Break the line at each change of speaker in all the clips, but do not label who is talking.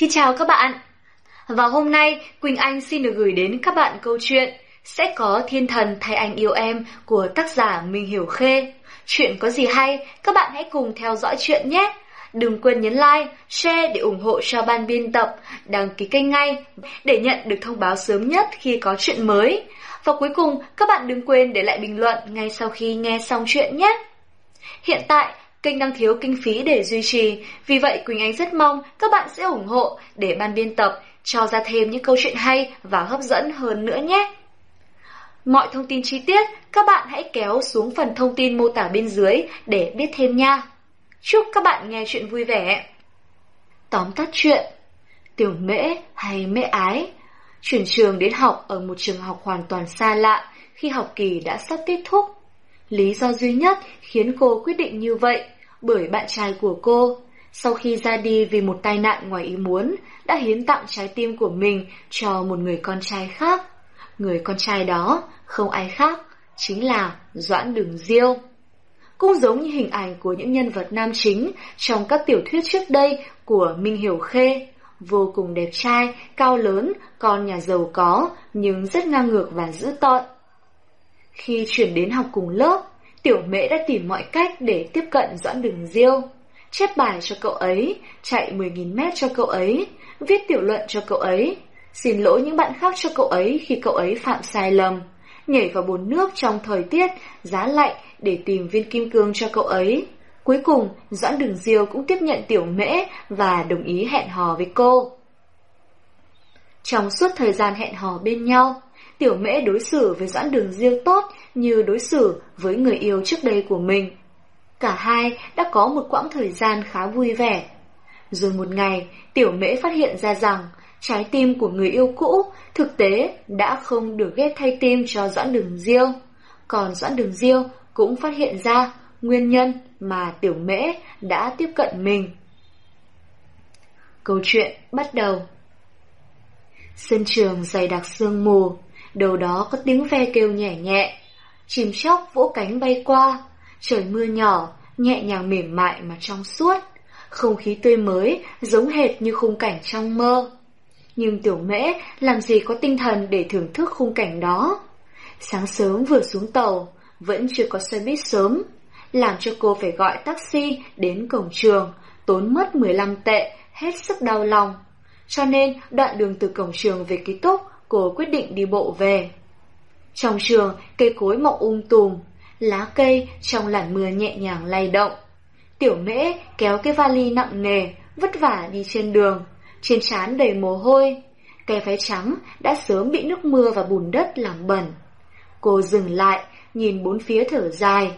Xin chào các bạn! Và hôm nay, Quỳnh Anh xin được gửi đến các bạn câu chuyện Sẽ có thiên thần thay anh yêu em của tác giả Minh Hiểu Khê. Chuyện có gì hay, các bạn hãy cùng theo dõi chuyện nhé! Đừng quên nhấn like, share để ủng hộ cho ban biên tập, đăng ký kênh ngay để nhận được thông báo sớm nhất khi có chuyện mới. Và cuối cùng, các bạn đừng quên để lại bình luận ngay sau khi nghe xong chuyện nhé! Hiện tại, Kênh đang thiếu kinh phí để duy trì, vì vậy Quỳnh Anh rất mong các bạn sẽ ủng hộ để ban biên tập cho ra thêm những câu chuyện hay và hấp dẫn hơn nữa nhé. Mọi thông tin chi tiết, các bạn hãy kéo xuống phần thông tin mô tả bên dưới để biết thêm nha. Chúc các bạn nghe chuyện vui vẻ. Tóm tắt chuyện Tiểu mễ hay mễ ái Chuyển trường đến học ở một trường học hoàn toàn xa lạ khi học kỳ đã sắp kết thúc. Lý do duy nhất khiến cô quyết định như vậy bởi bạn trai của cô, sau khi ra đi vì một tai nạn ngoài ý muốn, đã hiến tặng trái tim của mình cho một người con trai khác. Người con trai đó không ai khác, chính là Doãn Đường Diêu. Cũng giống như hình ảnh của những nhân vật nam chính trong các tiểu thuyết trước đây của Minh Hiểu Khê, vô cùng đẹp trai, cao lớn, con nhà giàu có, nhưng rất ngang ngược và dữ tợn. Khi chuyển đến học cùng lớp, Tiểu mễ đã tìm mọi cách để tiếp cận Doãn Đường Diêu. Chép bài cho cậu ấy, chạy 10.000 mét cho cậu ấy, viết tiểu luận cho cậu ấy, xin lỗi những bạn khác cho cậu ấy khi cậu ấy phạm sai lầm, nhảy vào bồn nước trong thời tiết, giá lạnh để tìm viên kim cương cho cậu ấy. Cuối cùng, Doãn Đường Diêu cũng tiếp nhận tiểu mễ và đồng ý hẹn hò với cô. Trong suốt thời gian hẹn hò bên nhau, Tiểu Mễ đối xử với Doãn Đường Diêu tốt như đối xử với người yêu trước đây của mình. Cả hai đã có một quãng thời gian khá vui vẻ. Rồi một ngày, Tiểu Mễ phát hiện ra rằng trái tim của người yêu cũ thực tế đã không được ghép thay tim cho Doãn Đường Diêu. Còn Doãn Đường Diêu cũng phát hiện ra nguyên nhân mà Tiểu Mễ đã tiếp cận mình. Câu chuyện bắt đầu Sân trường dày đặc sương mù, đầu đó có tiếng ve kêu nhẹ nhẹ. Chim chóc vỗ cánh bay qua, trời mưa nhỏ, nhẹ nhàng mềm mại mà trong suốt. Không khí tươi mới, giống hệt như khung cảnh trong mơ. Nhưng tiểu mễ làm gì có tinh thần để thưởng thức khung cảnh đó. Sáng sớm vừa xuống tàu, vẫn chưa có xe buýt sớm, làm cho cô phải gọi taxi đến cổng trường, tốn mất 15 tệ, hết sức đau lòng. Cho nên đoạn đường từ cổng trường về ký túc cô quyết định đi bộ về. Trong trường, cây cối mọc um tùm, lá cây trong làn mưa nhẹ nhàng lay động. Tiểu mễ kéo cái vali nặng nề, vất vả đi trên đường, trên trán đầy mồ hôi. Cái váy trắng đã sớm bị nước mưa và bùn đất làm bẩn. Cô dừng lại, nhìn bốn phía thở dài.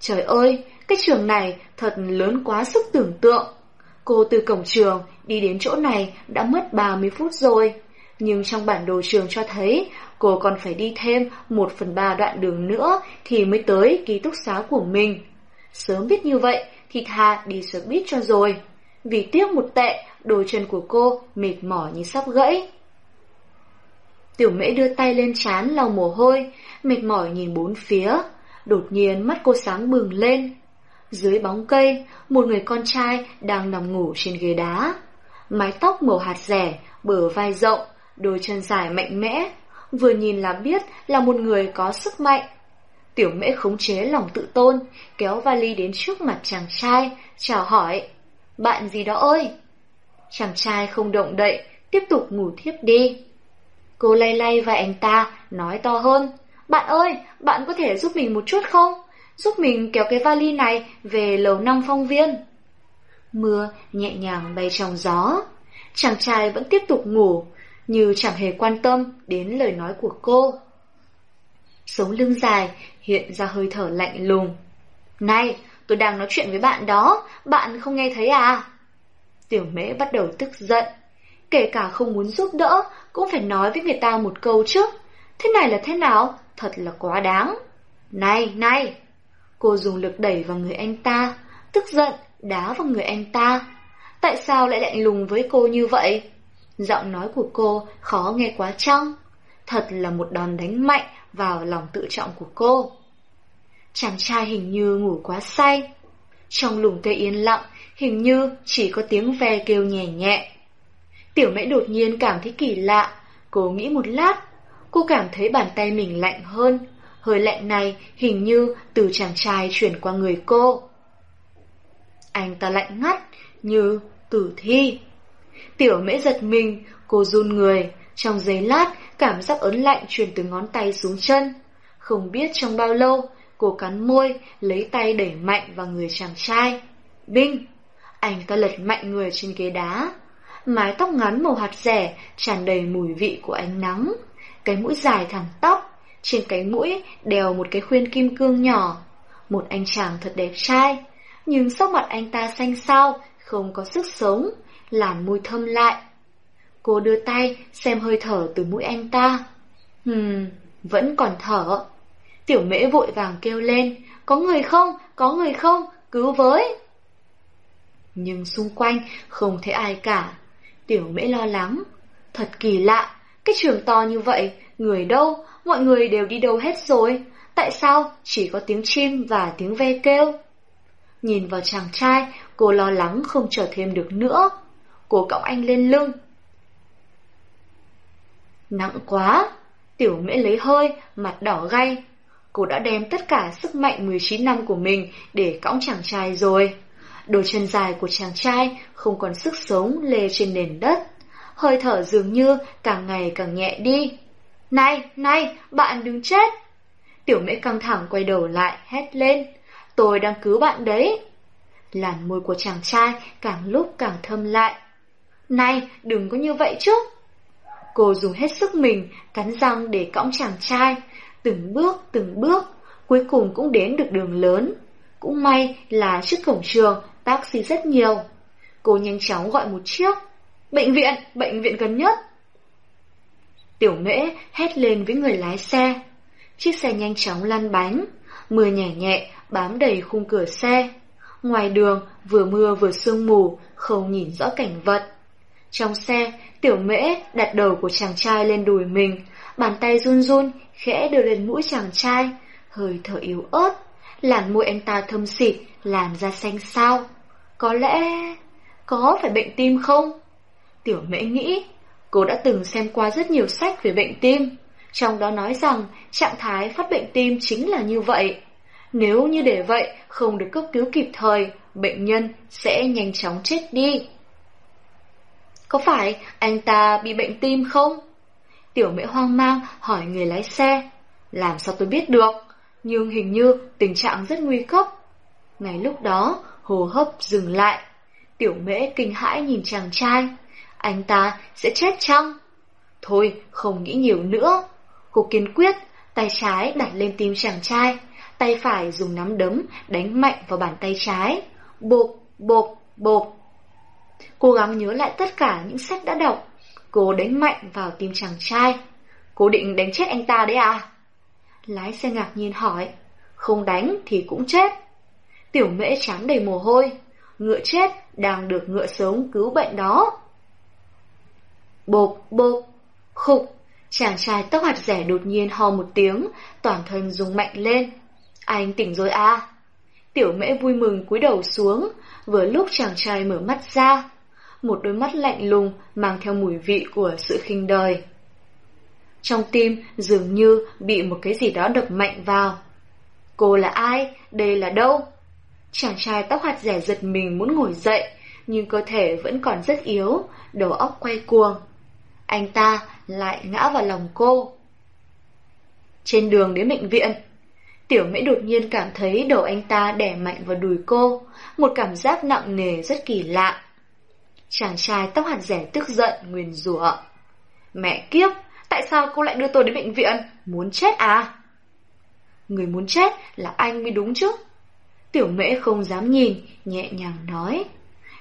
Trời ơi, cái trường này thật lớn quá sức tưởng tượng. Cô từ cổng trường đi đến chỗ này đã mất 30 phút rồi nhưng trong bản đồ trường cho thấy cô còn phải đi thêm một phần ba đoạn đường nữa thì mới tới ký túc xá của mình. Sớm biết như vậy thì tha đi xe buýt cho rồi. Vì tiếc một tệ, đôi chân của cô mệt mỏi như sắp gãy. Tiểu mễ đưa tay lên chán lau mồ hôi, mệt mỏi nhìn bốn phía. Đột nhiên mắt cô sáng bừng lên. Dưới bóng cây, một người con trai đang nằm ngủ trên ghế đá. Mái tóc màu hạt rẻ, bờ vai rộng, đôi chân dài mạnh mẽ, vừa nhìn là biết là một người có sức mạnh. Tiểu mễ khống chế lòng tự tôn, kéo vali đến trước mặt chàng trai, chào hỏi. Bạn gì đó ơi? Chàng trai không động đậy, tiếp tục ngủ thiếp đi. Cô lay lay vai anh ta, nói to hơn. Bạn ơi, bạn có thể giúp mình một chút không? Giúp mình kéo cái vali này về lầu năm phong viên. Mưa nhẹ nhàng bay trong gió. Chàng trai vẫn tiếp tục ngủ, như chẳng hề quan tâm đến lời nói của cô. Sống lưng dài hiện ra hơi thở lạnh lùng. Này, tôi đang nói chuyện với bạn đó, bạn không nghe thấy à? Tiểu mễ bắt đầu tức giận. Kể cả không muốn giúp đỡ, cũng phải nói với người ta một câu trước. Thế này là thế nào? Thật là quá đáng. Này, này! Cô dùng lực đẩy vào người anh ta, tức giận, đá vào người anh ta. Tại sao lại lạnh lùng với cô như vậy? Giọng nói của cô khó nghe quá trăng Thật là một đòn đánh mạnh vào lòng tự trọng của cô. Chàng trai hình như ngủ quá say. Trong lùm cây yên lặng, hình như chỉ có tiếng ve kêu nhẹ nhẹ. Tiểu mễ đột nhiên cảm thấy kỳ lạ, cô nghĩ một lát, cô cảm thấy bàn tay mình lạnh hơn, hơi lạnh này hình như từ chàng trai chuyển qua người cô. Anh ta lạnh ngắt, như tử thi. Tiểu mễ giật mình, cô run người, trong giấy lát cảm giác ớn lạnh truyền từ ngón tay xuống chân. Không biết trong bao lâu, cô cắn môi, lấy tay đẩy mạnh vào người chàng trai. Binh! Anh ta lật mạnh người trên ghế đá. Mái tóc ngắn màu hạt rẻ tràn đầy mùi vị của ánh nắng. Cái mũi dài thẳng tóc, trên cái mũi đeo một cái khuyên kim cương nhỏ. Một anh chàng thật đẹp trai, nhưng sắc mặt anh ta xanh xao, không có sức sống, làm môi thơm lại. Cô đưa tay xem hơi thở từ mũi anh ta. Hừm, vẫn còn thở. Tiểu mễ vội vàng kêu lên, có người không, có người không, cứu với. Nhưng xung quanh không thấy ai cả. Tiểu mễ lo lắng. Thật kỳ lạ, cái trường to như vậy, người đâu, mọi người đều đi đâu hết rồi. Tại sao chỉ có tiếng chim và tiếng ve kêu? Nhìn vào chàng trai, cô lo lắng không chờ thêm được nữa của cậu anh lên lưng. Nặng quá! Tiểu mễ lấy hơi, mặt đỏ gay. Cô đã đem tất cả sức mạnh 19 năm của mình để cõng chàng trai rồi. Đôi chân dài của chàng trai không còn sức sống lê trên nền đất. Hơi thở dường như càng ngày càng nhẹ đi. Này, này, bạn đừng chết! Tiểu mễ căng thẳng quay đầu lại, hét lên. Tôi đang cứu bạn đấy. Làn môi của chàng trai càng lúc càng thâm lại. Này, đừng có như vậy chứ. Cô dùng hết sức mình, cắn răng để cõng chàng trai, từng bước, từng bước, cuối cùng cũng đến được đường lớn. Cũng may là trước cổng trường, taxi rất nhiều. Cô nhanh chóng gọi một chiếc. Bệnh viện, bệnh viện gần nhất. Tiểu mễ hét lên với người lái xe. Chiếc xe nhanh chóng lăn bánh, mưa nhẹ nhẹ bám đầy khung cửa xe. Ngoài đường, vừa mưa vừa sương mù, không nhìn rõ cảnh vật. Trong xe, tiểu mễ đặt đầu của chàng trai lên đùi mình, bàn tay run run, khẽ đưa lên mũi chàng trai, hơi thở yếu ớt. Làn môi anh ta thơm xịt, làn da xanh sao. Có lẽ... có phải bệnh tim không? Tiểu mễ nghĩ, cô đã từng xem qua rất nhiều sách về bệnh tim. Trong đó nói rằng trạng thái phát bệnh tim chính là như vậy. Nếu như để vậy, không được cấp cứu kịp thời, bệnh nhân sẽ nhanh chóng chết đi. Có phải anh ta bị bệnh tim không? Tiểu mẹ hoang mang hỏi người lái xe. Làm sao tôi biết được? Nhưng hình như tình trạng rất nguy cấp. Ngay lúc đó, hồ hấp dừng lại. Tiểu mễ kinh hãi nhìn chàng trai. Anh ta sẽ chết chăng? Thôi, không nghĩ nhiều nữa. Cô kiên quyết, tay trái đặt lên tim chàng trai, tay phải dùng nắm đấm đánh mạnh vào bàn tay trái. Bộp, bộp, bộp. Cố gắng nhớ lại tất cả những sách đã đọc. Cô đánh mạnh vào tim chàng trai. Cô định đánh chết anh ta đấy à? Lái xe ngạc nhiên hỏi. Không đánh thì cũng chết. Tiểu mễ chán đầy mồ hôi. Ngựa chết đang được ngựa sống cứu bệnh đó. Bộp, bộp, khục. Chàng trai tóc hạt rẻ đột nhiên ho một tiếng, toàn thân rung mạnh lên. Anh tỉnh rồi à? Tiểu mễ vui mừng cúi đầu xuống, vừa lúc chàng trai mở mắt ra. Một đôi mắt lạnh lùng mang theo mùi vị của sự khinh đời. Trong tim dường như bị một cái gì đó đập mạnh vào. Cô là ai? Đây là đâu? Chàng trai tóc hạt rẻ giật mình muốn ngồi dậy, nhưng cơ thể vẫn còn rất yếu, đầu óc quay cuồng. Anh ta lại ngã vào lòng cô. Trên đường đến bệnh viện, Tiểu Mễ đột nhiên cảm thấy đầu anh ta đè mạnh vào đùi cô, một cảm giác nặng nề rất kỳ lạ. Chàng trai tóc hạt rẻ tức giận, nguyền rủa. Mẹ kiếp, tại sao cô lại đưa tôi đến bệnh viện? Muốn chết à? Người muốn chết là anh mới đúng chứ. Tiểu mễ không dám nhìn, nhẹ nhàng nói.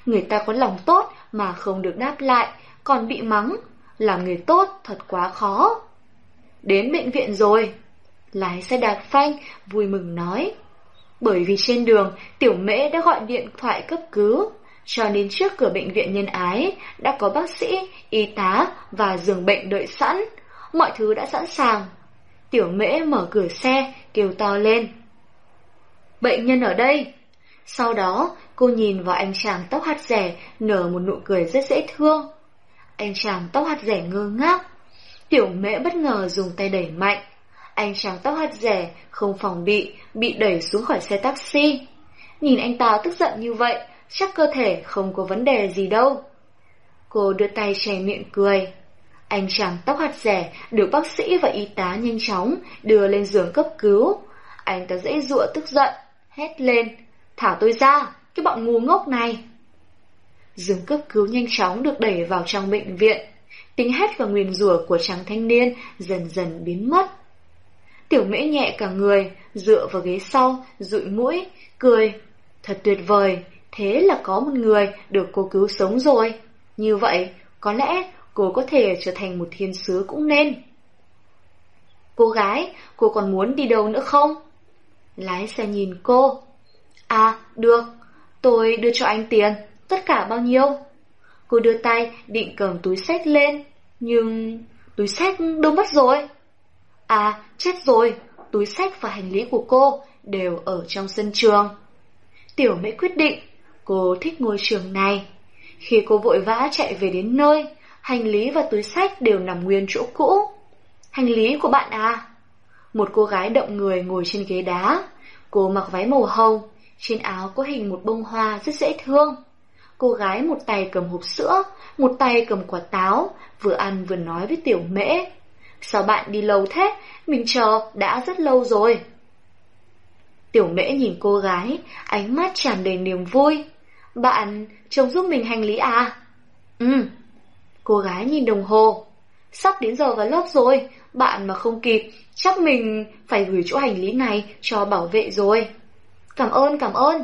Người ta có lòng tốt mà không được đáp lại, còn bị mắng. Làm người tốt thật quá khó. Đến bệnh viện rồi. Lái xe đạp phanh, vui mừng nói. Bởi vì trên đường, tiểu mễ đã gọi điện thoại cấp cứu. Cho nên trước cửa bệnh viện nhân ái, đã có bác sĩ, y tá và giường bệnh đợi sẵn. Mọi thứ đã sẵn sàng. Tiểu mễ mở cửa xe, kêu to lên. Bệnh nhân ở đây. Sau đó, cô nhìn vào anh chàng tóc hạt rẻ, nở một nụ cười rất dễ thương. Anh chàng tóc hạt rẻ ngơ ngác. Tiểu mễ bất ngờ dùng tay đẩy mạnh. Anh chàng tóc hạt rẻ không phòng bị, bị đẩy xuống khỏi xe taxi. Nhìn anh ta tức giận như vậy, chắc cơ thể không có vấn đề gì đâu. Cô đưa tay che miệng cười. Anh chàng tóc hạt rẻ được bác sĩ và y tá nhanh chóng đưa lên giường cấp cứu. Anh ta dễ dụa tức giận, hét lên. Thả tôi ra, cái bọn ngu ngốc này. Giường cấp cứu nhanh chóng được đẩy vào trong bệnh viện. Tính hét và nguyền rủa của chàng thanh niên dần dần biến mất. Tiểu mễ nhẹ cả người, dựa vào ghế sau, rụi mũi, cười. Thật tuyệt vời, thế là có một người được cô cứu sống rồi. Như vậy, có lẽ cô có thể trở thành một thiên sứ cũng nên. Cô gái, cô còn muốn đi đâu nữa không? Lái xe nhìn cô. À, được, tôi đưa cho anh tiền, tất cả bao nhiêu? Cô đưa tay định cầm túi sách lên, nhưng túi sách đâu mất rồi? À, chết rồi, túi sách và hành lý của cô đều ở trong sân trường. Tiểu mễ quyết định, cô thích ngôi trường này. Khi cô vội vã chạy về đến nơi, hành lý và túi sách đều nằm nguyên chỗ cũ. Hành lý của bạn à? Một cô gái động người ngồi trên ghế đá. Cô mặc váy màu hồng, trên áo có hình một bông hoa rất dễ thương. Cô gái một tay cầm hộp sữa, một tay cầm quả táo, vừa ăn vừa nói với tiểu mễ. Sao bạn đi lâu thế? Mình chờ đã rất lâu rồi. Tiểu mễ nhìn cô gái, ánh mắt tràn đầy niềm vui. Bạn trông giúp mình hành lý à? Ừ. Cô gái nhìn đồng hồ. Sắp đến giờ vào lớp rồi, bạn mà không kịp, chắc mình phải gửi chỗ hành lý này cho bảo vệ rồi. Cảm ơn, cảm ơn.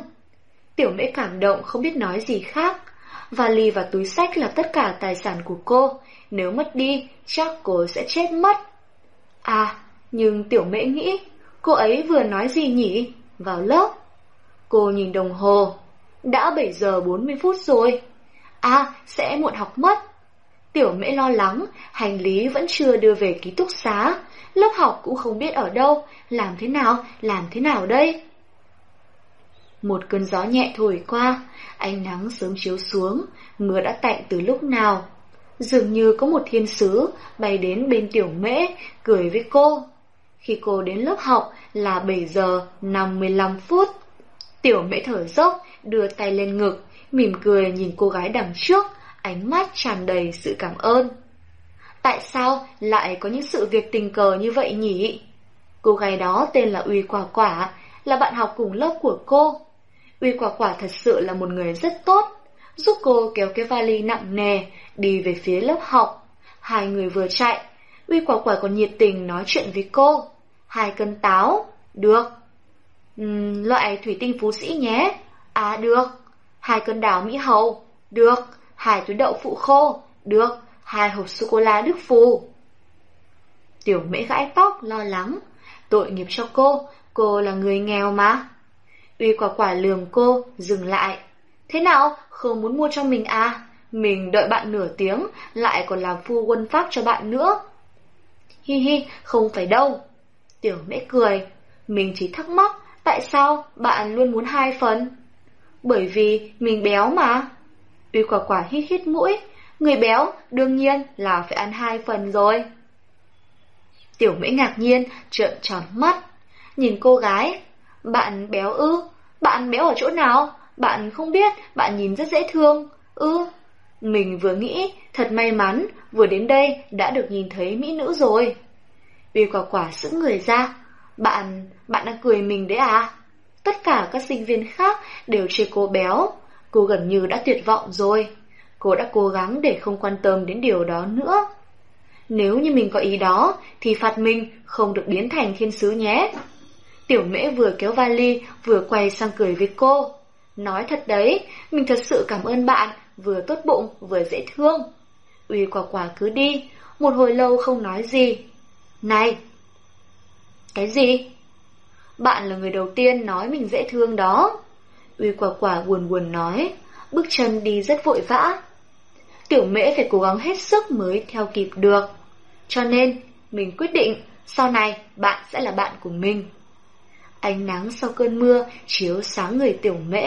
Tiểu mễ cảm động không biết nói gì khác. Vali và túi sách là tất cả tài sản của cô. Nếu mất đi, chắc cô sẽ chết mất. À, nhưng tiểu mễ nghĩ, cô ấy vừa nói gì nhỉ? Vào lớp. Cô nhìn đồng hồ. Đã 7 giờ 40 phút rồi. À, sẽ muộn học mất. Tiểu mễ lo lắng, hành lý vẫn chưa đưa về ký túc xá. Lớp học cũng không biết ở đâu, làm thế nào, làm thế nào đây? Một cơn gió nhẹ thổi qua, ánh nắng sớm chiếu xuống, mưa đã tạnh từ lúc nào. Dường như có một thiên sứ bay đến bên tiểu mễ, cười với cô. Khi cô đến lớp học là 7 giờ 55 phút. Tiểu mễ thở dốc, đưa tay lên ngực, mỉm cười nhìn cô gái đằng trước, ánh mắt tràn đầy sự cảm ơn. Tại sao lại có những sự việc tình cờ như vậy nhỉ? Cô gái đó tên là Uy Quả Quả, là bạn học cùng lớp của cô. Uy Quả Quả thật sự là một người rất tốt, giúp cô kéo cái vali nặng nề đi về phía lớp học. Hai người vừa chạy, Uy Quả Quả còn nhiệt tình nói chuyện với cô. Hai cân táo, được. Uhm, loại thủy tinh phú sĩ nhé. À được. Hai cân đào Mỹ Hầu, được. Hai túi đậu phụ khô, được. Hai hộp sô-cô-la Đức Phù. Tiểu mễ gãi tóc, lo lắng. Tội nghiệp cho cô, cô là người nghèo mà. Uy quả quả lường cô, dừng lại. Thế nào, không muốn mua cho mình à? Mình đợi bạn nửa tiếng, lại còn làm phu quân pháp cho bạn nữa. Hi hi, không phải đâu. Tiểu mễ cười. Mình chỉ thắc mắc, tại sao bạn luôn muốn hai phần? Bởi vì mình béo mà. Uy quả quả hít hít mũi. Người béo đương nhiên là phải ăn hai phần rồi. Tiểu mễ ngạc nhiên, trợn tròn mắt. Nhìn cô gái. Bạn béo ư? Bạn béo ở chỗ nào? Bạn không biết, bạn nhìn rất dễ thương. Ư? Mình vừa nghĩ, thật may mắn, vừa đến đây đã được nhìn thấy mỹ nữ rồi. vì quả quả sững người ra. Bạn, bạn đang cười mình đấy à? Tất cả các sinh viên khác đều chê cô béo. Cô gần như đã tuyệt vọng rồi. Cô đã cố gắng để không quan tâm đến điều đó nữa. Nếu như mình có ý đó, thì phạt mình không được biến thành thiên sứ nhé. Tiểu mễ vừa kéo vali, vừa quay sang cười với cô. Nói thật đấy, mình thật sự cảm ơn bạn, vừa tốt bụng, vừa dễ thương. Uy quả quả cứ đi, một hồi lâu không nói gì. Này! Cái gì? Bạn là người đầu tiên nói mình dễ thương đó. Uy quả quả buồn buồn nói, bước chân đi rất vội vã. Tiểu mễ phải cố gắng hết sức mới theo kịp được. Cho nên, mình quyết định sau này bạn sẽ là bạn của mình. Ánh nắng sau cơn mưa chiếu sáng người tiểu mễ.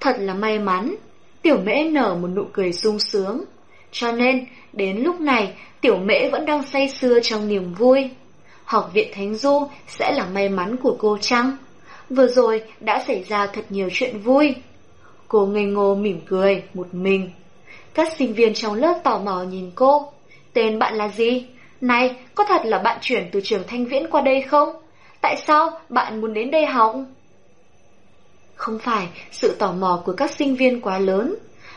Thật là may mắn. Tiểu mễ nở một nụ cười sung sướng. Cho nên, đến lúc này, tiểu mễ vẫn đang say sưa trong niềm vui. Học viện Thánh Du sẽ là may mắn của cô chăng? Vừa rồi đã xảy ra thật nhiều chuyện vui. Cô ngây ngô mỉm cười, một mình. Các sinh viên trong lớp tò mò nhìn cô. Tên bạn là gì? Này, có thật là bạn chuyển từ trường Thanh Viễn qua đây không? Tại sao bạn muốn đến đây học? Không phải sự tò mò của các sinh viên quá lớn.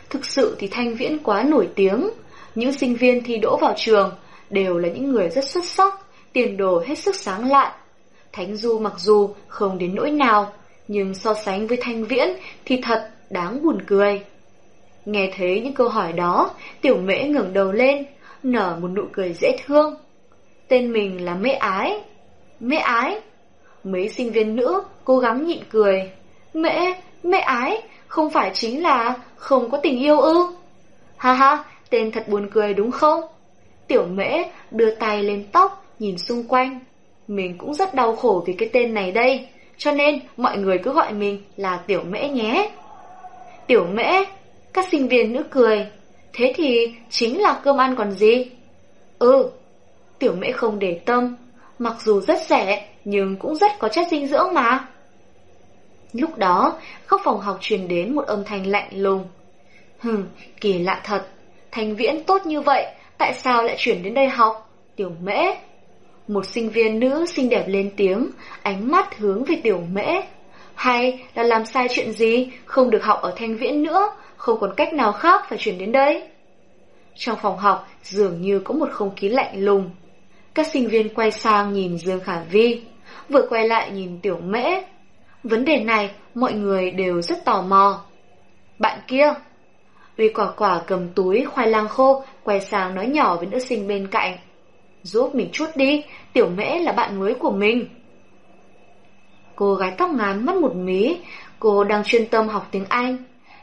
Thực sự thì Thanh Viễn quá nổi tiếng. Những sinh viên thi đỗ vào trường đều là những người rất xuất sắc, tiền đồ hết sức sáng lạn. Thánh Du mặc dù không đến nỗi nào, nhưng so sánh với Thanh Viễn thì thật đáng buồn cười. Nghe thấy những câu hỏi đó, tiểu mễ ngẩng đầu lên, nở một nụ cười dễ thương. Tên mình là Mễ Ái. Mễ Ái? Mấy sinh viên nữ cố gắng nhịn cười mẹ, mẹ Ái, không phải chính là không có tình yêu ư? Ha ha, tên thật buồn cười đúng không? Tiểu Mễ đưa tay lên tóc, nhìn xung quanh. Mình cũng rất đau khổ vì cái tên này đây, cho nên mọi người cứ gọi mình là Tiểu Mễ nhé. Tiểu Mễ, các sinh viên nữ cười. Thế thì chính là cơm ăn còn gì? Ừ, tiểu mễ không để tâm. Mặc dù rất rẻ, nhưng cũng rất có chất dinh dưỡng mà. Lúc đó, khóc phòng học truyền đến một âm thanh lạnh lùng. Hừm, kỳ lạ thật. Thành viễn tốt như vậy, tại sao lại chuyển đến đây học? Tiểu mễ. Một sinh viên nữ xinh đẹp lên tiếng, ánh mắt hướng về tiểu mễ. Hay là làm sai chuyện gì, không được học ở thanh viễn nữa, không còn cách nào khác phải chuyển đến đây. Trong phòng học dường như có một không khí lạnh lùng. Các sinh viên quay sang nhìn Dương Khả Vi, vừa quay lại nhìn Tiểu Mễ. Vấn đề này mọi người đều rất tò mò. Bạn kia, Uy quả quả cầm túi khoai lang khô, quay sang nói nhỏ với nữ sinh bên cạnh. Giúp mình chút đi, Tiểu Mễ là bạn mới của mình. Cô gái tóc ngắn mất một mí, cô đang chuyên tâm học tiếng Anh.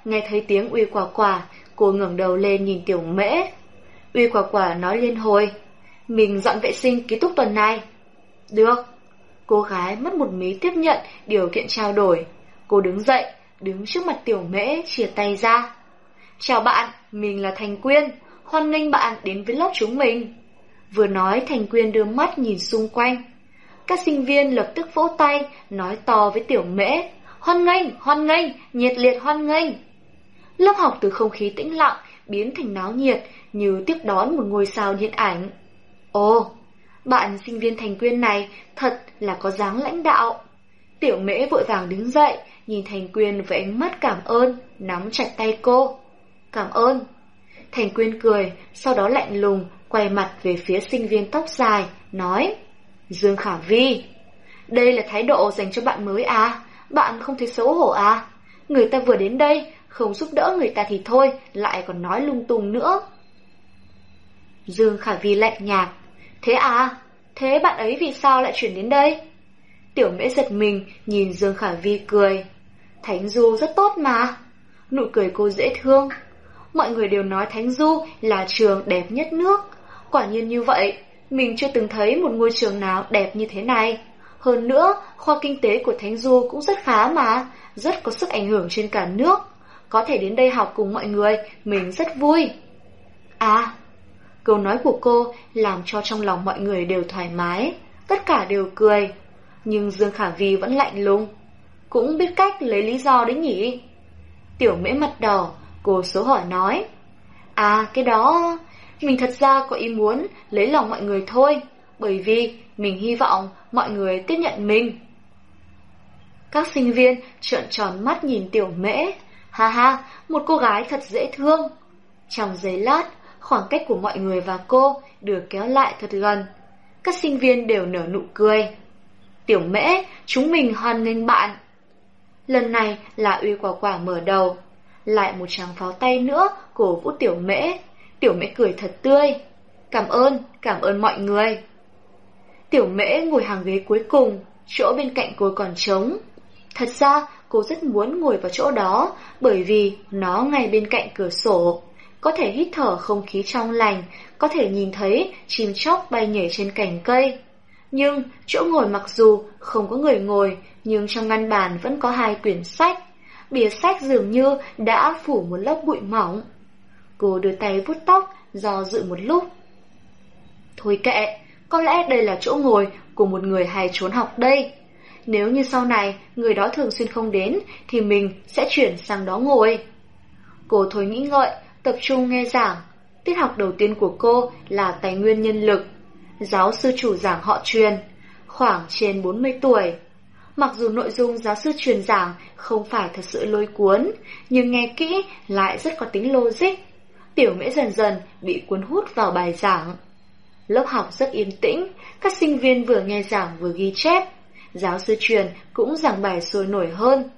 Nghe thấy tiếng uy quả quả, cô ngẩng đầu lên nhìn tiểu mễ. Uy quả quả nói liên hồi, mình dọn vệ sinh ký túc tuần này. Được. Cô gái mất một mí tiếp nhận điều kiện trao đổi. Cô đứng dậy, đứng trước mặt tiểu mễ, chia tay ra. Chào bạn, mình là Thành Quyên, hoan nghênh bạn đến với lớp chúng mình. Vừa nói Thành Quyên đưa mắt nhìn xung quanh. Các sinh viên lập tức vỗ tay, nói to với tiểu mễ. Hoan nghênh, hoan nghênh, nhiệt liệt hoan nghênh. Lớp học từ không khí tĩnh lặng biến thành náo nhiệt như tiếp đón một ngôi sao điện ảnh. Ồ, bạn sinh viên Thành Quyên này thật là có dáng lãnh đạo. Tiểu mễ vội vàng đứng dậy, nhìn Thành Quyên với ánh mắt cảm ơn, nắm chặt tay cô. Cảm ơn. Thành Quyên cười, sau đó lạnh lùng, quay mặt về phía sinh viên tóc dài, nói Dương Khả Vi, đây là thái độ dành cho bạn mới à? Bạn không thấy xấu hổ à? Người ta vừa đến đây, không giúp đỡ người ta thì thôi, lại còn nói lung tung nữa. Dương Khả Vi lạnh nhạt. Thế à? Thế bạn ấy vì sao lại chuyển đến đây? Tiểu mễ giật mình, nhìn Dương Khả Vi cười. Thánh Du rất tốt mà. Nụ cười cô dễ thương. Mọi người đều nói Thánh Du là trường đẹp nhất nước. Quả nhiên như vậy, mình chưa từng thấy một ngôi trường nào đẹp như thế này. Hơn nữa, khoa kinh tế của Thánh Du cũng rất khá mà, rất có sức ảnh hưởng trên cả nước. Có thể đến đây học cùng mọi người, mình rất vui. À, câu nói của cô làm cho trong lòng mọi người đều thoải mái, tất cả đều cười. Nhưng Dương Khả Vi vẫn lạnh lùng, cũng biết cách lấy lý do đấy nhỉ. Tiểu mễ mặt đỏ, cô số hỏi nói. À, cái đó... Mình thật ra có ý muốn lấy lòng mọi người thôi, bởi vì mình hy vọng mọi người tiếp nhận mình. Các sinh viên trợn tròn mắt nhìn tiểu mễ. Ha ha, một cô gái thật dễ thương. Trong giấy lát, khoảng cách của mọi người và cô được kéo lại thật gần. Các sinh viên đều nở nụ cười. Tiểu mễ, chúng mình hoan nghênh bạn. Lần này là uy quả quả mở đầu. Lại một tràng pháo tay nữa cổ vũ tiểu mễ. Tiểu mễ cười thật tươi. Cảm ơn, cảm ơn mọi người. Tiểu mễ ngồi hàng ghế cuối cùng, chỗ bên cạnh cô còn trống. Thật ra, cô rất muốn ngồi vào chỗ đó, bởi vì nó ngay bên cạnh cửa sổ. Có thể hít thở không khí trong lành, có thể nhìn thấy chim chóc bay nhảy trên cành cây. Nhưng chỗ ngồi mặc dù không có người ngồi, nhưng trong ngăn bàn vẫn có hai quyển sách. Bìa sách dường như đã phủ một lớp bụi mỏng. Cô đưa tay vuốt tóc, do dự một lúc. Thôi kệ, có lẽ đây là chỗ ngồi của một người hay trốn học đây. Nếu như sau này người đó thường xuyên không đến thì mình sẽ chuyển sang đó ngồi. Cô thôi nghĩ ngợi, tập trung nghe giảng. Tiết học đầu tiên của cô là tài nguyên nhân lực. Giáo sư chủ giảng họ truyền, khoảng trên 40 tuổi. Mặc dù nội dung giáo sư truyền giảng không phải thật sự lôi cuốn, nhưng nghe kỹ lại rất có tính logic. Tiểu mễ dần dần bị cuốn hút vào bài giảng. Lớp học rất yên tĩnh, các sinh viên vừa nghe giảng vừa ghi chép. Giáo sư truyền cũng giảng bài sôi nổi hơn.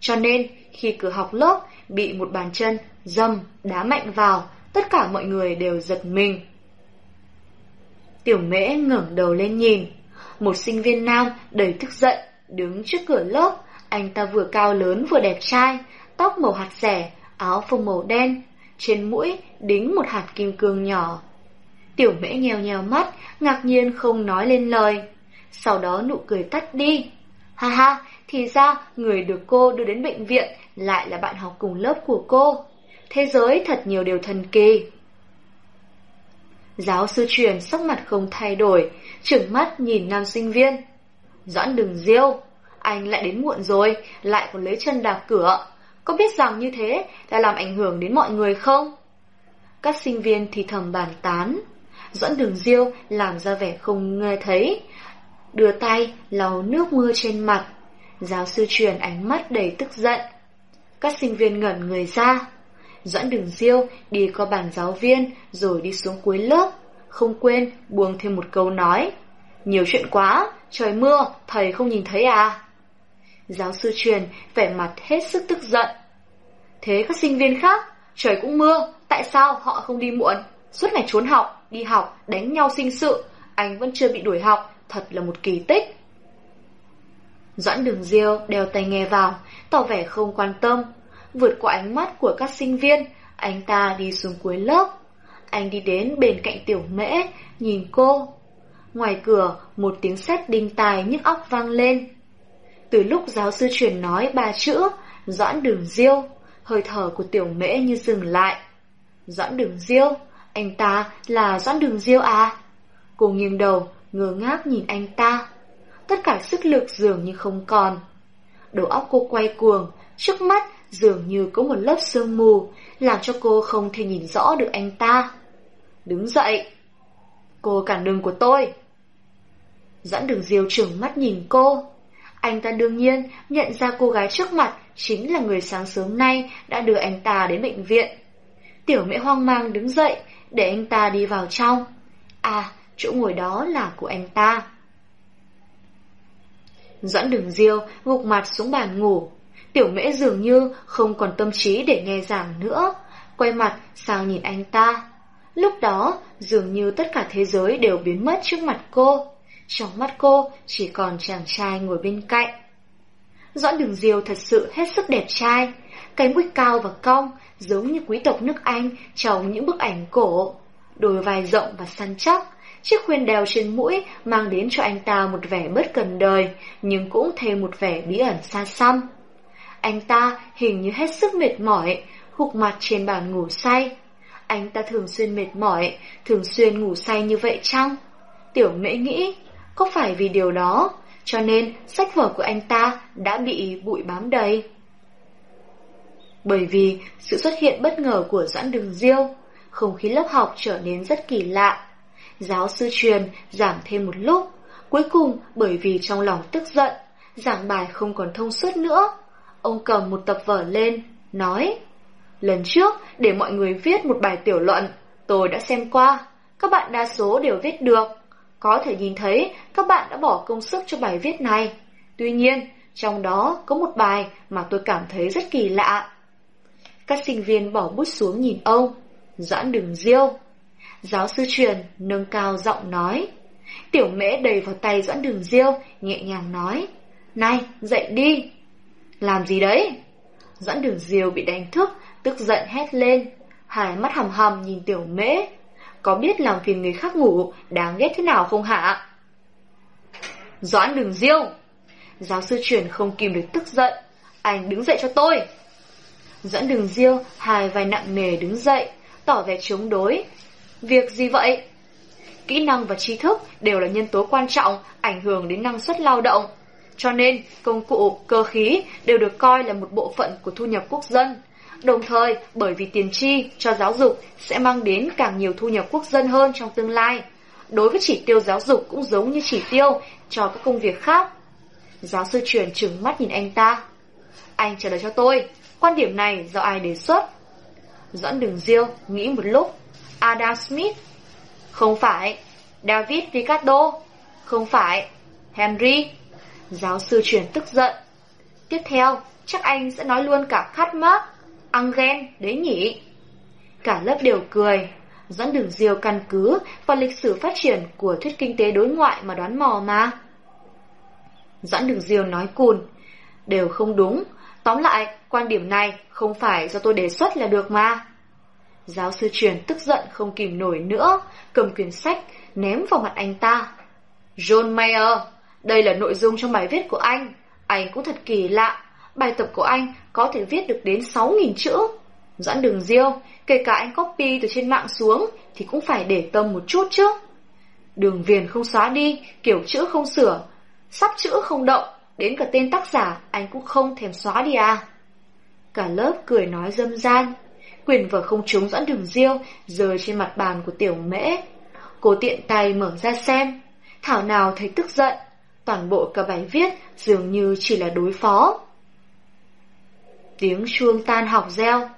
Cho nên, khi cửa học lớp bị một bàn chân dâm đá mạnh vào, tất cả mọi người đều giật mình. Tiểu mễ ngẩng đầu lên nhìn, một sinh viên nam đầy tức giận đứng trước cửa lớp, anh ta vừa cao lớn vừa đẹp trai, tóc màu hạt rẻ, áo phông màu đen, trên mũi đính một hạt kim cương nhỏ. Tiểu mễ nheo nheo mắt, ngạc nhiên không nói lên lời. Sau đó nụ cười tắt đi. Ha ha, thì ra người được cô đưa đến bệnh viện lại là bạn học cùng lớp của cô. Thế giới thật nhiều điều thần kỳ. Giáo sư truyền sắc mặt không thay đổi, trừng mắt nhìn nam sinh viên. Doãn đừng diêu, anh lại đến muộn rồi, lại còn lấy chân đạp cửa. Có biết rằng như thế đã làm ảnh hưởng đến mọi người không? Các sinh viên thì thầm bàn tán. Doãn đường diêu làm ra vẻ không nghe thấy, đưa tay lau nước mưa trên mặt. Giáo sư truyền ánh mắt đầy tức giận. Các sinh viên ngẩn người ra. Doãn đường diêu đi qua bàn giáo viên rồi đi xuống cuối lớp, không quên buông thêm một câu nói. Nhiều chuyện quá, trời mưa, thầy không nhìn thấy à? Giáo sư truyền vẻ mặt hết sức tức giận. Thế các sinh viên khác, trời cũng mưa, tại sao họ không đi muộn? Suốt ngày trốn học, đi học, đánh nhau sinh sự, anh vẫn chưa bị đuổi học, thật là một kỳ tích. Doãn đường diêu đeo tay nghe vào, tỏ vẻ không quan tâm. Vượt qua ánh mắt của các sinh viên, anh ta đi xuống cuối lớp. Anh đi đến bên cạnh tiểu mễ, nhìn cô. Ngoài cửa, một tiếng sét đinh tài nhức óc vang lên. Từ lúc giáo sư truyền nói ba chữ, Doãn đường diêu, hơi thở của tiểu mễ như dừng lại. Doãn đường diêu, anh ta là Doãn đường diêu à? Cô nghiêng đầu, ngơ ngác nhìn anh ta. Tất cả sức lực dường như không còn. Đầu óc cô quay cuồng, trước mắt dường như có một lớp sương mù, làm cho cô không thể nhìn rõ được anh ta. Đứng dậy! Cô cản đường của tôi! Doãn đường diêu trưởng mắt nhìn cô. Anh ta đương nhiên nhận ra cô gái trước mặt chính là người sáng sớm nay đã đưa anh ta đến bệnh viện. Tiểu mẹ hoang mang đứng dậy để anh ta đi vào trong. À, chỗ ngồi đó là của anh ta. Doãn đường diêu gục mặt xuống bàn ngủ. Tiểu mễ dường như không còn tâm trí để nghe giảng nữa. Quay mặt sang nhìn anh ta. Lúc đó, dường như tất cả thế giới đều biến mất trước mặt cô. Trong mắt cô chỉ còn chàng trai ngồi bên cạnh. Doãn đường diều thật sự hết sức đẹp trai. Cái mũi cao và cong giống như quý tộc nước Anh trong những bức ảnh cổ. Đôi vai rộng và săn chắc, chiếc khuyên đeo trên mũi mang đến cho anh ta một vẻ bất cần đời, nhưng cũng thêm một vẻ bí ẩn xa xăm. Anh ta hình như hết sức mệt mỏi, hụt mặt trên bàn ngủ say. Anh ta thường xuyên mệt mỏi, thường xuyên ngủ say như vậy chăng? Tiểu mễ nghĩ, có phải vì điều đó, cho nên sách vở của anh ta đã bị bụi bám đầy? Bởi vì sự xuất hiện bất ngờ của Doãn Đường Diêu, không khí lớp học trở nên rất kỳ lạ. Giáo sư truyền giảng thêm một lúc, cuối cùng bởi vì trong lòng tức giận, giảng bài không còn thông suốt nữa. Ông cầm một tập vở lên, nói Lần trước, để mọi người viết một bài tiểu luận, tôi đã xem qua, các bạn đa số đều viết được. Có thể nhìn thấy các bạn đã bỏ công sức cho bài viết này. Tuy nhiên, trong đó có một bài mà tôi cảm thấy rất kỳ lạ. Các sinh viên bỏ bút xuống nhìn ông. Doãn đừng diêu. Giáo sư truyền nâng cao giọng nói. Tiểu mễ đầy vào tay Doãn đường diêu, nhẹ nhàng nói. Này, dậy đi. Làm gì đấy? Doãn đường diêu bị đánh thức, tức giận hét lên. Hai mắt hầm hầm nhìn tiểu mễ. Có biết làm phiền người khác ngủ đáng ghét thế nào không hả? Doãn đường diêu. Giáo sư truyền không kìm được tức giận. Anh đứng dậy cho tôi. Doãn đường diêu, hai vai nặng nề đứng dậy, tỏ vẻ chống đối. Việc gì vậy? Kỹ năng và trí thức đều là nhân tố quan trọng ảnh hưởng đến năng suất lao động. Cho nên, công cụ, cơ khí đều được coi là một bộ phận của thu nhập quốc dân. Đồng thời, bởi vì tiền chi cho giáo dục sẽ mang đến càng nhiều thu nhập quốc dân hơn trong tương lai. Đối với chỉ tiêu giáo dục cũng giống như chỉ tiêu cho các công việc khác. Giáo sư truyền trừng mắt nhìn anh ta. Anh trả lời cho tôi, quan điểm này do ai đề xuất? Doãn đường diêu, nghĩ một lúc. Adam Smith. Không phải. David Ricardo. Không phải. Henry. Giáo sư truyền tức giận. Tiếp theo, chắc anh sẽ nói luôn cả khát mắc, ăn ghen đấy nhỉ? Cả lớp đều cười. dẫn đường diều căn cứ vào lịch sử phát triển của thuyết kinh tế đối ngoại mà đoán mò mà. Doãn đường diêu nói cùn. Đều không đúng. Tóm lại, quan điểm này không phải do tôi đề xuất là được mà. Giáo sư truyền tức giận không kìm nổi nữa, cầm quyển sách, ném vào mặt anh ta. John Mayer, đây là nội dung trong bài viết của anh. Anh cũng thật kỳ lạ. Bài tập của anh có thể viết được đến 6.000 chữ. Doãn đường diêu, kể cả anh copy từ trên mạng xuống thì cũng phải để tâm một chút chứ. Đường viền không xóa đi, kiểu chữ không sửa, sắp chữ không động, đến cả tên tác giả anh cũng không thèm xóa đi à. Cả lớp cười nói dâm gian. Quyền vở không trúng doãn đường diêu rơi trên mặt bàn của tiểu mễ. Cô tiện tay mở ra xem. Thảo nào thấy tức giận. Toàn bộ cả bài viết dường như chỉ là đối phó. Tiếng chuông tan học reo.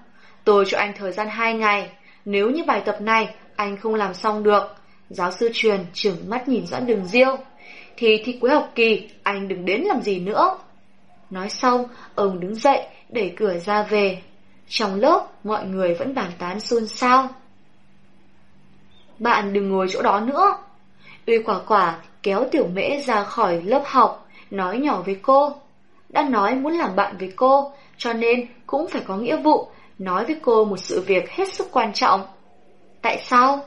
Tôi cho anh thời gian 2 ngày. Nếu như bài tập này anh không làm xong được. Giáo sư truyền trừng mắt nhìn doãn đường diêu. Thì thi cuối học kỳ anh đừng đến làm gì nữa. Nói xong, ông đứng dậy, đẩy cửa ra về. Trong lớp, mọi người vẫn bàn tán xôn xao. Bạn đừng ngồi chỗ đó nữa. Uy quả quả kéo tiểu mễ ra khỏi lớp học, nói nhỏ với cô. Đã nói muốn làm bạn với cô, cho nên cũng phải có nghĩa vụ nói với cô một sự việc hết sức quan trọng. Tại sao?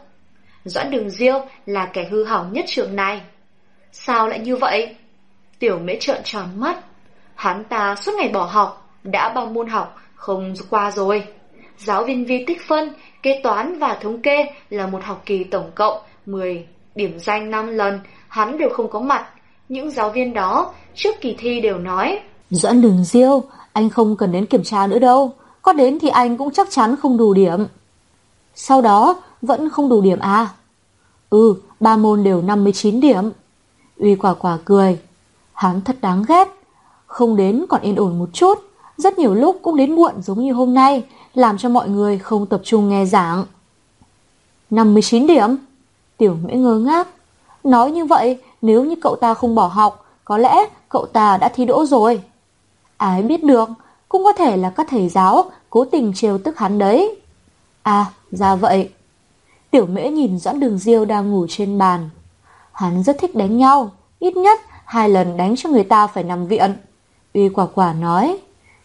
Doãn Đường Diêu là kẻ hư hỏng nhất trường này. Sao lại như vậy? Tiểu mễ trợn tròn mắt. Hắn ta suốt ngày bỏ học, đã bao môn học không qua rồi. Giáo viên vi tích phân, kế toán và thống kê là một học kỳ tổng cộng 10 điểm danh 5 lần, hắn đều không có mặt. Những giáo viên đó trước kỳ thi đều nói
Doãn đừng diêu, anh không cần đến kiểm tra nữa đâu. Có đến thì anh cũng chắc chắn không đủ điểm. Sau đó vẫn không đủ điểm à? Ừ, ba môn đều 59 điểm. Uy quả quả cười. Hắn thật đáng ghét. Không đến còn yên ổn một chút. Rất nhiều lúc cũng đến muộn giống như hôm nay, làm cho mọi người không tập trung nghe giảng. 59 điểm. Tiểu mễ ngơ ngác. Nói như vậy, nếu như cậu ta không bỏ học, có lẽ cậu ta đã thi đỗ rồi. Ai biết được, cũng có thể là các thầy giáo cố tình trêu tức hắn đấy. À, ra vậy. Tiểu mễ nhìn Doãn Đường Diêu đang ngủ trên bàn. Hắn rất thích đánh nhau, ít nhất hai lần đánh cho người ta phải nằm viện. Uy quả quả nói,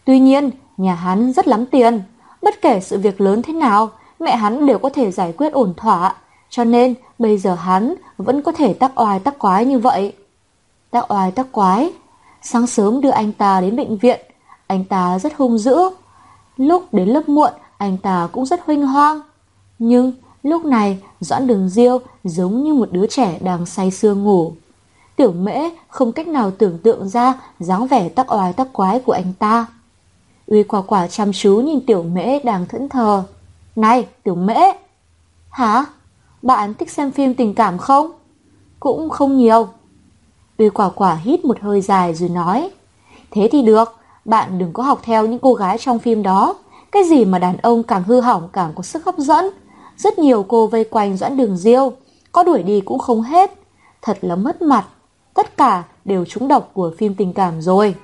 tuy nhiên nhà hắn rất lắm tiền, bất kể sự việc lớn thế nào, mẹ hắn đều có thể giải quyết ổn thỏa, cho nên bây giờ hắn vẫn có thể tắc oai tắc quái như vậy. Tắc oai tắc quái, sáng sớm đưa anh ta đến bệnh viện, anh ta rất hung dữ. Lúc đến lớp muộn, anh ta cũng rất huynh hoang. Nhưng lúc này, Doãn Đường Diêu giống như một đứa trẻ đang say sưa ngủ. Tiểu mễ không cách nào tưởng tượng ra dáng vẻ tắc oai tắc quái của anh ta. Uy quả quả chăm chú nhìn tiểu mễ đang thẫn thờ. Này, tiểu mễ! Hả? Bạn thích xem phim tình cảm không? Cũng không nhiều. Uy quả quả hít một hơi dài rồi nói. Thế thì được, bạn đừng có học theo những cô gái trong phim đó. Cái gì mà đàn ông càng hư hỏng càng có sức hấp dẫn. Rất nhiều cô vây quanh doãn đường diêu, có đuổi đi cũng không hết. Thật là mất mặt. Tất cả đều trúng độc của phim tình cảm rồi.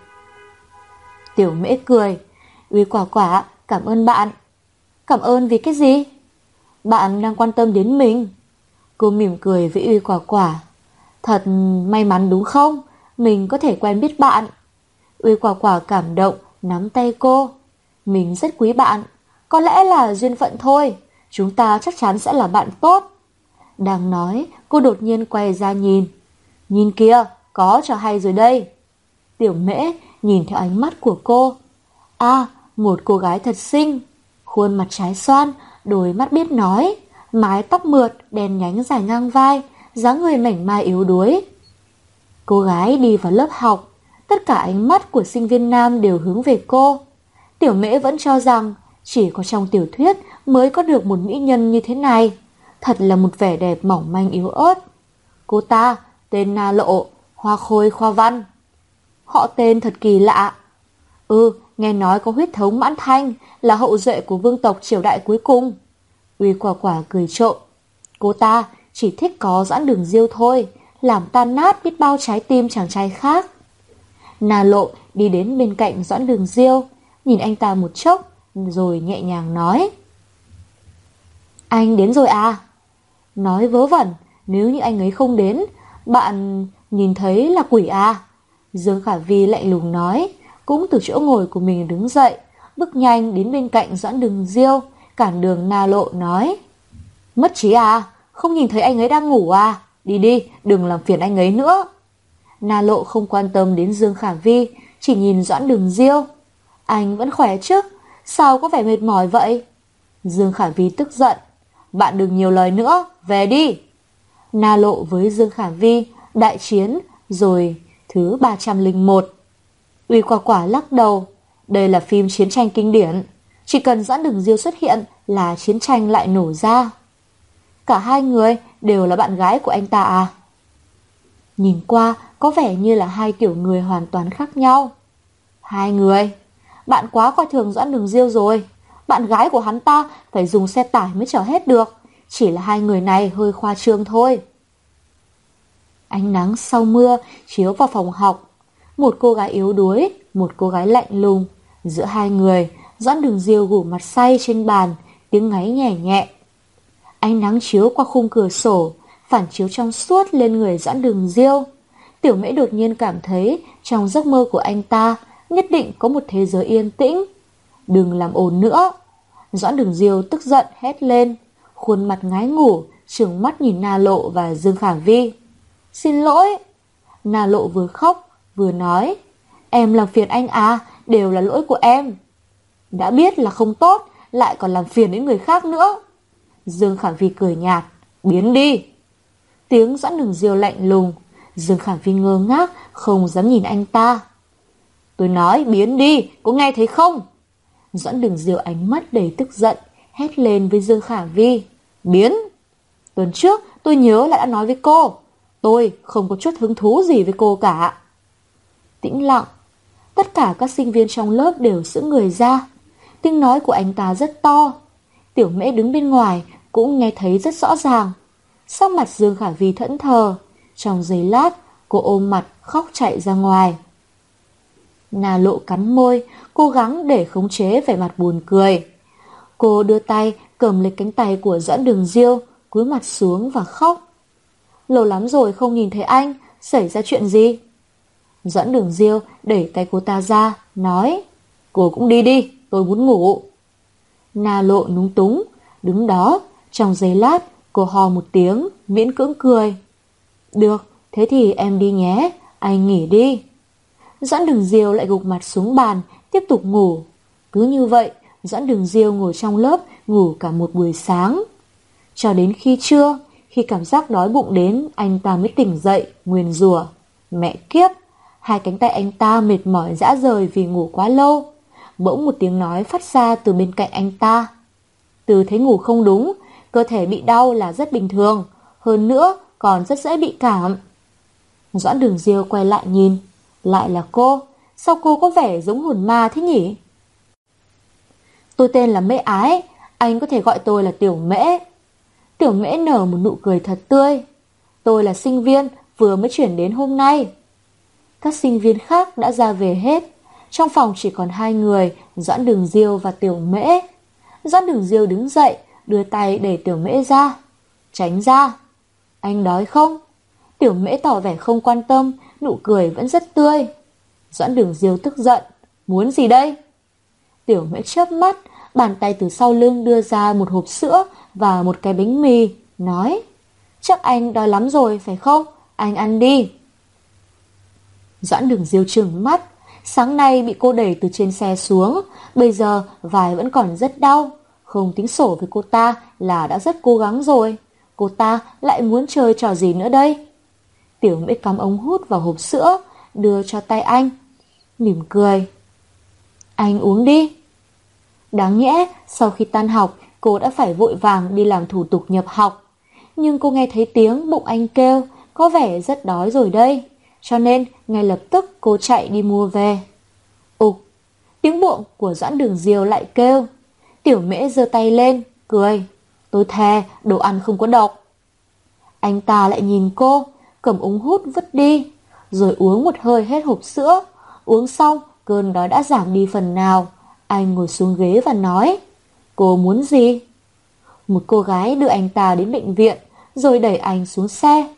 Tiểu mễ cười. Uy quả quả, cảm ơn bạn. Cảm ơn vì cái gì? Bạn đang quan tâm đến mình. Cô mỉm cười với Uy quả quả. Thật may mắn đúng không? Mình có thể quen biết bạn. Uy quả quả cảm động, nắm tay cô. Mình rất quý bạn. Có lẽ là duyên phận thôi. Chúng ta chắc chắn sẽ là bạn tốt. Đang nói, cô đột nhiên quay ra nhìn. Nhìn kia, có trò hay rồi đây. Tiểu mễ nhìn theo ánh mắt của cô. À, một cô gái thật xinh. Khuôn mặt trái xoan, đôi mắt biết nói. mái tóc mượt, đen nhánh dài ngang vai, dáng người mảnh mai yếu đuối. Cô gái đi vào lớp học, tất cả ánh mắt của sinh viên nam đều hướng về cô. Tiểu mễ vẫn cho rằng chỉ có trong tiểu thuyết mới có được một mỹ nhân như thế này. Thật là một vẻ đẹp mỏng manh yếu ớt. Cô ta, tên Na Lộ, Hoa Khôi Khoa Văn. Họ tên thật kỳ lạ. Ừ, nghe nói có huyết thống mãn thanh, là hậu duệ của vương tộc triều đại cuối cùng. Uy quả quả cười trộm. Cô ta chỉ thích có giãn đường diêu thôi, làm tan nát biết bao trái tim chàng trai khác. Na lộ đi đến bên cạnh Doãn Đường Diêu, nhìn anh ta một chốc, rồi nhẹ nhàng nói. Anh đến rồi à? Nói vớ vẩn, nếu như anh ấy không đến, bạn nhìn thấy là quỷ à? Dương Khả Vi lạnh lùng nói, cũng từ chỗ ngồi của mình đứng dậy, bước nhanh đến bên cạnh Doãn Đường Diêu, cản đường Na Lộ nói. Mất trí à? Không nhìn thấy anh ấy đang ngủ à? Đi đi, đừng làm phiền anh ấy nữa. Na Lộ không quan tâm đến Dương Khả Vi, chỉ nhìn Doãn Đường Diêu. Anh vẫn khỏe chứ? Sao có vẻ mệt mỏi vậy? Dương Khả Vi tức giận. Bạn đừng nhiều lời nữa, về đi. Na Lộ với Dương Khả Vi, đại chiến, rồi thứ 301. Uy quả quả lắc đầu. Đây là phim chiến tranh kinh điển. Chỉ cần Doãn Đường Diêu xuất hiện là chiến tranh lại nổ ra. Cả hai người đều là bạn gái của anh ta à? Nhìn qua, có vẻ như là hai kiểu người hoàn toàn khác nhau. Hai người? Bạn quá coi thường Doãn Đường Diêu rồi. Bạn gái của hắn ta phải dùng xe tải mới chở hết được. Chỉ là hai người này hơi khoa trương thôi. Ánh nắng sau mưa chiếu vào phòng học. Một cô gái yếu đuối, một cô gái lạnh lùng. Giữa hai người, Doãn Đường Diêu gủ mặt say trên bàn, tiếng ngáy nhẹ nhẹ. Ánh nắng chiếu qua khung cửa sổ, phản chiếu trong suốt lên người Doãn Đường Diêu. Tiểu mễ đột nhiên cảm thấy trong giấc mơ của anh ta nhất định có một thế giới yên tĩnh. Đừng làm ồn nữa. Doãn Đường Diêu tức giận hét lên, khuôn mặt ngái ngủ, trừng mắt nhìn Na Lộ và Dương Khả Vi. Xin lỗi. Na Lộ vừa khóc, vừa nói. Em làm phiền anh à, đều là lỗi của em. Đã biết là không tốt, lại còn làm phiền đến người khác nữa. Dương Khả Vi cười nhạt, biến đi. Tiếng doãn đường diêu lạnh lùng, Dương Khả Vi ngơ ngác, không dám nhìn anh ta. Tôi nói biến đi, có nghe thấy không? Doãn đường diêu ánh mắt đầy tức giận, hét lên với Dương Khả Vi. Biến! Tuần trước tôi nhớ là đã nói với cô, tôi không có chút hứng thú gì với cô cả. Tĩnh lặng, tất cả các sinh viên trong lớp đều giữ người ra. Tiếng nói của anh ta rất to. Tiểu mễ đứng bên ngoài cũng nghe thấy rất rõ ràng. Sau mặt Dương Khả Vi thẫn thờ, trong giây lát cô ôm mặt khóc chạy ra ngoài. Nà lộ cắn môi, cố gắng để khống chế vẻ mặt buồn cười. Cô đưa tay cầm lấy cánh tay của Doãn Đường Diêu, cúi mặt xuống và khóc. Lâu lắm rồi không nhìn thấy anh, xảy ra chuyện gì? Doãn Đường Diêu đẩy tay cô ta ra, nói Cô cũng đi đi, tôi muốn ngủ. Na lộ núng túng, đứng đó, trong giây lát cô hò một tiếng, miễn cưỡng cười. Được, thế thì em đi nhé, anh nghỉ đi. Doãn đường diêu lại gục mặt xuống bàn, tiếp tục ngủ. Cứ như vậy, Doãn đường diêu ngồi trong lớp, ngủ cả một buổi sáng. Cho đến khi trưa, khi cảm giác đói bụng đến, anh ta mới tỉnh dậy, nguyền rủa Mẹ kiếp! Hai cánh tay anh ta mệt mỏi dã rời vì ngủ quá lâu. Bỗng một tiếng nói phát ra từ bên cạnh anh ta. Từ thấy ngủ không đúng, cơ thể bị đau là rất bình thường. Hơn nữa, còn rất dễ bị cảm. Doãn đường diêu quay lại nhìn. Lại là cô. Sao cô có vẻ giống hồn ma thế nhỉ? Tôi tên là Mễ Ái. Anh có thể gọi tôi là Tiểu Mễ. Tiểu Mễ nở một nụ cười thật tươi. Tôi là sinh viên vừa mới chuyển đến hôm nay. Các sinh viên khác đã ra về hết. Trong phòng chỉ còn hai người, Doãn Đường Diêu và Tiểu Mễ. Doãn Đường Diêu đứng dậy, đưa tay để Tiểu Mễ ra. Tránh ra. Anh đói không? Tiểu Mễ tỏ vẻ không quan tâm, nụ cười vẫn rất tươi. Doãn Đường Diêu tức giận. Muốn gì đây? Tiểu Mễ chớp mắt, bàn tay từ sau lưng đưa ra một hộp sữa và một cái bánh mì, nói Chắc anh đói lắm rồi, phải không? Anh ăn đi. Doãn đường diêu trừng mắt, sáng nay bị cô đẩy từ trên xe xuống, bây giờ vai vẫn còn rất đau, không tính sổ với cô ta là đã rất cố gắng rồi. Cô ta lại muốn chơi trò gì nữa đây? Tiểu mễ cắm ống hút vào hộp sữa, đưa cho tay anh. Mỉm cười. Anh uống đi. Đáng nhẽ, sau khi tan học, cô đã phải vội vàng đi làm thủ tục nhập học. Nhưng cô nghe thấy tiếng bụng anh kêu, có vẻ rất đói rồi đây. Cho nên, ngay lập tức cô chạy đi mua về. Ục, tiếng buộng của Doãn Đường Diều lại kêu. Tiểu mễ giơ tay lên, cười. Tôi thề, đồ ăn không có độc. Anh ta lại nhìn cô, cầm ống hút vứt đi, rồi uống một hơi hết hộp sữa. Uống xong, cơn đói đã giảm đi phần nào. Anh ngồi xuống ghế và nói, cô muốn gì? Một cô gái đưa anh ta đến bệnh viện, rồi đẩy anh xuống xe,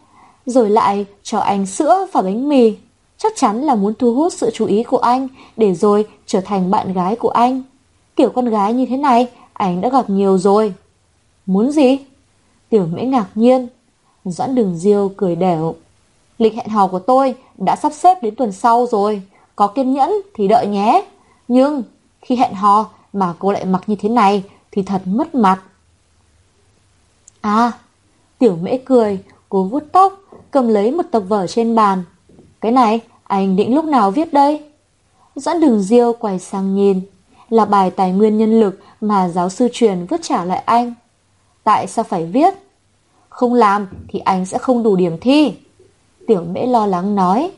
rồi lại cho anh sữa và bánh mì. Chắc chắn là muốn thu hút sự chú ý của anh, để rồi trở thành bạn gái của anh. Kiểu con gái như thế này, anh đã gặp nhiều rồi. Muốn gì? Tiểu mễ ngạc nhiên. Doãn đường diêu cười đẻo. Lịch hẹn hò của tôi đã sắp xếp đến tuần sau rồi. Có kiên nhẫn thì đợi nhé. Nhưng khi hẹn hò mà cô lại mặc như thế này thì thật mất mặt. À, tiểu mễ cười, cô vuốt tóc, cầm lấy một tập vở trên bàn. Cái này, anh định lúc nào viết đây? Doãn đường diêu quay sang nhìn, là bài tài nguyên nhân lực mà giáo sư truyền vứt trả lại anh. Tại sao phải viết? Không làm thì anh sẽ không đủ điểm thi. Tiểu mễ lo lắng nói.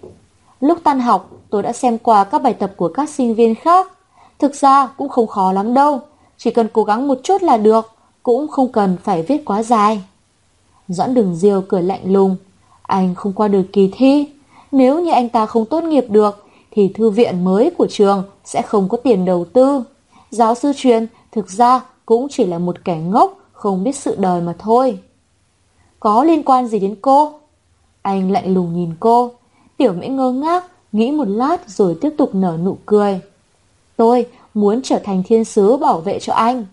Lúc tan học, tôi đã xem qua các bài tập của các sinh viên khác. Thực ra cũng không khó lắm đâu. Chỉ cần cố gắng một chút là được. Cũng không cần phải viết quá dài. Doãn đường diêu cười lạnh lùng. Anh không qua được kỳ thi. Nếu như anh ta không tốt nghiệp được, thì thư viện mới của trường sẽ không có tiền đầu tư. Giáo sư truyền thực ra cũng chỉ là một kẻ ngốc, không biết sự đời mà thôi. Có liên quan gì đến cô? Anh lạnh lùng nhìn cô. Tiểu mỹ ngơ ngác, nghĩ một lát rồi tiếp tục nở nụ cười. Tôi muốn trở thành thiên sứ bảo vệ cho anh.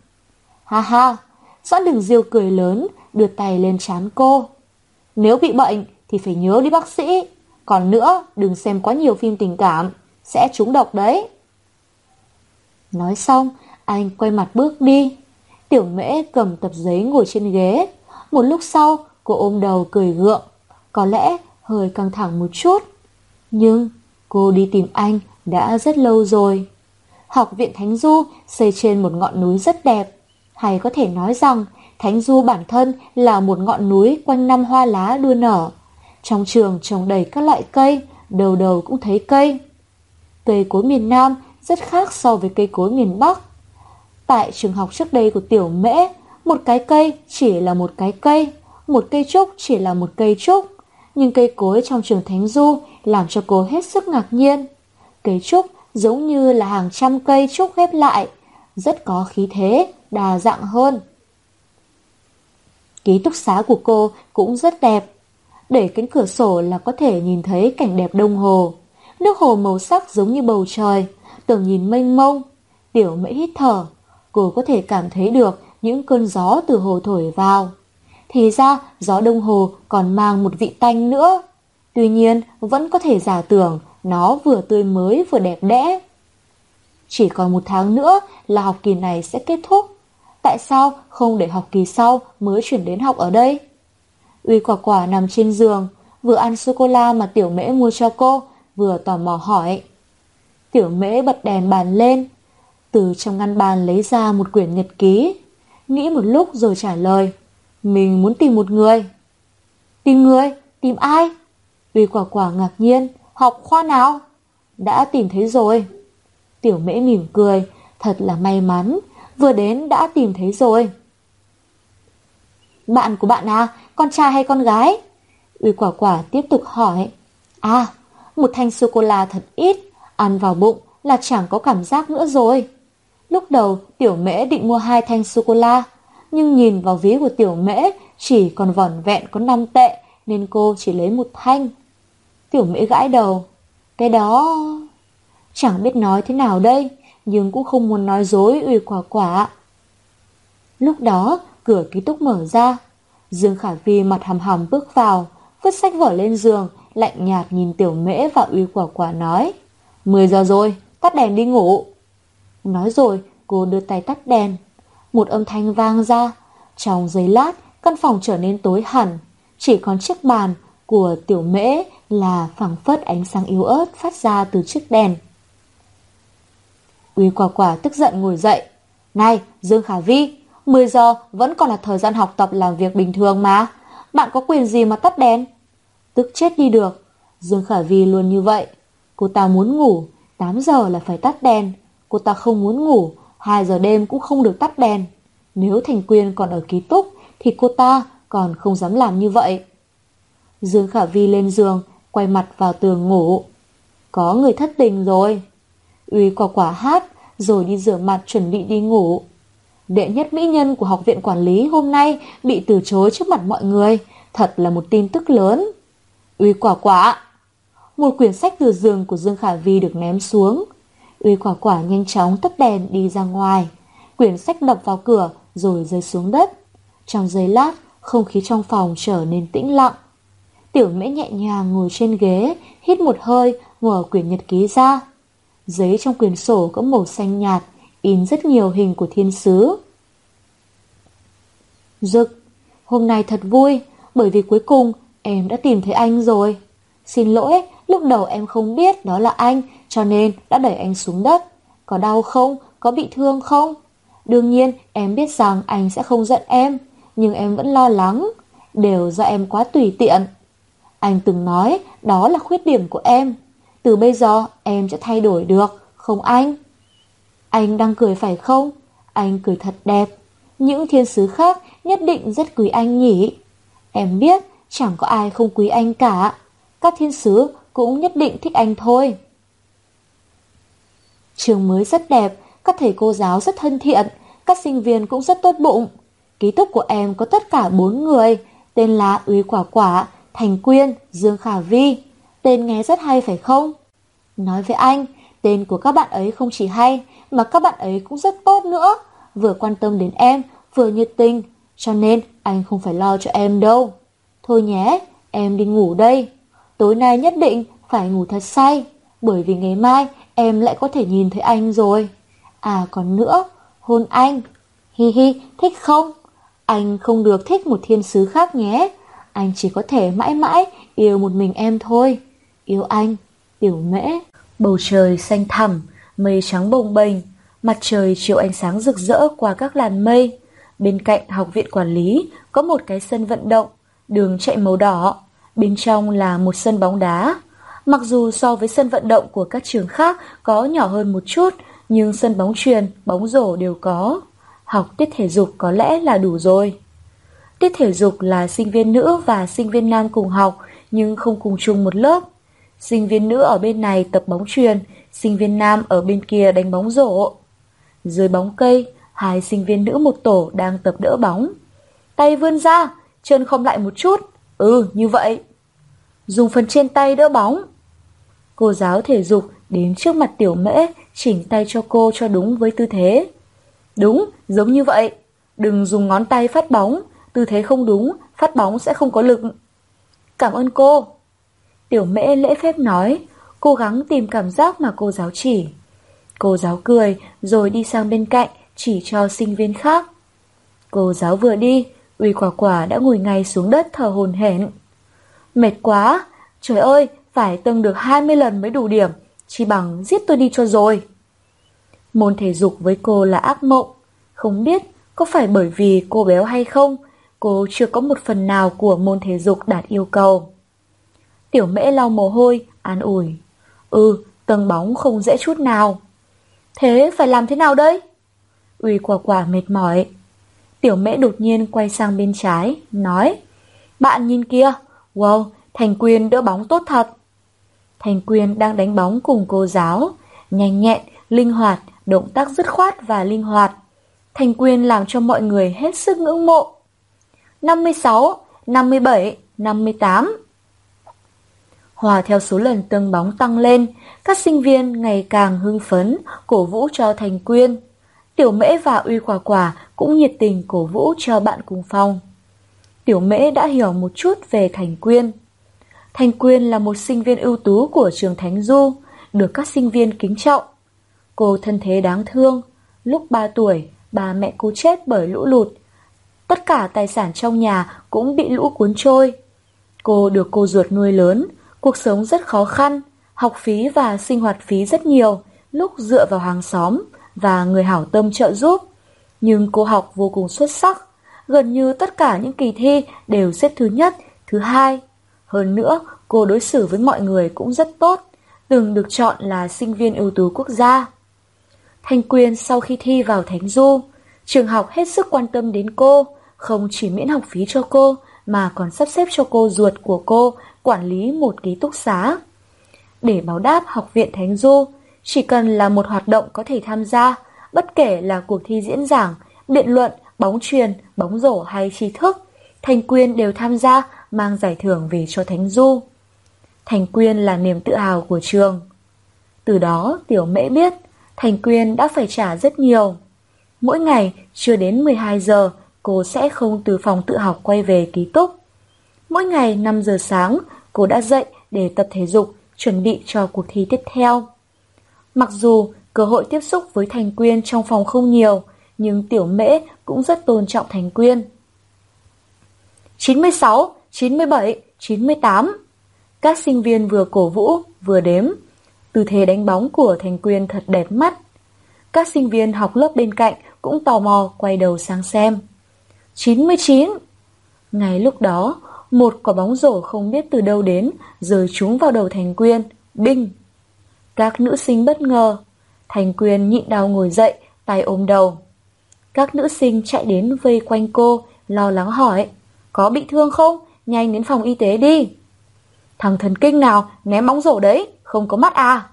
Ha ha, Doãn đường diêu cười lớn, đưa tay lên chán cô. Nếu bị bệnh thì phải nhớ đi bác sĩ. Còn nữa, đừng xem quá nhiều phim tình cảm, sẽ trúng độc đấy. Nói xong, anh quay mặt bước đi. Tiểu mễ cầm tập giấy ngồi trên ghế. Một lúc sau, cô ôm đầu cười gượng. Có lẽ hơi căng thẳng một chút. Nhưng cô đi tìm anh đã rất lâu rồi. Học viện Thánh Du xây trên một ngọn núi rất đẹp. Hay có thể nói rằng Thánh Du bản thân là một ngọn núi quanh năm hoa lá đua nở. Trong trường trồng đầy các loại cây, đầu đầu cũng thấy cây. Cây cối miền Nam rất khác so với cây cối miền Bắc. Tại trường học trước đây của Tiểu Mễ, một cái cây chỉ là một cái cây, một cây trúc chỉ là một cây trúc. Nhưng cây cối trong trường Thánh Du làm cho cô hết sức ngạc nhiên. Cây trúc giống như là hàng trăm cây trúc ghép lại, rất có khí thế, đa dạng hơn. Ký túc xá của cô cũng rất đẹp. Để cánh cửa sổ là có thể nhìn thấy cảnh đẹp đông hồ. Nước hồ màu sắc giống như bầu trời, tưởng nhìn mênh mông. Tiểu mễ hít thở, cô có thể cảm thấy được những cơn gió từ hồ thổi vào. Thì ra gió đông hồ còn mang một vị tanh nữa. Tuy nhiên vẫn có thể giả tưởng nó vừa tươi mới vừa đẹp đẽ. Chỉ còn một tháng nữa là học kỳ này sẽ kết thúc. Tại sao không để học kỳ sau mới chuyển đến học ở đây? Uy quả quả nằm trên giường, vừa ăn sô-cô-la mà tiểu mễ mua cho cô, vừa tò mò hỏi. Tiểu mễ bật đèn bàn lên, từ trong ngăn bàn lấy ra một quyển nhật ký. Nghĩ một lúc rồi trả lời, mình muốn tìm một người. Tìm người? Tìm ai? Uy quả quả ngạc nhiên, học khoa nào? Đã tìm thấy rồi. Tiểu mễ mỉm cười, thật là may mắn, vừa đến đã tìm thấy rồi. Bạn của bạn à, con trai hay con gái? Uy quả quả tiếp tục hỏi. À, một thanh sô-cô-la thật ít, ăn vào bụng là chẳng có cảm giác nữa rồi. Lúc đầu tiểu mễ định mua hai thanh sô-cô-la, nhưng nhìn vào ví của tiểu mễ chỉ còn vỏn vẹn có 5 tệ nên cô chỉ lấy một thanh. Tiểu mễ gãi đầu. Cái đó... Chẳng biết nói thế nào đây, nhưng cũng không muốn nói dối uy quả quả. Lúc đó, cửa ký túc mở ra. Dương Khả Vi mặt hầm hầm bước vào, vứt sách vở lên giường, lạnh nhạt nhìn tiểu mễ và uy quả quả nói. 10 giờ rồi, tắt đèn đi ngủ. Nói rồi, cô đưa tay tắt đèn. một âm thanh vang ra. Trong giây lát, căn phòng trở nên tối hẳn. Chỉ còn chiếc bàn của tiểu mễ là phẳng phất ánh sáng yếu ớt phát ra từ chiếc đèn. Uy quả quả tức giận ngồi dậy. Này, Dương Khả Vi, 10 giờ vẫn còn là thời gian học tập làm việc bình thường mà. Bạn có quyền gì mà tắt đèn? Tức chết đi được. Dương Khả Vi luôn như vậy. Cô ta muốn ngủ, 8 giờ là phải tắt đèn. Cô ta không muốn ngủ, 2 giờ đêm cũng không được tắt đèn. Nếu Thành Quyên còn ở ký túc thì cô ta còn không dám làm như vậy. Dương Khả Vi lên giường, quay mặt vào tường ngủ. Có người thất tình rồi. Uy quả quả hát, rồi đi rửa mặt chuẩn bị đi ngủ. Đệ nhất mỹ nhân của học viện quản lý hôm nay bị từ chối trước mặt mọi người. Thật là một tin tức lớn. Uy quả quả. Một quyển sách từ giường của Dương Khả Vi được ném xuống. Uy quả quả nhanh chóng tắt đèn đi ra ngoài. Quyển sách đập vào cửa rồi rơi xuống đất. Trong giây lát, không khí trong phòng trở nên tĩnh lặng. Tiểu mễ nhẹ nhàng ngồi trên ghế, hít một hơi, mở quyển nhật ký ra. Giấy trong quyển sổ có màu xanh nhạt, in rất nhiều hình của thiên sứ. Dực, hôm nay thật vui, bởi vì cuối cùng em đã tìm thấy anh rồi. Xin lỗi, lúc đầu em không biết đó là anh, cho nên đã đẩy anh xuống đất. Có đau không? Có bị thương không? Đương nhiên, em biết rằng anh sẽ không giận em, nhưng em vẫn lo lắng. Đều do em quá tùy tiện. Anh từng nói đó là khuyết điểm của em. Từ bây giờ em sẽ thay đổi được, không anh? Anh đang cười phải không? Anh cười thật đẹp. Những thiên sứ khác nhất định rất quý anh nhỉ. Em biết chẳng có ai không quý anh cả. Các thiên sứ cũng nhất định thích anh thôi. Trường mới rất đẹp, các thầy cô giáo rất thân thiện, các sinh viên cũng rất tốt bụng. Ký túc của em có tất cả bốn người, tên là Uy Quả Quả, Thành Quyên, Dương Khả Vi. Tên nghe rất hay phải không? Nói với anh, tên của các bạn ấy không chỉ hay, mà các bạn ấy cũng rất tốt nữa. Vừa quan tâm đến em, vừa nhiệt tình, cho nên anh không phải lo cho em đâu. Thôi nhé, em đi ngủ đây. Tối nay nhất định phải ngủ thật say, bởi vì ngày mai em lại có thể nhìn thấy anh rồi. À còn nữa, hôn anh. Hi hi, thích không? Anh không được thích một thiên sứ khác nhé. Anh chỉ có thể mãi mãi yêu một mình em thôi. Yêu anh, tiểu mễ. Bầu trời xanh thẳm, mây trắng bồng bềnh, mặt trời chiếu ánh sáng rực rỡ qua các làn mây. Bên cạnh học viện quản lý có một cái sân vận động, đường chạy màu đỏ, bên trong là một sân bóng đá. Mặc dù so với sân vận động của các trường khác có nhỏ hơn một chút, nhưng sân bóng truyền, bóng rổ đều có. Học tiết thể dục có lẽ là đủ rồi. Tiết thể dục là sinh viên nữ và sinh viên nam cùng học, nhưng không cùng chung một lớp. Sinh viên nữ ở bên này tập bóng truyền, sinh viên nam ở bên kia đánh bóng rổ. Dưới bóng cây, hai sinh viên nữ một tổ đang tập đỡ bóng. Tay vươn ra, chân không lại một chút. Ừ, như vậy. Dùng phần trên tay đỡ bóng. Cô giáo thể dục đến trước mặt tiểu mễ, chỉnh tay cho cô cho đúng với tư thế. Đúng, giống như vậy. Đừng dùng ngón tay phát bóng, tư thế không đúng, phát bóng sẽ không có lực. Cảm ơn cô. Tiểu mễ lễ phép nói, cố gắng tìm cảm giác mà cô giáo chỉ. Cô giáo cười rồi đi sang bên cạnh chỉ cho sinh viên khác. Cô giáo vừa đi, Uy quả quả đã ngồi ngay xuống đất thở hồn hển. Mệt quá, trời ơi, phải tâng được 20 lần mới đủ điểm, chỉ bằng giết tôi đi cho rồi. Môn thể dục với cô là ác mộng, không biết có phải bởi vì cô béo hay không, cô chưa có một phần nào của môn thể dục đạt yêu cầu. Tiểu mễ lau mồ hôi, an ủi. Ừ, tầng bóng không dễ chút nào. Thế phải làm thế nào đây? Uy quả quả mệt mỏi. Tiểu mễ đột nhiên quay sang bên trái, nói. Bạn nhìn kia, wow, Thành Quyên đỡ bóng tốt thật. Thành Quyên đang đánh bóng cùng cô giáo, nhanh nhẹn, linh hoạt, động tác dứt khoát và linh hoạt. Thành Quyên làm cho mọi người hết sức ngưỡng mộ. 56, 57, 58 Hòa theo số lần tương bóng tăng lên, các sinh viên ngày càng hưng phấn, cổ vũ cho Thành Quyên. Tiểu Mễ và Uy Quả Quả cũng nhiệt tình cổ vũ cho bạn cùng phòng. Tiểu Mễ đã hiểu một chút về Thành Quyên. Thành Quyên là một sinh viên ưu tú của trường Thánh Du, được các sinh viên kính trọng. Cô thân thế đáng thương, lúc 3 tuổi bà mẹ cô chết bởi lũ lụt. Tất cả tài sản trong nhà cũng bị lũ cuốn trôi. Cô được cô ruột nuôi lớn, cuộc sống rất khó khăn, học phí và sinh hoạt phí rất nhiều, lúc dựa vào hàng xóm và người hảo tâm trợ giúp. Nhưng cô học vô cùng xuất sắc, gần như tất cả những kỳ thi đều xếp thứ nhất, thứ hai. Hơn nữa, cô đối xử với mọi người cũng rất tốt, từng được chọn là sinh viên ưu tú quốc gia. Thanh Quyên sau khi thi vào Thánh Du, trường học hết sức quan tâm đến cô, không chỉ miễn học phí cho cô, mà còn sắp xếp cho cô ruột của cô quản lý một ký túc xá. Để báo đáp học viện Thánh Du, chỉ cần là một hoạt động có thể tham gia, bất kể là cuộc thi diễn giảng, biện luận, bóng truyền, bóng rổ hay tri thức, Thành Quyên đều tham gia mang giải thưởng về cho Thánh Du. Thành Quyên là niềm tự hào của trường. Từ đó Tiểu Mễ biết Thành Quyên đã phải trả rất nhiều. Mỗi ngày chưa đến 12 giờ cô sẽ không từ phòng tự học quay về ký túc. Mỗi ngày 5 giờ sáng cô đã dậy để tập thể dục chuẩn bị cho cuộc thi tiếp theo. Mặc dù cơ hội tiếp xúc với Thành Quyên trong phòng không nhiều, nhưng Tiểu Mễ cũng rất tôn trọng Thành Quyên. 96, 97, 98 Các sinh viên vừa cổ vũ, vừa đếm. Tư thế đánh bóng của Thành Quyên thật đẹp mắt. Các sinh viên học lớp bên cạnh cũng tò mò quay đầu sang xem. 99 Ngay lúc đó, một quả bóng rổ không biết từ đâu đến, rơi trúng vào đầu Thành Quyên. Đinh! Các nữ sinh bất ngờ. Thành Quyên nhịn đau ngồi dậy, tay ôm đầu. Các nữ sinh chạy đến vây quanh cô, lo lắng hỏi. Có bị thương không? Nhanh đến phòng y tế đi. Thằng thần kinh nào ném bóng rổ đấy, không có mắt à?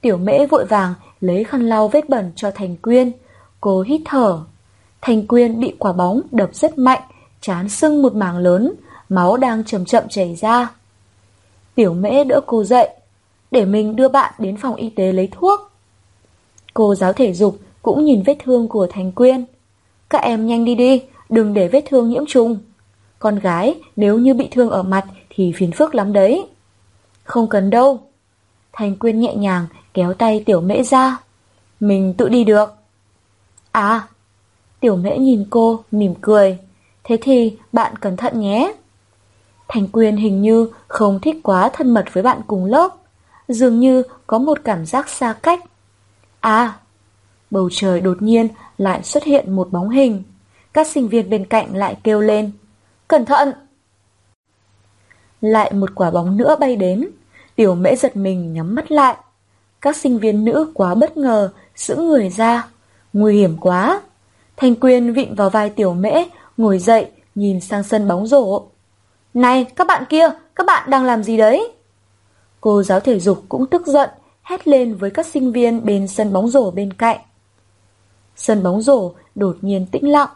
Tiểu mễ vội vàng lấy khăn lau vết bẩn cho Thành Quyên. Cô hít thở. Thành Quyên bị quả bóng đập rất mạnh, chán sưng một mảng lớn, máu đang chậm chậm chảy ra. Tiểu mễ đỡ cô dậy, để mình đưa bạn đến phòng y tế lấy thuốc. Cô giáo thể dục cũng nhìn vết thương của Thành Quyên. Các em nhanh đi đi, đừng để vết thương nhiễm trùng. Con gái nếu như bị thương ở mặt thì phiền phức lắm đấy. Không cần đâu. Thành Quyên nhẹ nhàng kéo tay Tiểu Mễ ra. Mình tự đi được. À, Tiểu Mễ nhìn cô, mỉm cười. Thế thì bạn cẩn thận nhé. Thành Quyên hình như không thích quá thân mật với bạn cùng lớp. Dường như có một cảm giác xa cách. À, bầu trời đột nhiên lại xuất hiện một bóng hình. Các sinh viên bên cạnh lại kêu lên. Cẩn thận! Lại một quả bóng nữa bay đến. Tiểu mễ giật mình nhắm mắt lại. Các sinh viên nữ quá bất ngờ, giữ người ra. Nguy hiểm quá! Thanh Quyên vịn vào vai tiểu mễ, ngồi dậy, nhìn sang sân bóng rổ. Này, các bạn kia, các bạn đang làm gì đấy? Cô giáo thể dục cũng tức giận, hét lên với các sinh viên bên sân bóng rổ bên cạnh. Sân bóng rổ đột nhiên tĩnh lặng.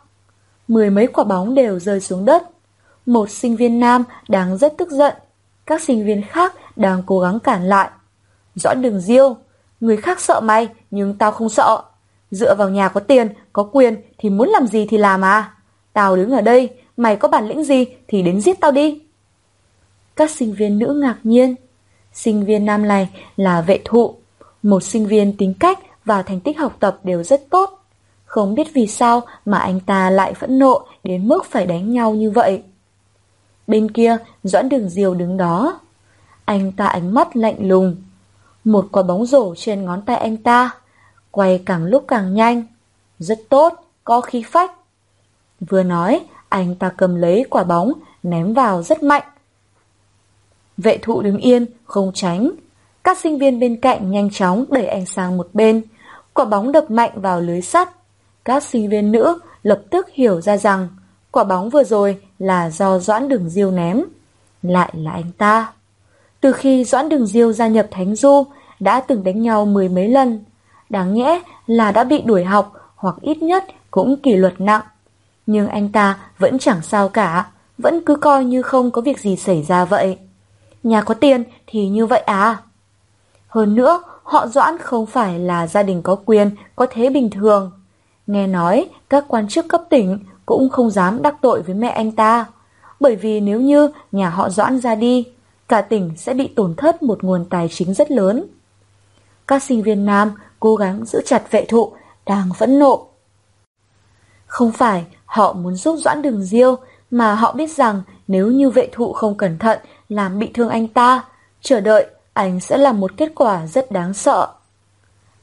Mười mấy quả bóng đều rơi xuống đất. Một sinh viên nam đang rất tức giận. Các sinh viên khác đang cố gắng cản lại. Rõ đường diêu, người khác sợ mày nhưng tao không sợ. Dựa vào nhà có tiền, có quyền thì muốn làm gì thì làm à. Tao đứng ở đây, mày có bản lĩnh gì thì đến giết tao đi. Các sinh viên nữ ngạc nhiên. Sinh viên nam này là vệ thụ, một sinh viên tính cách và thành tích học tập đều rất tốt. Không biết vì sao mà anh ta lại phẫn nộ đến mức phải đánh nhau như vậy. Bên kia, Doãn Đường Diều đứng đó. Anh ta ánh mắt lạnh lùng. Một quả bóng rổ trên ngón tay anh ta, quay càng lúc càng nhanh. Rất tốt, có khí phách. Vừa nói, anh ta cầm lấy quả bóng, ném vào rất mạnh. Vệ thụ đứng yên, không tránh. Các sinh viên bên cạnh nhanh chóng đẩy anh sang một bên. Quả bóng đập mạnh vào lưới sắt. Các sinh viên nữ lập tức hiểu ra rằng quả bóng vừa rồi là do Doãn Đường Diêu ném. Lại là anh ta. Từ khi Doãn Đường Diêu gia nhập Thánh Du, đã từng đánh nhau mười mấy lần. Đáng nhẽ là đã bị đuổi học hoặc ít nhất cũng kỷ luật nặng. Nhưng anh ta vẫn chẳng sao cả, vẫn cứ coi như không có việc gì xảy ra vậy. Nhà có tiền thì như vậy à? Hơn nữa, họ Doãn không phải là gia đình có quyền, có thế bình thường. Nghe nói, các quan chức cấp tỉnh cũng không dám đắc tội với mẹ anh ta. Bởi vì nếu như nhà họ Doãn ra đi, cả tỉnh sẽ bị tổn thất một nguồn tài chính rất lớn. Các sinh viên nam cố gắng giữ chặt vệ thụ, đang phẫn nộ. Không phải họ muốn giúp Doãn Đường Diêu, mà họ biết rằng nếu như vệ thụ không cẩn thận làm bị thương anh ta, chờ đợi anh sẽ là một kết quả rất đáng sợ.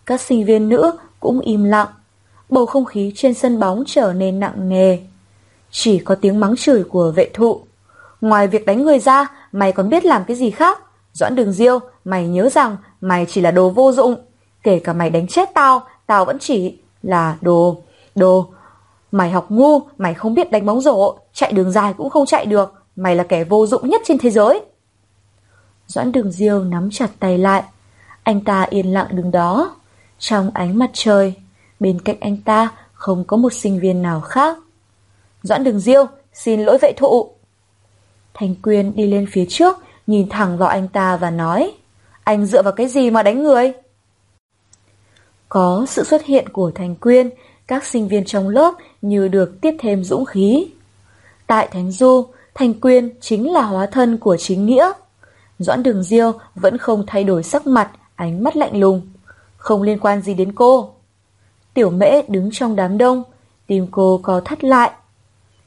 Các sinh viên nữ cũng im lặng, bầu không khí trên sân bóng trở nên nặng nề. Chỉ có tiếng mắng chửi của vệ thụ. Ngoài việc đánh người ra, mày còn biết làm cái gì khác? Doãn đường diêu, mày nhớ rằng mày chỉ là đồ vô dụng. Kể cả mày đánh chết tao, tao vẫn chỉ là đồ, đồ. Mày học ngu, mày không biết đánh bóng rổ, chạy đường dài cũng không chạy được. Mày là kẻ vô dụng nhất trên thế giới. Doãn đường diêu nắm chặt tay lại. Anh ta yên lặng đứng đó. Trong ánh mặt trời, bên cạnh anh ta không có một sinh viên nào khác. Doãn đường diêu, xin lỗi vệ thụ. Thành Quyên đi lên phía trước, nhìn thẳng vào anh ta và nói, anh dựa vào cái gì mà đánh người? Có sự xuất hiện của Thành Quyên, các sinh viên trong lớp như được tiếp thêm dũng khí. Tại Thánh Du, Thành Quyên chính là hóa thân của chính nghĩa. Doãn Đường Diêu vẫn không thay đổi sắc mặt, ánh mắt lạnh lùng. Không liên quan gì đến cô. Tiểu mễ đứng trong đám đông, tim cô có thắt lại.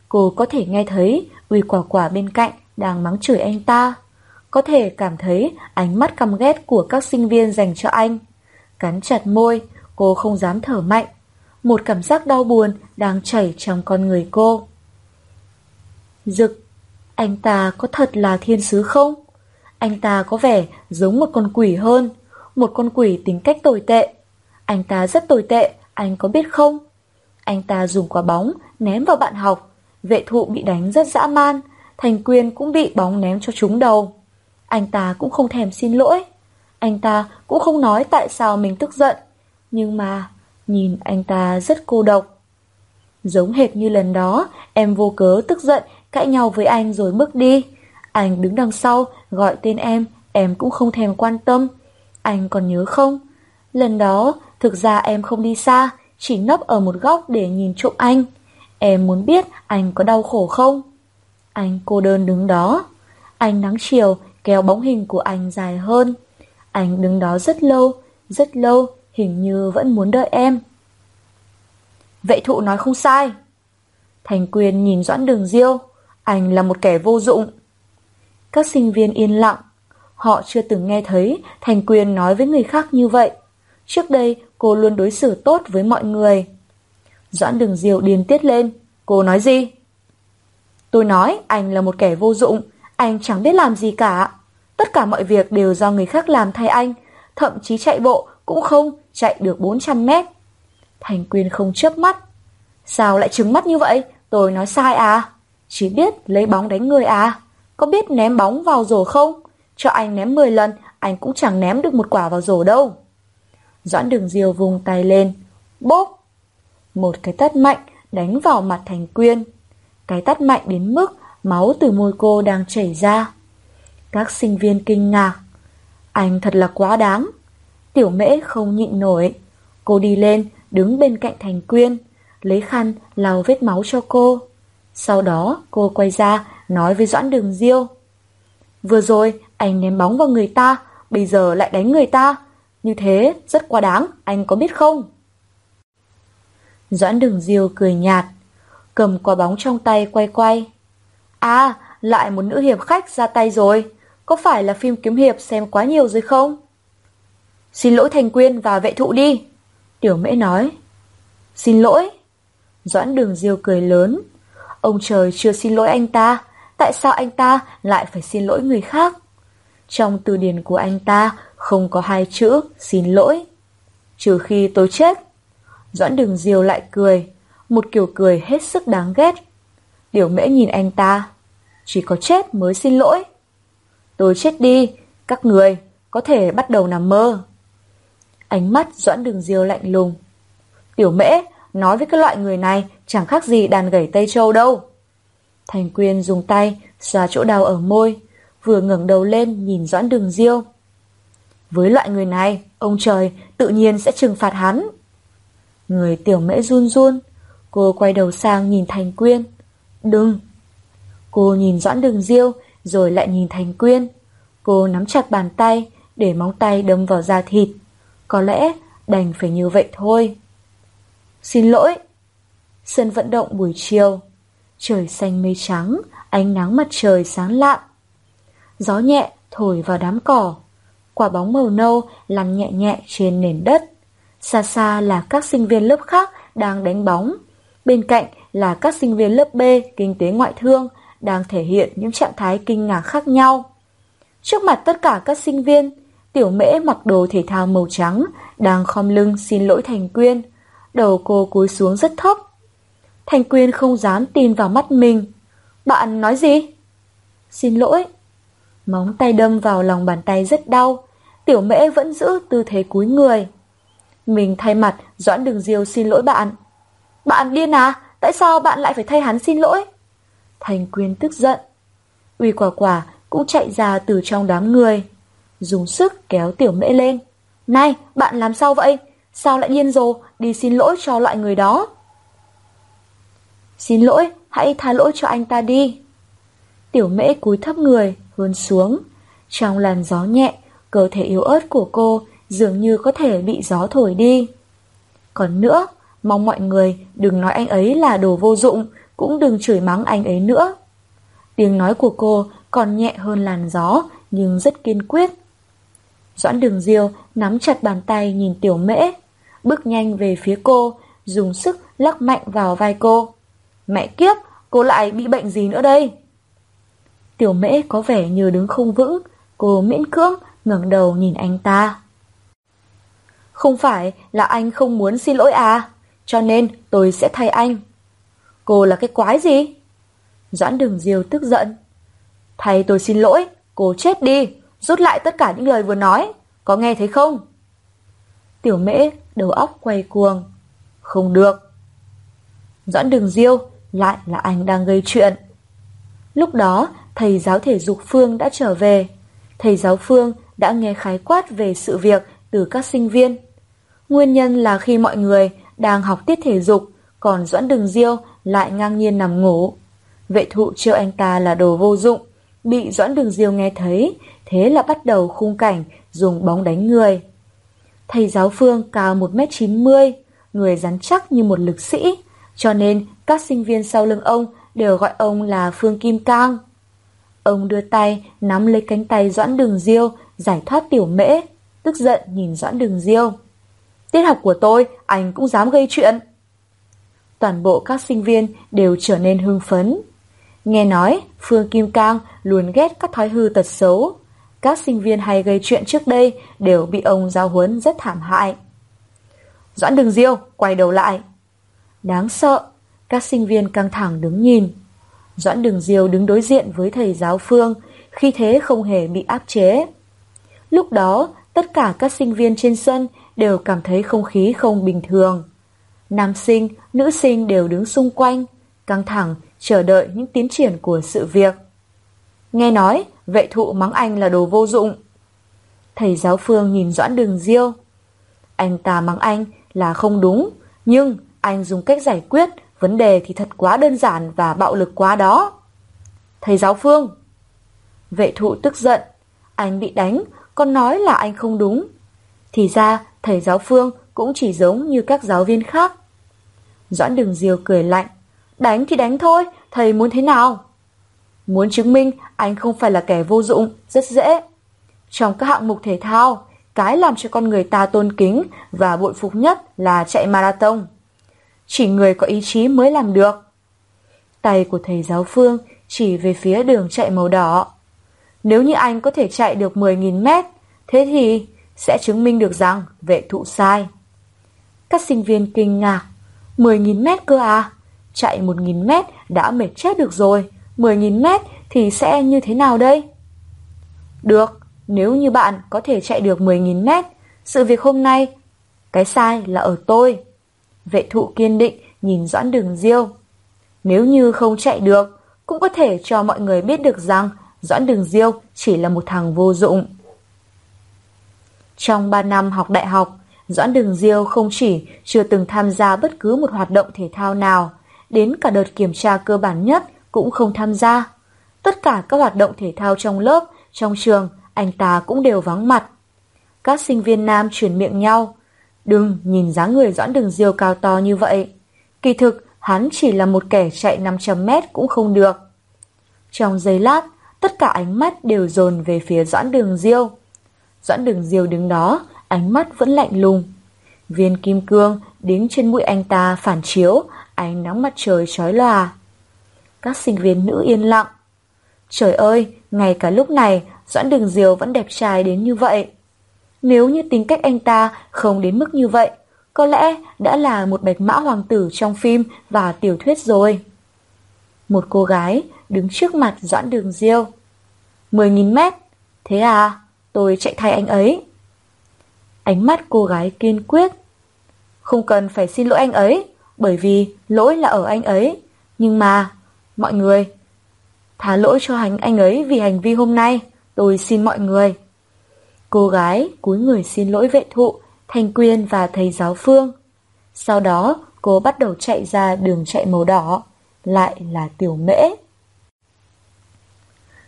Cô có thể nghe thấy Uy quả quả bên cạnh đang mắng chửi anh ta. Có thể cảm thấy ánh mắt căm ghét của các sinh viên dành cho anh. Cắn chặt môi, cô không dám thở mạnh. Một cảm giác đau buồn đang chảy trong con người cô. Dực, anh ta có thật là thiên sứ không? Anh ta có vẻ giống một con quỷ hơn, một con quỷ tính cách tồi tệ. Anh ta rất tồi tệ, anh có biết không? Anh ta dùng quả bóng ném vào bạn học, vệ thụ bị đánh rất dã man, Thành quyền cũng bị bóng ném cho trúng đầu. Anh ta cũng không thèm xin lỗi. Anh ta cũng không nói tại sao mình tức giận. Nhưng mà, nhìn anh ta rất cô độc. Giống hệt như lần đó, em vô cớ tức giận, cãi nhau với anh rồi bước đi. Anh đứng đằng sau, gọi tên em, em cũng không thèm quan tâm. Anh còn nhớ không? Lần đó, thực ra em không đi xa, chỉ nấp ở một góc để nhìn trộm anh. Em muốn biết anh có đau khổ không? Anh cô đơn đứng đó. Anh nắng chiều kéo bóng hình của anh dài hơn. Anh đứng đó rất lâu, rất lâu, hình như vẫn muốn đợi em. Vệ thụ nói không sai. Thành quyền nhìn Doãn Đường Diêu, anh là một kẻ vô dụng. Các sinh viên yên lặng, họ chưa từng nghe thấy Thành quyền nói với người khác như vậy. Trước đây cô luôn đối xử tốt với mọi người. Doãn Đường Diêu điên tiết lên, cô nói gì? Tôi nói anh là một kẻ vô dụng, anh chẳng biết làm gì cả. Tất cả mọi việc đều do người khác làm thay anh, thậm chí chạy bộ cũng không chạy được 400 mét. Thành Quyên không chớp mắt. Sao lại trứng mắt như vậy? Tôi nói sai à? Chỉ biết lấy bóng đánh người à? Có biết ném bóng vào rổ không? Cho anh ném 10 lần, anh cũng chẳng ném được một quả vào rổ đâu. Doãn đường diều vùng tay lên. Bốp! Một cái tát mạnh đánh vào mặt Thành Quyên. Cái tát mạnh đến mức máu từ môi cô đang chảy ra. Các sinh viên kinh ngạc. Anh thật là quá đáng. Tiểu mễ không nhịn nổi. Cô đi lên, đứng bên cạnh Thành Quyên, lấy khăn lau vết máu cho cô. Sau đó cô quay ra nói với Doãn Đường Diêu. Vừa rồi anh ném bóng vào người ta, bây giờ lại đánh người ta. Như thế rất quá đáng, anh có biết không? Doãn Đường Diêu cười nhạt cầm quả bóng trong tay quay quay. À, lại một nữ hiệp khách ra tay rồi. Có phải là phim kiếm hiệp xem quá nhiều rồi không? Xin lỗi Thành Quyên và vệ thụ đi. Tiểu mễ nói. Xin lỗi. Doãn đường diêu cười lớn. Ông trời chưa xin lỗi anh ta. Tại sao anh ta lại phải xin lỗi người khác? Trong từ điển của anh ta không có hai chữ xin lỗi. Trừ khi tôi chết. Doãn đường diêu lại cười một kiểu cười hết sức đáng ghét. Điều mễ nhìn anh ta, chỉ có chết mới xin lỗi. Tôi chết đi, các người có thể bắt đầu nằm mơ. Ánh mắt doãn đường diêu lạnh lùng. Tiểu mễ nói với cái loại người này chẳng khác gì đàn gẩy Tây Châu đâu. Thành Quyên dùng tay xoa chỗ đau ở môi, vừa ngẩng đầu lên nhìn Doãn Đường Diêu. Với loại người này, ông trời tự nhiên sẽ trừng phạt hắn. Người tiểu mễ run run, Cô quay đầu sang nhìn Thành Quyên. Đừng! Cô nhìn Doãn Đường Diêu, rồi lại nhìn Thành Quyên. Cô nắm chặt bàn tay, để móng tay đâm vào da thịt. Có lẽ đành phải như vậy thôi. Xin lỗi! Sân vận động buổi chiều. Trời xanh mây trắng, ánh nắng mặt trời sáng lạn. Gió nhẹ thổi vào đám cỏ. Quả bóng màu nâu lăn nhẹ nhẹ trên nền đất. Xa xa là các sinh viên lớp khác đang đánh bóng. Bên cạnh là các sinh viên lớp B kinh tế ngoại thương đang thể hiện những trạng thái kinh ngạc khác nhau. Trước mặt tất cả các sinh viên, tiểu mễ mặc đồ thể thao màu trắng, đang khom lưng xin lỗi Thành Quyên. Đầu cô cúi xuống rất thấp. Thành Quyên không dám tin vào mắt mình. Bạn nói gì? Xin lỗi. Móng tay đâm vào lòng bàn tay rất đau. Tiểu mễ vẫn giữ tư thế cúi người. Mình thay mặt Doãn Đường Diêu xin lỗi bạn. Bạn điên à? Tại sao bạn lại phải thay hắn xin lỗi? Thành Quyên tức giận. Uy quả quả cũng chạy ra từ trong đám người. Dùng sức kéo tiểu mễ lên. Này, bạn làm sao vậy? Sao lại điên rồ đi xin lỗi cho loại người đó? Xin lỗi, hãy tha lỗi cho anh ta đi. Tiểu mễ cúi thấp người, hướng xuống. Trong làn gió nhẹ, cơ thể yếu ớt của cô dường như có thể bị gió thổi đi. Còn nữa, mong mọi người đừng nói anh ấy là đồ vô dụng, cũng đừng chửi mắng anh ấy nữa. Tiếng nói của cô còn nhẹ hơn làn gió, nhưng rất kiên quyết. Doãn đường diêu nắm chặt bàn tay nhìn tiểu mễ, bước nhanh về phía cô, dùng sức lắc mạnh vào vai cô. Mẹ kiếp, cô lại bị bệnh gì nữa đây? Tiểu mễ có vẻ như đứng không vững, cô miễn cưỡng ngẩng đầu nhìn anh ta. Không phải là anh không muốn xin lỗi à, cho nên tôi sẽ thay anh. Cô là cái quái gì? Doãn đường diêu tức giận. thay tôi xin lỗi, cô chết đi, rút lại tất cả những lời vừa nói, có nghe thấy không? Tiểu mễ đầu óc quay cuồng. Không được. Doãn đường diêu, lại là anh đang gây chuyện. Lúc đó, thầy giáo thể dục Phương đã trở về. Thầy giáo Phương đã nghe khái quát về sự việc từ các sinh viên. Nguyên nhân là khi mọi người đang học tiết thể dục, còn Doãn Đường Diêu lại ngang nhiên nằm ngủ. Vệ thụ trêu anh ta là đồ vô dụng, bị Doãn Đường Diêu nghe thấy, thế là bắt đầu khung cảnh dùng bóng đánh người. Thầy giáo Phương cao 1m90, người rắn chắc như một lực sĩ, cho nên các sinh viên sau lưng ông đều gọi ông là Phương Kim Cang. Ông đưa tay nắm lấy cánh tay Doãn Đường Diêu giải thoát tiểu mễ, tức giận nhìn Doãn Đường Diêu. Tiết học của tôi, anh cũng dám gây chuyện. Toàn bộ các sinh viên đều trở nên hưng phấn. Nghe nói, Phương Kim Cang luôn ghét các thói hư tật xấu. Các sinh viên hay gây chuyện trước đây đều bị ông giáo huấn rất thảm hại. Doãn đường diêu, quay đầu lại. Đáng sợ, các sinh viên căng thẳng đứng nhìn. Doãn đường diêu đứng đối diện với thầy giáo Phương, khi thế không hề bị áp chế. Lúc đó, tất cả các sinh viên trên sân đều cảm thấy không khí không bình thường. Nam sinh, nữ sinh đều đứng xung quanh, căng thẳng, chờ đợi những tiến triển của sự việc. Nghe nói, vệ thụ mắng anh là đồ vô dụng. Thầy giáo phương nhìn Doãn Đường Diêu. Anh ta mắng anh là không đúng, nhưng anh dùng cách giải quyết vấn đề thì thật quá đơn giản và bạo lực quá đó. Thầy giáo phương. Vệ thụ tức giận. Anh bị đánh, còn nói là anh không đúng. Thì ra, thầy giáo phương cũng chỉ giống như các giáo viên khác. Doãn đường Diêu cười lạnh. Đánh thì đánh thôi, thầy muốn thế nào? Muốn chứng minh anh không phải là kẻ vô dụng, rất dễ. Trong các hạng mục thể thao, cái làm cho con người ta tôn kính và bội phục nhất là chạy marathon. Chỉ người có ý chí mới làm được. Tay của thầy giáo phương chỉ về phía đường chạy màu đỏ. Nếu như anh có thể chạy được 10.000 mét, thế thì sẽ chứng minh được rằng vệ thụ sai. Các sinh viên kinh ngạc. 10.000 mét cơ à? Chạy 1.000 mét đã mệt chết được rồi. 10.000 mét thì sẽ như thế nào đây? Được, nếu như bạn có thể chạy được 10.000 mét, sự việc hôm nay, cái sai là ở tôi. Vệ thụ kiên định nhìn Doãn Đường Diêu. Nếu như không chạy được, cũng có thể cho mọi người biết được rằng Doãn Đường Diêu chỉ là một thằng vô dụng. Trong 3 năm học đại học, Doãn Đường Diêu không chỉ chưa từng tham gia bất cứ một hoạt động thể thao nào, đến cả đợt kiểm tra cơ bản nhất cũng không tham gia. Tất cả các hoạt động thể thao trong lớp, trong trường, anh ta cũng đều vắng mặt. Các sinh viên nam chuyển miệng nhau. Đừng nhìn dáng người Doãn Đường Diêu cao to như vậy. Kỳ thực, hắn chỉ là một kẻ chạy 500 mét cũng không được. Trong giây lát, tất cả ánh mắt đều dồn về phía Doãn Đường Diêu. Doãn Đường Diêu đứng đó, ánh mắt vẫn lạnh lùng. Viên kim cương đính trên mũi anh ta phản chiếu, ánh nắng mặt trời chói lòa. Các sinh viên nữ yên lặng. Trời ơi, ngay cả lúc này, Doãn Đường Diêu vẫn đẹp trai đến như vậy. Nếu như tính cách anh ta không đến mức như vậy, có lẽ đã là một bạch mã hoàng tử trong phim và tiểu thuyết rồi. Một cô gái đứng trước mặt Doãn Đường Diêu. 10.000 mét, thế à, tôi chạy thay anh ấy. Ánh mắt cô gái kiên quyết. Không cần phải xin lỗi anh ấy, bởi vì lỗi là ở anh ấy. Nhưng mà, mọi người, thả lỗi cho hành anh ấy vì hành vi hôm nay, tôi xin mọi người. Cô gái cúi người xin lỗi vệ thụ, Thanh Quyên và thầy giáo Phương. Sau đó, cô bắt đầu chạy ra đường chạy màu đỏ, lại là tiểu mễ.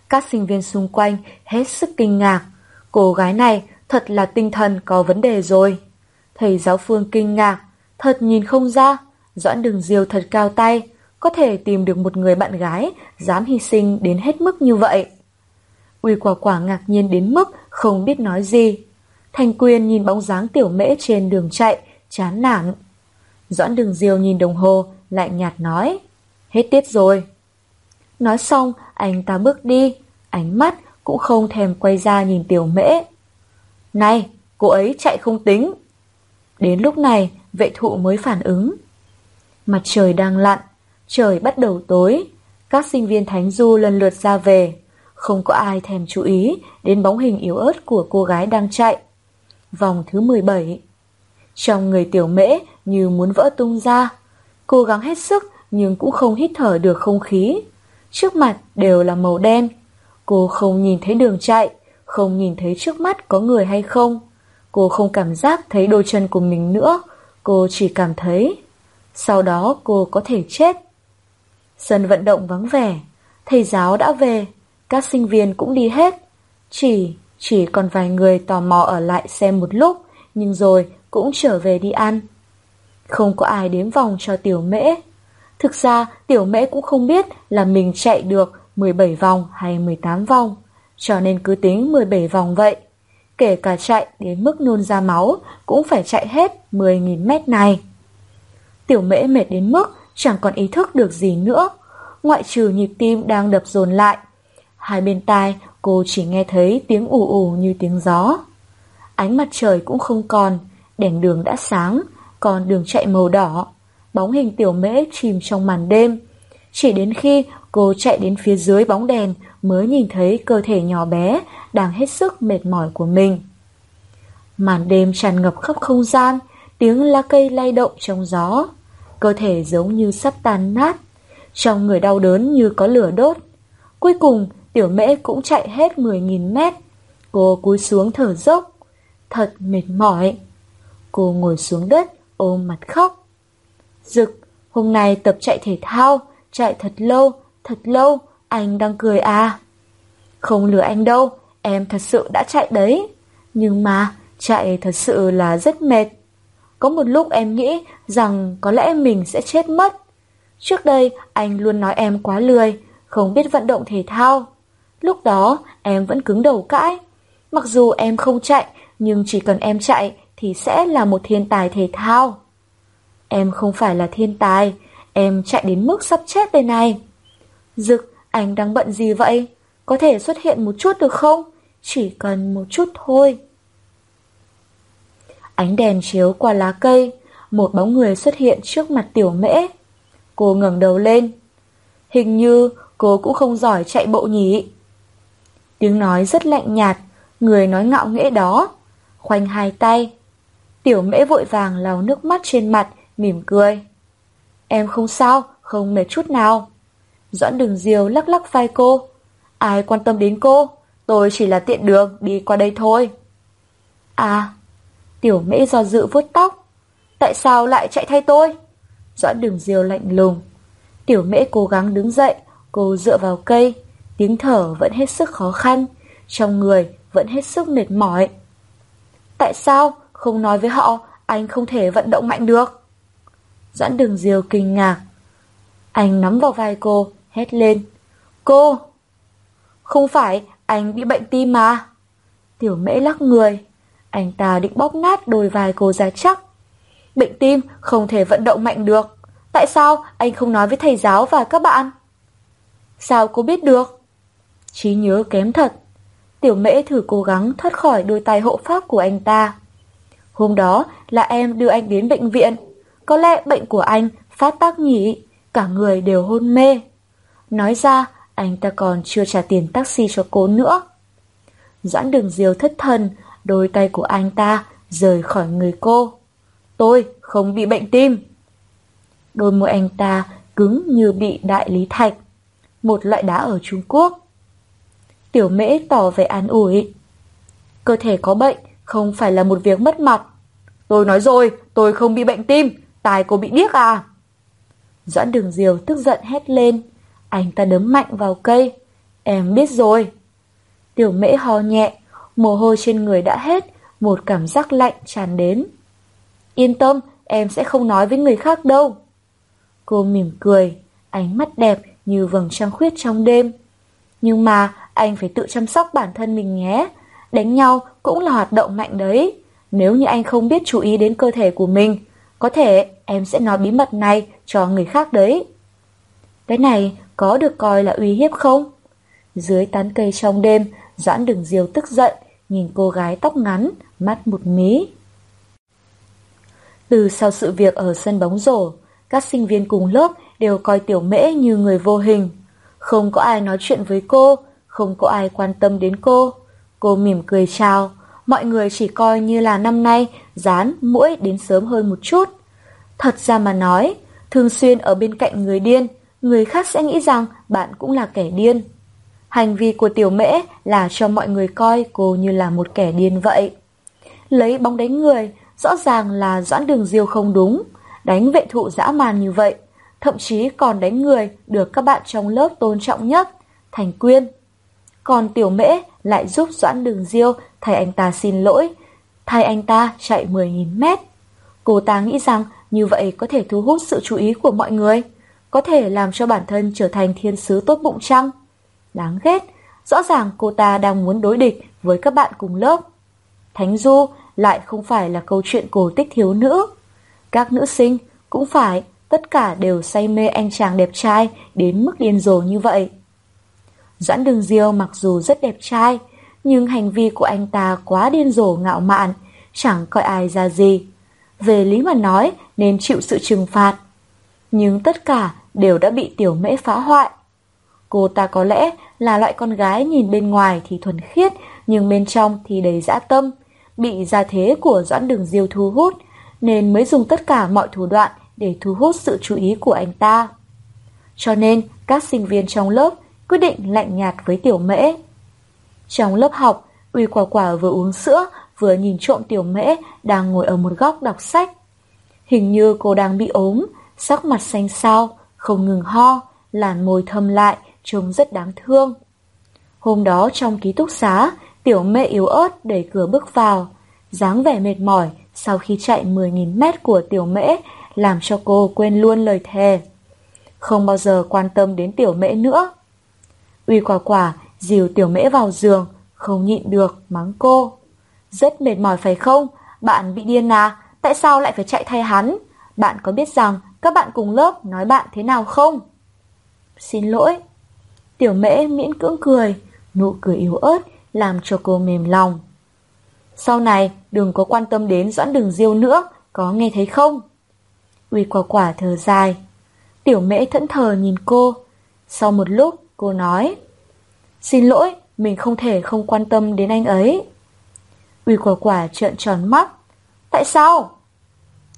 Các sinh viên xung quanh hết sức kinh ngạc. Cô gái này thật là tinh thần có vấn đề rồi. Thầy giáo Phương kinh ngạc, thật nhìn không ra, Doãn Đường Diêu thật cao tay, có thể tìm được một người bạn gái dám hy sinh đến hết mức như vậy. Uy quả quả ngạc nhiên đến mức không biết nói gì. Thành quyền nhìn bóng dáng tiểu mễ trên đường chạy, chán nản. Doãn đường diêu nhìn đồng hồ, lại nhạt nói. Hết tiết rồi. Nói xong, anh ta bước đi, ánh mắt cũng không thèm quay ra nhìn tiểu mễ. Này, cô ấy chạy không tính. Đến lúc này, vệ thụ mới phản ứng. Mặt trời đang lặn, trời bắt đầu tối, các sinh viên Thánh Du lần lượt ra về. Không có ai thèm chú ý đến bóng hình yếu ớt của cô gái đang chạy. Vòng thứ 17 Trong người tiểu mễ như muốn vỡ tung ra. Cố gắng hết sức nhưng cũng không hít thở được không khí. Trước mặt đều là màu đen. Cô không nhìn thấy đường chạy, không nhìn thấy trước mắt có người hay không. Cô không cảm giác thấy đôi chân của mình nữa, cô chỉ cảm thấy. Sau đó cô có thể chết. Sân vận động vắng vẻ, thầy giáo đã về, các sinh viên cũng đi hết. Chỉ, chỉ còn vài người tò mò ở lại xem một lúc, nhưng rồi cũng trở về đi ăn. Không có ai đếm vòng cho tiểu mễ. Thực ra tiểu mễ cũng không biết là mình chạy được 17 vòng hay 18 vòng, cho nên cứ tính 17 vòng vậy. Kể cả chạy đến mức nôn ra máu cũng phải chạy hết 10.000 mét này. Tiểu mễ mệt đến mức chẳng còn ý thức được gì nữa, ngoại trừ nhịp tim đang đập dồn lại Hai bên tai cô chỉ nghe thấy tiếng ù ù như tiếng gió. Ánh mặt trời cũng không còn, đèn đường đã sáng, còn đường chạy màu đỏ. Bóng hình tiểu mễ chìm trong màn đêm. Chỉ đến khi cô chạy đến phía dưới bóng đèn mới nhìn thấy cơ thể nhỏ bé đang hết sức mệt mỏi của mình. Màn đêm tràn ngập khắp không gian, tiếng lá cây lay động trong gió. Cơ thể giống như sắp tan nát, trong người đau đớn như có lửa đốt. Cuối cùng, Tiểu mễ cũng chạy hết 10.000 mét. Cô cúi xuống thở dốc. Thật mệt mỏi. Cô ngồi xuống đất, ôm mặt khóc. Dực, hôm nay tập chạy thể thao, chạy thật lâu, thật lâu, anh đang cười à. Không lừa anh đâu, em thật sự đã chạy đấy. Nhưng mà, chạy thật sự là rất mệt. Có một lúc em nghĩ rằng có lẽ mình sẽ chết mất. Trước đây, anh luôn nói em quá lười, không biết vận động thể thao. Lúc đó em vẫn cứng đầu cãi. Mặc dù em không chạy, nhưng chỉ cần em chạy thì sẽ là một thiên tài thể thao. Em không phải là thiên tài, em chạy đến mức sắp chết đây này. Dực, anh đang bận gì vậy? Có thể xuất hiện một chút được không? Chỉ cần một chút thôi. Ánh đèn chiếu qua lá cây, một bóng người xuất hiện trước mặt tiểu mễ. Cô ngẩng đầu lên. Hình như cô cũng không giỏi chạy bộ nhỉ. Tiếng nói rất lạnh nhạt, người nói ngạo nghễ đó. Khoanh hai tay. Tiểu mễ vội vàng lau nước mắt trên mặt, mỉm cười. Em không sao, không mệt chút nào. Doãn đường diều lắc lắc vai cô. Ai quan tâm đến cô, tôi chỉ là tiện đường đi qua đây thôi. À, tiểu mễ do dự vuốt tóc. Tại sao lại chạy thay tôi? Doãn đường diều lạnh lùng. Tiểu mễ cố gắng đứng dậy, cô dựa vào cây, Tiếng thở vẫn hết sức khó khăn, trong người vẫn hết sức mệt mỏi. Tại sao không nói với họ anh không thể vận động mạnh được? Doãn đường diều kinh ngạc. Anh nắm vào vai cô, hét lên. Cô! Không phải, anh bị bệnh tim mà. Tiểu mễ lắc người. Anh ta định bóp nát đôi vai cô ra chắc. Bệnh tim không thể vận động mạnh được. Tại sao anh không nói với thầy giáo và các bạn? Sao cô biết được? trí nhớ kém thật. Tiểu mễ thử cố gắng thoát khỏi đôi tay hộ pháp của anh ta. Hôm đó là em đưa anh đến bệnh viện. Có lẽ bệnh của anh phát tác nhỉ, cả người đều hôn mê. Nói ra, anh ta còn chưa trả tiền taxi cho cô nữa. Doãn đường diều thất thần, đôi tay của anh ta rời khỏi người cô. Tôi không bị bệnh tim. Đôi môi anh ta cứng như bị đại lý thạch, một loại đá ở Trung Quốc. Tiểu mễ tỏ vẻ an ủi. Cơ thể có bệnh không phải là một việc mất mặt. Tôi nói rồi, tôi không bị bệnh tim, tài cô bị điếc à? Doãn đường diều tức giận hét lên. Anh ta đấm mạnh vào cây. Em biết rồi. Tiểu mễ ho nhẹ, mồ hôi trên người đã hết, một cảm giác lạnh tràn đến. Yên tâm, em sẽ không nói với người khác đâu. Cô mỉm cười, ánh mắt đẹp như vầng trăng khuyết trong đêm. Nhưng mà anh phải tự chăm sóc bản thân mình nhé. Đánh nhau cũng là hoạt động mạnh đấy. Nếu như anh không biết chú ý đến cơ thể của mình, có thể em sẽ nói bí mật này cho người khác đấy. Cái này có được coi là uy hiếp không? Dưới tán cây trong đêm, Doãn Đường Diêu tức giận, nhìn cô gái tóc ngắn, mắt một mí. Từ sau sự việc ở sân bóng rổ, các sinh viên cùng lớp đều coi tiểu mễ như người vô hình. Không có ai nói chuyện với cô, không có ai quan tâm đến cô. Cô mỉm cười chào, mọi người chỉ coi như là năm nay dán mũi đến sớm hơn một chút. Thật ra mà nói, thường xuyên ở bên cạnh người điên, người khác sẽ nghĩ rằng bạn cũng là kẻ điên. Hành vi của tiểu mễ là cho mọi người coi cô như là một kẻ điên vậy. Lấy bóng đánh người, rõ ràng là doãn đường diêu không đúng, đánh vệ thụ dã man như vậy, thậm chí còn đánh người được các bạn trong lớp tôn trọng nhất, Thành Quyên. Còn tiểu mễ lại giúp doãn đường diêu thay anh ta xin lỗi, thay anh ta chạy 10.000 mét. Cô ta nghĩ rằng như vậy có thể thu hút sự chú ý của mọi người, có thể làm cho bản thân trở thành thiên sứ tốt bụng trăng Đáng ghét, rõ ràng cô ta đang muốn đối địch với các bạn cùng lớp. Thánh Du lại không phải là câu chuyện cổ tích thiếu nữ. Các nữ sinh cũng phải, tất cả đều say mê anh chàng đẹp trai đến mức điên rồ như vậy. Doãn Đường Diêu mặc dù rất đẹp trai, nhưng hành vi của anh ta quá điên rồ ngạo mạn, chẳng coi ai ra gì. Về lý mà nói nên chịu sự trừng phạt. Nhưng tất cả đều đã bị tiểu mễ phá hoại. Cô ta có lẽ là loại con gái nhìn bên ngoài thì thuần khiết, nhưng bên trong thì đầy dã tâm, bị gia thế của Doãn Đường Diêu thu hút, nên mới dùng tất cả mọi thủ đoạn để thu hút sự chú ý của anh ta. Cho nên, các sinh viên trong lớp quyết định lạnh nhạt với tiểu mễ. Trong lớp học, Uy Quả Quả vừa uống sữa, vừa nhìn trộm tiểu mễ đang ngồi ở một góc đọc sách. Hình như cô đang bị ốm, sắc mặt xanh xao, không ngừng ho, làn môi thâm lại, trông rất đáng thương. Hôm đó trong ký túc xá, tiểu mẹ yếu ớt đẩy cửa bước vào, dáng vẻ mệt mỏi sau khi chạy 10.000 mét của tiểu mễ làm cho cô quên luôn lời thề. Không bao giờ quan tâm đến tiểu mễ nữa. Uy quả quả dìu tiểu mễ vào giường, không nhịn được, mắng cô. Rất mệt mỏi phải không? Bạn bị điên à? Tại sao lại phải chạy thay hắn? Bạn có biết rằng các bạn cùng lớp nói bạn thế nào không? Xin lỗi. Tiểu mễ miễn cưỡng cười, nụ cười yếu ớt làm cho cô mềm lòng. Sau này đừng có quan tâm đến doãn đường diêu nữa, có nghe thấy không? Uy quả quả thở dài. Tiểu mễ thẫn thờ nhìn cô. Sau một lúc cô nói Xin lỗi, mình không thể không quan tâm đến anh ấy. Uy quả quả trợn tròn mắt. Tại sao?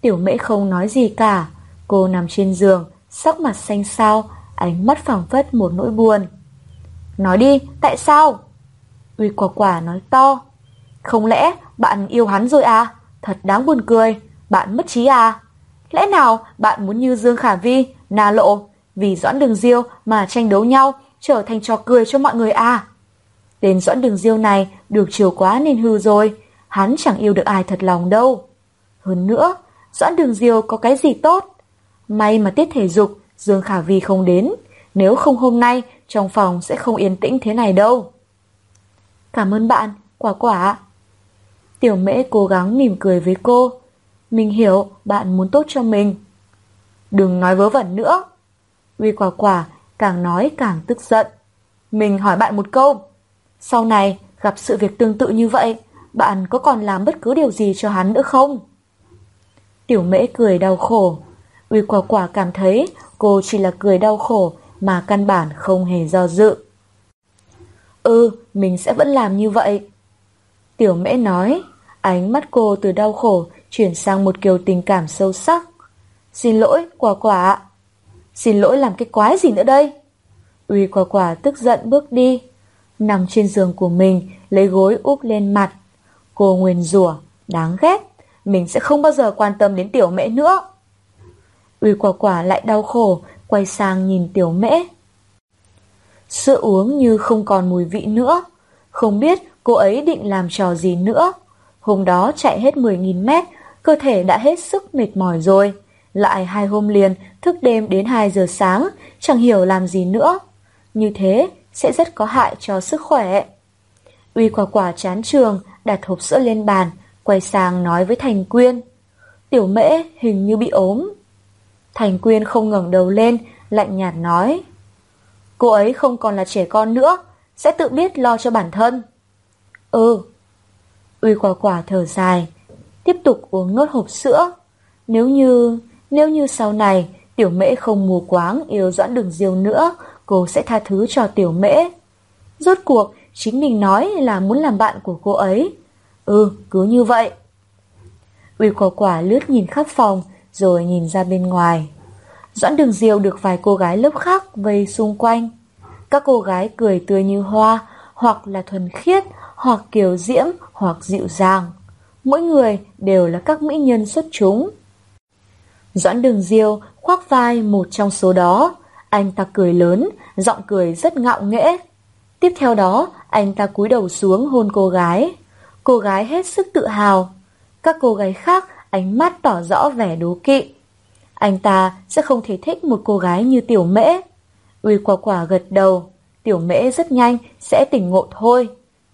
Tiểu mễ không nói gì cả. Cô nằm trên giường, sắc mặt xanh xao, ánh mắt phẳng phất một nỗi buồn. Nói đi, tại sao? Uy quả quả nói to. Không lẽ bạn yêu hắn rồi à? Thật đáng buồn cười. Bạn mất trí à? Lẽ nào bạn muốn như Dương Khả Vi, Na Lộ, vì Doãn Đường Diêu mà tranh đấu nhau, trở thành trò cười cho mọi người à? Tên Doãn Đường Diêu này được chiều quá nên hư rồi. Hắn chẳng yêu được ai thật lòng đâu. Hơn nữa, Doãn Đường Diêu có cái gì tốt? May mà tiết thể dục, Dương Khả Vi không đến, nếu không hôm nay trong phòng sẽ không yên tĩnh thế này đâu. Cảm ơn bạn, quả quả. Tiểu mễ cố gắng mỉm cười với cô. Mình hiểu bạn muốn tốt cho mình. Đừng nói vớ vẩn nữa. Uy quả quả càng nói càng tức giận. Mình hỏi bạn một câu. Sau này gặp sự việc tương tự như vậy, bạn có còn làm bất cứ điều gì cho hắn nữa không? Tiểu mễ cười đau khổ. Uy quả quả cảm thấy cô chỉ là cười đau khổ mà căn bản không hề do dự. Ừ, mình sẽ vẫn làm như vậy. Tiểu mễ nói, ánh mắt cô từ đau khổ chuyển sang một kiểu tình cảm sâu sắc. Xin lỗi, quả quả. Xin lỗi làm cái quái gì nữa đây? Uy quả quả tức giận bước đi. Nằm trên giường của mình, lấy gối úp lên mặt. Cô nguyền rủa đáng ghét. Mình sẽ không bao giờ quan tâm đến tiểu mễ nữa. Uy quả quả lại đau khổ, quay sang nhìn tiểu mễ. Sữa uống như không còn mùi vị nữa. Không biết cô ấy định làm trò gì nữa. Hôm đó chạy hết 10.000 mét, cơ thể đã hết sức mệt mỏi rồi. Lại hai hôm liền, thức đêm đến 2 giờ sáng, chẳng hiểu làm gì nữa. Như thế sẽ rất có hại cho sức khỏe. Uy quả quả chán trường, đặt hộp sữa lên bàn, quay sang nói với Thành Quyên. Tiểu mễ hình như bị ốm. Thành Quyên không ngẩng đầu lên, lạnh nhạt nói. Cô ấy không còn là trẻ con nữa, sẽ tự biết lo cho bản thân. Ừ. Uy quả quả thở dài, tiếp tục uống nốt hộp sữa. Nếu như, nếu như sau này tiểu mễ không mù quáng yêu doãn đường diêu nữa, cô sẽ tha thứ cho tiểu mễ. Rốt cuộc, chính mình nói là muốn làm bạn của cô ấy. Ừ, cứ như vậy. Uy quả quả lướt nhìn khắp phòng, rồi nhìn ra bên ngoài. Doãn đường diêu được vài cô gái lớp khác vây xung quanh. Các cô gái cười tươi như hoa, hoặc là thuần khiết, hoặc kiều diễm, hoặc dịu dàng. Mỗi người đều là các mỹ nhân xuất chúng. Doãn đường diêu khoác vai một trong số đó. Anh ta cười lớn, giọng cười rất ngạo nghễ. Tiếp theo đó, anh ta cúi đầu xuống hôn cô gái. Cô gái hết sức tự hào. Các cô gái khác ánh mắt tỏ rõ vẻ đố kỵ. Anh ta sẽ không thể thích một cô gái như tiểu mễ. Uy quả quả gật đầu, tiểu mễ rất nhanh sẽ tỉnh ngộ thôi.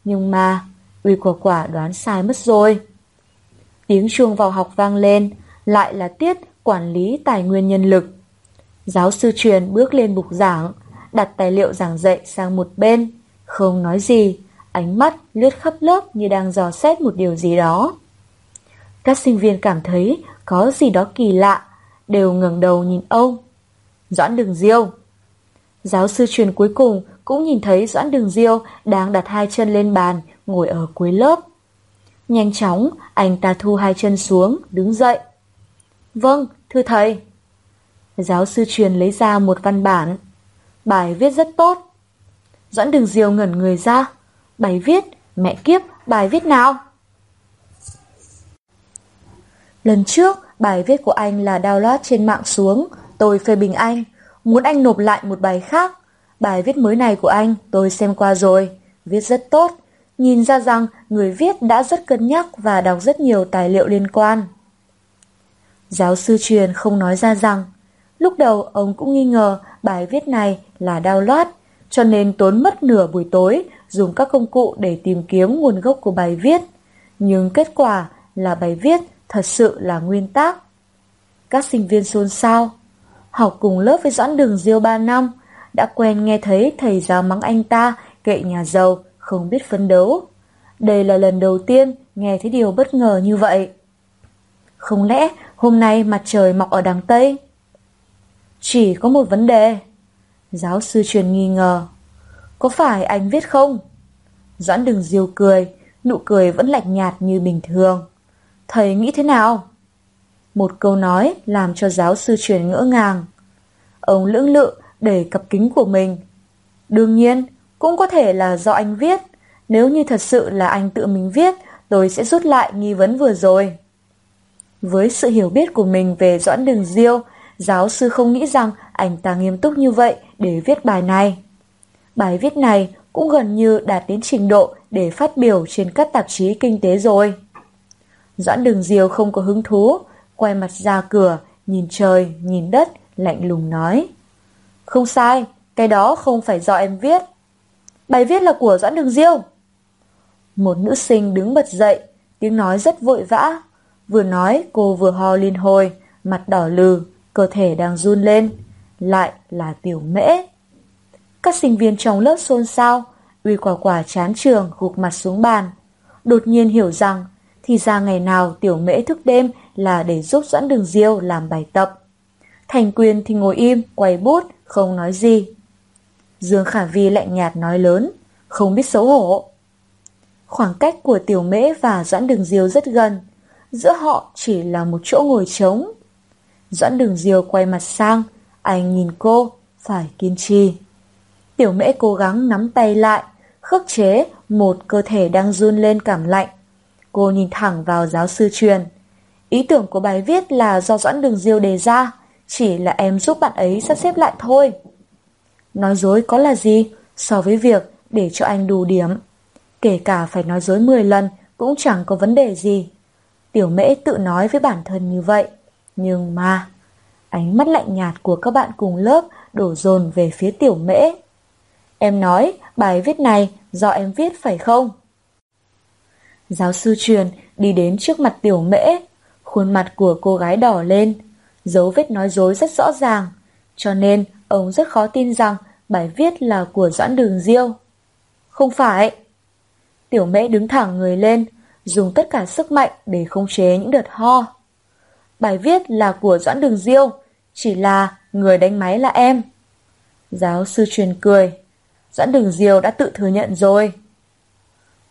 Nhưng mà, uy quả quả đoán sai mất rồi. Tiếng chuông vào học vang lên, lại là tiết quản lý tài nguyên nhân lực. Giáo sư truyền bước lên bục giảng, đặt tài liệu giảng dạy sang một bên, không nói gì, ánh mắt lướt khắp lớp như đang dò xét một điều gì đó. Các sinh viên cảm thấy có gì đó kỳ lạ, đều ngẩng đầu nhìn ông. Doãn Đường Diêu. Giáo sư truyền cuối cùng cũng nhìn thấy Doãn Đường Diêu đang đặt hai chân lên bàn, ngồi ở cuối lớp. Nhanh chóng, anh ta thu hai chân xuống, đứng dậy. Vâng, thưa thầy. Giáo sư truyền lấy ra một văn bản. Bài viết rất tốt. Doãn Đường Diêu ngẩn người ra. Bài viết, mẹ kiếp, bài viết nào? Lần trước, bài viết của anh là download trên mạng xuống, tôi phê bình anh, muốn anh nộp lại một bài khác. Bài viết mới này của anh tôi xem qua rồi, viết rất tốt, nhìn ra rằng người viết đã rất cân nhắc và đọc rất nhiều tài liệu liên quan. Giáo sư truyền không nói ra rằng, lúc đầu ông cũng nghi ngờ bài viết này là download, cho nên tốn mất nửa buổi tối dùng các công cụ để tìm kiếm nguồn gốc của bài viết. Nhưng kết quả là bài viết thật sự là nguyên tắc. Các sinh viên xôn xao. Học cùng lớp với Doãn Đường Diêu 3 năm, đã quen nghe thấy thầy giáo mắng anh ta kệ nhà giàu, không biết phấn đấu. Đây là lần đầu tiên nghe thấy điều bất ngờ như vậy. Không lẽ hôm nay mặt trời mọc ở đằng Tây? Chỉ có một vấn đề. Giáo sư truyền nghi ngờ. Có phải anh viết không? Doãn đừng diêu cười, nụ cười vẫn lạnh nhạt như bình thường. Thầy nghĩ thế nào? Một câu nói làm cho giáo sư truyền ngỡ ngàng. Ông lưỡng lự để cặp kính của mình. Đương nhiên, cũng có thể là do anh viết. Nếu như thật sự là anh tự mình viết, tôi sẽ rút lại nghi vấn vừa rồi. Với sự hiểu biết của mình về Doãn Đường Diêu, giáo sư không nghĩ rằng anh ta nghiêm túc như vậy để viết bài này. Bài viết này cũng gần như đạt đến trình độ để phát biểu trên các tạp chí kinh tế rồi. Doãn Đường Diêu không có hứng thú, quay mặt ra cửa, nhìn trời, nhìn đất, lạnh lùng nói. Không sai, cái đó không phải do em viết. Bài viết là của Doãn Đường Diêu. Một nữ sinh đứng bật dậy, tiếng nói rất vội vã. Vừa nói cô vừa ho liên hồi, mặt đỏ lừ, cơ thể đang run lên. Lại là tiểu mễ. Các sinh viên trong lớp xôn xao, uy quả quả chán trường gục mặt xuống bàn. Đột nhiên hiểu rằng, thì ra ngày nào tiểu mễ thức đêm là để giúp Doãn Đường Diêu làm bài tập. Thành quyền thì ngồi im, quay bút, không nói gì. Dương Khả Vi lạnh nhạt nói lớn, không biết xấu hổ. Khoảng cách của Tiểu Mễ và Doãn Đường Diêu rất gần, giữa họ chỉ là một chỗ ngồi trống. Doãn Đường Diêu quay mặt sang, anh nhìn cô, phải kiên trì. Tiểu Mễ cố gắng nắm tay lại, khước chế một cơ thể đang run lên cảm lạnh. Cô nhìn thẳng vào giáo sư truyền. Ý tưởng của bài viết là do Doãn Đường Diêu đề ra, chỉ là em giúp bạn ấy sắp xếp lại thôi. Nói dối có là gì so với việc để cho anh đủ điểm. Kể cả phải nói dối 10 lần cũng chẳng có vấn đề gì. Tiểu mễ tự nói với bản thân như vậy. Nhưng mà... Ánh mắt lạnh nhạt của các bạn cùng lớp đổ dồn về phía tiểu mễ. Em nói bài viết này do em viết phải không? Giáo sư truyền đi đến trước mặt tiểu mễ. Khuôn mặt của cô gái đỏ lên. Dấu vết nói dối rất rõ ràng. Cho nên ông rất khó tin rằng bài viết là của Doãn Đường Diêu. Không phải. Tiểu mễ đứng thẳng người lên, dùng tất cả sức mạnh để khống chế những đợt ho. Bài viết là của Doãn Đường Diêu, chỉ là người đánh máy là em. Giáo sư truyền cười. Doãn Đường Diêu đã tự thừa nhận rồi.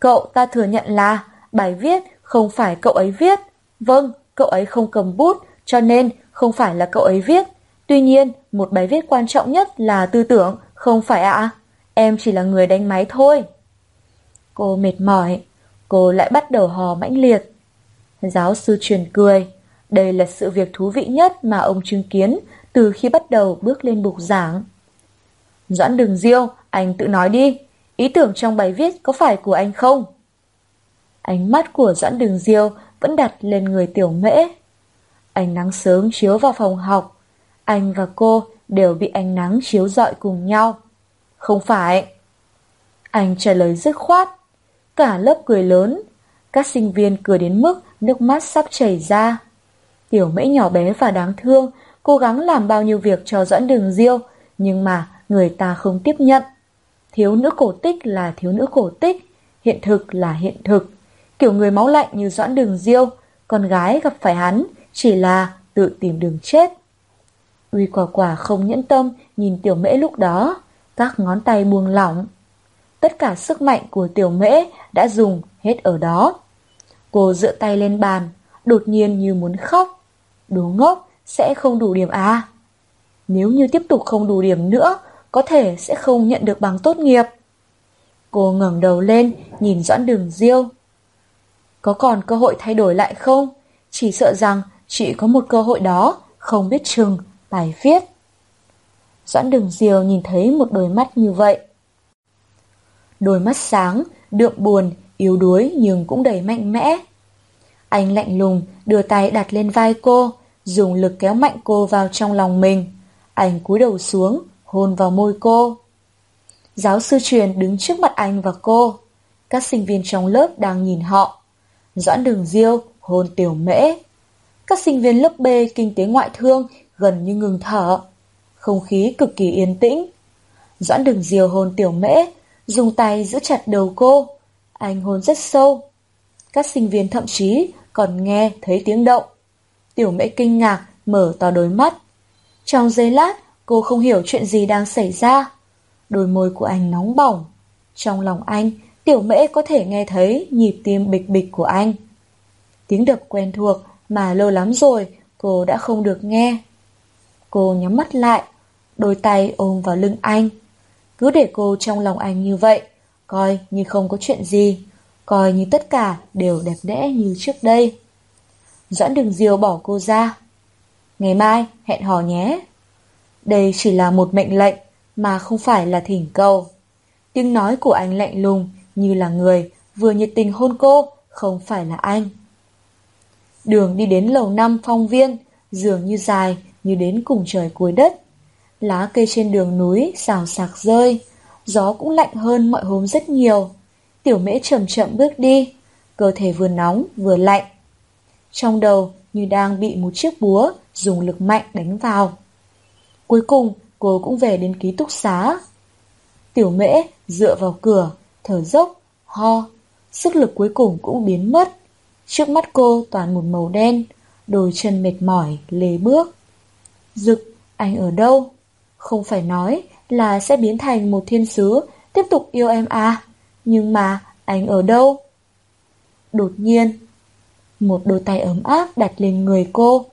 Cậu ta thừa nhận là bài viết không phải cậu ấy viết. Vâng, cậu ấy không cầm bút, cho nên không phải là cậu ấy viết. Tuy nhiên, một bài viết quan trọng nhất là tư tưởng, không phải ạ? Em chỉ là người đánh máy thôi. Cô mệt mỏi, cô lại bắt đầu hò mãnh liệt. Giáo sư truyền cười, đây là sự việc thú vị nhất mà ông chứng kiến từ khi bắt đầu bước lên bục giảng. Doãn đường diêu, anh tự nói đi, ý tưởng trong bài viết có phải của anh không? Ánh mắt của Doãn đường diêu vẫn đặt lên người tiểu mễ. Ánh nắng sớm chiếu vào phòng học, anh và cô đều bị ánh nắng chiếu rọi cùng nhau. Không phải. Anh trả lời dứt khoát. Cả lớp cười lớn. Các sinh viên cười đến mức nước mắt sắp chảy ra. Tiểu mễ nhỏ bé và đáng thương, cố gắng làm bao nhiêu việc cho Doãn đường diêu, nhưng mà người ta không tiếp nhận. Thiếu nữ cổ tích là thiếu nữ cổ tích, hiện thực là hiện thực. Kiểu người máu lạnh như Doãn Đường Diêu, con gái gặp phải hắn chỉ là tự tìm đường chết. Uy quả quả không nhẫn tâm nhìn tiểu mễ lúc đó, các ngón tay buông lỏng. Tất cả sức mạnh của tiểu mễ đã dùng hết ở đó. Cô dựa tay lên bàn, đột nhiên như muốn khóc. Đố ngốc, sẽ không đủ điểm à? Nếu như tiếp tục không đủ điểm nữa, có thể sẽ không nhận được bằng tốt nghiệp. Cô ngẩng đầu lên, nhìn Doãn Đường Diêu. Có còn cơ hội thay đổi lại không? Chỉ sợ rằng chỉ có một cơ hội đó, không biết chừng bài viết. Doãn đường diêu nhìn thấy một đôi mắt như vậy. Đôi mắt sáng, đượm buồn, yếu đuối nhưng cũng đầy mạnh mẽ. Anh lạnh lùng đưa tay đặt lên vai cô, dùng lực kéo mạnh cô vào trong lòng mình. Anh cúi đầu xuống, hôn vào môi cô. Giáo sư truyền đứng trước mặt anh và cô. Các sinh viên trong lớp đang nhìn họ. Doãn đường diêu, hôn tiểu mễ. Các sinh viên lớp B kinh tế ngoại thương gần như ngừng thở. Không khí cực kỳ yên tĩnh. Doãn đường diều hôn tiểu mễ, dùng tay giữ chặt đầu cô. Anh hôn rất sâu. Các sinh viên thậm chí còn nghe thấy tiếng động. Tiểu mễ kinh ngạc, mở to đôi mắt. Trong giây lát, cô không hiểu chuyện gì đang xảy ra. Đôi môi của anh nóng bỏng. Trong lòng anh, tiểu mễ có thể nghe thấy nhịp tim bịch bịch của anh. Tiếng đập quen thuộc mà lâu lắm rồi cô đã không được nghe. Cô nhắm mắt lại, đôi tay ôm vào lưng anh. Cứ để cô trong lòng anh như vậy, coi như không có chuyện gì, coi như tất cả đều đẹp đẽ như trước đây. Doãn đường diều bỏ cô ra. Ngày mai, hẹn hò nhé. Đây chỉ là một mệnh lệnh, mà không phải là thỉnh cầu. Tiếng nói của anh lạnh lùng, như là người vừa nhiệt tình hôn cô, không phải là anh. Đường đi đến lầu năm phong viên, dường như dài như đến cùng trời cuối đất. Lá cây trên đường núi xào sạc rơi, gió cũng lạnh hơn mọi hôm rất nhiều. Tiểu mễ chậm chậm bước đi, cơ thể vừa nóng vừa lạnh. Trong đầu như đang bị một chiếc búa dùng lực mạnh đánh vào. Cuối cùng cô cũng về đến ký túc xá. Tiểu mễ dựa vào cửa, thở dốc, ho, sức lực cuối cùng cũng biến mất. Trước mắt cô toàn một màu đen, đôi chân mệt mỏi, lê bước. Dực, anh ở đâu? Không phải nói là sẽ biến thành một thiên sứ, tiếp tục yêu em à? Nhưng mà, anh ở đâu? Đột nhiên, một đôi tay ấm áp đặt lên người cô,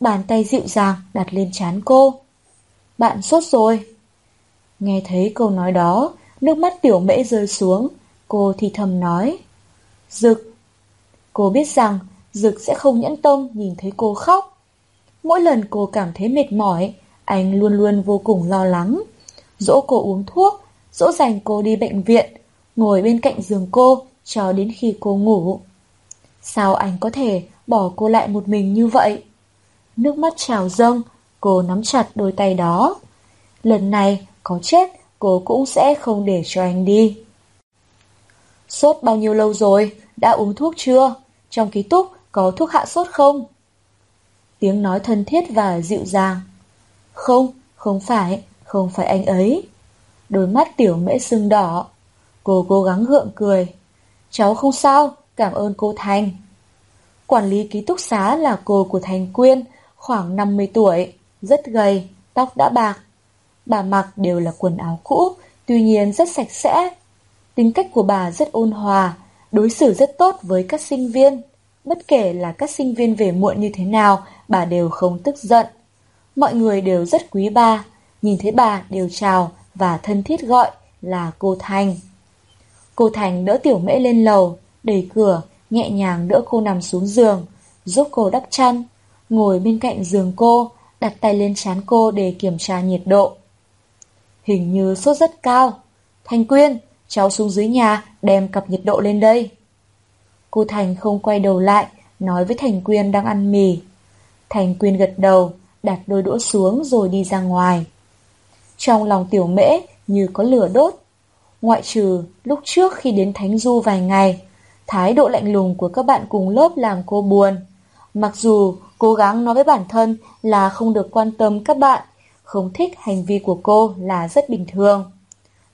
bàn tay dịu dàng đặt lên trán cô. Bạn sốt rồi. Nghe thấy câu nói đó, nước mắt tiểu mễ rơi xuống, cô thì thầm nói. Dực. Cô biết rằng Dực sẽ không nhẫn tâm nhìn thấy cô khóc. Mỗi lần cô cảm thấy mệt mỏi, anh luôn luôn vô cùng lo lắng. Dỗ cô uống thuốc, dỗ dành cô đi bệnh viện, ngồi bên cạnh giường cô cho đến khi cô ngủ. Sao anh có thể bỏ cô lại một mình như vậy? Nước mắt trào dâng, cô nắm chặt đôi tay đó. Lần này, có chết, cô cũng sẽ không để cho anh đi. Sốt bao nhiêu lâu rồi? Đã uống thuốc chưa? Trong ký túc có thuốc hạ sốt không? Tiếng nói thân thiết và dịu dàng. Không, không phải, không phải anh ấy. Đôi mắt tiểu mễ sưng đỏ. Cô cố gắng gượng cười. Cháu không sao, cảm ơn cô Thành. Quản lý ký túc xá là cô của Thành Quyên, khoảng 50 tuổi, rất gầy, tóc đã bạc. Bà mặc đều là quần áo cũ, tuy nhiên rất sạch sẽ. Tính cách của bà rất ôn hòa, đối xử rất tốt với các sinh viên. Bất kể là các sinh viên về muộn như thế nào, bà đều không tức giận. Mọi người đều rất quý bà, nhìn thấy bà đều chào và thân thiết gọi là cô Thành. Cô Thành đỡ tiểu mễ lên lầu, đẩy cửa, nhẹ nhàng đỡ cô nằm xuống giường, giúp cô đắp chăn, ngồi bên cạnh giường cô, đặt tay lên trán cô để kiểm tra nhiệt độ. Hình như sốt rất cao. Thanh Quyên, cháu xuống dưới nhà đem cặp nhiệt độ lên đây. Cô Thành không quay đầu lại, nói với Thành Quyên đang ăn mì. Thành Quyên gật đầu, đặt đôi đũa xuống rồi đi ra ngoài. Trong lòng tiểu mễ như có lửa đốt. Ngoại trừ lúc trước khi đến Thánh Du vài ngày, thái độ lạnh lùng của các bạn cùng lớp làm cô buồn. Mặc dù cố gắng nói với bản thân là không được quan tâm các bạn, không thích hành vi của cô là rất bình thường.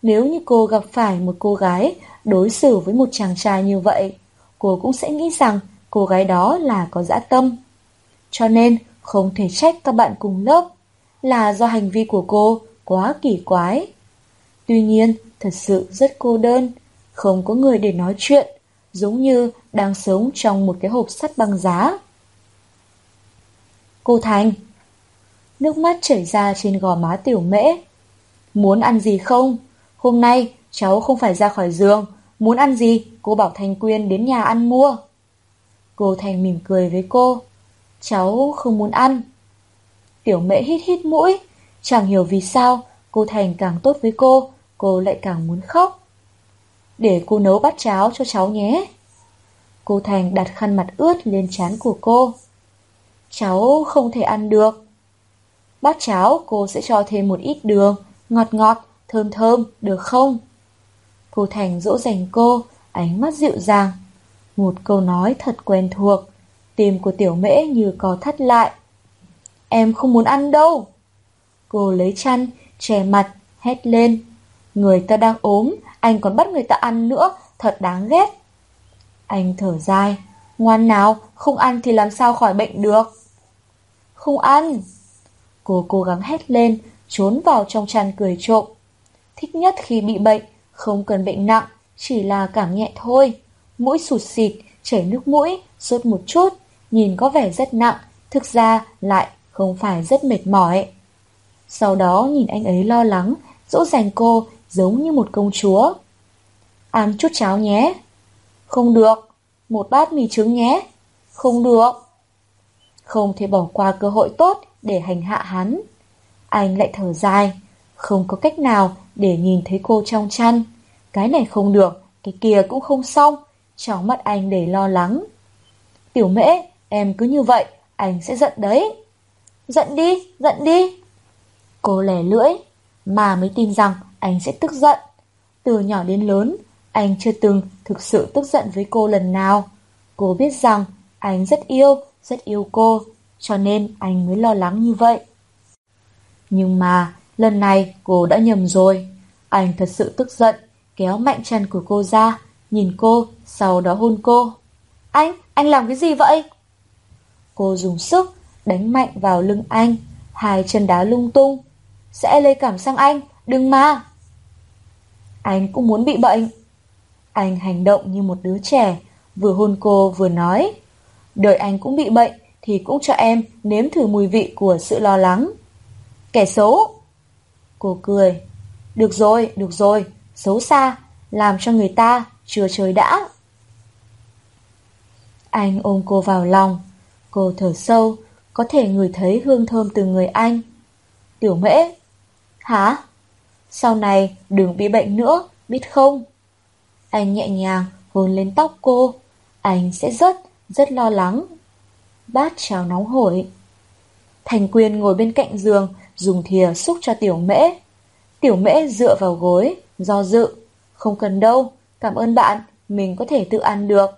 Nếu như cô gặp phải một cô gái đối xử với một chàng trai như vậy, cô cũng sẽ nghĩ rằng cô gái đó là có dã tâm. Cho nên không thể trách các bạn cùng lớp là do hành vi của cô quá kỳ quái. Tuy nhiên, thật sự rất cô đơn, không có người để nói chuyện, giống như đang sống trong một cái hộp sắt băng giá. Cô Thành Nước mắt chảy ra trên gò má tiểu mễ. Muốn ăn gì không? Hôm nay cháu không phải ra khỏi giường. Muốn ăn gì? Cô bảo Thành Quyên đến nhà ăn mua. Cô Thành mỉm cười với cô. Cháu không muốn ăn. Tiểu mễ hít hít mũi. Chẳng hiểu vì sao cô Thành càng tốt với cô, cô lại càng muốn khóc. Để cô nấu bát cháo cho cháu nhé. Cô Thành đặt khăn mặt ướt lên trán của cô. Cháu không thể ăn được. Bát cháo cô sẽ cho thêm một ít đường, ngọt ngọt, thơm thơm, được không? Cô Thành dỗ dành cô, ánh mắt dịu dàng. Một câu nói thật quen thuộc, tim của tiểu mễ như có thắt lại. Em không muốn ăn đâu. Cô lấy chăn, che mặt, hét lên. Người ta đang ốm, anh còn bắt người ta ăn nữa, thật đáng ghét. Anh thở dài, ngoan nào, không ăn thì làm sao khỏi bệnh được. Không ăn. Cô cố gắng hét lên, trốn vào trong chăn cười trộm. Thích nhất khi bị bệnh, không cần bệnh nặng, chỉ là cảm nhẹ thôi. Mũi sụt xịt, chảy nước mũi, sốt một chút, nhìn có vẻ rất nặng, thực ra lại không phải rất mệt mỏi. Sau đó nhìn anh ấy lo lắng, dỗ dành cô giống như một công chúa. Ăn chút cháo nhé. Không được. Một bát mì trứng nhé. Không được. Không thể bỏ qua cơ hội tốt để hành hạ hắn. Anh lại thở dài, không có cách nào để nhìn thấy cô trong chăn. Cái này không được, cái kia cũng không xong, trong mắt anh để lo lắng. Tiểu mễ, em cứ như vậy, anh sẽ giận đấy. Giận đi, giận đi. Cô lẻ lưỡi, mà mới tin rằng anh sẽ tức giận. Từ nhỏ đến lớn, anh chưa từng thực sự tức giận với cô lần nào. Cô biết rằng anh rất yêu, rất yêu cô, cho nên anh mới lo lắng như vậy. Nhưng mà, lần này cô đã nhầm rồi. Anh thật sự tức giận, kéo mạnh chân của cô ra, nhìn cô, sau đó hôn cô. Anh, anh làm cái gì vậy? Cô dùng sức, đánh mạnh vào lưng anh, hai chân đá lung tung. Sẽ lây cảm sang anh, đừng mà. Anh cũng muốn bị bệnh. Anh hành động như một đứa trẻ, vừa hôn cô vừa nói. Đời anh cũng bị bệnh, thì cũng cho em nếm thử mùi vị của sự lo lắng. Kẻ xấu. Cô cười. Được rồi, được rồi, xấu xa, làm cho người ta chưa trời đã. Anh ôm cô vào lòng, cô thở sâu, có thể ngửi thấy hương thơm từ người anh. Tiểu mễ. Hả? Sau này đừng bị bệnh nữa, biết không? Anh nhẹ nhàng hôn lên tóc cô. Anh sẽ rất, rất lo lắng. Bát cháo nóng hổi. Thành Quyên ngồi bên cạnh giường, dùng thìa xúc cho tiểu mễ. Tiểu mễ dựa vào gối, do dự. Không cần đâu, cảm ơn bạn, mình có thể tự ăn được.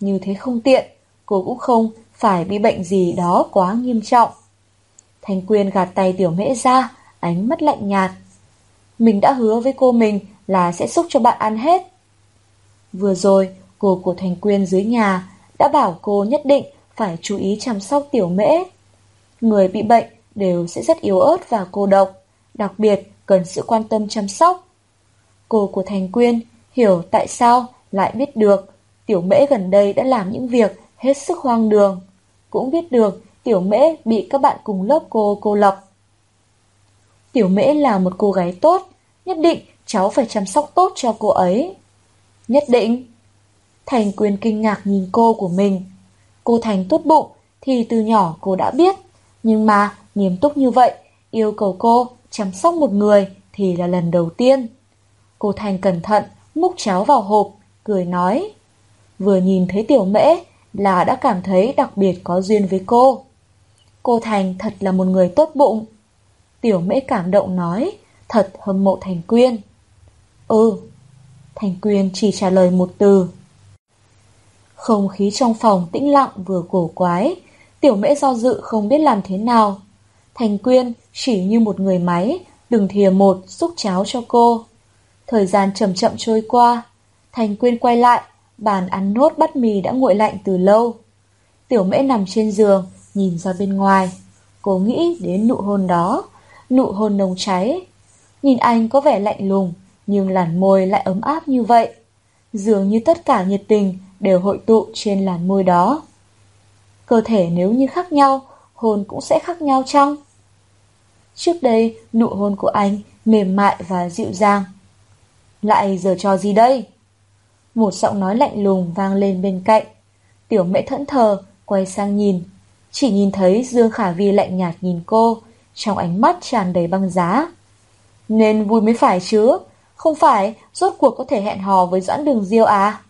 Như thế không tiện, cô cũng không phải bị bệnh gì đó quá nghiêm trọng. Thành Quyên gạt tay tiểu mễ ra, ánh mắt lạnh nhạt. Mình đã hứa với cô mình là sẽ xúc cho bạn ăn hết. Vừa rồi, cô của Thành Quyên dưới nhà đã bảo cô nhất định phải chú ý chăm sóc tiểu mễ. Người bị bệnh đều sẽ rất yếu ớt và cô độc, đặc biệt cần sự quan tâm chăm sóc. Cô của Thành Quyên hiểu tại sao lại biết được tiểu mễ gần đây đã làm những việc hết sức hoang đường. Cũng biết được tiểu mễ bị các bạn cùng lớp cô cô lập. Tiểu mễ là một cô gái tốt, nhất định cháu phải chăm sóc tốt cho cô ấy. Nhất định. Thành Quyên kinh ngạc nhìn cô của mình. Cô Thành tốt bụng thì từ nhỏ cô đã biết. Nhưng mà nghiêm túc như vậy, yêu cầu cô chăm sóc một người thì là lần đầu tiên. Cô Thành cẩn thận múc cháo vào hộp, cười nói. Vừa nhìn thấy tiểu mễ là đã cảm thấy đặc biệt có duyên với cô. Cô Thành thật là một người tốt bụng. Tiểu mễ cảm động nói, thật hâm mộ Thành Quyên. Ừ, Thành Quyên chỉ trả lời một từ. Không khí trong phòng tĩnh lặng vừa cổ quái, tiểu mễ do dự không biết làm thế nào. Thành Quyên chỉ như một người máy, đừng thìa một xúc cháo cho cô. Thời gian chậm chậm trôi qua, Thành Quyên quay lại, bàn ăn nốt bát mì đã nguội lạnh từ lâu. Tiểu mễ nằm trên giường, nhìn ra bên ngoài. Cô nghĩ đến nụ hôn đó, nụ hôn nồng cháy. Nhìn anh có vẻ lạnh lùng, nhưng làn môi lại ấm áp như vậy. Dường như tất cả nhiệt tình đều hội tụ trên làn môi đó. Cơ thể nếu như khác nhau, hôn cũng sẽ khác nhau chăng? Trước đây, nụ hôn của anh mềm mại và dịu dàng. Lại giờ trò gì đây? Một giọng nói lạnh lùng vang lên bên cạnh. Tiểu mẹ thẫn thờ, quay sang nhìn. Chỉ nhìn thấy Dương Khả Vi lạnh nhạt nhìn cô, trong ánh mắt tràn đầy băng giá. Nên vui mới phải chứ, không phải rốt cuộc có thể hẹn hò với Doãn Đường Diêu à?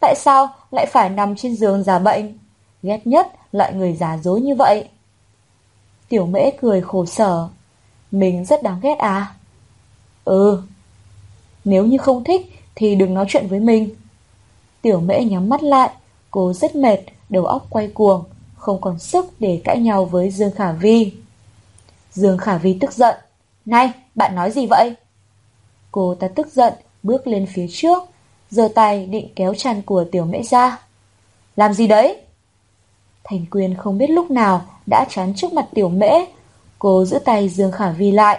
Tại sao lại phải nằm trên giường giả bệnh? Ghét nhất loại người giả dối như vậy. Tiểu mễ cười khổ sở. Mình rất đáng ghét à? Ừ. Nếu như không thích thì đừng nói chuyện với mình. Tiểu mễ nhắm mắt lại, cô rất mệt, đầu óc quay cuồng, không còn sức để cãi nhau với Dương Khả Vi. Dương Khả Vi tức giận. Này, bạn nói gì vậy? Cô ta tức giận, bước lên phía trước, giơ tay định kéo chăn của tiểu mễ ra. Làm gì đấy? Thành Quyên không biết lúc nào đã chán trước mặt tiểu mễ. Cô giữ tay Dương Khả Vi lại.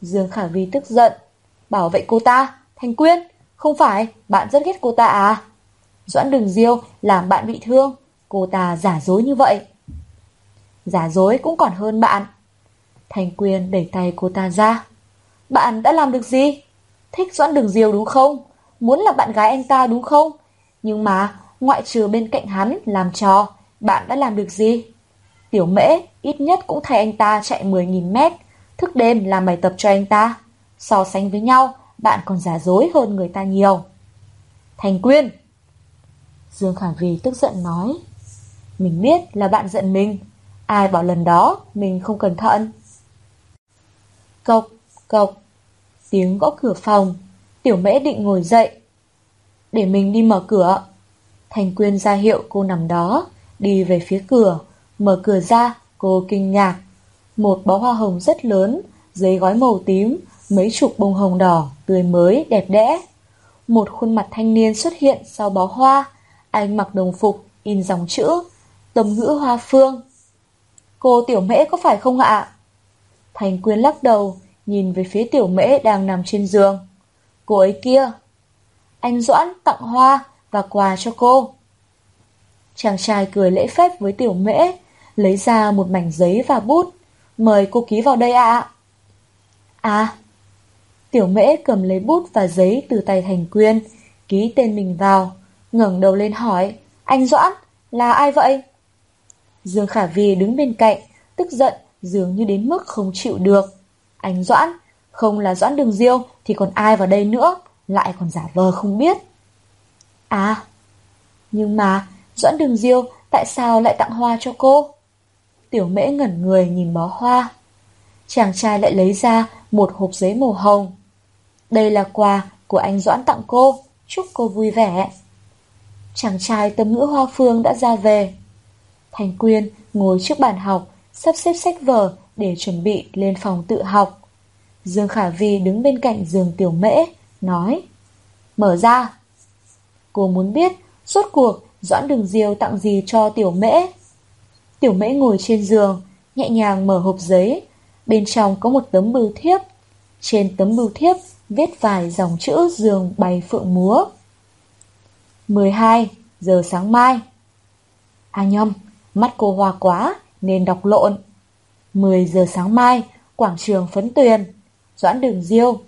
Dương Khả Vi tức giận. Bảo vệ cô ta. Thành Quyên, không phải bạn rất ghét cô ta à? Doãn Đường Diêu làm bạn bị thương. Cô ta giả dối như vậy. Giả dối cũng còn hơn bạn. Thành Quyên đẩy tay cô ta ra. Bạn đã làm được gì? Thích Doãn Đường Diêu đúng không? Muốn là bạn gái anh ta đúng không? Nhưng mà, ngoại trừ bên cạnh hắn làm trò, bạn đã làm được gì? Tiểu mễ ít nhất cũng thay anh ta chạy 10.000 mét, thức đêm làm bài tập cho anh ta. So sánh với nhau, bạn còn giả dối hơn người ta nhiều. Thành Quyên Dương Khả Vì tức giận nói Mình biết là bạn giận mình Ai bảo lần đó mình không cẩn thận. Cộc, cộc, tiếng gõ cửa phòng. Tiểu mễ định ngồi dậy. Để mình đi mở cửa. Thành Quyên ra hiệu cô nằm đó, đi về phía cửa. Mở cửa ra, cô kinh ngạc. Một bó hoa hồng rất lớn, giấy gói màu tím, mấy chục bông hồng đỏ, tươi mới, đẹp đẽ. Một khuôn mặt thanh niên xuất hiện sau bó hoa. Anh mặc đồng phục, in dòng chữ, tầm ngữ hoa phương. Cô tiểu mễ có phải không ạ? Thành Quyên lắc đầu, nhìn về phía tiểu mễ đang nằm trên giường. Cô ấy kia. Anh Doãn tặng hoa và quà cho cô. Chàng trai cười lễ phép với tiểu mễ, lấy ra một mảnh giấy và bút. Mời cô ký vào đây ạ. À. Tiểu mễ cầm lấy bút và giấy từ tay Thành Quyên, ký tên mình vào, ngẩng đầu lên hỏi, anh Doãn, là ai vậy? Dương Khả Vi đứng bên cạnh, tức giận dường như đến mức không chịu được. Anh Doãn, không là Doãn Đường Diêu thì còn ai vào đây nữa, lại còn giả vờ không biết. À, nhưng mà Doãn Đường Diêu tại sao lại tặng hoa cho cô? Tiểu mễ ngẩn người nhìn bó hoa. Chàng trai lại lấy ra một hộp giấy màu hồng. Đây là quà của anh Doãn tặng cô, chúc cô vui vẻ. Chàng trai tâm ngữ hoa phương đã ra về. Thành Quyên ngồi trước bàn học, sắp xếp sách vở để chuẩn bị lên phòng tự học. Dương Khả Vi đứng bên cạnh giường tiểu mễ, nói Mở ra! Cô muốn biết, suốt cuộc Doãn Đường Diêu tặng gì cho tiểu mễ. Tiểu mễ ngồi trên giường, nhẹ nhàng mở hộp giấy. Bên trong có một tấm bưu thiếp. Trên tấm bưu thiếp viết vài dòng chữ giường bày phượng múa. 12 giờ sáng mai. À nhầm, mắt cô hoa quá nên đọc lộn. 10 giờ sáng mai, quảng trường phấn tuyền, doãn đường diêu.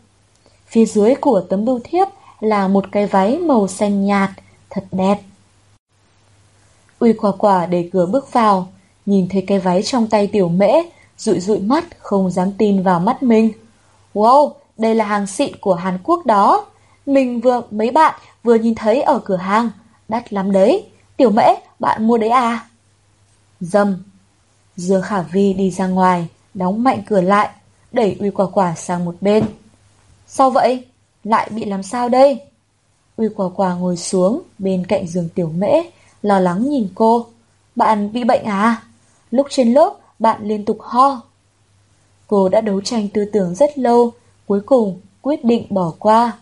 Phía dưới của tấm bưu thiếp là một cái váy màu xanh nhạt, thật đẹp. Uy quả quả để cửa bước vào, nhìn thấy cái váy trong tay tiểu mễ, rụi rụi mắt, không dám tin vào mắt mình. Wow, đây là hàng xịn của Hàn Quốc đó. Mình vừa mấy bạn vừa nhìn thấy ở cửa hàng. Đắt lắm đấy. Tiểu mễ, bạn mua đấy à? Dầm dưa Khả Vi đi ra ngoài, đóng mạnh cửa lại, đẩy Uy Quả Quả sang một bên. Sao vậy? Lại bị làm sao đây? Uy Quả Quả ngồi xuống bên cạnh giường tiểu mễ, lo lắng nhìn cô. Bạn bị bệnh à? Lúc trên lớp, bạn liên tục ho. Cô đã đấu tranh tư tưởng rất lâu, cuối cùng quyết định bỏ qua.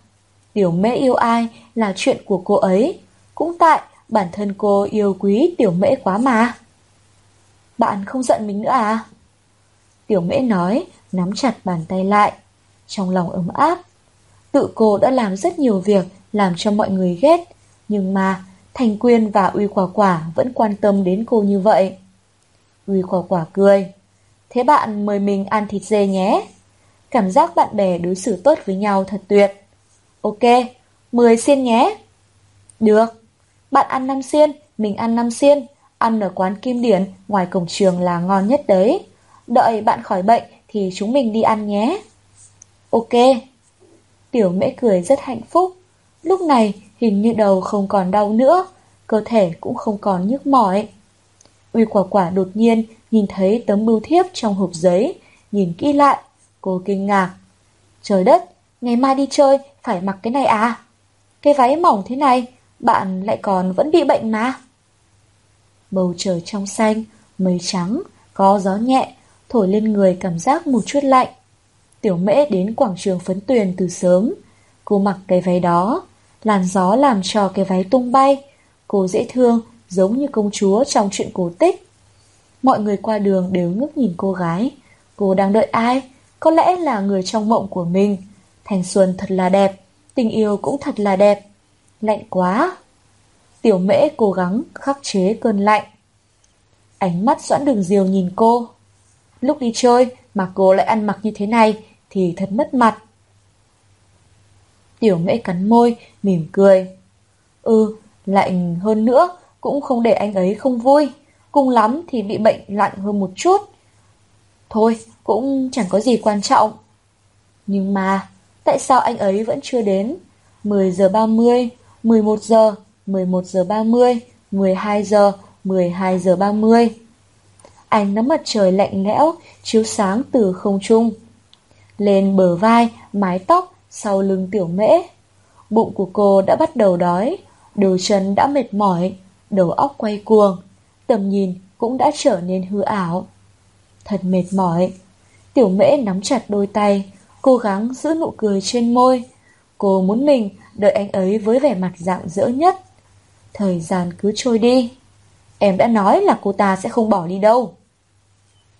Tiểu mễ yêu ai là chuyện của cô ấy, cũng tại bản thân cô yêu quý tiểu mễ quá mà. Bạn không giận mình nữa à? Tiểu mễ nói, nắm chặt bàn tay lại. Trong lòng ấm áp. Tự cô đã làm rất nhiều việc làm cho mọi người ghét. Nhưng mà Thành Quyên và Uy Quả Quả vẫn quan tâm đến cô như vậy. Uy Quả Quả cười. Thế bạn mời mình ăn thịt dê nhé. Cảm giác bạn bè đối xử tốt với nhau thật tuyệt. Ok, mười xiên nhé. Được. Bạn ăn năm xiên, mình ăn năm xiên. Ăn ở quán Kim Điển ngoài cổng trường là ngon nhất đấy. Đợi bạn khỏi bệnh thì chúng mình đi ăn nhé. Ok. Tiểu mễ cười rất hạnh phúc. Lúc này hình như đầu không còn đau nữa, cơ thể cũng không còn nhức mỏi. Uy quả quả đột nhiên nhìn thấy tấm bưu thiếp trong hộp giấy, nhìn kỹ lại, cô kinh ngạc. Trời đất, ngày mai đi chơi phải mặc cái này à? Cái váy mỏng thế này, bạn lại còn vẫn bị bệnh mà. Bầu trời trong xanh, mây trắng, có gió nhẹ, thổi lên người cảm giác một chút lạnh. Tiểu mễ đến quảng trường phấn tuyền từ sớm. Cô mặc cái váy đó, làn gió làm cho cái váy tung bay. Cô dễ thương, giống như công chúa trong chuyện cổ tích. Mọi người qua đường đều ngước nhìn cô gái. Cô đang đợi ai? Có lẽ là người trong mộng của mình. Thành xuân thật là đẹp, tình yêu cũng thật là đẹp. Lạnh quá. Tiểu mễ cố gắng khắc chế cơn lạnh. Ánh mắt Doãn Đường Diều nhìn cô. Lúc đi chơi mà cô lại ăn mặc như thế này thì thật mất mặt. Tiểu mễ cắn môi, mỉm cười. Ừ, lạnh hơn nữa, cũng không để anh ấy không vui. Cùng lắm thì bị bệnh lạnh hơn một chút. Thôi, cũng chẳng có gì quan trọng. Nhưng mà, tại sao anh ấy vẫn chưa đến? 10 giờ 30, 11 giờ, 11 giờ 30, 12 giờ, 12 giờ 30. ánh nắng mặt trời lạnh lẽo, chiếu sáng từ không trung. Lên bờ vai, mái tóc, sau lưng tiểu mễ. Bụng của cô đã bắt đầu đói, đôi chân đã mệt mỏi, đầu óc quay cuồng, tầm nhìn cũng đã trở nên hư ảo. Thật mệt mỏi. Tiểu mễ nắm chặt đôi tay, cố gắng giữ nụ cười trên môi. Cô muốn mình đợi anh ấy với vẻ mặt dạng dỡ nhất. Thời gian cứ trôi đi. Em đã nói là cô ta sẽ không bỏ đi đâu.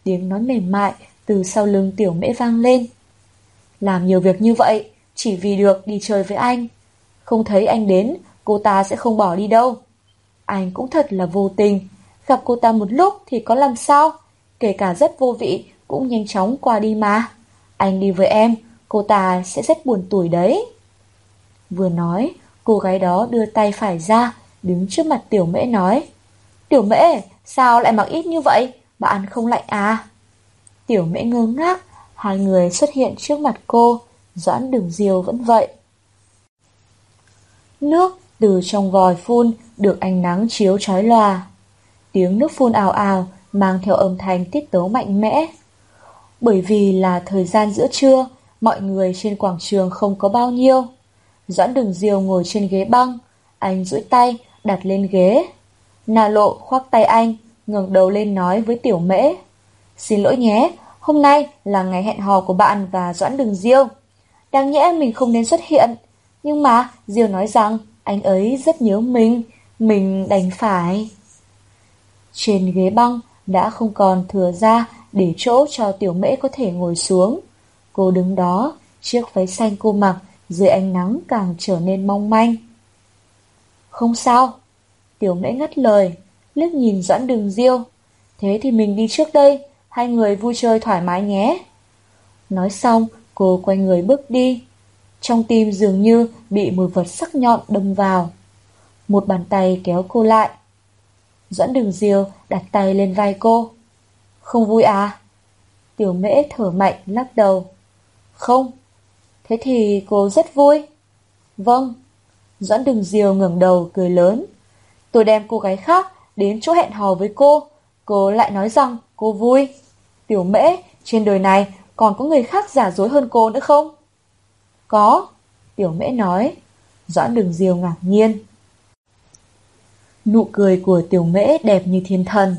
Tiếng nói mềm mại từ sau lưng tiểu mễ vang lên. Làm nhiều việc như vậy, chỉ vì được đi chơi với anh. Không thấy anh đến, cô ta sẽ không bỏ đi đâu. Anh cũng thật là vô tình. Gặp cô ta một lúc thì có làm sao? Kể cả rất vô vị, cũng nhanh chóng qua đi mà. Anh đi với em, cô ta sẽ rất buồn tuổi đấy. Vừa nói, cô gái đó đưa tay phải ra, đứng trước mặt tiểu mễ nói. Tiểu mễ, sao lại mặc ít như vậy? bà ăn không lạnh à? Tiểu mễ ngơ ngác, hai người xuất hiện trước mặt cô, doãn đường diều vẫn vậy. Nước từ trong vòi phun được ánh nắng chiếu chói lòa. Tiếng nước phun ào ào mang theo âm thanh tiết tấu mạnh mẽ. Bởi vì là thời gian giữa trưa, mọi người trên quảng trường không có bao nhiêu. Doãn đường diều ngồi trên ghế băng, anh duỗi tay đặt lên ghế. Nà lộ khoác tay anh, ngẩng đầu lên nói với tiểu mễ. Xin lỗi nhé, hôm nay là ngày hẹn hò của bạn và Doãn Đường Diêu. Đáng nhẽ mình không nên xuất hiện, nhưng mà Diêu nói rằng anh ấy rất nhớ mình, mình đành phải. Trên ghế băng đã không còn thừa ra để chỗ cho tiểu mễ có thể ngồi xuống. Cô đứng đó, chiếc váy xanh cô mặc dưới ánh nắng càng trở nên mong manh. Không sao, tiểu mễ ngắt lời, liếc nhìn Doãn Đường Diêu. Thế thì mình đi trước đây, hai người vui chơi thoải mái nhé. Nói xong, cô quay người bước đi. Trong tim dường như bị một vật sắc nhọn đâm vào. Một bàn tay kéo cô lại. Doãn đường diêu đặt tay lên vai cô. Không vui à? Tiểu mễ thở mạnh lắc đầu. Không. Thế thì cô rất vui. Vâng. Doãn đường diều ngẩng đầu cười lớn. Tôi đem cô gái khác đến chỗ hẹn hò với cô. Cô lại nói rằng cô vui. Tiểu mễ, trên đời này còn có người khác giả dối hơn cô nữa không? Có, tiểu mễ nói. Doãn đường diều ngạc nhiên. Nụ cười của tiểu mễ đẹp như thiên thần.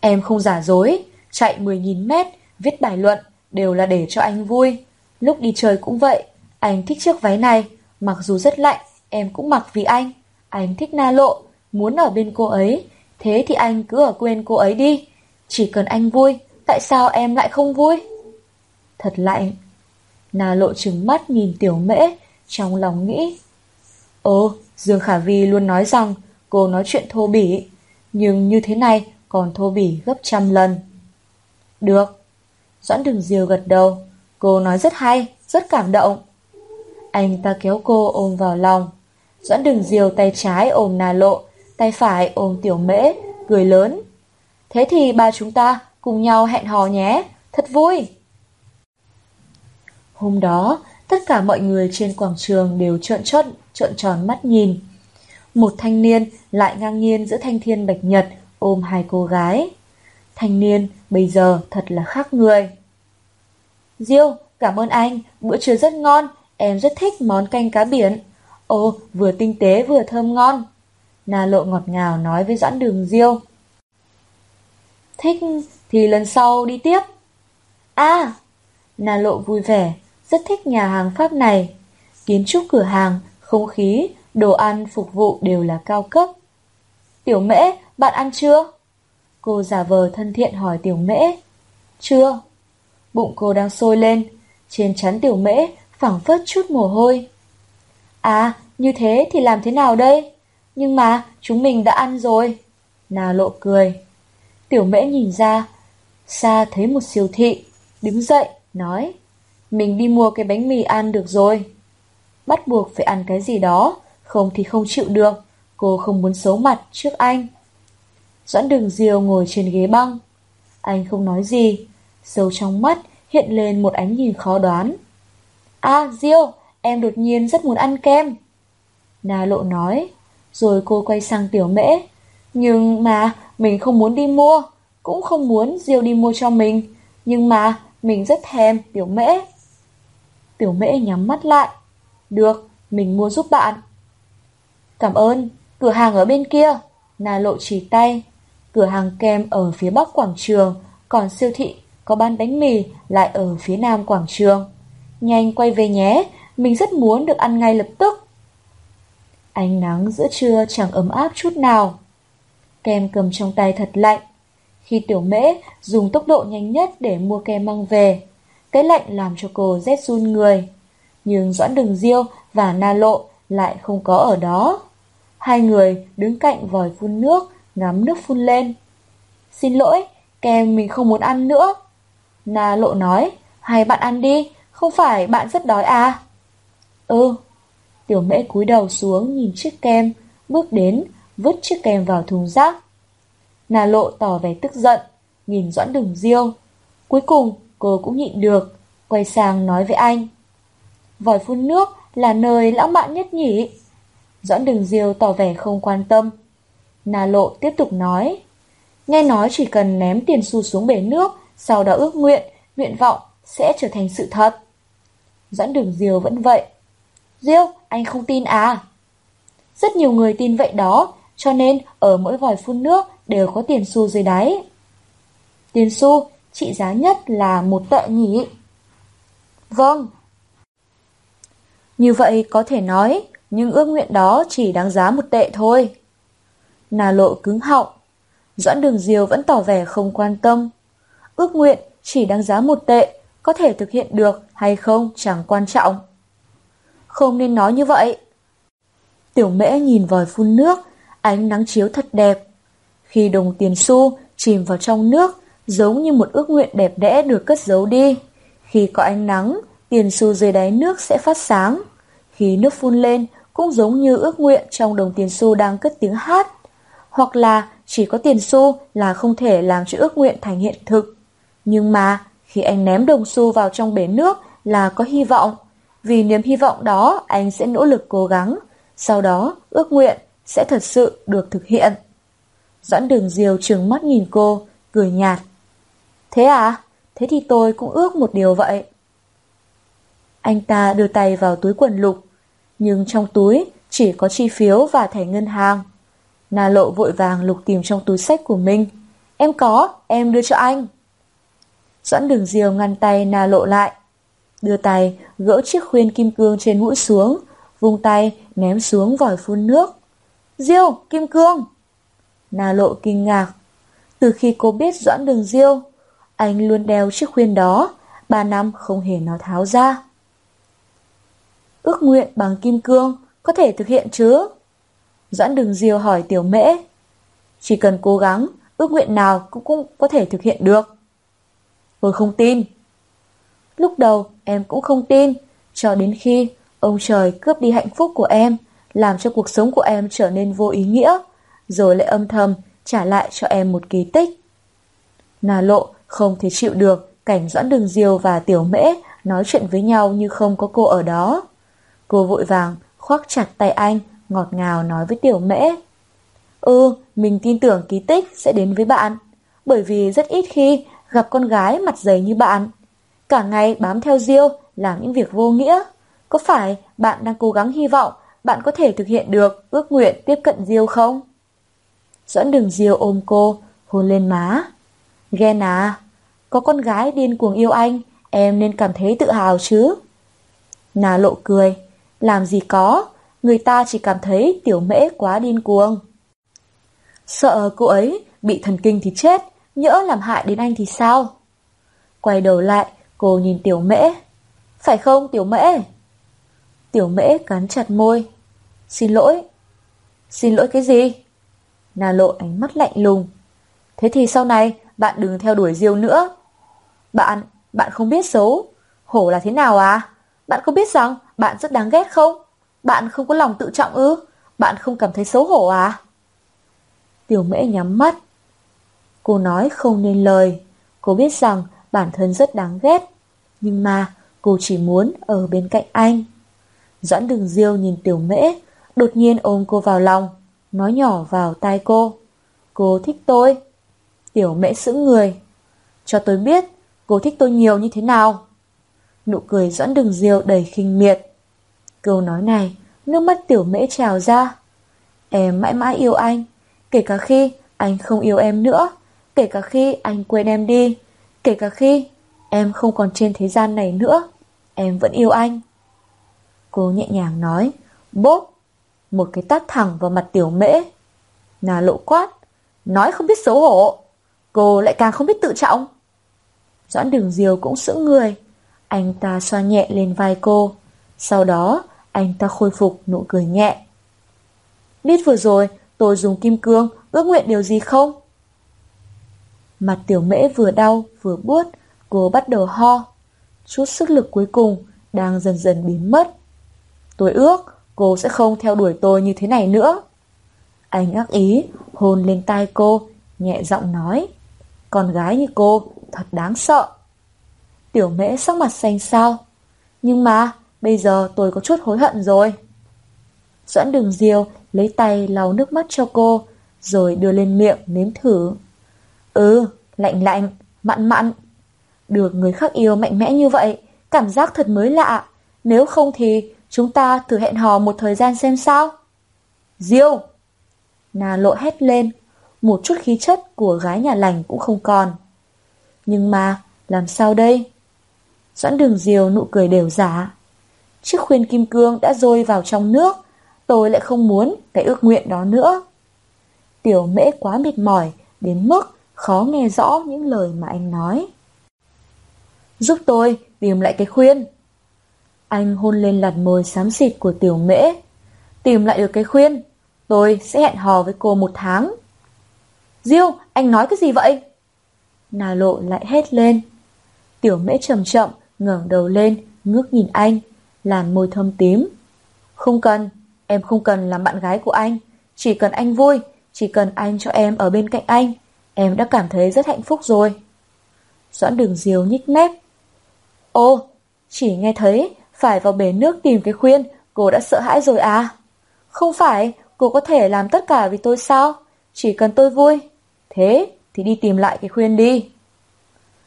Em không giả dối, chạy 10.000 mét, viết bài luận, đều là để cho anh vui. Lúc đi chơi cũng vậy, anh thích chiếc váy này, mặc dù rất lạnh, em cũng mặc vì anh. Anh thích na lộ, muốn ở bên cô ấy, thế thì anh cứ ở quên cô ấy đi. Chỉ cần anh vui, tại sao em lại không vui? Thật lạnh. Na lộ trừng mắt nhìn tiểu mễ, trong lòng nghĩ. Ồ, Dương Khả Vi luôn nói rằng cô nói chuyện thô bỉ, nhưng như thế này còn thô bỉ gấp trăm lần. Được. Doãn đường diều gật đầu, cô nói rất hay, rất cảm động. Anh ta kéo cô ôm vào lòng. Doãn đường diều tay trái ôm nà lộ, tay phải ôm tiểu mễ, cười lớn. Thế thì ba chúng ta cùng nhau hẹn hò nhé, thật vui. Hôm đó, tất cả mọi người trên quảng trường đều trợn tròn, trợn tròn mắt nhìn. Một thanh niên lại ngang nhiên giữa thanh thiên bạch nhật ôm hai cô gái. Thanh niên bây giờ thật là khác người. Diêu, cảm ơn anh, bữa trưa rất ngon, em rất thích món canh cá biển. Ồ, vừa tinh tế vừa thơm ngon. Na lộ ngọt ngào nói với Doãn Đường Diêu. Thích thì lần sau đi tiếp. À, Na lộ vui vẻ, rất thích nhà hàng Pháp này. Kiến trúc cửa hàng, không khí, đồ ăn phục vụ đều là cao cấp. Tiểu mễ, bạn ăn chưa? Cô giả vờ thân thiện hỏi tiểu mễ. Chưa. Bụng cô đang sôi lên, trên chắn tiểu mễ phẳng phất chút mồ hôi. À, như thế thì làm thế nào đây? Nhưng mà chúng mình đã ăn rồi. Nà lộ cười. Tiểu mễ nhìn ra, xa thấy một siêu thị, đứng dậy, nói. Mình đi mua cái bánh mì ăn được rồi. Bắt buộc phải ăn cái gì đó, không thì không chịu được. Cô không muốn xấu mặt trước anh. Doãn đường diều ngồi trên ghế băng. Anh không nói gì, sâu trong mắt hiện lên một ánh nhìn khó đoán. À, Diêu, em đột nhiên rất muốn ăn kem. Na lộ nói, rồi cô quay sang tiểu mễ. Nhưng mà mình không muốn đi mua, cũng không muốn Diêu đi mua cho mình, nhưng mà mình rất thèm tiểu mễ. Tiểu mễ nhắm mắt lại. Được, mình mua giúp bạn. Cảm ơn, cửa hàng ở bên kia. Na lộ chỉ tay. Cửa hàng kem ở phía bắc quảng trường, còn siêu thị có bán bánh mì lại ở phía nam quảng trường. Nhanh quay về nhé, mình rất muốn được ăn ngay lập tức. Ánh nắng giữa trưa chẳng ấm áp chút nào. Kem cầm trong tay thật lạnh. Khi tiểu mễ dùng tốc độ nhanh nhất để mua kem mang về, cái lạnh làm cho cô rét run người. Nhưng Doãn Đường Diêu và Na Lộ lại không có ở đó. Hai người đứng cạnh vòi phun nước, ngắm nước phun lên. Xin lỗi, kem mình không muốn ăn nữa. Na Lộ nói, hay bạn ăn đi, không phải bạn rất đói à? Ừ. Tiểu mễ cúi đầu xuống nhìn chiếc kem, bước đến, vứt chiếc kem vào thùng rác. nà lộ tỏ vẻ tức giận, nhìn Doãn Đường Diêu. Cuối cùng, cô cũng nhịn được, quay sang nói với anh. Vòi phun nước là nơi lãng mạn nhất nhỉ? Doãn Đường Diêu tỏ vẻ không quan tâm. nà lộ tiếp tục nói. Nghe nói chỉ cần ném tiền xu xuống bể nước, sau đó ước nguyện, nguyện vọng sẽ trở thành sự thật. Doãn Đường Diêu vẫn vậy. Diêu, anh không tin à? Rất nhiều người tin vậy đó, cho nên ở mỗi vòi phun nước đều có tiền xu dưới đáy. Tiền xu trị giá nhất là một tệ nhỉ? Vâng. Như vậy có thể nói, nhưng ước nguyện đó chỉ đáng giá một tệ thôi. Nà lộ cứng họng. Doãn đường diều vẫn tỏ vẻ không quan tâm. Ước nguyện chỉ đáng giá một tệ, có thể thực hiện được hay không chẳng quan trọng. Không nên nói như vậy. Tiểu mễ nhìn vòi phun nước, ánh nắng chiếu thật đẹp. Khi đồng tiền xu chìm vào trong nước, giống như một ước nguyện đẹp đẽ được cất giấu đi. Khi có ánh nắng, tiền xu dưới đáy nước sẽ phát sáng. Khi nước phun lên, cũng giống như ước nguyện trong đồng tiền xu đang cất tiếng hát. Hoặc là chỉ có tiền xu là không thể làm cho ước nguyện thành hiện thực. Nhưng mà, khi anh ném đồng xu vào trong bể nước là có hy vọng. Vì niềm hy vọng đó, anh sẽ nỗ lực cố gắng. Sau đó, ước nguyện sẽ thật sự được thực hiện. Doãn đường diều trừng mắt nhìn cô, cười nhạt. Thế à? Thế thì tôi cũng ước một điều vậy. Anh ta đưa tay vào túi quần lục, nhưng trong túi chỉ có chi phiếu và thẻ ngân hàng. Na lộ vội vàng lục tìm trong túi sách của mình. Em có, em đưa cho anh. Doãn đường diều ngăn tay Na lộ lại. Đưa tay, gỡ chiếc khuyên kim cương trên mũi xuống, vung tay, ném xuống vòi phun nước. Diêu, kim cương! Na lộ kinh ngạc. Từ khi cô biết Doãn Đường Diêu, anh luôn đeo chiếc khuyên đó, ba năm không hề nó tháo ra. Ước nguyện bằng kim cương có thể thực hiện chứ? Doãn Đường Diêu hỏi Tiểu Mễ. Chỉ cần cố gắng, ước nguyện nào cũng, cũng có thể thực hiện được. Tôi không tin. Lúc đầu em cũng không tin, cho đến khi ông trời cướp đi hạnh phúc của em, làm cho cuộc sống của em trở nên vô ý nghĩa rồi lại âm thầm trả lại cho em một kỳ tích. Nà lộ không thể chịu được cảnh Doãn Đường Diêu và Tiểu Mễ nói chuyện với nhau như không có cô ở đó. Cô vội vàng khoác chặt tay anh, ngọt ngào nói với Tiểu Mễ. Ừ, mình tin tưởng kỳ tích sẽ đến với bạn, bởi vì rất ít khi gặp con gái mặt dày như bạn. Cả ngày bám theo Diêu, làm những việc vô nghĩa. Có phải bạn đang cố gắng hy vọng bạn có thể thực hiện được ước nguyện tiếp cận Diêu không? Doãn đường diêu ôm cô, hôn lên má. Ghen à, có con gái điên cuồng yêu anh, em nên cảm thấy tự hào chứ. Nà lộ cười, làm gì có, người ta chỉ cảm thấy tiểu mễ quá điên cuồng. Sợ cô ấy bị thần kinh thì chết, nhỡ làm hại đến anh thì sao? Quay đầu lại, cô nhìn tiểu mễ. Phải không tiểu mễ? Tiểu mễ cắn chặt môi. Xin lỗi. Xin lỗi cái gì? Na lộ ánh mắt lạnh lùng. Thế thì sau này bạn đừng theo đuổi Diêu nữa. Bạn, bạn không biết xấu. Hổ là thế nào à? Bạn có biết rằng bạn rất đáng ghét không? Bạn không có lòng tự trọng ư? Bạn không cảm thấy xấu hổ à? Tiểu mễ nhắm mắt. Cô nói không nên lời. Cô biết rằng bản thân rất đáng ghét. Nhưng mà cô chỉ muốn ở bên cạnh anh. Doãn đường diêu nhìn tiểu mễ, đột nhiên ôm cô vào lòng nói nhỏ vào tai cô. Cô thích tôi. Tiểu mễ sững người. Cho tôi biết, cô thích tôi nhiều như thế nào. Nụ cười doãn đường diêu đầy khinh miệt. Câu nói này, nước mắt tiểu mễ trào ra. Em mãi mãi yêu anh, kể cả khi anh không yêu em nữa, kể cả khi anh quên em đi, kể cả khi em không còn trên thế gian này nữa, em vẫn yêu anh. Cô nhẹ nhàng nói, bốp, một cái tát thẳng vào mặt tiểu mễ. Nà lộ quát, nói không biết xấu hổ, cô lại càng không biết tự trọng. Doãn đường diều cũng sững người, anh ta xoa nhẹ lên vai cô, sau đó anh ta khôi phục nụ cười nhẹ. Biết vừa rồi tôi dùng kim cương ước nguyện điều gì không? Mặt tiểu mễ vừa đau vừa buốt, cô bắt đầu ho. Chút sức lực cuối cùng đang dần dần biến mất. Tôi ước cô sẽ không theo đuổi tôi như thế này nữa. Anh ác ý, hôn lên tai cô, nhẹ giọng nói. Con gái như cô, thật đáng sợ. Tiểu mễ sắc mặt xanh xao. Nhưng mà, bây giờ tôi có chút hối hận rồi. Doãn đường diêu lấy tay lau nước mắt cho cô, rồi đưa lên miệng nếm thử. Ừ, lạnh lạnh, mặn mặn. Được người khác yêu mạnh mẽ như vậy, cảm giác thật mới lạ. Nếu không thì chúng ta thử hẹn hò một thời gian xem sao. Diêu! Nà lộ hét lên, một chút khí chất của gái nhà lành cũng không còn. Nhưng mà, làm sao đây? Doãn đường diều nụ cười đều giả. Chiếc khuyên kim cương đã rơi vào trong nước, tôi lại không muốn cái ước nguyện đó nữa. Tiểu mễ quá mệt mỏi, đến mức khó nghe rõ những lời mà anh nói. Giúp tôi tìm lại cái khuyên. Anh hôn lên lạt môi xám xịt của tiểu mễ. Tìm lại được cái khuyên, tôi sẽ hẹn hò với cô một tháng. Diêu, anh nói cái gì vậy? Nà lộ lại hét lên. Tiểu mễ chậm chậm, ngẩng đầu lên, ngước nhìn anh, làn môi thâm tím. Không cần, em không cần làm bạn gái của anh, chỉ cần anh vui, chỉ cần anh cho em ở bên cạnh anh, em đã cảm thấy rất hạnh phúc rồi. Doãn đường diều nhích mép. Ô, chỉ nghe thấy phải vào bể nước tìm cái khuyên, cô đã sợ hãi rồi à? Không phải, cô có thể làm tất cả vì tôi sao? Chỉ cần tôi vui. Thế thì đi tìm lại cái khuyên đi.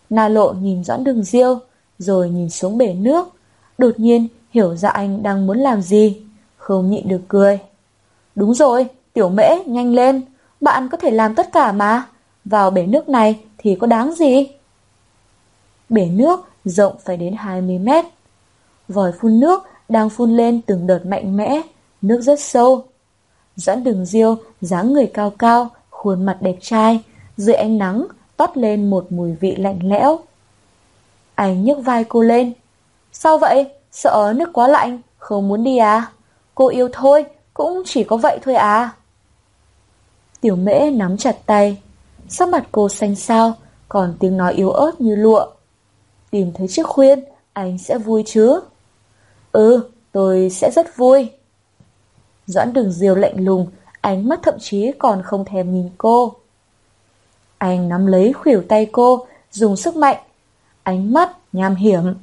Na lộ nhìn Doãn đường diêu, rồi nhìn xuống bể nước. Đột nhiên hiểu ra anh đang muốn làm gì. Không nhịn được cười. Đúng rồi, tiểu mễ, nhanh lên. Bạn có thể làm tất cả mà. Vào bể nước này thì có đáng gì? Bể nước rộng phải đến 20 mét. Vòi phun nước đang phun lên từng đợt mạnh mẽ, nước rất sâu. Doãn đường diêu, dáng người cao cao, khuôn mặt đẹp trai, dưới ánh nắng toát lên một mùi vị lạnh lẽo. Anh nhấc vai cô lên. Sao vậy? Sợ nước quá lạnh, không muốn đi à? Cô yêu thôi, cũng chỉ có vậy thôi à? Tiểu mễ nắm chặt tay. Sắc mặt cô xanh xao, còn tiếng nói yếu ớt như lụa. Tìm thấy chiếc khuyên, anh sẽ vui chứ? Ừ, tôi sẽ rất vui. Doãn đường diều lạnh lùng, ánh mắt thậm chí còn không thèm nhìn cô. Anh nắm lấy khuỷu tay cô, dùng sức mạnh. Ánh mắt nham hiểm.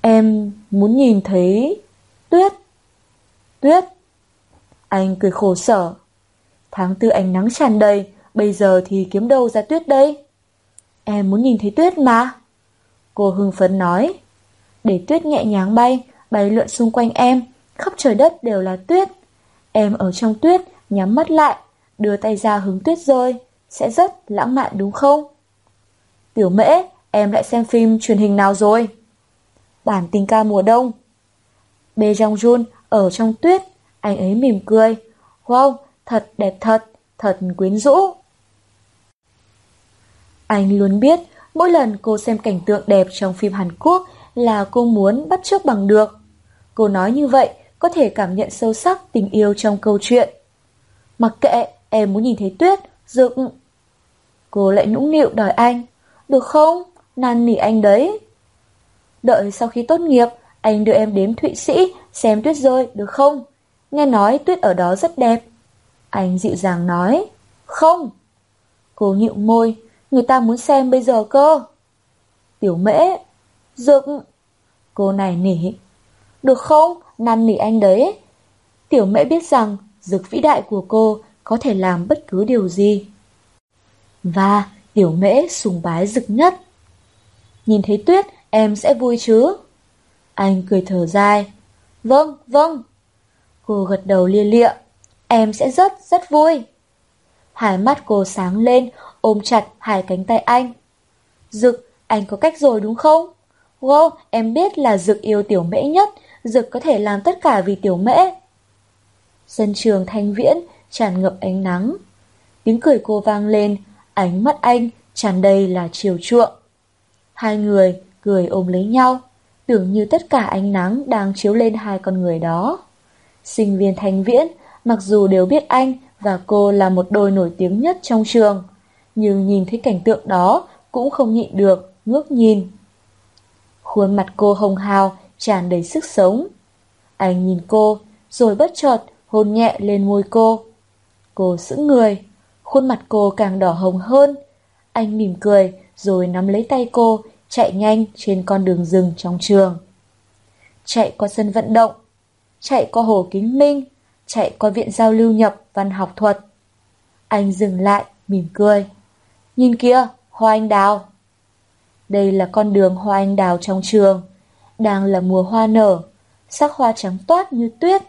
Em muốn nhìn thấy tuyết. Tuyết. Anh cười khổ sở. Tháng tư ánh nắng tràn đầy, bây giờ thì kiếm đâu ra tuyết đây? Em muốn nhìn thấy tuyết mà. Cô hưng phấn nói. Để tuyết nhẹ nhàng bay, bay lượn xung quanh em, khắp trời đất đều là tuyết. Em ở trong tuyết, nhắm mắt lại, đưa tay ra hứng tuyết rơi, sẽ rất lãng mạn đúng không? Tiểu mễ, em lại xem phim truyền hình nào rồi? Bản tình ca mùa đông. Bê Jong Jun ở trong tuyết, anh ấy mỉm cười. Wow, thật đẹp thật, thật quyến rũ. Anh luôn biết, mỗi lần cô xem cảnh tượng đẹp trong phim Hàn Quốc là cô muốn bắt chước bằng được. Cô nói như vậy, có thể cảm nhận sâu sắc tình yêu trong câu chuyện. Mặc kệ, em muốn nhìn thấy tuyết, rực. Cô lại nũng nịu đòi anh. Được không? Năn nỉ anh đấy. Đợi sau khi tốt nghiệp, anh đưa em đến Thụy Sĩ xem tuyết rơi, được không? Nghe nói tuyết ở đó rất đẹp. Anh dịu dàng nói. Không. Cô nhịu môi, người ta muốn xem bây giờ cơ. Tiểu mễ. Dực. Cô này nỉ. Được không? Năn nỉ anh đấy. Tiểu mễ biết rằng dực vĩ đại của cô có thể làm bất cứ điều gì. Và tiểu mễ sùng bái dực nhất. Nhìn thấy tuyết, em sẽ vui chứ? Anh cười thở dài. Vâng, vâng. Cô gật đầu lia lịa. Em sẽ rất, rất vui. Hai mắt cô sáng lên, ôm chặt hai cánh tay anh. Dực, anh có cách rồi đúng không? Wow, em biết là Dực yêu tiểu mễ nhất, Dực có thể làm tất cả vì tiểu mễ. Sân trường thanh viễn, tràn ngập ánh nắng. Tiếng cười cô vang lên, ánh mắt anh tràn đầy là chiều chuộng. Hai người cười ôm lấy nhau, tưởng như tất cả ánh nắng đang chiếu lên hai con người đó. Sinh viên thanh viễn, mặc dù đều biết anh và cô là một đôi nổi tiếng nhất trong trường, nhưng nhìn thấy cảnh tượng đó cũng không nhịn được, ngước nhìn. Khuôn mặt cô hồng hào, tràn đầy sức sống. Anh nhìn cô, rồi bất chợt hôn nhẹ lên môi cô. Cô sững người, khuôn mặt cô càng đỏ hồng hơn. Anh mỉm cười, rồi nắm lấy tay cô, chạy nhanh trên con đường rừng trong trường. Chạy qua sân vận động, chạy qua hồ kính minh, chạy qua viện giao lưu nhập văn học thuật. Anh dừng lại, mỉm cười. Nhìn kia, hoa anh đào. Đây là con đường hoa anh đào trong trường. Đang là mùa hoa nở, sắc hoa trắng toát như tuyết.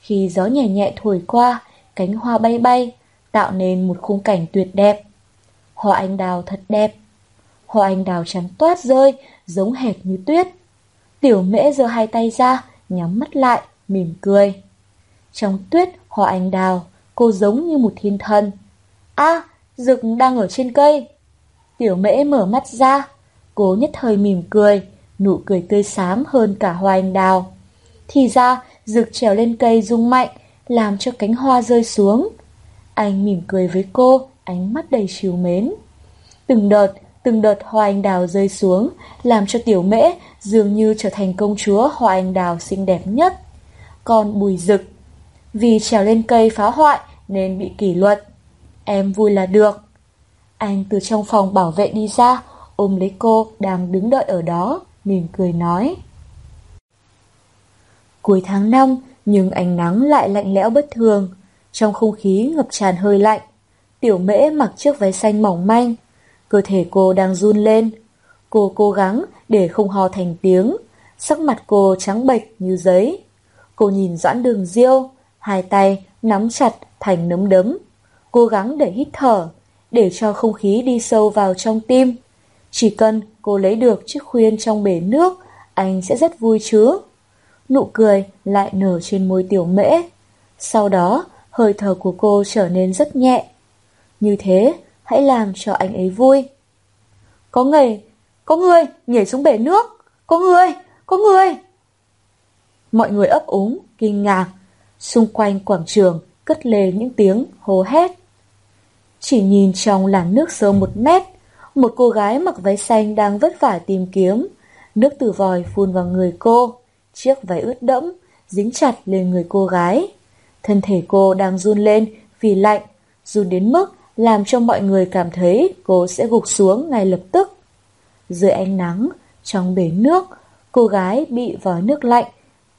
Khi gió nhẹ nhẹ thổi qua, cánh hoa bay bay, tạo nên một khung cảnh tuyệt đẹp. Hoa anh đào thật đẹp. Hoa anh đào trắng toát rơi, giống hệt như tuyết. Tiểu mễ giơ hai tay ra, nhắm mắt lại, mỉm cười. Trong tuyết hoa anh đào, cô giống như một thiên thần. a Dực đang ở trên cây. Tiểu mễ mở mắt ra, cô nhất thời mỉm cười, nụ cười tươi xám hơn cả hoa anh đào. Thì ra, Dực trèo lên cây rung mạnh, làm cho cánh hoa rơi xuống. Anh mỉm cười với cô, ánh mắt đầy chiều mến. Từng đợt, từng đợt hoa anh đào rơi xuống, làm cho tiểu mễ dường như trở thành công chúa hoa anh đào xinh đẹp nhất. Còn bùi rực, vì trèo lên cây phá hoại nên bị kỷ luật. Em vui là được. Anh từ trong phòng bảo vệ đi ra, ôm lấy cô đang đứng đợi ở đó, mỉm cười nói. Cuối tháng 5, nhưng ánh nắng lại lạnh lẽo bất thường. Trong không khí ngập tràn hơi lạnh, tiểu mễ mặc chiếc váy xanh mỏng manh. Cơ thể cô đang run lên. Cô cố gắng để không ho thành tiếng. Sắc mặt cô trắng bệch như giấy. Cô nhìn Doãn đường diêu, hai tay nắm chặt thành nấm đấm. Cố gắng để hít thở, để cho không khí đi sâu vào trong tim. Chỉ cần cô lấy được chiếc khuyên trong bể nước, anh sẽ rất vui chứ. Nụ cười lại nở trên môi tiểu mễ. Sau đó, hơi thở của cô trở nên rất nhẹ. Như thế, hãy làm cho anh ấy vui. Có người, có người nhảy xuống bể nước, có người, có người. Mọi người ấp úng, kinh ngạc. Xung quanh quảng trường cất lề những tiếng hô hét. Chỉ nhìn trong làn nước sâu một mét, một cô gái mặc váy xanh đang vất vả tìm kiếm. Nước từ vòi phun vào người cô, chiếc váy ướt đẫm, dính chặt lên người cô gái. Thân thể cô đang run lên vì lạnh, run đến mức làm cho mọi người cảm thấy cô sẽ gục xuống ngay lập tức. Dưới ánh nắng, trong bể nước, cô gái bị vòi nước lạnh,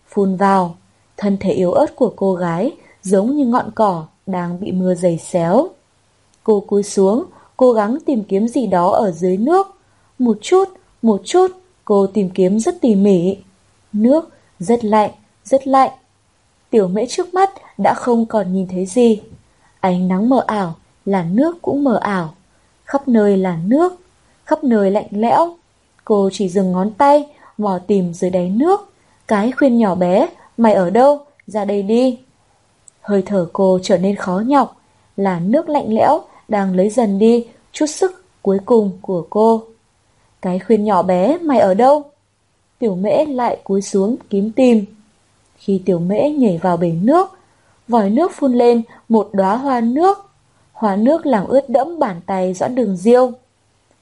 phun vào. Thân thể yếu ớt của cô gái giống như ngọn cỏ đang bị mưa dày xéo. Cô cúi xuống, cố gắng tìm kiếm gì đó ở dưới nước. Một chút, một chút, cô tìm kiếm rất tỉ mỉ. Nước rất lạnh, rất lạnh. Tiểu mễ trước mắt đã không còn nhìn thấy gì. Ánh nắng mờ ảo, là nước cũng mờ ảo. Khắp nơi là nước, khắp nơi lạnh lẽo. Cô chỉ dừng ngón tay, mò tìm dưới đáy nước. Cái khuyên nhỏ bé, mày ở đâu? Ra đây đi. Hơi thở cô trở nên khó nhọc, là nước lạnh lẽo đang lấy dần đi chút sức cuối cùng của cô. Cái khuyên nhỏ bé mày ở đâu? Tiểu mễ lại cúi xuống kiếm tìm. Khi tiểu mễ nhảy vào bể nước, vòi nước phun lên một đóa hoa nước. Hoa nước làm ướt đẫm bàn tay dõn đường diêu.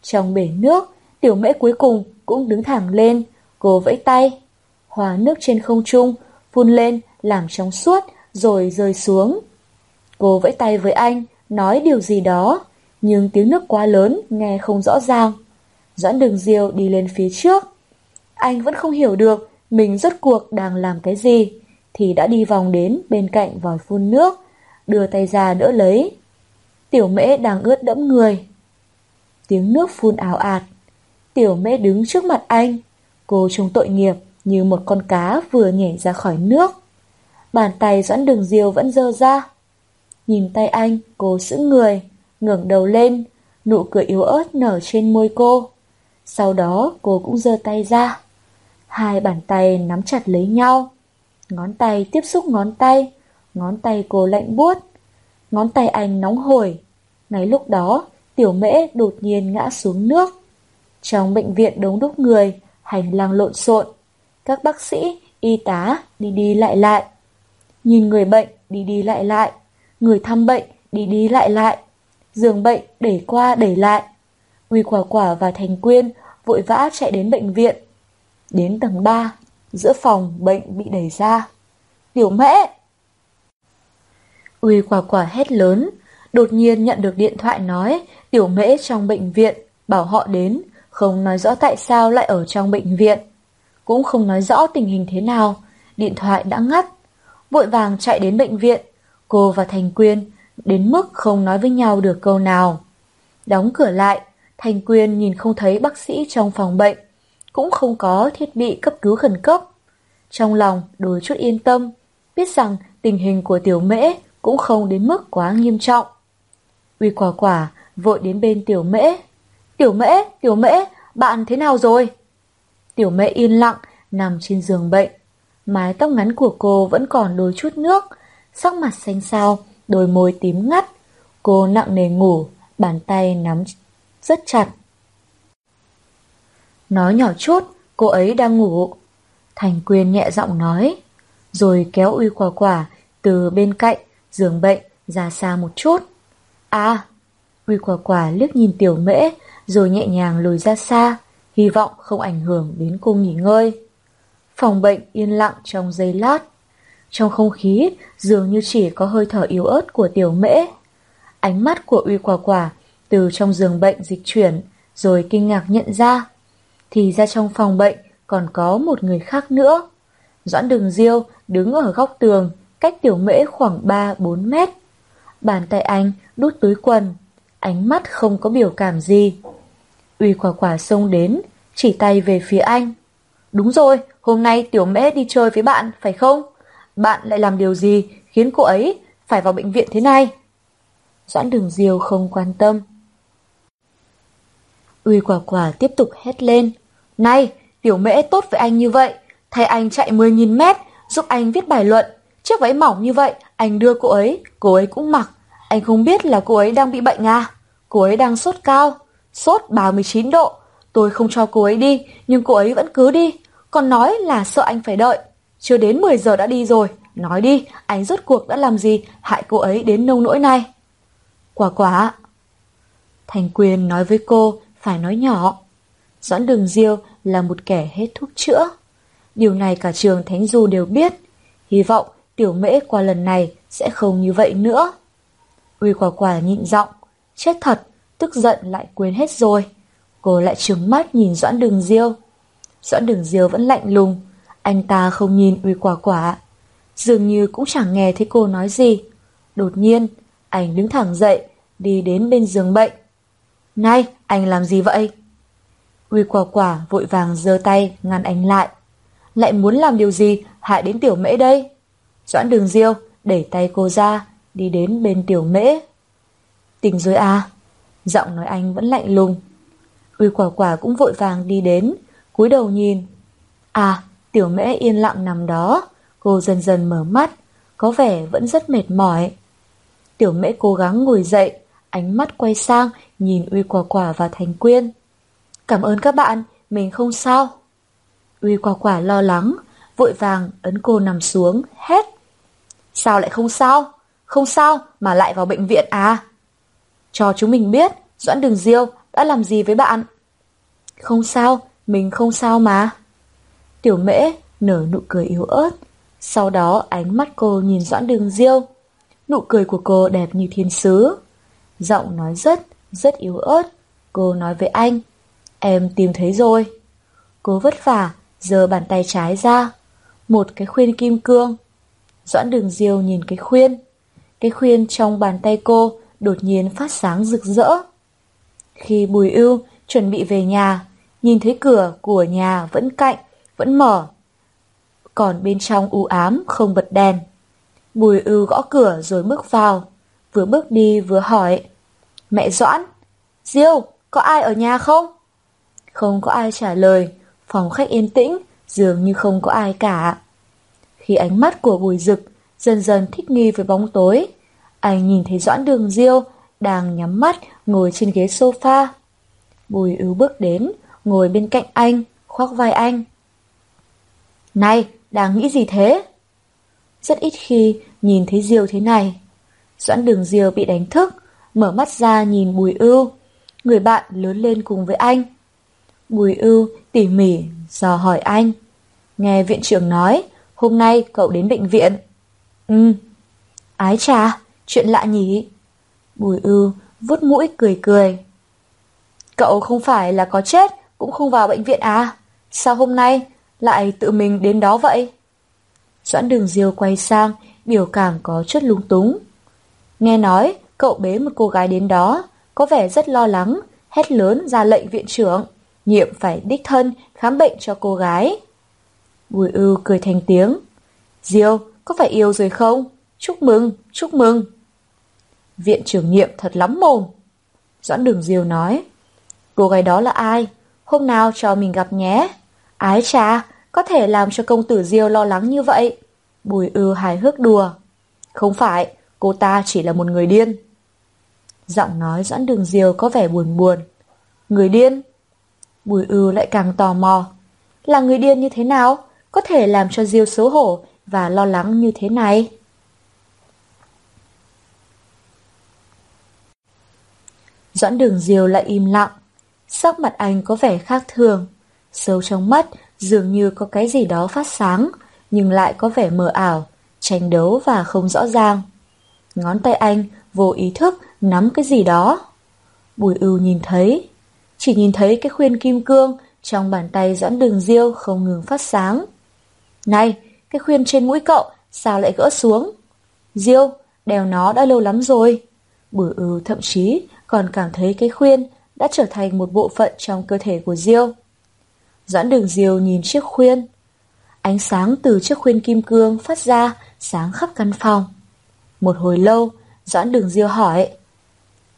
Trong bể nước, tiểu mễ cuối cùng cũng đứng thẳng lên, cô vẫy tay. Hoa nước trên không trung phun lên làm trong suốt rồi rơi xuống. Cô vẫy tay với anh, nói điều gì đó, nhưng tiếng nước quá lớn nghe không rõ ràng. Doãn đường diêu đi lên phía trước. Anh vẫn không hiểu được mình rốt cuộc đang làm cái gì, thì đã đi vòng đến bên cạnh vòi phun nước, đưa tay ra đỡ lấy. Tiểu mễ đang ướt đẫm người. Tiếng nước phun ảo ạt. Tiểu mễ đứng trước mặt anh. Cô trông tội nghiệp như một con cá vừa nhảy ra khỏi nước. Bàn tay Doãn Đường Diêu vẫn dơ ra. Nhìn tay anh, cô sững người, ngẩng đầu lên, nụ cười yếu ớt nở trên môi cô. Sau đó cô cũng giơ tay ra. Hai bàn tay nắm chặt lấy nhau. Ngón tay tiếp xúc ngón tay, ngón tay cô lạnh buốt. Ngón tay anh nóng hổi. Ngay lúc đó, tiểu mễ đột nhiên ngã xuống nước. Trong bệnh viện đống đúc người, hành lang lộn xộn. Các bác sĩ, y tá đi đi lại lại. Nhìn người bệnh đi đi lại lại. Người thăm bệnh đi đi lại lại. Giường bệnh đẩy qua đẩy lại. Uy quả quả và Thành Quyên vội vã chạy đến bệnh viện. Đến tầng 3, giữa phòng bệnh bị đẩy ra. Tiểu mễ! Uy quả quả hét lớn, đột nhiên nhận được điện thoại nói tiểu mễ trong bệnh viện, bảo họ đến, không nói rõ tại sao lại ở trong bệnh viện. Cũng không nói rõ tình hình thế nào, điện thoại đã ngắt. Vội vàng chạy đến bệnh viện, cô và Thành Quyên đến mức không nói với nhau được câu nào. Đóng cửa lại, Thành Quyên nhìn không thấy bác sĩ trong phòng bệnh, cũng không có thiết bị cấp cứu khẩn cấp. Trong lòng đôi chút yên tâm, biết rằng tình hình của tiểu mễ cũng không đến mức quá nghiêm trọng. Uy quả quả vội đến bên tiểu mễ. Tiểu mễ, tiểu mễ, bạn thế nào rồi? Tiểu mẹ yên lặng, nằm trên giường bệnh. Mái tóc ngắn của cô vẫn còn đôi chút nước, sắc mặt xanh xao, đôi môi tím ngắt. Cô nặng nề ngủ, bàn tay nắm rất chặt. Nói nhỏ chút, cô ấy đang ngủ. Thành Quyên nhẹ giọng nói, rồi kéo uy quả quả từ bên cạnh giường bệnh ra xa một chút. À, uy quả quả liếc nhìn tiểu mễ rồi nhẹ nhàng lùi ra xa, hy vọng không ảnh hưởng đến cô nghỉ ngơi. Phòng bệnh yên lặng trong giây lát. Trong không khí dường như chỉ có hơi thở yếu ớt của tiểu mễ. Ánh mắt của uy quả quả từ trong giường bệnh dịch chuyển rồi kinh ngạc nhận ra. Thì ra trong phòng bệnh còn có một người khác nữa. Doãn đường diêu đứng ở góc tường, cách tiểu mễ khoảng 3-4 mét. Bàn tay anh đút túi quần, ánh mắt không có biểu cảm gì. Uy quả quả xông đến, chỉ tay về phía anh. Đúng rồi, hôm nay tiểu mễ đi chơi với bạn, phải không? Bạn lại làm điều gì khiến cô ấy phải vào bệnh viện thế này? Doãn đường diêu không quan tâm. Uy quả quả tiếp tục hét lên. Này, tiểu mễ tốt với anh như vậy, thay anh chạy 10.000 mét, giúp anh viết bài luận. Chiếc váy mỏng như vậy, anh đưa cô ấy, cô ấy cũng mặc. Anh không biết là cô ấy đang bị bệnh à? Cô ấy đang sốt cao, sốt 39 độ. Tôi không cho cô ấy đi, nhưng cô ấy vẫn cứ đi. Còn nói là sợ anh phải đợi. Chưa đến 10 giờ đã đi rồi. Nói đi, anh rốt cuộc đã làm gì hại cô ấy đến nông nỗi này? Quả quả. Thành quyền nói với cô, phải nói nhỏ. Doãn Đường Diêu là một kẻ hết thuốc chữa. Điều này cả trường Thánh Du đều biết. Hy vọng tiểu mễ qua lần này sẽ không như vậy nữa. Uy quả quả nhịn giọng, chết thật, tức giận lại quên hết rồi. Cô lại trừng mắt nhìn Doãn Đường Diêu. Doãn Đường Diêu vẫn lạnh lùng, anh ta không nhìn Uy quả quả. Dường như cũng chẳng nghe thấy cô nói gì. Đột nhiên, anh đứng thẳng dậy, đi đến bên giường bệnh. Này, anh làm gì vậy? Uy quả quả vội vàng giơ tay ngăn anh lại. Lại muốn làm điều gì hại đến tiểu mễ đây? Doãn đường diêu đẩy tay cô ra, đi đến bên tiểu mễ. Tình rồi à? Giọng nói anh vẫn lạnh lùng. Uy quả quả cũng vội vàng đi đến, cúi đầu nhìn. À, tiểu mễ yên lặng nằm đó, cô dần dần mở mắt, có vẻ vẫn rất mệt mỏi. Tiểu mễ cố gắng ngồi dậy, ánh mắt quay sang nhìn Uy Quả Quả và Thành Quyên. Cảm ơn các bạn, mình không sao. Uy Quả Quả lo lắng, vội vàng ấn cô nằm xuống, hét. Sao lại không sao? Không sao mà lại vào bệnh viện à? Cho chúng mình biết, Doãn Đường Diêu đã làm gì với bạn? Không sao, mình không sao mà. Tiểu mễ nở nụ cười yếu ớt, sau đó ánh mắt cô nhìn Doãn Đường Diêu. Nụ cười của cô đẹp như thiên sứ. Giọng nói rất, rất yếu ớt. Cô nói với anh, em tìm thấy rồi. Cô vất vả, giơ bàn tay trái ra. Một cái khuyên kim cương. Doãn đường diêu nhìn cái khuyên. cái khuyên trong bàn tay cô đột nhiên phát sáng rực rỡ. Khi Bùi Ưu chuẩn bị về nhà, nhìn thấy cửa của nhà vẫn cạnh, vẫn mở. Còn bên trong u ám không bật đèn. Bùi Ưu gõ cửa rồi bước vào, vừa bước đi vừa hỏi. Mẹ Doãn, Diêu, có ai ở nhà không? Không có ai trả lời, phòng khách yên tĩnh, dường như không có ai cả. Khi ánh mắt của Bùi Dực dần dần thích nghi với bóng tối, anh nhìn thấy Doãn Đường Diêu đang nhắm mắt ngồi trên ghế sofa. Bùi ưu bước đến, ngồi bên cạnh anh, khoác vai anh. Này, đang nghĩ gì thế? Rất ít khi nhìn thấy Diêu thế này. Doãn đường Diêu bị đánh thức, mở mắt ra nhìn Bùi ưu, người bạn lớn lên cùng với anh. Bùi ưu tỉ mỉ dò hỏi anh. Nghe viện trưởng nói, hôm nay cậu đến bệnh viện. Ừ. Ái trà, chuyện lạ nhỉ? Bùi ưu vuốt mũi cười cười. Cậu không phải là có chết cũng không vào bệnh viện à? Sao hôm nay lại tự mình đến đó vậy? Doãn đường diêu quay sang, biểu cảm có chút lung túng. Nghe nói, cậu bế một cô gái đến đó, có vẻ rất lo lắng, hét lớn ra lệnh viện trưởng, nhiệm phải đích thân khám bệnh cho cô gái. Bùi ưu cười thành tiếng. Diêu, có phải yêu rồi không? Chúc mừng, chúc mừng. Viện trưởng nhiệm thật lắm mồm. Doãn đường Diêu nói. Cô gái đó là ai? Hôm nào cho mình gặp nhé. Ái cha, có thể làm cho công tử Diêu lo lắng như vậy. Bùi ư hài hước đùa. Không phải, cô ta chỉ là một người điên. Giọng nói Doãn đường Diêu có vẻ buồn buồn. Người điên? Bùi ư lại càng tò mò. Là người điên như thế nào? Có thể làm cho Diêu xấu hổ và lo lắng như thế này? Doãn đường diều lại im lặng. Sắc mặt anh có vẻ khác thường. Sâu trong mắt dường như có cái gì đó phát sáng, nhưng lại có vẻ mờ ảo, tranh đấu và không rõ ràng. Ngón tay anh vô ý thức nắm cái gì đó. Bùi ưu nhìn thấy, chỉ nhìn thấy cái khuyên kim cương trong bàn tay doãn đường diêu không ngừng phát sáng. Này, cái khuyên trên mũi cậu sao lại gỡ xuống? Diêu, đeo nó đã lâu lắm rồi. Bùi ưu thậm chí còn cảm thấy cái khuyên đã trở thành một bộ phận trong cơ thể của Diêu. Doãn đường Diêu nhìn chiếc khuyên. Ánh sáng từ chiếc khuyên kim cương phát ra sáng khắp căn phòng. Một hồi lâu, Doãn đường Diêu hỏi.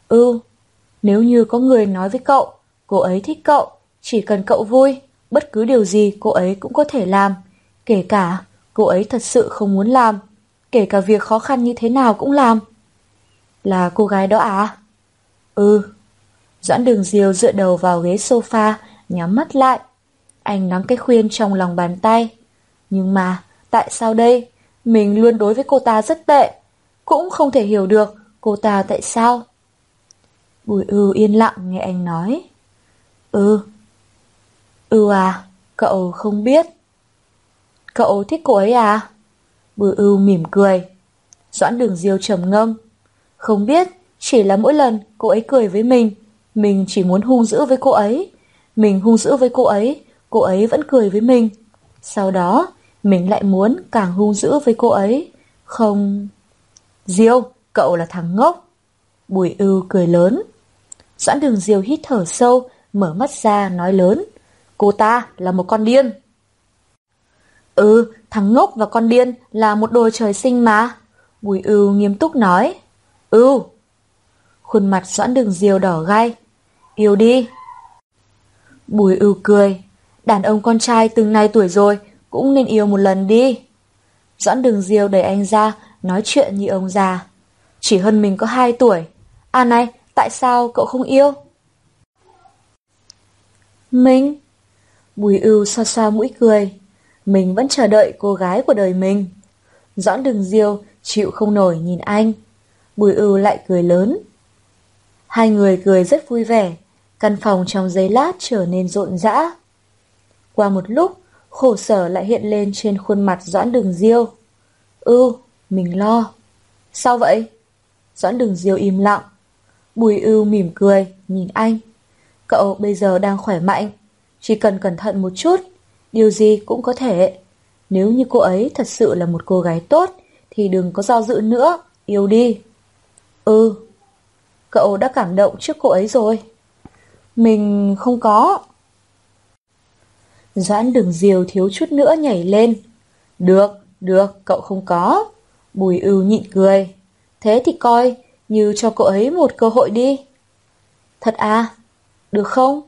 Ừ, nếu như có người nói với cậu, cô ấy thích cậu, chỉ cần cậu vui, bất cứ điều gì cô ấy cũng có thể làm. Kể cả cô ấy thật sự không muốn làm, kể cả việc khó khăn như thế nào cũng làm. Là cô gái đó à? Ừ. Doãn đường diêu dựa đầu vào ghế sofa, nhắm mắt lại. Anh nắm cái khuyên trong lòng bàn tay. Nhưng mà, tại sao đây? Mình luôn đối với cô ta rất tệ. Cũng không thể hiểu được cô ta tại sao. Bùi ư yên lặng nghe anh nói. Ừ. Ừ à, cậu không biết. Cậu thích cô ấy à? Bùi ưu mỉm cười. Doãn đường diêu trầm ngâm. Không biết, chỉ là mỗi lần cô ấy cười với mình, mình chỉ muốn hung dữ với cô ấy. Mình hung dữ với cô ấy, cô ấy vẫn cười với mình. Sau đó, mình lại muốn càng hung dữ với cô ấy. Không... Diêu, cậu là thằng ngốc. Bùi ưu cười lớn. Doãn đường Diêu hít thở sâu, mở mắt ra nói lớn. Cô ta là một con điên. Ừ, thằng ngốc và con điên là một đôi trời sinh mà. Bùi ưu nghiêm túc nói. Ừ. Khuôn mặt doãn đường diều đỏ gai. Yêu đi. Bùi ưu cười. Đàn ông con trai từng nay tuổi rồi cũng nên yêu một lần đi. Doãn đường diêu đẩy anh ra, nói chuyện như ông già. Chỉ hơn mình có hai tuổi. À này, tại sao cậu không yêu? Mình? Bùi ưu xoa xoa mũi cười. Mình vẫn chờ đợi cô gái của đời mình. Doãn đường diêu chịu không nổi nhìn anh. Bùi ưu lại cười lớn. Hai người cười rất vui vẻ, căn phòng trong giấy lát trở nên rộn rã. Qua một lúc, khổ sở lại hiện lên trên khuôn mặt Doãn Đường Diêu. ưu mình lo. Sao vậy? Doãn Đường Diêu im lặng. Bùi ưu mỉm cười, nhìn anh. Cậu bây giờ đang khỏe mạnh, chỉ cần cẩn thận một chút, điều gì cũng có thể. Nếu như cô ấy thật sự là một cô gái tốt, thì đừng có do dự nữa, yêu đi. Ừ. Cậu đã cảm động trước cô ấy rồi. Mình không có. Doãn đường diều thiếu chút nữa nhảy lên. Được, được, cậu không có. Bùi ưu nhịn cười. Thế thì coi, như cho cậu ấy một cơ hội đi. Thật à? Được không?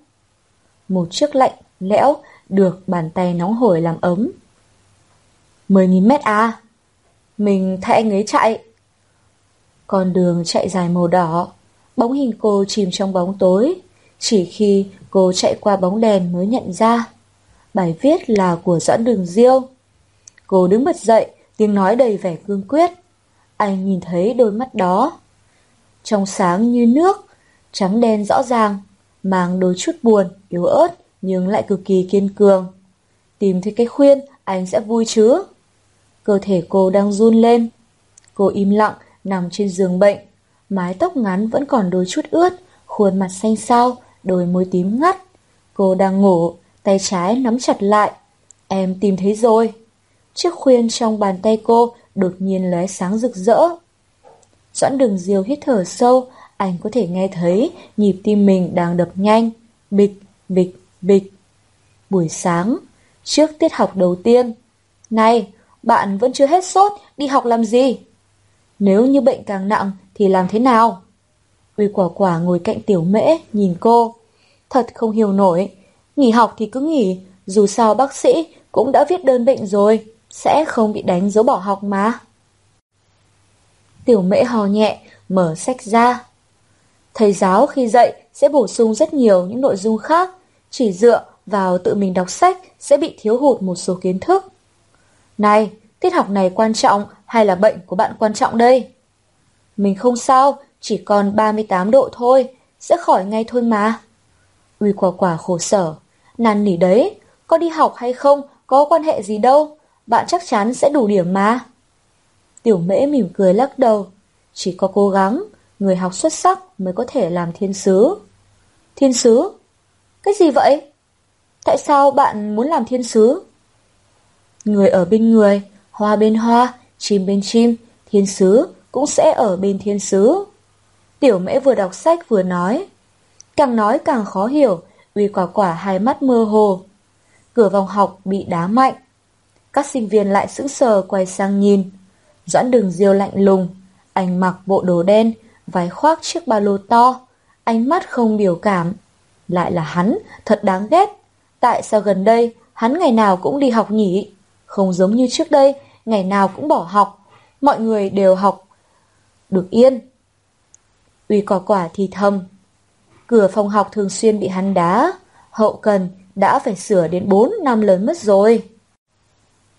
Một chiếc lạnh, lẽo, được bàn tay nóng hổi làm ấm. mười nghìn mét à? Mình thay anh ấy chạy. Con đường chạy dài màu đỏ, bóng hình cô chìm trong bóng tối. Chỉ khi cô chạy qua bóng đèn mới nhận ra. Bài viết là của Doãn Đường Diêu. Cô đứng bật dậy, tiếng nói đầy vẻ cương quyết. Anh nhìn thấy đôi mắt đó. Trong sáng như nước, trắng đen rõ ràng, mang đôi chút buồn, yếu ớt nhưng lại cực kỳ kiên cường. Tìm thấy cái khuyên, anh sẽ vui chứ. Cơ thể cô đang run lên. Cô im lặng, nằm trên giường bệnh. Mái tóc ngắn vẫn còn đôi chút ướt, khuôn mặt xanh xao, đôi môi tím ngắt. Cô đang ngủ, tay trái nắm chặt lại. Em tìm thấy rồi. Chiếc khuyên trong bàn tay cô đột nhiên lóe sáng rực rỡ. Doãn đường diều hít thở sâu, anh có thể nghe thấy nhịp tim mình đang đập nhanh. Bịch, bịch, bịch. Buổi sáng, trước tiết học đầu tiên. Này, bạn vẫn chưa hết sốt, đi học làm gì? Nếu như bệnh càng nặng thì làm thế nào? Uy quả quả ngồi cạnh tiểu mễ, nhìn cô. Thật không hiểu nổi. Nghỉ học thì cứ nghỉ, dù sao bác sĩ cũng đã viết đơn bệnh rồi, sẽ không bị đánh dấu bỏ học mà. Tiểu mễ hò nhẹ, mở sách ra. Thầy giáo khi dạy sẽ bổ sung rất nhiều những nội dung khác, chỉ dựa vào tự mình đọc sách sẽ bị thiếu hụt một số kiến thức. Này, tiết học này quan trọng hay là bệnh của bạn quan trọng đây? Mình không sao, chỉ còn 38 độ thôi, sẽ khỏi ngay thôi mà. Uy quả quả khổ sở, năn nỉ đấy, có đi học hay không, có quan hệ gì đâu, bạn chắc chắn sẽ đủ điểm mà. Tiểu mễ mỉm cười lắc đầu, chỉ có cố gắng, người học xuất sắc mới có thể làm thiên sứ. Thiên sứ? Cái gì vậy? Tại sao bạn muốn làm thiên sứ? Người ở bên người, hoa bên hoa, chim bên chim, thiên sứ cũng sẽ ở bên thiên sứ. Tiểu mễ vừa đọc sách vừa nói. Càng nói càng khó hiểu, uy quả quả hai mắt mơ hồ. Cửa vòng học bị đá mạnh. Các sinh viên lại sững sờ quay sang nhìn. Doãn đường diêu lạnh lùng. Anh mặc bộ đồ đen, váy khoác chiếc ba lô to. Ánh mắt không biểu cảm. Lại là hắn, thật đáng ghét. Tại sao gần đây, hắn ngày nào cũng đi học nhỉ? Không giống như trước đây, ngày nào cũng bỏ học. Mọi người đều học. Được yên. Uy quả quả thì thầm. Cửa phòng học thường xuyên bị hắn đá. Hậu cần đã phải sửa đến 4 năm lớn mất rồi.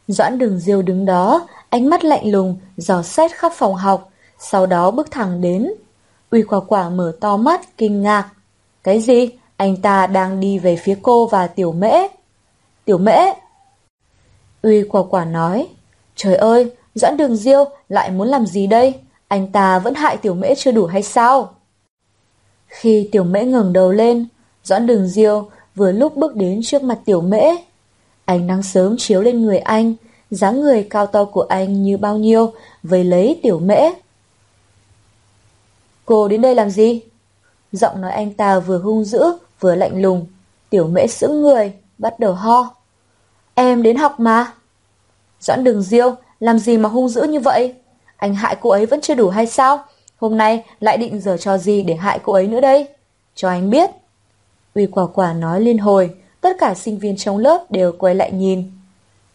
Doãn đường diêu đứng đó, ánh mắt lạnh lùng, dò xét khắp phòng học, sau đó bước thẳng đến. Uy quả quả mở to mắt, kinh ngạc. Cái gì? Anh ta đang đi về phía cô và tiểu mễ. Tiểu mễ! Uy quả quả nói. Trời ơi, Doãn đường diêu lại muốn làm gì đây? Anh ta vẫn hại tiểu mễ chưa đủ hay sao? Khi tiểu mễ ngẩng đầu lên, Doãn đường diêu vừa lúc bước đến trước mặt tiểu mễ. Ánh nắng sớm chiếu lên người anh, dáng người cao to của anh như bao nhiêu, vây lấy tiểu mễ. Cô đến đây làm gì? Giọng nói anh ta vừa hung dữ, vừa lạnh lùng. Tiểu mễ sững người, bắt đầu ho. Em đến học mà. Doãn đường diêu, làm gì mà hung dữ như vậy? Anh hại cô ấy vẫn chưa đủ hay sao? Hôm nay lại định giờ cho gì để hại cô ấy nữa đây? Cho anh biết. Uy quả quả nói liên hồi, tất cả sinh viên trong lớp đều quay lại nhìn.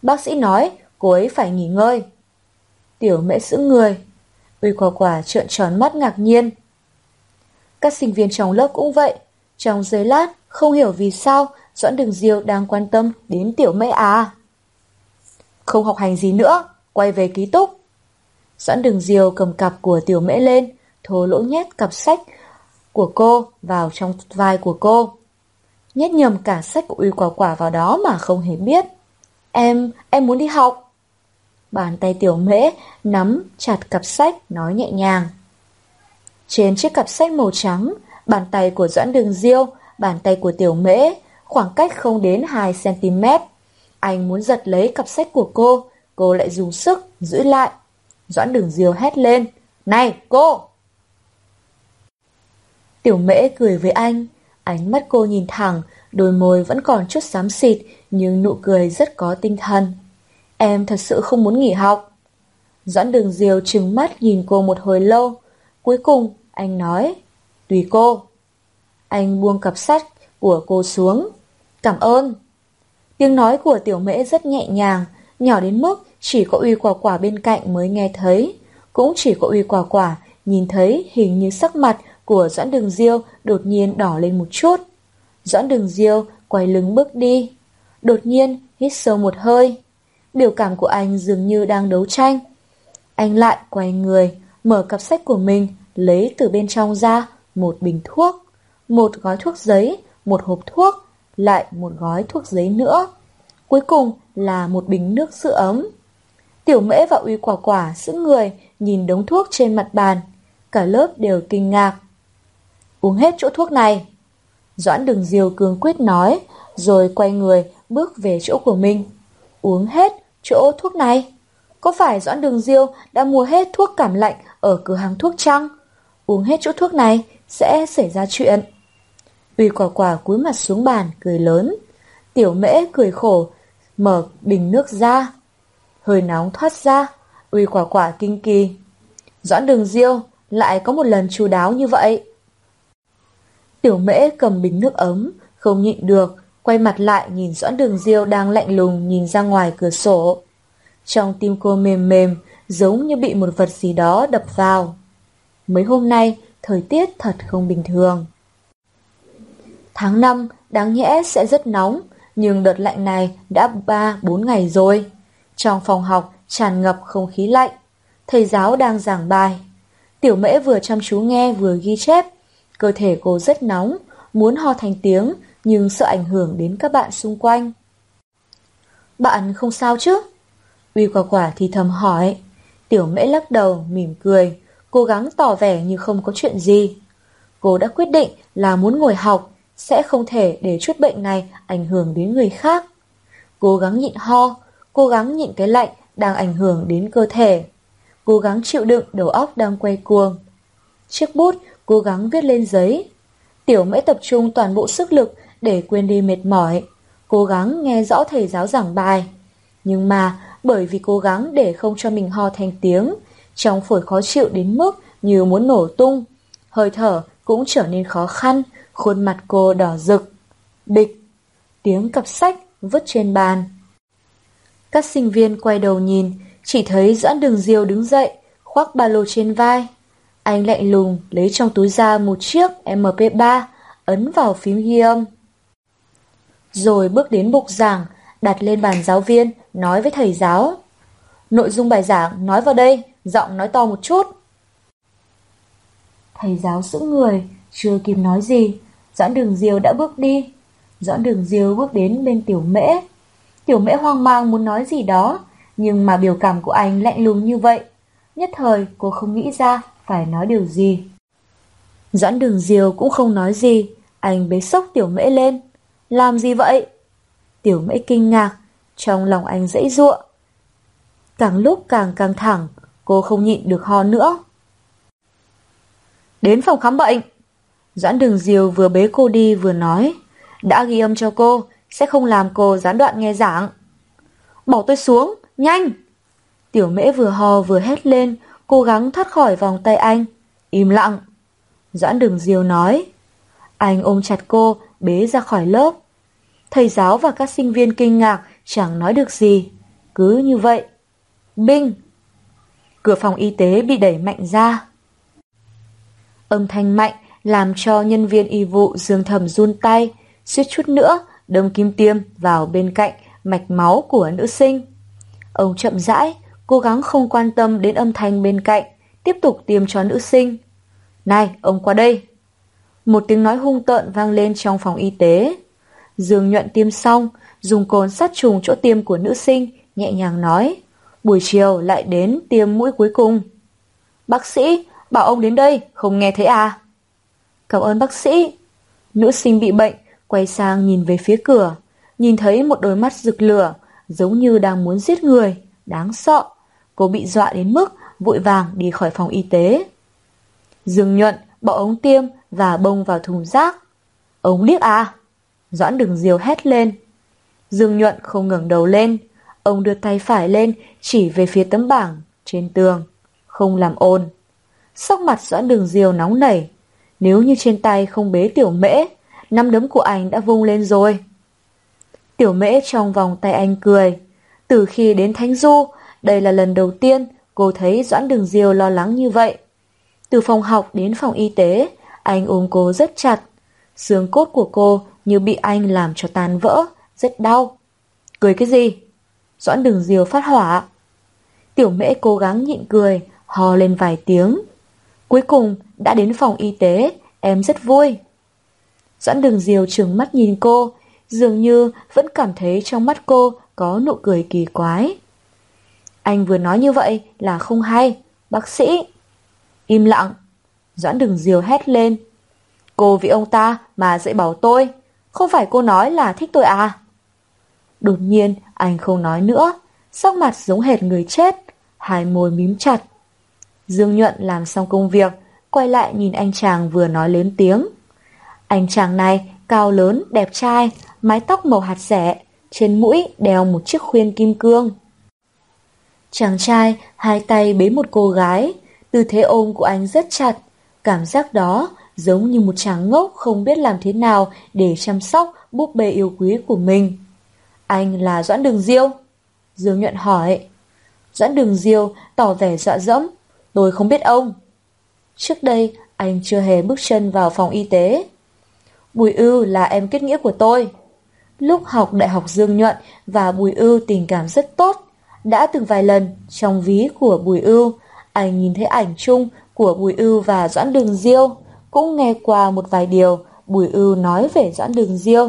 Bác sĩ nói cô ấy phải nghỉ ngơi. Tiểu mẹ sững người. Uy quả quả trợn tròn mắt ngạc nhiên. Các sinh viên trong lớp cũng vậy. Trong giây lát, không hiểu vì sao Doãn Đường Diêu đang quan tâm đến tiểu mẹ à. Không học hành gì nữa, quay về ký túc. Doãn Đường Diêu cầm cặp của tiểu mễ lên, thô lỗ nhét cặp sách của cô vào trong vai của cô. Nhét nhầm cả sách của uy quả quả vào đó mà không hề biết. Em, em muốn đi học. Bàn tay tiểu mễ nắm chặt cặp sách nói nhẹ nhàng. Trên chiếc cặp sách màu trắng, bàn tay của Doãn Đường Diêu, bàn tay của tiểu mễ, khoảng cách không đến 2cm. Anh muốn giật lấy cặp sách của cô, cô lại dùng sức, giữ lại. Doãn Đường Diêu hét lên. Này, cô! Tiểu mễ cười với anh, ánh mắt cô nhìn thẳng, đôi môi vẫn còn chút xám xịt, nhưng nụ cười rất có tinh thần. Em thật sự không muốn nghỉ học. Doãn đường diều trừng mắt nhìn cô một hồi lâu. Cuối cùng, anh nói, tùy cô. Anh buông cặp sách của cô xuống. Cảm ơn. Tiếng nói của tiểu mễ rất nhẹ nhàng, nhỏ đến mức chỉ có uy quả quả bên cạnh mới nghe thấy. Cũng chỉ có uy quả quả nhìn thấy hình như sắc mặt của Doãn Đường Diêu đột nhiên đỏ lên một chút. Doãn Đường Diêu quay lưng bước đi. Đột nhiên hít sâu một hơi. Biểu cảm của anh dường như đang đấu tranh. Anh lại quay người, mở cặp sách của mình, lấy từ bên trong ra một bình thuốc, một gói thuốc giấy, một hộp thuốc, lại một gói thuốc giấy nữa. Cuối cùng là một bình nước sữa ấm. Tiểu mễ và uy quả quả sững người nhìn đống thuốc trên mặt bàn. Cả lớp đều kinh ngạc. Uống hết chỗ thuốc này. Doãn đường diều cường quyết nói, rồi quay người bước về chỗ của mình. Uống hết chỗ thuốc này. Có phải Doãn Đường Diêu đã mua hết thuốc cảm lạnh ở cửa hàng thuốc chăng? Uống hết chỗ thuốc này sẽ xảy ra chuyện. Uy quả quả cúi mặt xuống bàn, cười lớn. Tiểu mễ cười khổ, mở bình nước ra. Hơi nóng thoát ra, uy quả quả kinh kỳ. Doãn đường diêu lại có một lần chu đáo như vậy. Tiểu mễ cầm bình nước ấm, không nhịn được, quay mặt lại nhìn Doãn đường diêu đang lạnh lùng nhìn ra ngoài cửa sổ. Trong tim cô mềm mềm, giống như bị một vật gì đó đập vào. Mấy hôm nay, thời tiết thật không bình thường. Tháng 5 đáng nhẽ sẽ rất nóng, nhưng đợt lạnh này đã 3-4 ngày rồi. Trong phòng học tràn ngập không khí lạnh, thầy giáo đang giảng bài. Tiểu mễ vừa chăm chú nghe vừa ghi chép, cơ thể cô rất nóng, muốn ho thành tiếng nhưng sợ ảnh hưởng đến các bạn xung quanh. Bạn không sao chứ? Uy quả quả thì thầm hỏi. Tiểu mễ lắc đầu, mỉm cười, cố gắng tỏ vẻ như không có chuyện gì. Cô đã quyết định là muốn ngồi học, sẽ không thể để chút bệnh này ảnh hưởng đến người khác. Cố gắng nhịn ho, cố gắng nhịn cái lạnh đang ảnh hưởng đến cơ thể. Cố gắng chịu đựng đầu óc đang quay cuồng. Chiếc bút cố gắng viết lên giấy. Tiểu mễ tập trung toàn bộ sức lực để quên đi mệt mỏi. Cố gắng nghe rõ thầy giáo giảng bài. Nhưng mà bởi vì cố gắng để không cho mình ho thành tiếng, trong phổi khó chịu đến mức như muốn nổ tung. Hơi thở cũng trở nên khó khăn, khuôn mặt cô đỏ rực. Bịch, tiếng cặp sách vứt trên bàn. Các sinh viên quay đầu nhìn, chỉ thấy Doãn Đường Diêu đứng dậy, khoác ba lô trên vai. Anh lạnh lùng lấy trong túi ra một chiếc MP3, ấn vào phím ghi âm. Rồi bước đến bục giảng, đặt lên bàn giáo viên, nói với thầy giáo. Nội dung bài giảng nói vào đây, giọng nói to một chút. Thầy giáo sững người, chưa kịp nói gì, Doãn đường diêu đã bước đi. Doãn đường diêu bước đến bên tiểu mễ. Tiểu mễ hoang mang muốn nói gì đó, nhưng mà biểu cảm của anh lạnh lùng như vậy. Nhất thời cô không nghĩ ra phải nói điều gì. Doãn đường diều cũng không nói gì, anh bế sốc tiểu mễ lên. Làm gì vậy? Tiểu mễ kinh ngạc, trong lòng anh dãy ruộng. Càng lúc càng căng thẳng, cô không nhịn được ho nữa. Đến phòng khám bệnh. Doãn đường diều vừa bế cô đi vừa nói. Đã ghi âm cho cô, sẽ không làm cô gián đoạn nghe giảng. Bỏ tôi xuống, nhanh! Tiểu mễ vừa hò vừa hét lên, cố gắng thoát khỏi vòng tay anh. Im lặng. Doãn đường diều nói. Anh ôm chặt cô, bế ra khỏi lớp. Thầy giáo và các sinh viên kinh ngạc, chẳng nói được gì. Cứ như vậy. Binh! Cửa phòng y tế bị đẩy mạnh ra. Âm thanh mạnh làm cho nhân viên y vụ dương thầm run tay, suýt chút nữa đâm kim tiêm vào bên cạnh mạch máu của nữ sinh. Ông chậm rãi, cố gắng không quan tâm đến âm thanh bên cạnh, tiếp tục tiêm cho nữ sinh. Này, ông qua đây! Một tiếng nói hung tợn vang lên trong phòng y tế. Dương nhuận tiêm xong, dùng cồn sát trùng chỗ tiêm của nữ sinh, nhẹ nhàng nói. Buổi chiều lại đến tiêm mũi cuối cùng. Bác sĩ, bảo ông đến đây, không nghe thấy à? Cảm ơn bác sĩ. Nữ sinh bị bệnh, quay sang nhìn về phía cửa, nhìn thấy một đôi mắt rực lửa, giống như đang muốn giết người, đáng sợ. Cô bị dọa đến mức vội vàng đi khỏi phòng y tế. Dương nhuận bỏ ống tiêm và bông vào thùng rác. Ống điếc à? Doãn đừng diều hét lên. Dương nhuận không ngẩng đầu lên. Ông đưa tay phải lên chỉ về phía tấm bảng trên tường. Không làm ồn. Sắc mặt doãn đường diều nóng nảy. Nếu như trên tay không bế tiểu mễ, năm đấm của anh đã vung lên rồi. Tiểu mễ trong vòng tay anh cười. Từ khi đến Thánh Du, đây là lần đầu tiên cô thấy Doãn Đường Diêu lo lắng như vậy. Từ phòng học đến phòng y tế, anh ôm cô rất chặt. Xương cốt của cô như bị anh làm cho tan vỡ, rất đau. Cười cái gì? Doãn Đường Diêu phát hỏa. Tiểu mễ cố gắng nhịn cười, hò lên vài tiếng. Cuối cùng đã đến phòng y tế, em rất vui. Doãn Đường Diều trừng mắt nhìn cô, dường như vẫn cảm thấy trong mắt cô có nụ cười kỳ quái. Anh vừa nói như vậy là không hay, bác sĩ. Im lặng. Doãn Đường diều hét lên. Cô vì ông ta mà dạy bảo tôi, không phải cô nói là thích tôi à? Đột nhiên anh không nói nữa, sắc mặt giống hệt người chết, hai môi mím chặt. Dương Nhuận làm xong công việc, quay lại nhìn anh chàng vừa nói lớn tiếng. Anh chàng này cao lớn, đẹp trai, mái tóc màu hạt rẻ, trên mũi đeo một chiếc khuyên kim cương. Chàng trai hai tay bế một cô gái, tư thế ôm của anh rất chặt, cảm giác đó giống như một chàng ngốc không biết làm thế nào để chăm sóc búp bê yêu quý của mình. Anh là Doãn Đường Diêu? Dương Nhuận hỏi. Doãn Đường Diêu tỏ vẻ dọa dẫm, tôi không biết ông. Trước đây, anh chưa hề bước chân vào phòng y tế. Bùi ưu là em kết nghĩa của tôi. Lúc học Đại học Dương Nhuận và Bùi ưu tình cảm rất tốt. Đã từng vài lần trong ví của Bùi ưu, anh nhìn thấy ảnh chung của Bùi ưu và Doãn Đường Diêu, cũng nghe qua một vài điều Bùi ưu nói về Doãn Đường Diêu.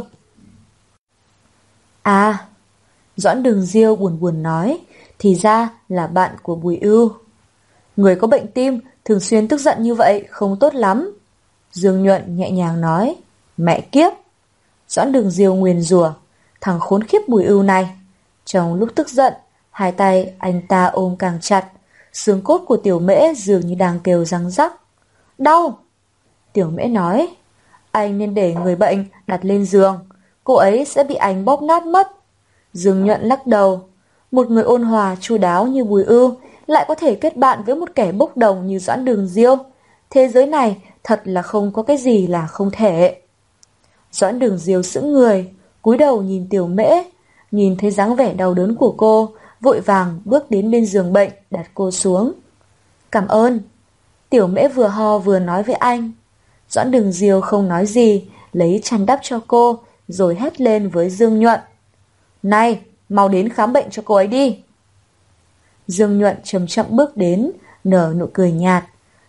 À, Doãn Đường Diêu buồn buồn nói, thì ra là bạn của Bùi ưu. Người có bệnh tim thường xuyên tức giận như vậy không tốt lắm. Dương Nhuận nhẹ nhàng nói, mẹ kiếp. Doãn Đường Diêu nguyền rủa thằng khốn khiếp Bùi ưu này. Trong lúc tức giận, Hai tay anh ta ôm càng chặt, xương cốt của tiểu mễ dường như đang kêu răng rắc. Đau! Tiểu mễ nói, anh nên để người bệnh đặt lên giường, cô ấy sẽ bị anh bóp nát mất. Dương nhuận lắc đầu, một người ôn hòa chu đáo như Bùi Ưu lại có thể kết bạn với một kẻ bốc đồng như Doãn Đường Diêu. Thế giới này thật là không có cái gì là không thể. Doãn Đường Diêu sững người, cúi đầu nhìn tiểu mễ, nhìn thấy dáng vẻ đau đớn của cô, vội vàng bước đến bên giường bệnh, đặt cô xuống. Cảm ơn. Tiểu mễ vừa ho vừa nói với anh. Doãn đường diêu không nói gì, lấy chăn đắp cho cô, rồi hét lên với Dương Nhuận. Này, mau đến khám bệnh cho cô ấy đi. Dương Nhuận chậm chậm bước đến, nở nụ cười nhạt,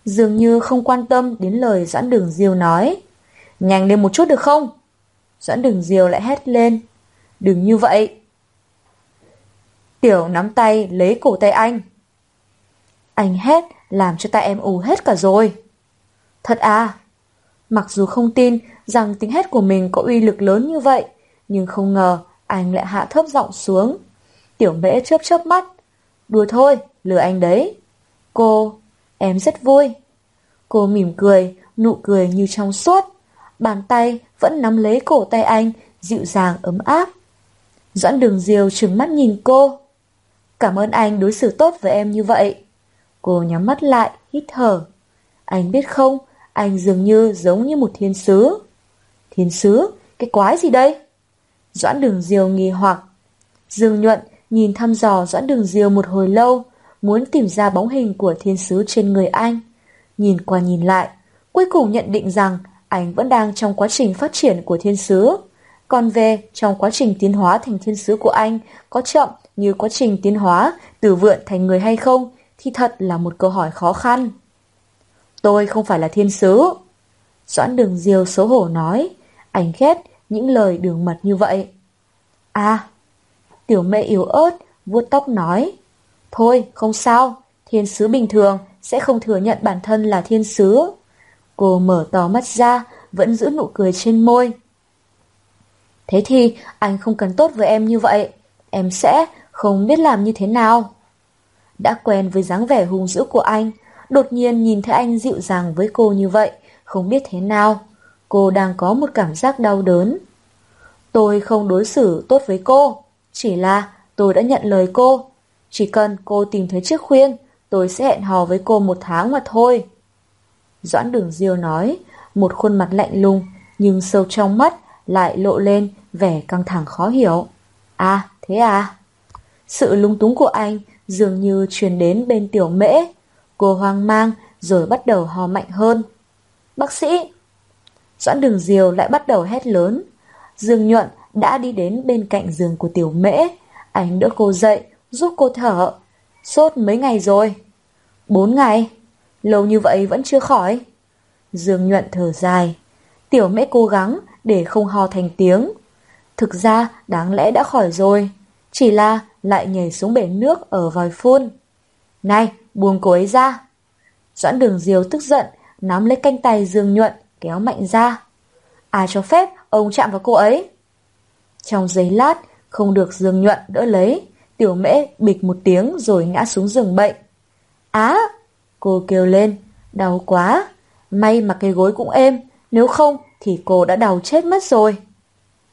dường như không quan tâm đến lời Doãn Đường Diêu nói. Nhanh lên một chút được không? Doãn Đường diều lại hét lên. Đừng như vậy, Tiểu nắm tay lấy cổ tay anh. Anh hét làm cho tay em ù hết cả rồi. Thật à? Mặc dù không tin rằng tiếng hét của mình có uy lực lớn như vậy, nhưng không ngờ anh lại hạ thấp giọng xuống. Tiểu mễ chớp chớp mắt. Đùa thôi, lừa anh đấy. Cô, em rất vui. Cô mỉm cười, nụ cười như trong suốt. Bàn tay vẫn nắm lấy cổ tay anh, dịu dàng ấm áp. Doãn đường diều trừng mắt nhìn cô. Cảm ơn anh đối xử tốt với em như vậy. Cô nhắm mắt lại, hít thở. Anh biết không, anh dường như giống như một thiên sứ. Thiên sứ? Cái quái gì đây? Doãn đường diều nghi hoặc. Dương nhuận nhìn thăm dò doãn đường diều một hồi lâu, muốn tìm ra bóng hình của thiên sứ trên người anh. Nhìn qua nhìn lại, cuối cùng nhận định rằng anh vẫn đang trong quá trình phát triển của thiên sứ. Còn về trong quá trình tiến hóa thành thiên sứ của anh có chậm như quá trình tiến hóa từ vượn thành người hay không thì thật là một câu hỏi khó khăn. Tôi không phải là thiên sứ. Doãn đường diêu xấu hổ nói, anh ghét những lời đường mật như vậy. À, tiểu mẹ yếu ớt, vuốt tóc nói, thôi không sao, thiên sứ bình thường sẽ không thừa nhận bản thân là thiên sứ. Cô mở to mắt ra, vẫn giữ nụ cười trên môi. Thế thì anh không cần tốt với em như vậy, em sẽ không biết làm như thế nào. đã quen với dáng vẻ hung dữ của anh, đột nhiên nhìn thấy anh dịu dàng với cô như vậy, không biết thế nào. Cô đang có một cảm giác đau đớn. Tôi không đối xử tốt với cô, chỉ là tôi đã nhận lời cô. Chỉ cần cô tìm thấy chiếc khuyên, tôi sẽ hẹn hò với cô một tháng mà thôi. Doãn đường diêu nói, một khuôn mặt lạnh lùng, nhưng sâu trong mắt lại lộ lên vẻ căng thẳng khó hiểu. À, thế à? Sự lung túng của anh dường như truyền đến bên tiểu mễ. Cô hoang mang rồi bắt đầu ho mạnh hơn. Bác sĩ! Doãn đường diều lại bắt đầu hét lớn. Dương nhuận đã đi đến bên cạnh giường của tiểu mễ. Anh đỡ cô dậy, giúp cô thở. Sốt mấy ngày rồi? Bốn ngày. Lâu như vậy vẫn chưa khỏi. Dương nhuận thở dài. Tiểu mễ cố gắng để không ho thành tiếng. Thực ra đáng lẽ đã khỏi rồi. Chỉ là lại nhảy xuống bể nước ở vòi phun. Này, buông cô ấy ra. Doãn đường diều tức giận, nắm lấy canh tay Dương Nhuận, kéo mạnh ra. Ai cho phép ông chạm vào cô ấy? Trong giây lát, không được Dương Nhuận đỡ lấy, tiểu mễ bịch một tiếng rồi ngã xuống giường bệnh. Á! Cô kêu lên, đau quá. May mà cái gối cũng êm, nếu không thì cô đã đau chết mất rồi.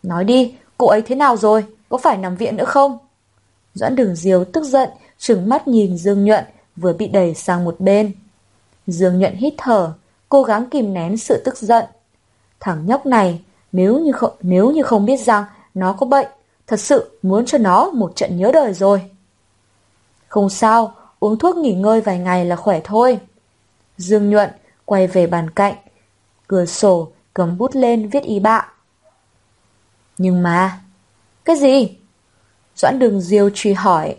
Nói đi, cô ấy thế nào rồi? Có phải nằm viện nữa không? Doãn đường diều tức giận, trừng mắt nhìn Dương Nhuận vừa bị đẩy sang một bên. Dương Nhuận hít thở, cố gắng kìm nén sự tức giận. Thằng nhóc này, nếu như không, nếu như không biết rằng nó có bệnh, thật sự muốn cho nó một trận nhớ đời rồi. Không sao, uống thuốc nghỉ ngơi vài ngày là khỏe thôi. Dương Nhuận quay về bàn cạnh, cửa sổ cầm bút lên viết y bạ. Nhưng mà... Cái gì? Doãn đường diêu truy hỏi.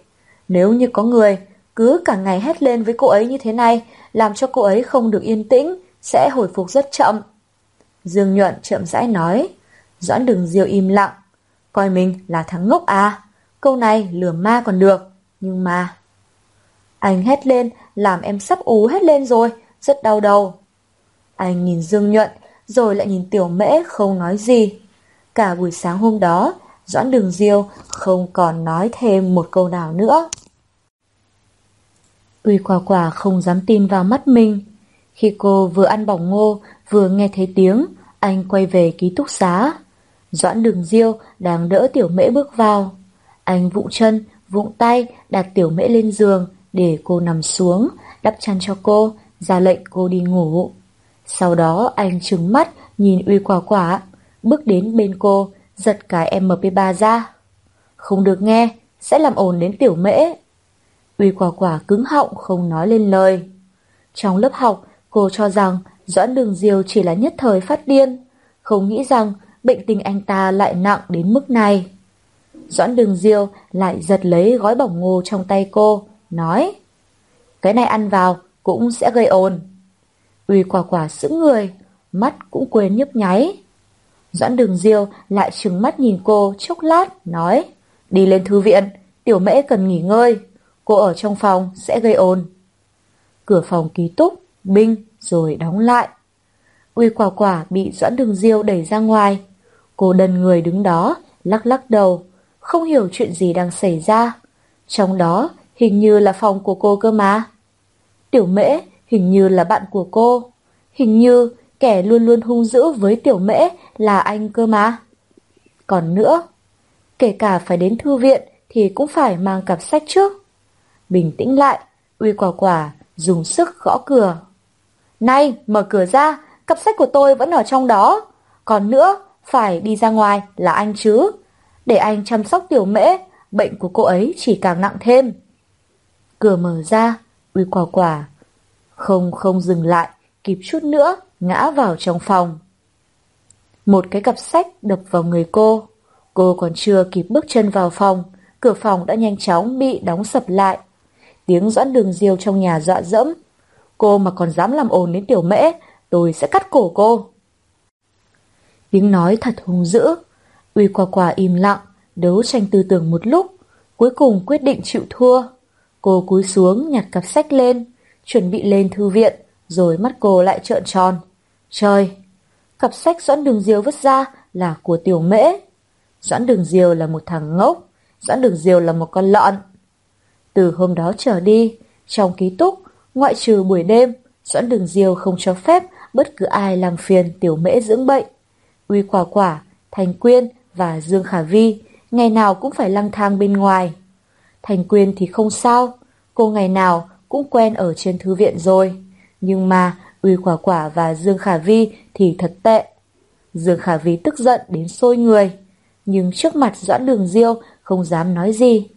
Nếu như có người cứ cả ngày hét lên với cô ấy như thế này, làm cho cô ấy không được yên tĩnh, sẽ hồi phục rất chậm. Dương Nhuận chậm rãi nói. Doãn đường diêu im lặng. Coi mình là thằng ngốc à? Câu này lừa ma còn được. Nhưng mà... Anh hét lên, làm em sắp ú hết lên rồi, rất đau đầu. Anh nhìn Dương Nhuận, rồi lại nhìn Tiểu Mễ không nói gì. Cả buổi sáng hôm đó, Doãn Đường Diêu không còn nói thêm một câu nào nữa. Uy quả quả không dám tin vào mắt mình. Khi cô vừa ăn bỏng ngô, vừa nghe thấy tiếng, anh quay về ký túc xá. Doãn Đường Diêu đang đỡ Tiểu Mễ bước vào. Anh vụng chân, vụng tay đặt Tiểu Mễ lên giường để cô nằm xuống, đắp chăn cho cô, ra lệnh cô đi ngủ. Sau đó anh trừng mắt nhìn Uy quả quả, bước đến bên cô, giật cái MP3 ra. Không được nghe, sẽ làm ồn đến tiểu mễ. Uy quả quả cứng họng không nói lên lời. Trong lớp học, cô cho rằng Doãn Đường Diêu chỉ là nhất thời phát điên, không nghĩ rằng bệnh tình anh ta lại nặng đến mức này. Doãn Đường Diêu lại giật lấy gói bỏng ngô trong tay cô, nói Cái này ăn vào cũng sẽ gây ồn. Uy quả quả sững người, mắt cũng quên nhấp nháy. Doãn đường diêu lại trừng mắt nhìn cô chốc lát, nói Đi lên thư viện, tiểu mễ cần nghỉ ngơi, cô ở trong phòng sẽ gây ồn. Cửa phòng ký túc, binh, rồi đóng lại. Uy quả quả bị Doãn đường diêu đẩy ra ngoài. Cô đần người đứng đó, lắc lắc đầu, không hiểu chuyện gì đang xảy ra. Trong đó, hình như là phòng của cô cơ mà. Tiểu mễ, hình như là bạn của cô. Hình như kẻ luôn luôn hung dữ với tiểu mễ là anh cơ mà. Còn nữa, kể cả phải đến thư viện thì cũng phải mang cặp sách trước. Bình tĩnh lại, uy quả quả dùng sức gõ cửa. Này, mở cửa ra, cặp sách của tôi vẫn ở trong đó. Còn nữa, phải đi ra ngoài là anh chứ. Để anh chăm sóc tiểu mễ, bệnh của cô ấy chỉ càng nặng thêm. Cửa mở ra, uy quả quả. Không không dừng lại, kịp chút nữa, ngã vào trong phòng. Một cái cặp sách đập vào người cô. Cô còn chưa kịp bước chân vào phòng, cửa phòng đã nhanh chóng bị đóng sập lại. Tiếng doãn đường diêu trong nhà dọa dẫm. Cô mà còn dám làm ồn đến tiểu mễ, tôi sẽ cắt cổ cô. Tiếng nói thật hung dữ. Uy quả quả im lặng, đấu tranh tư tưởng một lúc, cuối cùng quyết định chịu thua. Cô cúi xuống nhặt cặp sách lên, chuẩn bị lên thư viện, rồi mắt cô lại trợn tròn. Trời, cặp sách Doãn Đường Diêu vứt ra là của tiểu mễ. Doãn Đường Diêu là một thằng ngốc, Doãn Đường Diêu là một con lợn. Từ hôm đó trở đi, trong ký túc, ngoại trừ buổi đêm, Doãn Đường Diêu không cho phép bất cứ ai làm phiền tiểu mễ dưỡng bệnh. Uy Quả Quả, Thành Quyên và Dương Khả Vi ngày nào cũng phải lang thang bên ngoài. Thành Quyên thì không sao, cô ngày nào cũng quen ở trên thư viện rồi. Nhưng mà Uy Quả Quả và Dương Khả Vi thì thật tệ. Dương Khả Vi tức giận đến sôi người, nhưng trước mặt Doãn Đường Diêu không dám nói gì.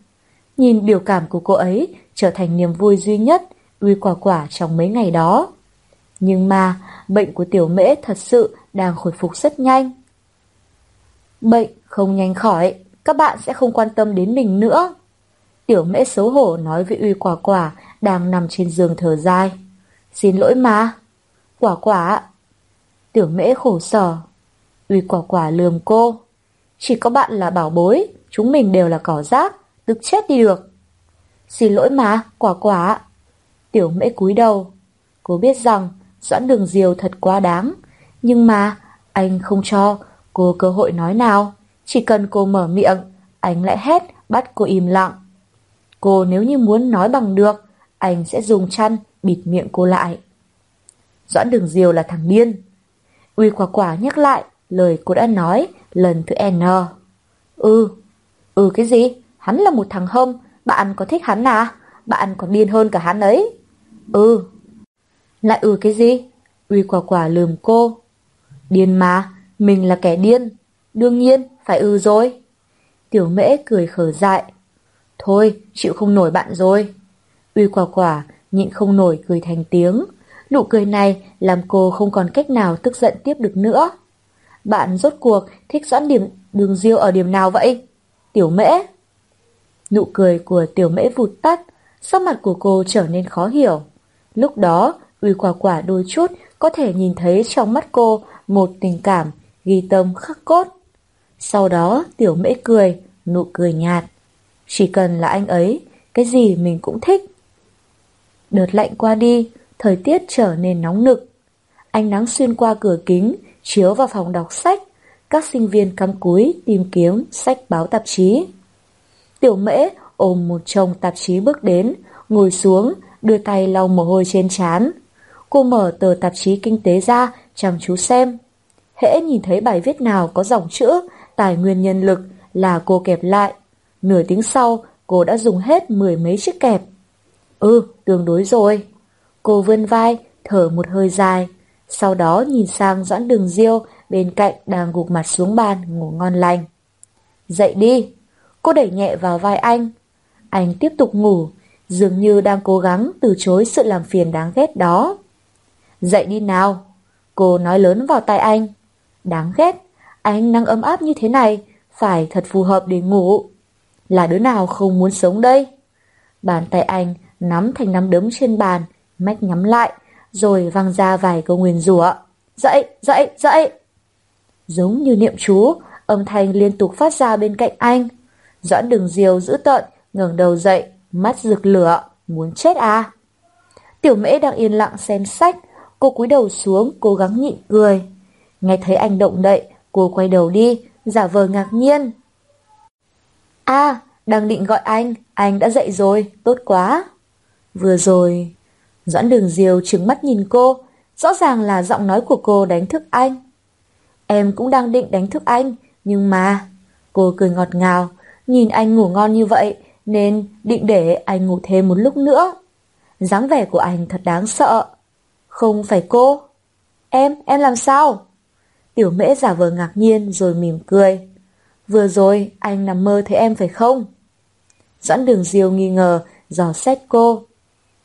Nhìn biểu cảm của cô ấy trở thành niềm vui duy nhất Uy Quả Quả trong mấy ngày đó. Nhưng mà bệnh của tiểu mễ thật sự đang hồi phục rất nhanh. Bệnh không nhanh khỏi, các bạn sẽ không quan tâm đến mình nữa. Tiểu mễ xấu hổ nói với Uy Quả Quả đang nằm trên giường thở dài. Xin lỗi mà. Quả quả. Tiểu mễ khổ sở. Uy Quả Quả lườm cô. Chỉ có bạn là bảo bối, chúng mình đều là cỏ rác, tức chết đi được. Xin lỗi mà, quả quả. Tiểu mễ cúi đầu. Cô biết rằng Doãn đường diều thật quá đáng. Nhưng mà anh không cho cô cơ hội nói nào. Chỉ cần cô mở miệng, anh lại hét bắt cô im lặng. Cô nếu như muốn nói bằng được, anh sẽ dùng chăn bịt miệng cô lại. Doãn đường diều là thằng điên. Uy quả quả nhắc lại lời cô đã nói lần thứ N. Ừ, ừ cái gì? Hắn là một thằng hông, bạn có thích hắn à? Bạn còn điên hơn cả hắn ấy. Ừ. Lại ừ cái gì? Uy quả quả lườm cô. Điên mà, mình là kẻ điên. Đương nhiên, phải ừ rồi. Tiểu mễ cười khở dại. Thôi, chịu không nổi bạn rồi. Uy quả quả, nhịn không nổi cười thành tiếng. Nụ cười này làm cô không còn cách nào tức giận tiếp được nữa. Bạn rốt cuộc thích dẫn điểm đường diêu ở điểm nào vậy? Tiểu mễ. Nụ cười của tiểu mễ vụt tắt, sắc mặt của cô trở nên khó hiểu. Lúc đó, uy quả quả đôi chút có thể nhìn thấy trong mắt cô một tình cảm ghi tâm khắc cốt. Sau đó tiểu mễ cười, nụ cười nhạt. Chỉ cần là anh ấy, cái gì mình cũng thích. Đợt lạnh qua đi, thời tiết trở nên nóng nực. Ánh nắng xuyên qua cửa kính, chiếu vào phòng đọc sách. Các sinh viên cắm cúi tìm kiếm sách báo tạp chí. Tiểu mễ ôm một chồng tạp chí bước đến, ngồi xuống, đưa tay lau mồ hôi trên trán. Cô mở tờ tạp chí kinh tế ra, chăm chú xem. Hễ nhìn thấy bài viết nào có dòng chữ tài nguyên nhân lực là cô kẹp lại. Nửa tiếng sau, cô đã dùng hết mười mấy chiếc kẹp. Ừ, tương đối rồi. Cô vươn vai, thở một hơi dài. Sau đó nhìn sang Doãn Đường Diêu bên cạnh đang gục mặt xuống bàn ngủ ngon lành. Dậy đi. Cô đẩy nhẹ vào vai anh. Anh tiếp tục ngủ, dường như đang cố gắng từ chối sự làm phiền đáng ghét đó. Dậy đi nào. Cô nói lớn vào tai anh. Đáng ghét, anh năng ấm áp như thế này, phải thật phù hợp để ngủ. Là đứa nào không muốn sống đây? Bàn tay anh nắm thành nắm đấm trên bàn, mách nhắm lại, rồi văng ra vài câu nguyền rủa. Dậy, dậy, dậy! Giống như niệm chú, âm thanh liên tục phát ra bên cạnh anh. Doãn đường diều giữ tợn, ngẩng đầu dậy, mắt rực lửa, muốn chết à? Tiểu mễ đang yên lặng xem sách, cô cúi đầu xuống, cố gắng nhịn cười. Nghe thấy anh động đậy, cô quay đầu đi, giả vờ ngạc nhiên. À, đang định gọi anh, anh đã dậy rồi, tốt quá. Vừa rồi, Doãn đường diều trừng mắt nhìn cô, rõ ràng là giọng nói của cô đánh thức anh. Em cũng đang định đánh thức anh, nhưng mà... Cô cười ngọt ngào, nhìn anh ngủ ngon như vậy, nên định để anh ngủ thêm một lúc nữa. dáng vẻ của anh thật đáng sợ. Không phải cô. Em, em làm sao? Tiểu mễ giả vờ ngạc nhiên rồi mỉm cười. Vừa rồi anh nằm mơ thấy em phải không? Doãn đường diêu nghi ngờ, dò xét cô.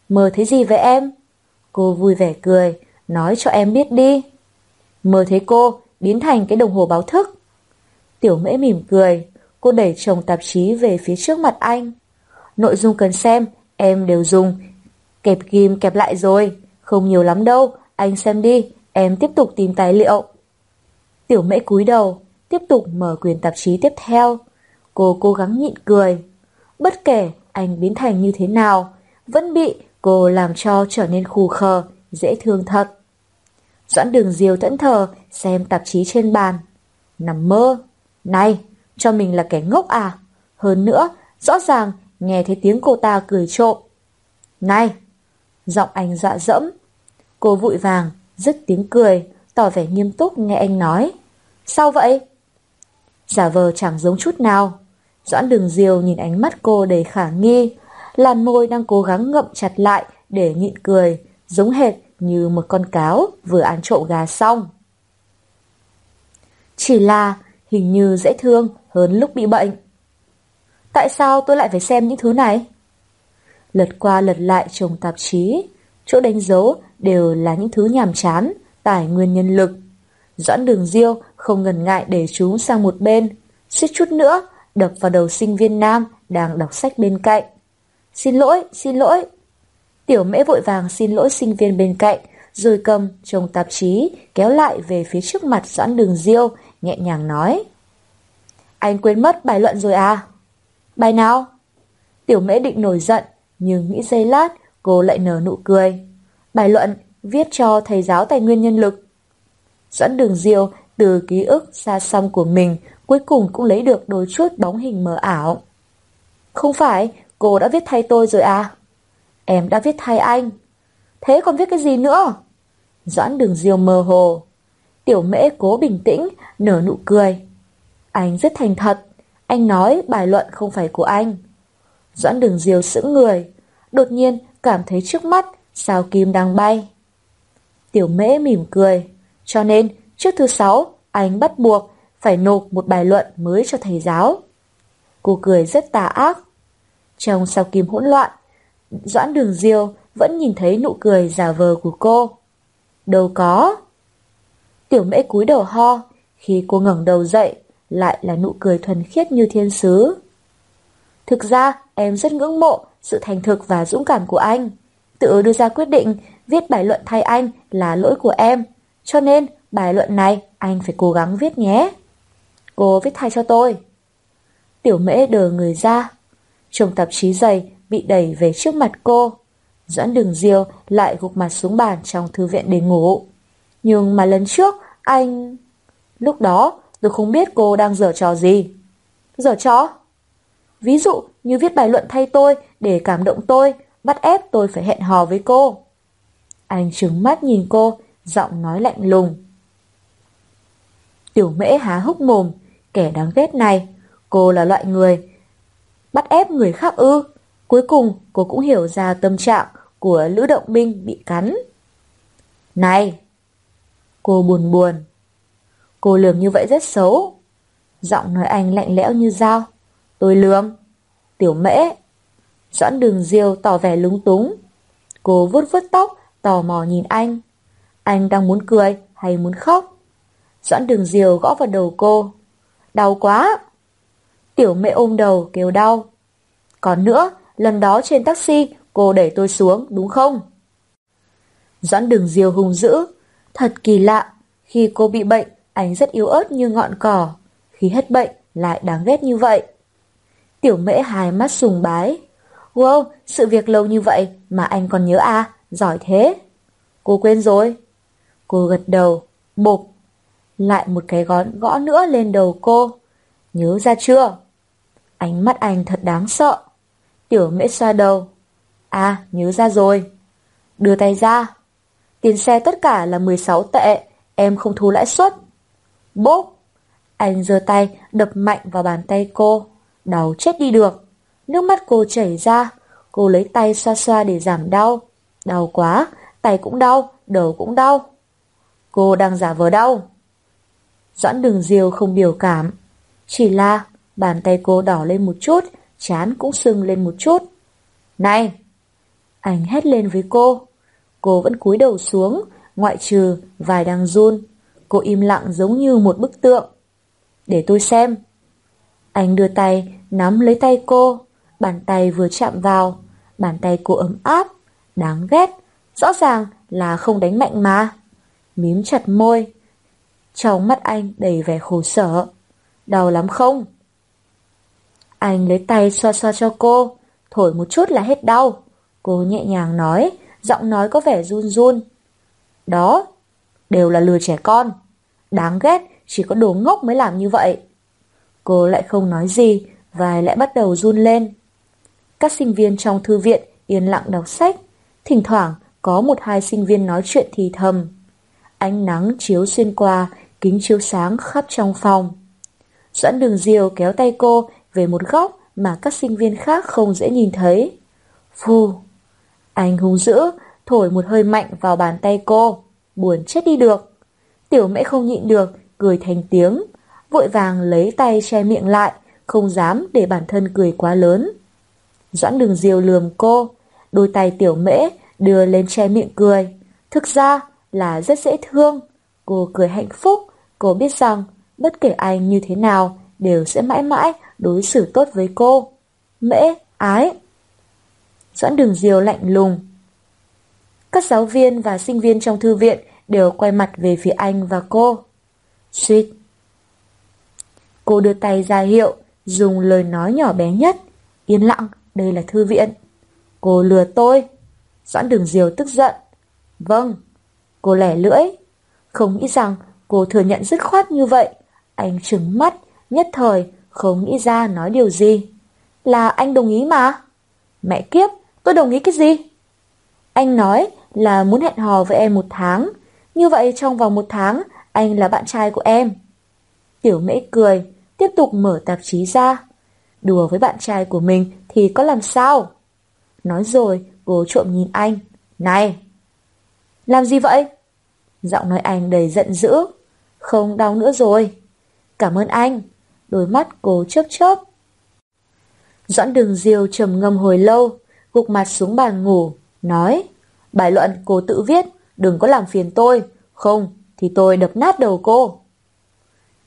Mơ thấy gì với em? Cô vui vẻ cười, nói cho em biết đi. Mơ thấy cô biến thành cái đồng hồ báo thức. Tiểu mễ mỉm cười, cô đẩy chồng tạp chí về phía trước mặt anh. Nội dung cần xem, em đều dùng. Kẹp ghim kẹp lại rồi, không nhiều lắm đâu, anh xem đi, em tiếp tục tìm tài liệu. Tiểu mễ cúi đầu, tiếp tục mở quyền tạp chí tiếp theo. Cô cố gắng nhịn cười. Bất kể anh biến thành như thế nào, vẫn bị cô làm cho trở nên khù khờ, dễ thương thật. Doãn đường diều thẫn thờ xem tạp chí trên bàn. Nằm mơ. Này, cho mình là kẻ ngốc à? Hơn nữa, rõ ràng nghe thấy tiếng cô ta cười trộm. Này! Giọng anh dọa dẫm. Cô vội vàng, dứt tiếng cười, tỏ vẻ nghiêm túc nghe anh nói. Sao vậy? Giả vờ chẳng giống chút nào. Doãn đường diều nhìn ánh mắt cô đầy khả nghi, làn môi đang cố gắng ngậm chặt lại để nhịn cười, giống hệt như một con cáo vừa ăn trộm gà xong. Chỉ là hình như dễ thương hơn lúc bị bệnh. Tại sao tôi lại phải xem những thứ này? Lật qua lật lại chồng tạp chí, chỗ đánh dấu đều là những thứ nhàm chán, tải nguyên nhân lực. Doãn đường diêu không ngần ngại để chúng sang một bên, suýt chút nữa đập vào đầu sinh viên nam đang đọc sách bên cạnh. Xin lỗi, xin lỗi. Tiểu mễ vội vàng xin lỗi sinh viên bên cạnh, rồi cầm chồng tạp chí kéo lại về phía trước mặt Doãn đường diêu, nhẹ nhàng nói. Anh quên mất bài luận rồi à? Bài nào? Tiểu mễ định nổi giận, nhưng nghĩ giây lát, cô lại nở nụ cười. Bài luận viết cho thầy giáo tài nguyên nhân lực. Doãn đường diêu từ ký ức xa xăm của mình cuối cùng cũng lấy được đôi chút bóng hình mờ ảo. Không phải, cô đã viết thay tôi rồi à? Em đã viết thay anh. Thế còn viết cái gì nữa? Doãn đường diêu mơ hồ. Tiểu mễ cố bình tĩnh, nở nụ cười. Anh rất thành thật. Anh nói bài luận không phải của anh. Doãn đường diêu sững người. Đột nhiên cảm thấy trước mắt sao kim đang bay. Tiểu mễ mỉm cười. Cho nên, trước thứ sáu, anh bắt buộc phải nộp một bài luận mới cho thầy giáo. Cô cười rất tà ác. Trong sao kim hỗn loạn, Doãn đường diêu vẫn nhìn thấy nụ cười giả vờ của cô. Đâu có. Tiểu mễ cúi đầu ho, khi cô ngẩng đầu dậy, lại là nụ cười thuần khiết như thiên sứ. Thực ra, em rất ngưỡng mộ sự thành thực và dũng cảm của anh. Tự đưa ra quyết định viết bài luận thay anh là lỗi của em. Cho nên, bài luận này anh phải cố gắng viết nhé. Cô viết thay cho tôi. Tiểu mễ đờ người ra. Chồng tạp chí dày bị đẩy về trước mặt cô. Doãn đường diêu lại gục mặt xuống bàn trong thư viện để ngủ. Nhưng mà lần trước, anh... Lúc đó, tôi không biết cô đang dở trò gì. Dở trò? Ví dụ như viết bài luận thay tôi để cảm động tôi, bắt ép tôi phải hẹn hò với cô. Anh trừng mắt nhìn cô, giọng nói lạnh lùng. Tiểu mễ há hốc mồm, kẻ đáng ghét này, cô là loại người bắt ép người khác ư. Cuối cùng cô cũng hiểu ra tâm trạng của Lữ Động Binh bị cắn. Này! Cô buồn buồn. Cô lường như vậy rất xấu. Giọng nói anh lạnh lẽo như dao. Tôi lường. Tiểu mễ. Doãn đường diêu tỏ vẻ lúng túng. Cô vuốt vuốt tóc, tò mò nhìn anh. Anh đang muốn cười hay muốn khóc? Doãn đường diều gõ vào đầu cô. Đau quá! Tiểu mẹ ôm đầu kêu đau. Còn nữa, lần đó trên taxi cô đẩy tôi xuống đúng không? Doãn đường diều hùng dữ. Thật kỳ lạ, khi cô bị bệnh, anh rất yếu ớt như ngọn cỏ. Khi hết bệnh, lại đáng ghét như vậy. Tiểu mễ hai mắt sùng bái. Wow, sự việc lâu như vậy mà anh còn nhớ à, giỏi thế. Cô quên rồi. Cô gật đầu, bộp. Lại một cái gón gõ nữa lên đầu cô. Nhớ ra chưa? Ánh mắt anh thật đáng sợ. Tiểu mễ xoa đầu. À, nhớ ra rồi. Đưa tay ra. Tiền xe tất cả là 16 tệ, em không thu lãi suất. Bốp! Anh giơ tay đập mạnh vào bàn tay cô. Đau chết đi được. Nước mắt cô chảy ra. Cô lấy tay xoa xoa để giảm đau. Đau quá, tay cũng đau, đầu cũng đau. Cô đang giả vờ đau. Doãn đường diêu không biểu cảm. Chỉ là bàn tay cô đỏ lên một chút, chán cũng sưng lên một chút. Này! Anh hét lên với cô. Cô vẫn cúi đầu xuống, ngoại trừ vài đang run. Cô im lặng giống như một bức tượng. Để tôi xem. Anh đưa tay, nắm lấy tay cô. Bàn tay vừa chạm vào. Bàn tay cô ấm áp, đáng ghét. Rõ ràng là không đánh mạnh mà. Mím chặt môi. Trong mắt anh đầy vẻ khổ sở. Đau lắm không? Anh lấy tay xoa xoa cho cô. Thổi một chút là hết đau. Cô nhẹ nhàng nói, giọng nói có vẻ run run. Đó, đều là lừa trẻ con. Đáng ghét, chỉ có đồ ngốc mới làm như vậy. Cô lại không nói gì, vai lại bắt đầu run lên. Các sinh viên trong thư viện yên lặng đọc sách, thỉnh thoảng có một hai sinh viên nói chuyện thì thầm. Ánh nắng chiếu xuyên qua, kính chiếu sáng khắp trong phòng. Doãn đường diều kéo tay cô về một góc mà các sinh viên khác không dễ nhìn thấy. Phù! Anh hung dữ, thổi một hơi mạnh vào bàn tay cô, buồn chết đi được. Tiểu mễ không nhịn được, cười thành tiếng, vội vàng lấy tay che miệng lại, không dám để bản thân cười quá lớn. Doãn đường diều lườm cô, đôi tay tiểu mễ đưa lên che miệng cười. Thực ra là rất dễ thương. Cô cười hạnh phúc, cô biết rằng bất kể anh như thế nào đều sẽ mãi mãi đối xử tốt với cô. Mễ, ái. Doãn đường diều lạnh lùng. Các giáo viên và sinh viên trong thư viện đều quay mặt về phía anh và cô. Suýt. Cô đưa tay ra hiệu, dùng lời nói nhỏ bé nhất. Yên lặng, đây là thư viện. Cô lừa tôi. Doãn đường diều tức giận. Vâng. Cô lẻ lưỡi. Không nghĩ rằng cô thừa nhận dứt khoát như vậy. Anh trừng mắt, nhất thời, không nghĩ ra nói điều gì. Là anh đồng ý mà. Mẹ kiếp, tôi đồng ý cái gì? Anh nói là muốn hẹn hò với em một tháng. Như vậy trong vòng một tháng, anh là bạn trai của em. Tiểu mễ cười, tiếp tục mở tạp chí ra. Đùa với bạn trai của mình thì có làm sao? Nói rồi, cô trộm nhìn anh. Này! Làm gì vậy? Giọng nói anh đầy giận dữ. Không đau nữa rồi. Cảm ơn anh. Đôi mắt cô chớp chớp. Doãn đường diêu trầm ngâm hồi lâu, gục mặt xuống bàn ngủ, nói Bài luận cô tự viết, đừng có làm phiền tôi, không thì tôi đập nát đầu cô.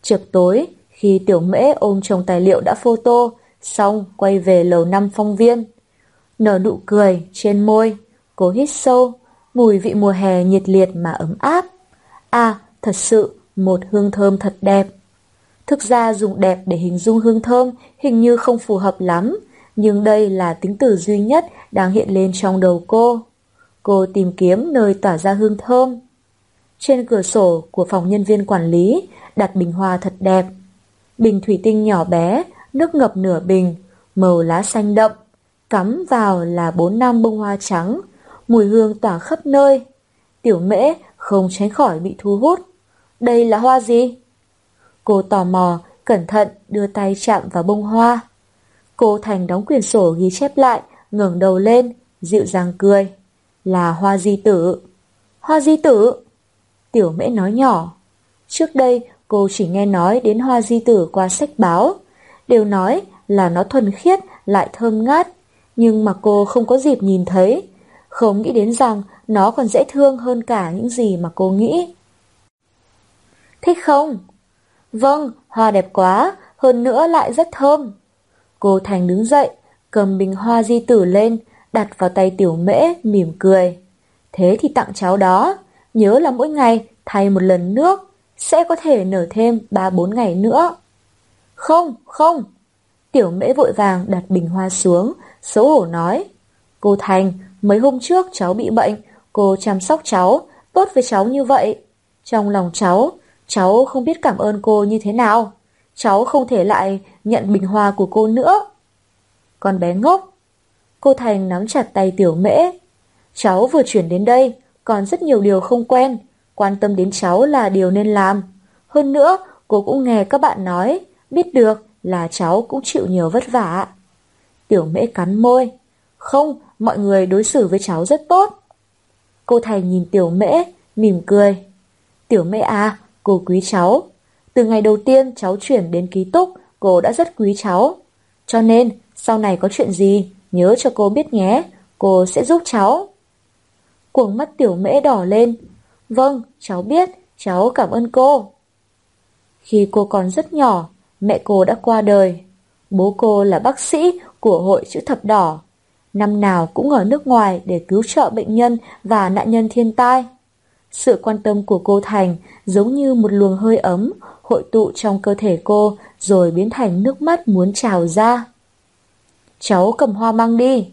Trực tối, khi tiểu mễ ôm chồng tài liệu đã photo, xong quay về lầu năm phong viên. Nở nụ cười trên môi, cô hít sâu, mùi vị mùa hè nhiệt liệt mà ấm áp. À, thật sự, một hương thơm thật đẹp. Thực ra dùng đẹp để hình dung hương thơm hình như không phù hợp lắm, nhưng đây là tính từ duy nhất đang hiện lên trong đầu cô. Cô tìm kiếm nơi tỏa ra hương thơm. Trên cửa sổ của phòng nhân viên quản lý đặt bình hoa thật đẹp. Bình thủy tinh nhỏ bé, nước ngập nửa bình, màu lá xanh đậm, cắm vào là bốn năm bông hoa trắng, mùi hương tỏa khắp nơi. Tiểu mễ không tránh khỏi bị thu hút. Đây là hoa gì? Cô tò mò, cẩn thận đưa tay chạm vào bông hoa. Cô Thành đóng quyển sổ ghi chép lại, ngẩng đầu lên, dịu dàng cười. Là hoa di tử. Hoa di tử? Tiểu mễ nói nhỏ. Trước đây cô chỉ nghe nói đến hoa di tử qua sách báo. Đều nói là nó thuần khiết lại thơm ngát. Nhưng mà cô không có dịp nhìn thấy. Không nghĩ đến rằng nó còn dễ thương hơn cả những gì mà cô nghĩ. Thích không? Vâng, hoa đẹp quá, hơn nữa lại rất thơm. Cô Thành đứng dậy, cầm bình hoa di tử lên, đặt vào tay tiểu mễ, mỉm cười. Thế thì tặng cháu đó, nhớ là mỗi ngày thay một lần nước, sẽ có thể nở thêm 3-4 ngày nữa. Không, không. Tiểu mễ vội vàng đặt bình hoa xuống, xấu hổ nói. Cô Thành, mấy hôm trước cháu bị bệnh, cô chăm sóc cháu, tốt với cháu như vậy. Trong lòng cháu, cháu không biết cảm ơn cô như thế nào. Cháu không thể lại nhận bình hoa của cô nữa. Con bé ngốc. Cô Thành nắm chặt tay tiểu mễ. Cháu vừa chuyển đến đây, còn rất nhiều điều không quen. Quan tâm đến cháu là điều nên làm. Hơn nữa, cô cũng nghe các bạn nói, biết được là cháu cũng chịu nhiều vất vả. Tiểu mễ cắn môi. Không, mọi người đối xử với cháu rất tốt. Cô Thành nhìn tiểu mễ, mỉm cười. Tiểu mễ à, cô quý cháu. Từ ngày đầu tiên cháu chuyển đến ký túc, cô đã rất quý cháu. Cho nên, sau này có chuyện gì, nhớ cho cô biết nhé, cô sẽ giúp cháu. Cuồng mắt tiểu mễ đỏ lên, Vâng, cháu biết, cháu cảm ơn cô. Khi cô còn rất nhỏ, mẹ cô đã qua đời. Bố cô là bác sĩ của hội chữ thập đỏ. Năm nào cũng ở nước ngoài để cứu trợ bệnh nhân và nạn nhân thiên tai. Sự quan tâm của cô Thành giống như một luồng hơi ấm hội tụ trong cơ thể cô rồi biến thành nước mắt muốn trào ra. Cháu cầm hoa mang đi.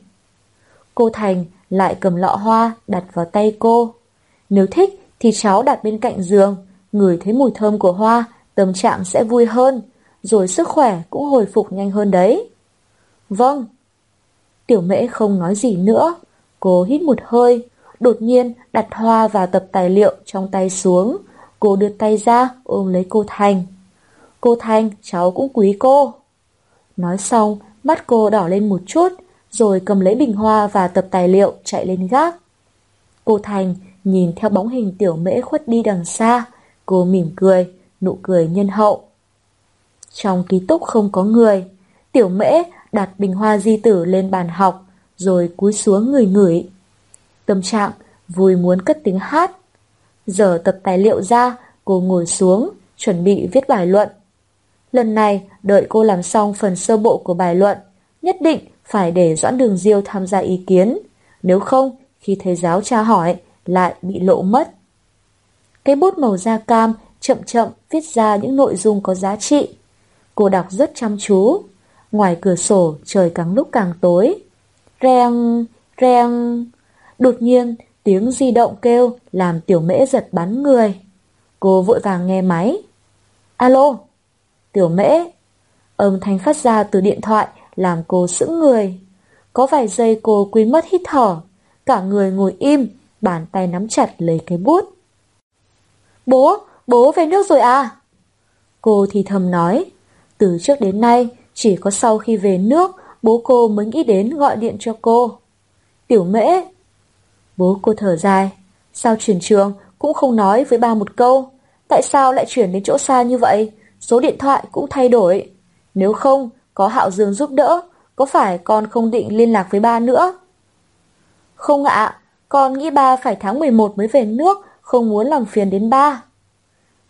Cô Thành lại cầm lọ hoa đặt vào tay cô. Nếu thích thì cháu đặt bên cạnh giường, ngửi thấy mùi thơm của hoa, tâm trạng sẽ vui hơn, rồi sức khỏe cũng hồi phục nhanh hơn đấy. Vâng. Tiểu mễ không nói gì nữa. Cô hít một hơi, đột nhiên đặt hoa vào tập tài liệu trong tay xuống. Cô đưa tay ra ôm lấy cô Thành. Cô Thành, cháu cũng quý cô. Nói xong, mắt cô đỏ lên một chút, rồi cầm lấy bình hoa và tập tài liệu chạy lên gác. Cô Thành nhìn theo bóng hình tiểu mễ khuất đi đằng xa, cô mỉm cười, nụ cười nhân hậu. Trong ký túc không có người, tiểu mễ đặt bình hoa di tử lên bàn học, rồi cúi xuống người ngửi. Tâm trạng vui muốn cất tiếng hát. Giờ tập tài liệu ra, cô ngồi xuống, chuẩn bị viết bài luận. Lần này, đợi cô làm xong phần sơ bộ của bài luận, nhất định phải để Doãn Đường Diêu tham gia ý kiến. Nếu không, khi thầy giáo tra hỏi, lại bị lộ mất. Cái bút màu da cam chậm chậm viết ra những nội dung có giá trị. Cô đọc rất chăm chú. Ngoài cửa sổ trời càng lúc càng tối. Reng, reng. Đột nhiên tiếng di động kêu làm tiểu mễ giật bắn người. Cô vội vàng nghe máy. Alo, tiểu mễ. Âm thanh phát ra từ điện thoại làm cô sững người. Có vài giây cô quên mất hít thở. Cả người ngồi im, bàn tay nắm chặt lấy cái bút. Bố, bố về nước rồi à? Cô thì thầm nói. Từ trước đến nay, chỉ có sau khi về nước, bố cô mới nghĩ đến gọi điện cho cô. Tiểu mễ. Bố cô thở dài. Sao chuyển trường cũng không nói với ba một câu. Tại sao lại chuyển đến chỗ xa như vậy? Số điện thoại cũng thay đổi. Nếu không, có Hạo Dương giúp đỡ, có phải con không định liên lạc với ba nữa? Không ạ, con nghĩ ba phải tháng 11 mới về nước, không muốn làm phiền đến ba.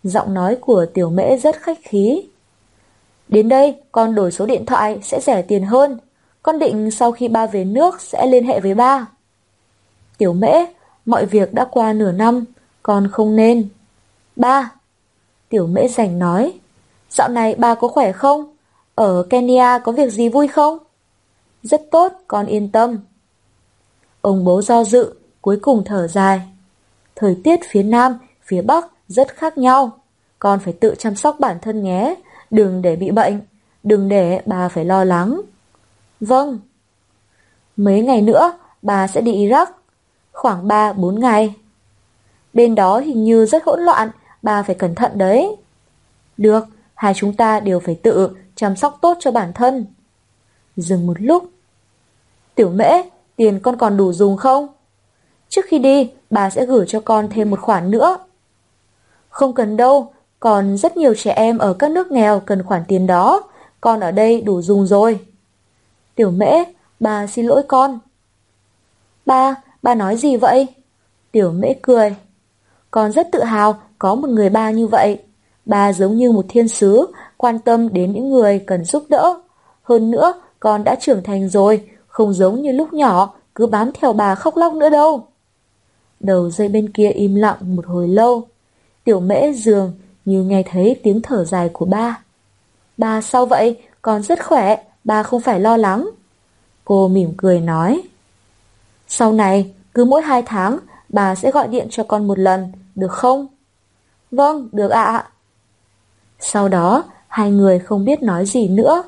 Giọng nói của tiểu mễ rất khách khí. Đến đây, con đổi số điện thoại sẽ rẻ tiền hơn. Con định sau khi ba về nước sẽ liên hệ với ba. Tiểu mễ, mọi việc đã qua nửa năm, con không nên. Ba. Tiểu mễ rảnh nói. Dạo này ba có khỏe không? Ở Kenya có việc gì vui không? Rất tốt, con yên tâm. Ông bố do dự, cuối cùng thở dài. Thời tiết phía Nam, phía Bắc rất khác nhau. Con phải tự chăm sóc bản thân nhé, đừng để bị bệnh, đừng để bà phải lo lắng. Vâng. Mấy ngày nữa, bà sẽ đi Iraq. Khoảng 3-4 ngày. Bên đó hình như rất hỗn loạn, bà phải cẩn thận đấy. Được, hai chúng ta đều phải tự chăm sóc tốt cho bản thân. Dừng một lúc. Tiểu mễ, tiền con còn đủ dùng không? Trước khi đi, bà sẽ gửi cho con thêm một khoản nữa. Không cần đâu, còn rất nhiều trẻ em ở các nước nghèo cần khoản tiền đó, con ở đây đủ dùng rồi. Tiểu mễ, bà xin lỗi con. Ba, ba nói gì vậy? Tiểu mễ cười. Con rất tự hào có một người ba như vậy. Ba giống như một thiên sứ, quan tâm đến những người cần giúp đỡ. Hơn nữa, con đã trưởng thành rồi, không giống như lúc nhỏ, cứ bám theo bà khóc lóc nữa đâu. Đầu dây bên kia im lặng một hồi lâu. Tiểu mễ dường như nghe thấy tiếng thở dài của ba. Ba sao vậy? Con rất khỏe, ba không phải lo lắng. Cô mỉm cười nói. Sau này, cứ mỗi hai tháng, bà sẽ gọi điện cho con một lần, được không? Vâng, được ạ. Sau đó, hai người không biết nói gì nữa.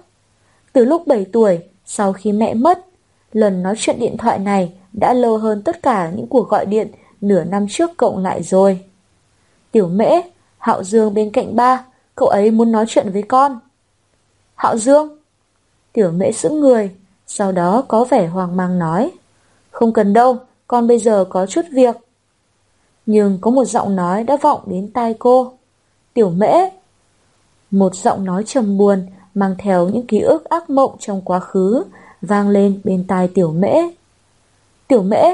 Từ lúc 7 tuổi, sau khi mẹ mất, lần nói chuyện điện thoại này đã lâu hơn tất cả những cuộc gọi điện nửa năm trước cộng lại rồi. Tiểu mễ, Hạo Dương bên cạnh ba, cậu ấy muốn nói chuyện với con. Hạo Dương? Tiểu mễ sững người, sau đó có vẻ hoang mang nói. Không cần đâu, con bây giờ có chút việc. Nhưng có một giọng nói đã vọng đến tai cô. Tiểu mễ. Một giọng nói trầm buồn, mang theo những ký ức ác mộng trong quá khứ, vang lên bên tai tiểu mễ. Tiểu mễ,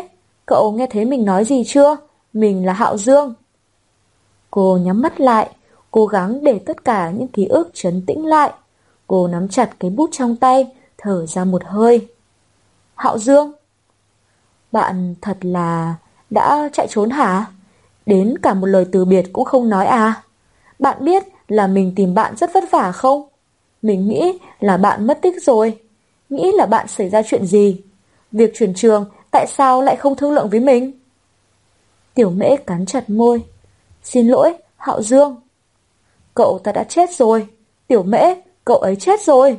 cậu nghe thấy mình nói gì chưa? Mình là Hạo Dương. Cô nhắm mắt lại, cố gắng để tất cả những ký ức trấn tĩnh lại. Cô nắm chặt cái bút trong tay, thở ra một hơi. Hạo Dương, bạn thật là đã chạy trốn hả? Đến cả một lời từ biệt cũng không nói à? Bạn biết là mình tìm bạn rất vất vả không? Mình nghĩ là bạn mất tích rồi. Nghĩ là bạn xảy ra chuyện gì? Việc chuyển trường tại sao lại không thương lượng với mình? Tiểu mễ cắn chặt môi. Xin lỗi, Hạo Dương. Cậu ta đã chết rồi. Tiểu mễ, cậu ấy chết rồi.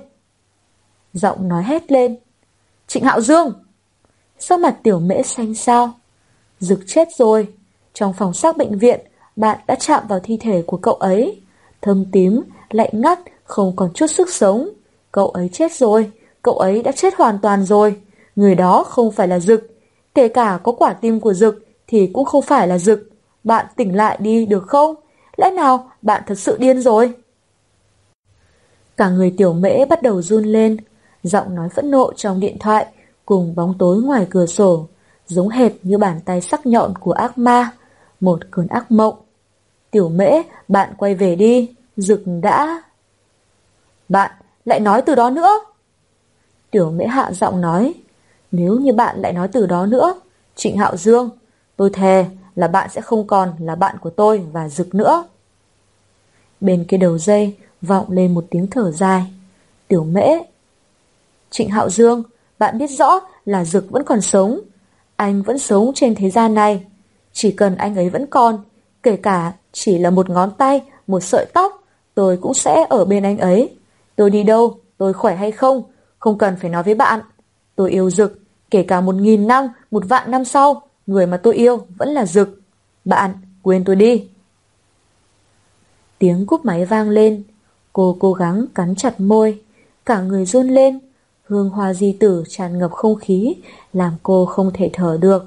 Giọng nói hét lên. Trịnh Hạo Dương! Sắc mặt tiểu mễ xanh sao? Dực chết rồi. Trong phòng xác bệnh viện, bạn đã chạm vào thi thể của cậu ấy. thơm tím, lạnh ngắt, không còn chút sức sống. Cậu ấy chết rồi, cậu ấy đã chết hoàn toàn rồi. Người đó không phải là Dực. Kể cả có quả tim của Dực thì cũng không phải là Dực. Bạn tỉnh lại đi được không? Lẽ nào bạn thật sự điên rồi? Cả người tiểu mễ bắt đầu run lên, giọng nói phẫn nộ trong điện thoại cùng bóng tối ngoài cửa sổ, giống hệt như bàn tay sắc nhọn của ác ma, một cơn ác mộng. Tiểu mễ, bạn quay về đi, rực đã... Bạn lại nói từ đó nữa. Tiểu mễ hạ giọng nói, nếu như bạn lại nói từ đó nữa, Trịnh Hạo Dương, tôi thề là bạn sẽ không còn là bạn của tôi và Dực nữa. Bên kia đầu dây vọng lên một tiếng thở dài. Tiểu mễ. Trịnh Hạo Dương, bạn biết rõ là Dực vẫn còn sống. Anh vẫn sống trên thế gian này. Chỉ cần anh ấy vẫn còn, kể cả chỉ là một ngón tay, một sợi tóc, tôi cũng sẽ ở bên anh ấy. Tôi đi đâu, tôi khỏe hay không, không cần phải nói với bạn. Tôi yêu Dực, kể cả một nghìn năm, một vạn năm sau, người mà tôi yêu vẫn là Dực. Bạn, quên tôi đi. Tiếng cúp máy vang lên, cô cố gắng cắn chặt môi, cả người run lên, hương hoa di tử tràn ngập không khí, làm cô không thể thở được.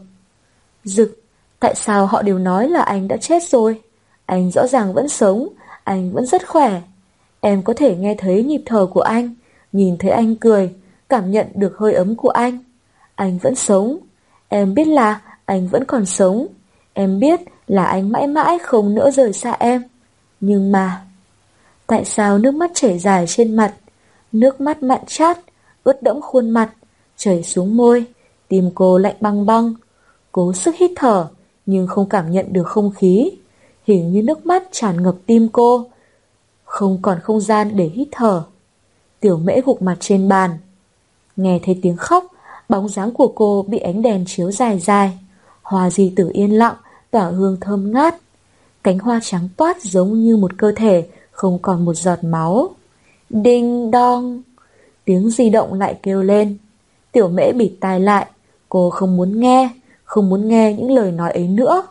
Dực, tại sao họ đều nói là anh đã chết rồi? Anh rõ ràng vẫn sống, anh vẫn rất khỏe. Em có thể nghe thấy nhịp thở của anh, nhìn thấy anh cười, cảm nhận được hơi ấm của anh. Anh vẫn sống. Em biết là anh vẫn còn sống. Em biết là anh mãi mãi không nỡ rời xa em. Nhưng mà... Tại sao nước mắt chảy dài trên mặt? Nước mắt mặn chát, ướt đẫm khuôn mặt, chảy xuống môi, tim cô lạnh băng băng. Cố sức hít thở, nhưng không cảm nhận được không khí. Hình như nước mắt tràn ngập tim cô. Không còn không gian để hít thở. Tiểu mễ gục mặt trên bàn. Nghe thấy tiếng khóc, bóng dáng của cô bị ánh đèn chiếu dài dài. Hoa di tử yên lặng, tỏa hương thơm ngát. Cánh hoa trắng toát giống như một cơ thể, không còn một giọt máu. Đinh đong! Tiếng di động lại kêu lên. Tiểu mễ bịt tai lại, cô không muốn nghe, không muốn nghe những lời nói ấy nữa.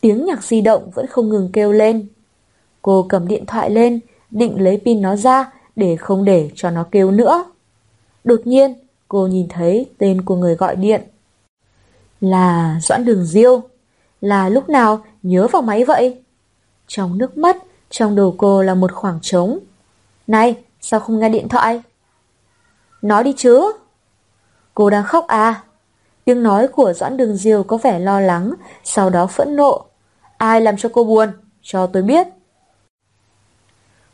Tiếng nhạc di động vẫn không ngừng kêu lên. Cô cầm điện thoại lên, định lấy pin nó ra để không để cho nó kêu nữa. Đột nhiên, cô nhìn thấy tên của người gọi điện. Là Doãn Đường Diêu. Là lúc nào nhớ vào máy vậy? Trong nước mắt, trong đầu cô là một khoảng trống. Này, sao không nghe điện thoại? Nói đi chứ. Cô đang khóc à? Tiếng nói của Doãn Đường Diêu có vẻ lo lắng, sau đó phẫn nộ. Ai làm cho cô buồn? Cho tôi biết.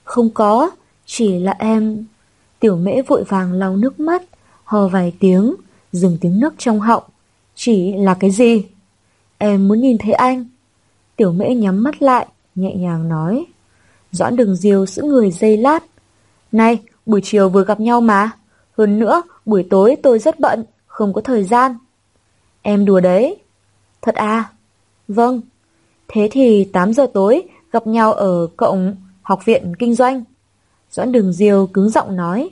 Không có, chỉ là em... Tiểu mễ vội vàng lau nước mắt, hò vài tiếng, dừng tiếng nước trong họng. Chỉ là cái gì? Em muốn nhìn thấy anh. Tiểu mễ nhắm mắt lại, nhẹ nhàng nói. Doãn đường diêu giữ người dây lát. Này, buổi chiều vừa gặp nhau mà. Hơn nữa, buổi tối tôi rất bận, không có thời gian. Em đùa đấy. Thật à? Vâng. Thế thì 8 giờ tối gặp nhau ở cộng học viện kinh doanh. Doãn đường diêu cứng giọng nói.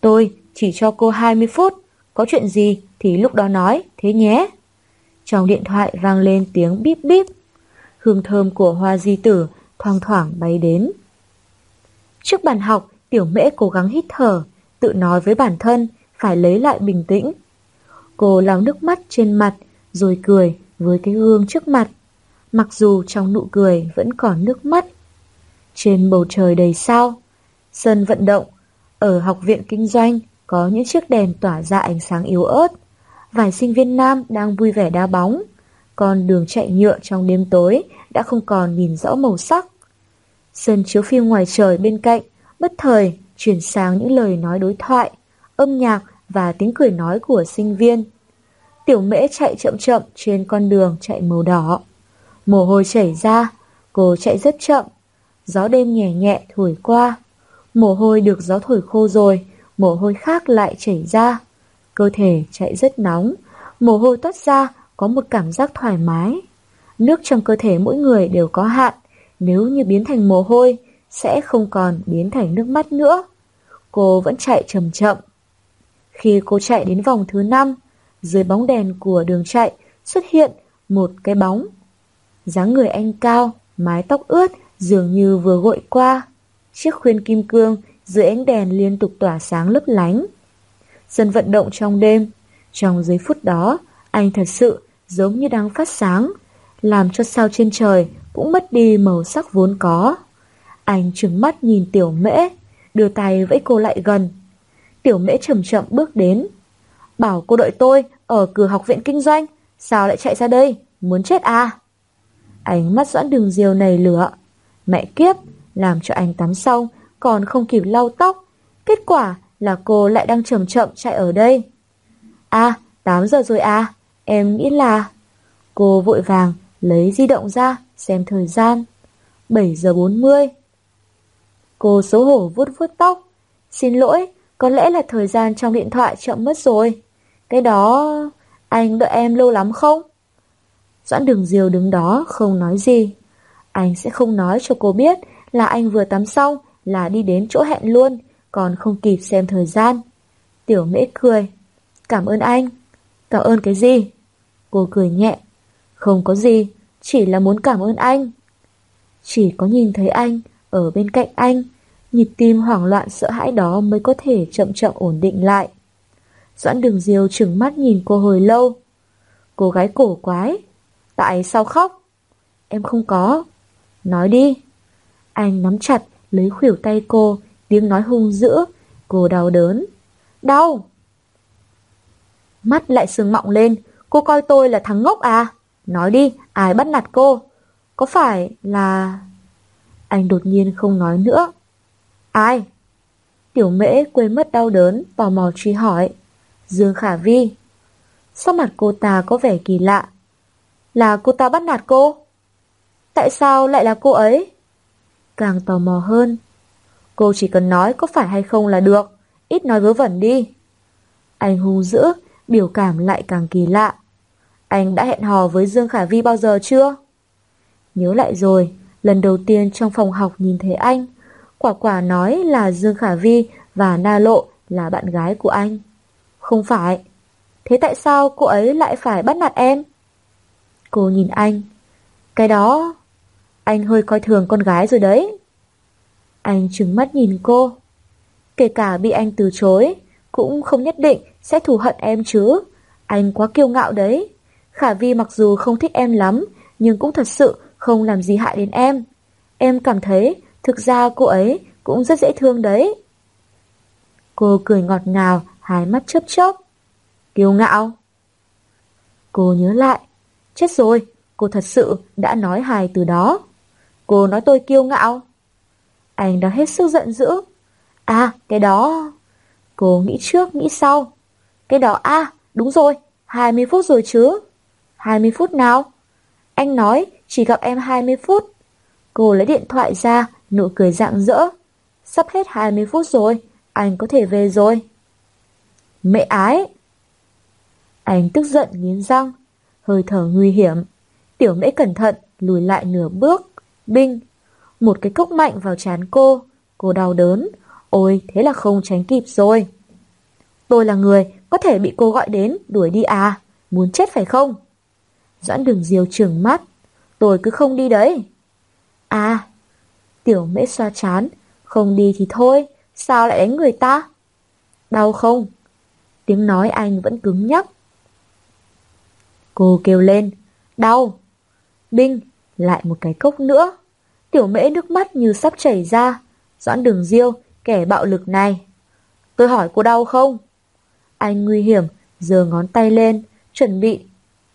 Tôi chỉ cho cô 20 phút, có chuyện gì thì lúc đó nói, thế nhé. Trong điện thoại vang lên tiếng bíp bíp. Hương thơm của hoa di tử thoang thoảng bay đến. Trước bàn học, tiểu mễ cố gắng hít thở, tự nói với bản thân phải lấy lại bình tĩnh. Cô lau nước mắt trên mặt, rồi cười với cái gương trước mặt. Mặc dù trong nụ cười vẫn còn nước mắt. Trên bầu trời đầy sao, sân vận động, ở học viện kinh doanh có những chiếc đèn tỏa ra ánh sáng yếu ớt. Vài sinh viên nam đang vui vẻ đá bóng. Còn đường chạy nhựa trong đêm tối đã không còn nhìn rõ màu sắc. Sân chiếu phim ngoài trời bên cạnh, bất thời chuyển sang những lời nói đối thoại, âm nhạc và tiếng cười nói của sinh viên. Tiểu mễ chạy chậm chậm trên con đường chạy màu đỏ. Mồ hôi chảy ra, cô chạy rất chậm. Gió đêm nhẹ nhẹ thổi qua. Mồ hôi được gió thổi khô rồi, mồ hôi khác lại chảy ra. Cơ thể chạy rất nóng, mồ hôi toát ra có một cảm giác thoải mái. Nước trong cơ thể mỗi người đều có hạn, nếu như biến thành mồ hôi, sẽ không còn biến thành nước mắt nữa. Cô vẫn chạy chậm chậm. Khi cô chạy đến vòng thứ năm, dưới bóng đèn của đường chạy xuất hiện một cái bóng. dáng người anh cao, mái tóc ướt dường như vừa gội qua. Chiếc khuyên kim cương dưới ánh đèn liên tục tỏa sáng lấp lánh. Sân vận động trong đêm, trong giây phút đó, anh thật sự giống như đang phát sáng, làm cho sao trên trời cũng mất đi màu sắc vốn có. Anh trừng mắt nhìn tiểu mễ, đưa tay vẫy cô lại gần. Tiểu mễ chậm chậm bước đến. Bảo cô đợi tôi ở cửa học viện kinh doanh, sao lại chạy ra đây, muốn chết à? Ánh mắt doãn đường diều này lửa. Mẹ kiếp, làm cho anh tắm xong, còn không kịp lau tóc. Kết quả là cô lại đang chậm chậm chạy ở đây. À, 8 giờ rồi à, em nghĩ là... Cô vội vàng lấy di động ra xem thời gian. 7 giờ 40. Cô xấu hổ vuốt vuốt tóc. Xin lỗi, có lẽ là thời gian trong điện thoại chậm mất rồi. Cái đó... Anh đợi em lâu lắm không? Doãn đường diều đứng đó không nói gì. Anh sẽ không nói cho cô biết là anh vừa tắm xong là đi đến chỗ hẹn luôn, còn không kịp xem thời gian. Tiểu mễ cười. Cảm ơn anh. Cảm ơn cái gì? Cô cười nhẹ. Không có gì, chỉ là muốn cảm ơn anh. Chỉ có nhìn thấy anh, ở bên cạnh anh, nhịp tim hoảng loạn sợ hãi đó mới có thể chậm chậm ổn định lại. Doãn đường diêu trừng mắt nhìn cô hồi lâu. Cô gái cổ quái. Tại sao khóc? Em không có. Nói đi. Anh nắm chặt, lấy khuỷu tay cô, tiếng nói hung dữ. Cô đau đớn. Đau! Mắt lại sưng mọng lên. Cô coi tôi là thằng ngốc à? Nói đi, ai bắt nạt cô? Có phải là... Anh đột nhiên không nói nữa. Ai? Tiểu mễ quên mất đau đớn, tò mò truy hỏi. Dương Khả Vi. Sao mặt cô ta có vẻ kỳ lạ? Là cô ta bắt nạt cô? Tại sao lại là cô ấy? Càng tò mò hơn. Cô chỉ cần nói có phải hay không là được, ít nói vớ vẩn đi. Anh hung dữ, biểu cảm lại càng kỳ lạ. Anh đã hẹn hò với Dương Khả Vi bao giờ chưa? Nhớ lại rồi, lần đầu tiên trong phòng học nhìn thấy anh, quả quả nói là Dương Khả Vi và Na Lộ là bạn gái của anh. Không phải. Thế tại sao cô ấy lại phải bắt nạt em? Cô nhìn anh. Cái đó... Anh hơi coi thường con gái rồi đấy. Anh trừng mắt nhìn cô. Kể cả bị anh từ chối, cũng không nhất định sẽ thù hận em chứ. Anh quá kiêu ngạo đấy. Khả Vi mặc dù không thích em lắm, nhưng cũng thật sự không làm gì hại đến em. Em cảm thấy thực ra cô ấy cũng rất dễ thương đấy. Cô cười ngọt ngào, hai mắt chớp chớp. Kiêu ngạo. Cô nhớ lại. Chết rồi, cô thật sự đã nói hài từ đó. Cô nói tôi kiêu ngạo. Anh đang hết sức giận dữ. À, cái đó... Cô nghĩ trước, nghĩ sau. Cái đó, à, đúng rồi, 20 phút rồi chứ. 20 phút nào? Anh nói chỉ gặp em 20 phút. Cô lấy điện thoại ra, nụ cười rạng rỡ. Sắp hết 20 phút rồi, anh có thể về rồi. Mẹ ái! Anh tức giận nghiến răng, hơi thở nguy hiểm. Tiểu mễ cẩn thận, lùi lại nửa bước. Binh! Một cái cốc mạnh vào chán cô. Cô đau đớn. Ôi, thế là không tránh kịp rồi. Tôi là người có thể bị cô gọi đến đuổi đi à? Muốn chết phải không? Doãn đường diều trừng mắt. Tôi cứ không đi đấy. À, tiểu mễ xoa chán. Không đi thì thôi, sao lại đánh người ta? Đau không? Tiếng nói anh vẫn cứng nhắc. Cô kêu lên. Đau. Binh, lại một cái cốc nữa. Tiểu mễ nước mắt như sắp chảy ra. Doãn đường diêu, kẻ bạo lực này. Tôi hỏi cô đau không? Anh nguy hiểm, giơ ngón tay lên, chuẩn bị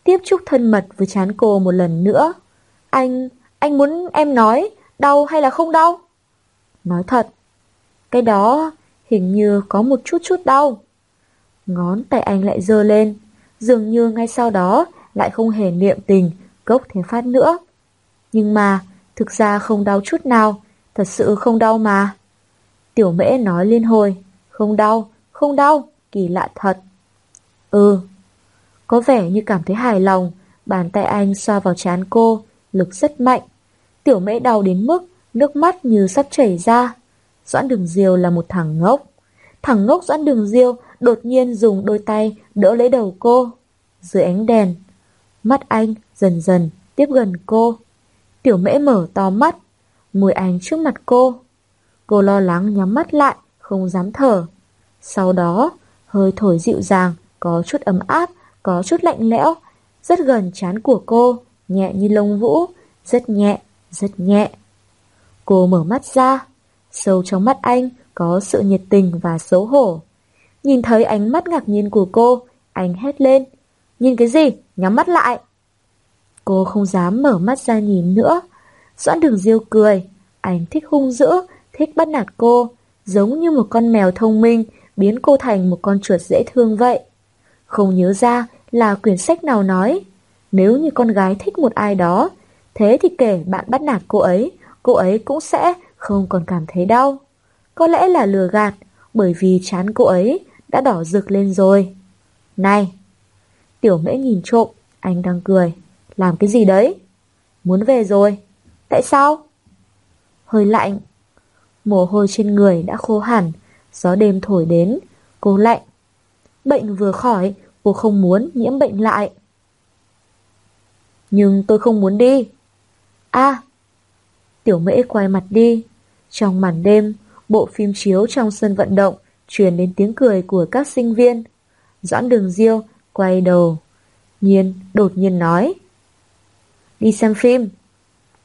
tiếp xúc thân mật với chán cô một lần nữa. Anh, anh muốn em nói, đau hay là không đau? Nói thật, cái đó hình như có một chút chút đau. Ngón tay anh lại dơ lên, dường như ngay sau đó lại không hề niệm tình, gốc thế phát nữa. Nhưng mà, thực ra không đau chút nào, thật sự không đau mà. Tiểu mễ nói liên hồi, không đau, không đau, kỳ lạ thật. Ừ, có vẻ như cảm thấy hài lòng, bàn tay anh xoa vào trán cô, lực rất mạnh. Tiểu mễ đau đến mức nước mắt như sắp chảy ra. Doãn đường diêu là một thằng ngốc. Thằng ngốc Doãn đường diêu đột nhiên dùng đôi tay đỡ lấy đầu cô. Dưới ánh đèn, mắt anh dần dần tiếp gần cô. Tiểu mễ mở to mắt, môi anh trước mặt cô. Cô lo lắng nhắm mắt lại, không dám thở. Sau đó, hơi thổi dịu dàng, có chút ấm áp, có chút lạnh lẽo, rất gần chán của cô, nhẹ như lông vũ, rất nhẹ, rất nhẹ. Cô mở mắt ra, sâu trong mắt anh có sự nhiệt tình và xấu hổ. Nhìn thấy ánh mắt ngạc nhiên của cô, anh hét lên. Nhìn cái gì? Nhắm mắt lại. Cô không dám mở mắt ra nhìn nữa. Doãn đường diêu cười. Anh thích hung dữ, thích bắt nạt cô, giống như một con mèo thông minh, biến cô thành một con chuột dễ thương vậy. Không nhớ ra là quyển sách nào nói, nếu như con gái thích một ai đó, thế thì kể bạn bắt nạt cô ấy, cô ấy cũng sẽ không còn cảm thấy đau. Có lẽ là lừa gạt, bởi vì chán cô ấy đã đỏ rực lên rồi. Này! Tiểu mễ nhìn trộm, anh đang cười. Làm cái gì đấy? Muốn về rồi. Tại sao? Hơi lạnh. Mồ hôi trên người đã khô hẳn, gió đêm thổi đến, cô lạnh. Bệnh vừa khỏi, cô không muốn nhiễm bệnh lại. Nhưng tôi không muốn đi. a Tiểu mễ quay mặt đi. Trong màn đêm, bộ phim chiếu trong sân vận động truyền đến tiếng cười của các sinh viên. Doãn đường diêu quay đầu. Nhiên đột nhiên nói. Đi xem phim.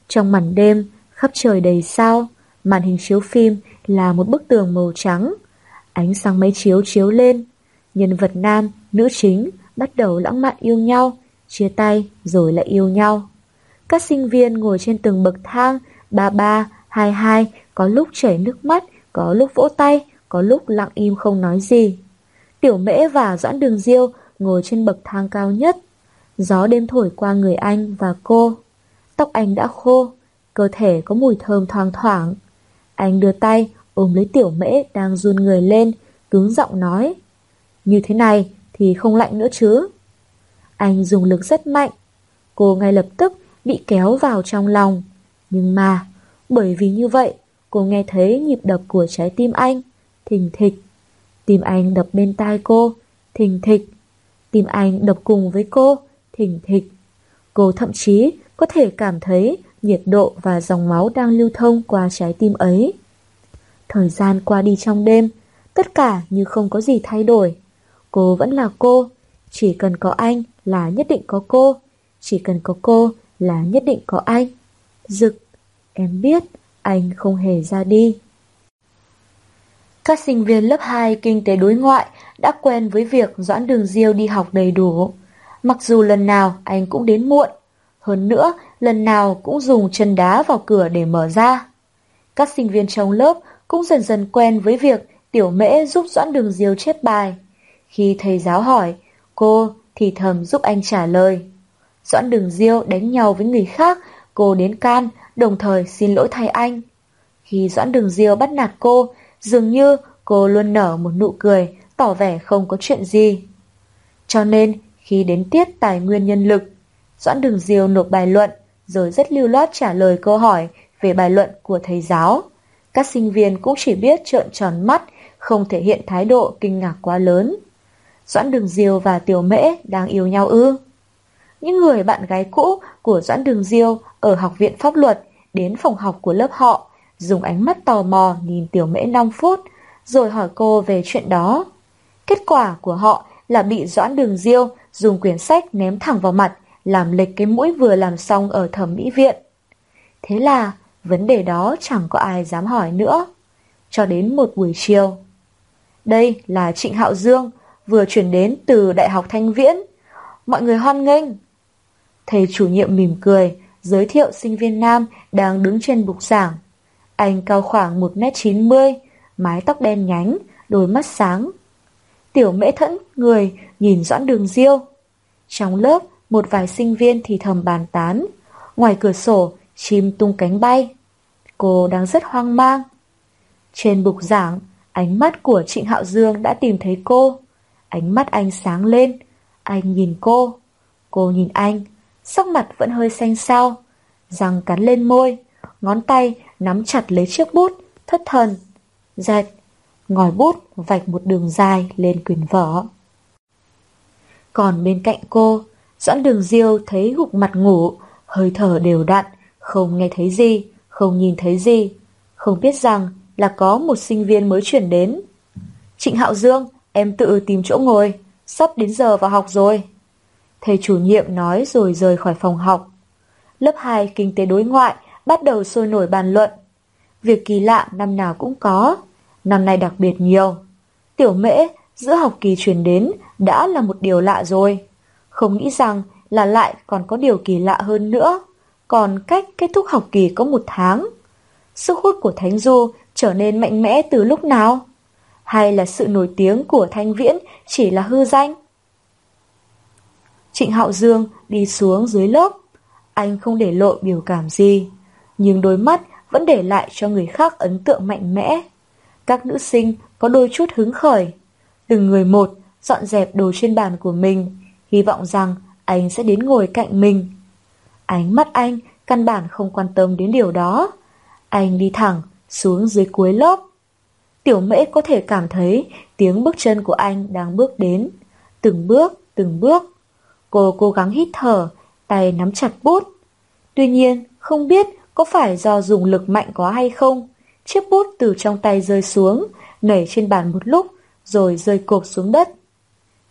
Trong màn đêm, khắp trời đầy sao, màn hình chiếu phim là một bức tường màu trắng. Ánh sáng máy chiếu chiếu lên. Nhân vật nam, nữ chính bắt đầu lãng mạn yêu nhau, chia tay rồi lại yêu nhau. Các sinh viên ngồi trên từng bậc thang, ba ba, hai hai, có lúc chảy nước mắt, có lúc vỗ tay, có lúc lặng im không nói gì. Tiểu mễ và Doãn Đường Diêu ngồi trên bậc thang cao nhất. Gió đêm thổi qua người anh và cô. Tóc anh đã khô, cơ thể có mùi thơm thoang thoảng. Anh đưa tay ôm lấy tiểu mễ đang run người lên, cứng giọng nói. Như thế này thì không lạnh nữa chứ. Anh dùng lực rất mạnh. Cô ngay lập tức bị kéo vào trong lòng. Nhưng mà, bởi vì như vậy, cô nghe thấy nhịp đập của trái tim anh. Thình thịch. Tim anh đập bên tai cô. Thình thịch. Tim anh đập cùng với cô. Thình thịch. Cô thậm chí có thể cảm thấy nhiệt độ và dòng máu đang lưu thông qua trái tim ấy. Thời gian qua đi trong đêm, tất cả như không có gì thay đổi. Cô vẫn là cô, chỉ cần có anh là nhất định có cô, chỉ cần có cô là nhất định có anh. Dực, em biết anh không hề ra đi. Các sinh viên lớp 2 kinh tế đối ngoại đã quen với việc Doãn Đường Diêu đi học đầy đủ. Mặc dù lần nào anh cũng đến muộn, hơn nữa lần nào cũng dùng chân đá vào cửa để mở ra. Các sinh viên trong lớp cũng dần dần quen với việc tiểu mễ giúp Doãn Đường Diêu chép bài. Khi thầy giáo hỏi, cô thì thầm giúp anh trả lời. Doãn Đường Diêu đánh nhau với người khác, cô đến can, đồng thời xin lỗi thay anh. Khi Doãn Đường Diêu bắt nạt cô, dường như cô luôn nở một nụ cười, tỏ vẻ không có chuyện gì. Cho nên, khi đến tiết tài nguyên nhân lực, Doãn Đường Diêu nộp bài luận, rồi rất lưu loát trả lời câu hỏi về bài luận của thầy giáo. Các sinh viên cũng chỉ biết trợn tròn mắt, không thể hiện thái độ kinh ngạc quá lớn. Doãn Đường Diêu và Tiểu Mễ đang yêu nhau ư. Những người bạn gái cũ của Doãn Đường Diêu ở học viện pháp luật đến phòng học của lớp họ, dùng ánh mắt tò mò nhìn Tiểu Mễ 5 phút, rồi hỏi cô về chuyện đó. Kết quả của họ là bị Doãn Đường Diêu dùng quyển sách ném thẳng vào mặt, làm lệch cái mũi vừa làm xong ở thẩm mỹ viện. Thế là vấn đề đó chẳng có ai dám hỏi nữa. Cho đến một buổi chiều. Đây là Trịnh Hạo Dương, vừa chuyển đến từ Đại học Thanh Viễn. Mọi người hoan nghênh. Thầy chủ nhiệm mỉm cười, giới thiệu sinh viên nam đang đứng trên bục giảng. Anh cao khoảng 1m90, mái tóc đen nhánh, đôi mắt sáng. Tiểu mễ thẫn người nhìn doãn đường diêu. Trong lớp, một vài sinh viên thì thầm bàn tán. Ngoài cửa sổ, chim tung cánh bay. Cô đang rất hoang mang. Trên bục giảng, ánh mắt của Trịnh Hạo Dương đã tìm thấy cô. Ánh mắt anh sáng lên. Anh nhìn cô. Cô nhìn anh. Sắc mặt vẫn hơi xanh xao. Răng cắn lên môi. Ngón tay nắm chặt lấy chiếc bút. Thất thần. Dẹt ngòi bút vạch một đường dài lên quyển vở. Còn bên cạnh cô, Doãn đường diêu thấy gục mặt ngủ, hơi thở đều đặn, không nghe thấy gì, không nhìn thấy gì, không biết rằng là có một sinh viên mới chuyển đến. Trịnh Hạo Dương, em tự tìm chỗ ngồi, sắp đến giờ vào học rồi. Thầy chủ nhiệm nói rồi rời khỏi phòng học. Lớp 2 kinh tế đối ngoại bắt đầu sôi nổi bàn luận. Việc kỳ lạ năm nào cũng có, năm nay đặc biệt nhiều. Tiểu mễ giữa học kỳ chuyển đến đã là một điều lạ rồi. Không nghĩ rằng là lại còn có điều kỳ lạ hơn nữa. Còn cách kết thúc học kỳ có một tháng. Sức hút của Thánh Du trở nên mạnh mẽ từ lúc nào? Hay là sự nổi tiếng của Thanh Viễn chỉ là hư danh? Trịnh Hạo Dương đi xuống dưới lớp. Anh không để lộ biểu cảm gì, nhưng đôi mắt vẫn để lại cho người khác ấn tượng mạnh mẽ. Các nữ sinh có đôi chút hứng khởi. Từng người một dọn dẹp đồ trên bàn của mình, hy vọng rằng anh sẽ đến ngồi cạnh mình. Ánh mắt anh căn bản không quan tâm đến điều đó. Anh đi thẳng xuống dưới cuối lớp. Tiểu mễ có thể cảm thấy tiếng bước chân của anh đang bước đến. Từng bước, từng bước. Cô cố gắng hít thở, tay nắm chặt bút. Tuy nhiên, không biết có phải do dùng lực mạnh quá hay không. Chiếc bút từ trong tay rơi xuống, nảy trên bàn một lúc, rồi rơi cộp xuống đất.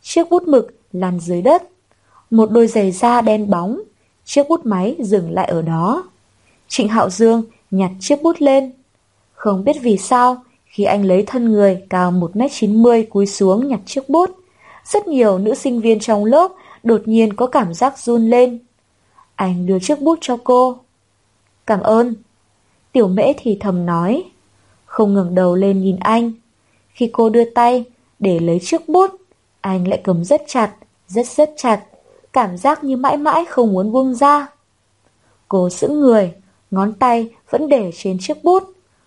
Chiếc bút mực lăn dưới đất. Một đôi giày da đen bóng, chiếc bút máy dừng lại ở đó. Trịnh Hạo Dương nhặt chiếc bút lên. Không biết vì sao, khi anh lấy thân người cao 1m90 cúi xuống nhặt chiếc bút, rất nhiều nữ sinh viên trong lớp đột nhiên có cảm giác run lên. Anh đưa chiếc bút cho cô. Cảm ơn. Tiểu mễ thì thầm nói. Không ngừng đầu lên nhìn anh. Khi cô đưa tay để lấy chiếc bút, anh lại cầm rất chặt, rất rất chặt. Cảm giác như mãi mãi không muốn buông ra. Cô giữ người, ngón tay vẫn để trên chiếc bút.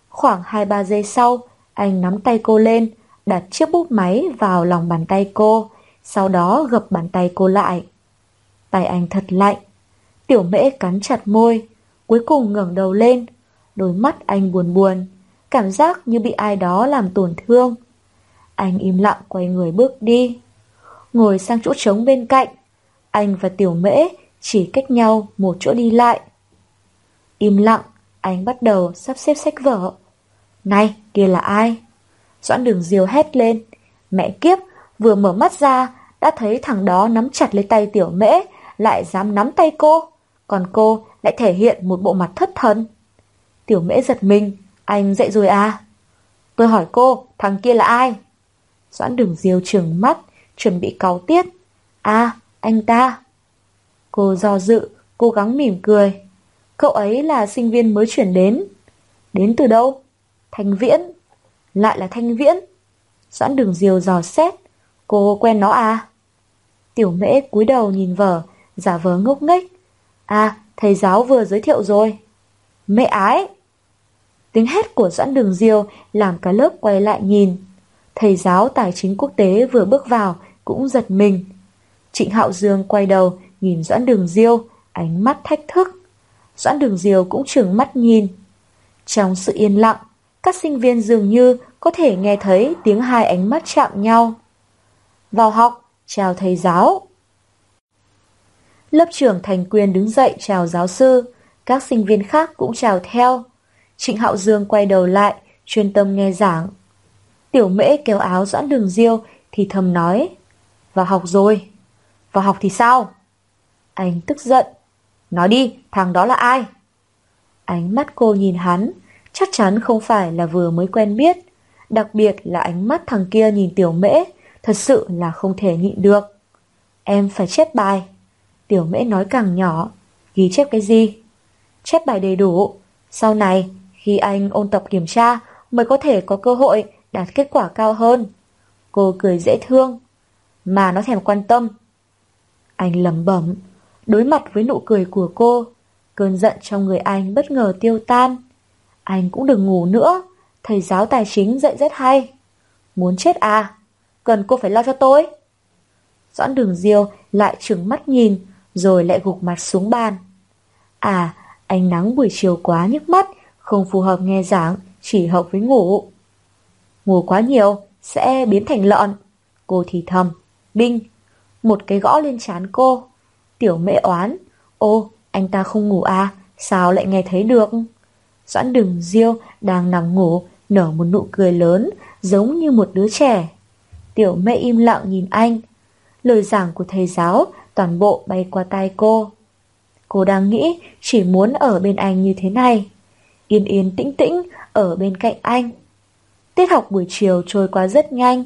Khoảng 2-3 giây sau, anh nắm tay cô lên, đặt chiếc bút máy vào lòng bàn tay cô, sau đó gập bàn tay cô lại. Tay anh thật lạnh. Tiểu mễ cắn chặt môi, cuối cùng ngẩng đầu lên. Đôi mắt anh buồn buồn, cảm giác như bị ai đó làm tổn thương. Anh im lặng quay người bước đi. Ngồi sang chỗ trống bên cạnh, anh và tiểu mễ chỉ cách nhau một chỗ đi lại. Im lặng, anh bắt đầu sắp xếp sách vở. Này, kia là ai? Doãn đường diều hét lên. Mẹ kiếp, vừa mở mắt ra, đã thấy thằng đó nắm chặt lấy tay tiểu mễ, lại dám nắm tay cô. Còn cô lại thể hiện một bộ mặt thất thần. Tiểu mễ giật mình, anh dậy rồi à? Tôi hỏi cô, thằng kia là ai? Doãn đường diều trừng mắt, chuẩn bị cáu tiết. À, anh ta. Cô do dự, cố gắng mỉm cười. Cậu ấy là sinh viên mới chuyển đến. Đến từ đâu? Thanh Viễn. Lại là Thanh Viễn. Doãn đường diều dò xét. Cô quen nó à? Tiểu mễ cúi đầu nhìn vở, giả vờ ngốc nghếch. À, thầy giáo vừa giới thiệu rồi. Mẹ ái! Tiếng hét của Doãn Đường Diêu làm cả lớp quay lại nhìn. Thầy giáo tài chính quốc tế vừa bước vào cũng giật mình. Trịnh Hạo Dương quay đầu nhìn Doãn Đường Diêu, ánh mắt thách thức. Doãn Đường Diêu cũng trừng mắt nhìn. Trong sự yên lặng, các sinh viên dường như có thể nghe thấy tiếng hai ánh mắt chạm nhau. Vào học, chào thầy giáo. Lớp trưởng Thành Quyền đứng dậy chào giáo sư, các sinh viên khác cũng chào theo. Trịnh Hạo Dương quay đầu lại, chuyên tâm nghe giảng. Tiểu mễ kéo áo doãn đường diêu thì thầm nói. Vào học rồi. Vào học thì sao? Anh tức giận. Nói đi, thằng đó là ai? Ánh mắt cô nhìn hắn, chắc chắn không phải là vừa mới quen biết. Đặc biệt là ánh mắt thằng kia nhìn tiểu mễ, thật sự là không thể nhịn được. Em phải chép bài. Tiểu mễ nói càng nhỏ, ghi chép cái gì? Chép bài đầy đủ. Sau này, khi anh ôn tập kiểm tra, mới có thể có cơ hội đạt kết quả cao hơn. Cô cười dễ thương, mà nó thèm quan tâm. Anh lầm bẩm, đối mặt với nụ cười của cô, cơn giận trong người anh bất ngờ tiêu tan. Anh cũng đừng ngủ nữa, thầy giáo tài chính dạy rất hay. Muốn chết à? Cần cô phải lo cho tôi. Doãn đường diêu lại trừng mắt nhìn, rồi lại gục mặt xuống bàn. À, ánh nắng buổi chiều quá nhức mắt, không phù hợp nghe giảng, chỉ hợp với ngủ. ngủ quá nhiều sẽ biến thành lợn. Cô thì thầm, binh, một cái gõ lên trán cô. Tiểu mẹ oán, ô, anh ta không ngủ à, sao lại nghe thấy được? Doãn đừng diêu đang nằm ngủ, nở một nụ cười lớn, giống như một đứa trẻ. Tiểu mẹ im lặng nhìn anh. Lời giảng của thầy giáo toàn bộ bay qua tai cô. Cô đang nghĩ chỉ muốn ở bên anh như thế này. Yên yên tĩnh tĩnh ở bên cạnh anh. Tiết học buổi chiều trôi qua rất nhanh.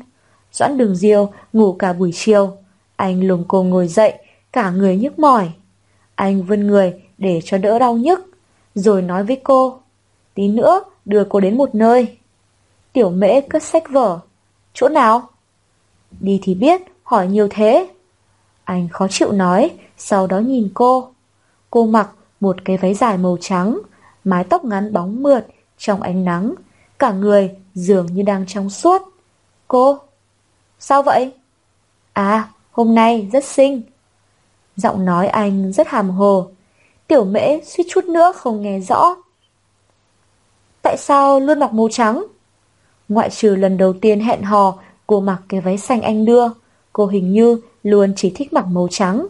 Doãn đường diêu ngủ cả buổi chiều. Anh lùng cô ngồi dậy, cả người nhức mỏi. Anh vươn người để cho đỡ đau nhức, rồi nói với cô. Tí nữa đưa cô đến một nơi. Tiểu mễ cất sách vở. Chỗ nào? Đi thì biết, hỏi nhiều thế. Anh khó chịu nói, sau đó nhìn cô. Cô mặc một cái váy dài màu trắng, mái tóc ngắn bóng mượt trong ánh nắng, cả người dường như đang trong suốt. Cô? Sao vậy? À, hôm nay rất xinh. Giọng nói anh rất hàm hồ. Tiểu mễ suýt chút nữa không nghe rõ. Tại sao luôn mặc màu trắng? Ngoại trừ lần đầu tiên hẹn hò, cô mặc cái váy xanh anh đưa. Cô hình như luôn chỉ thích mặc màu trắng.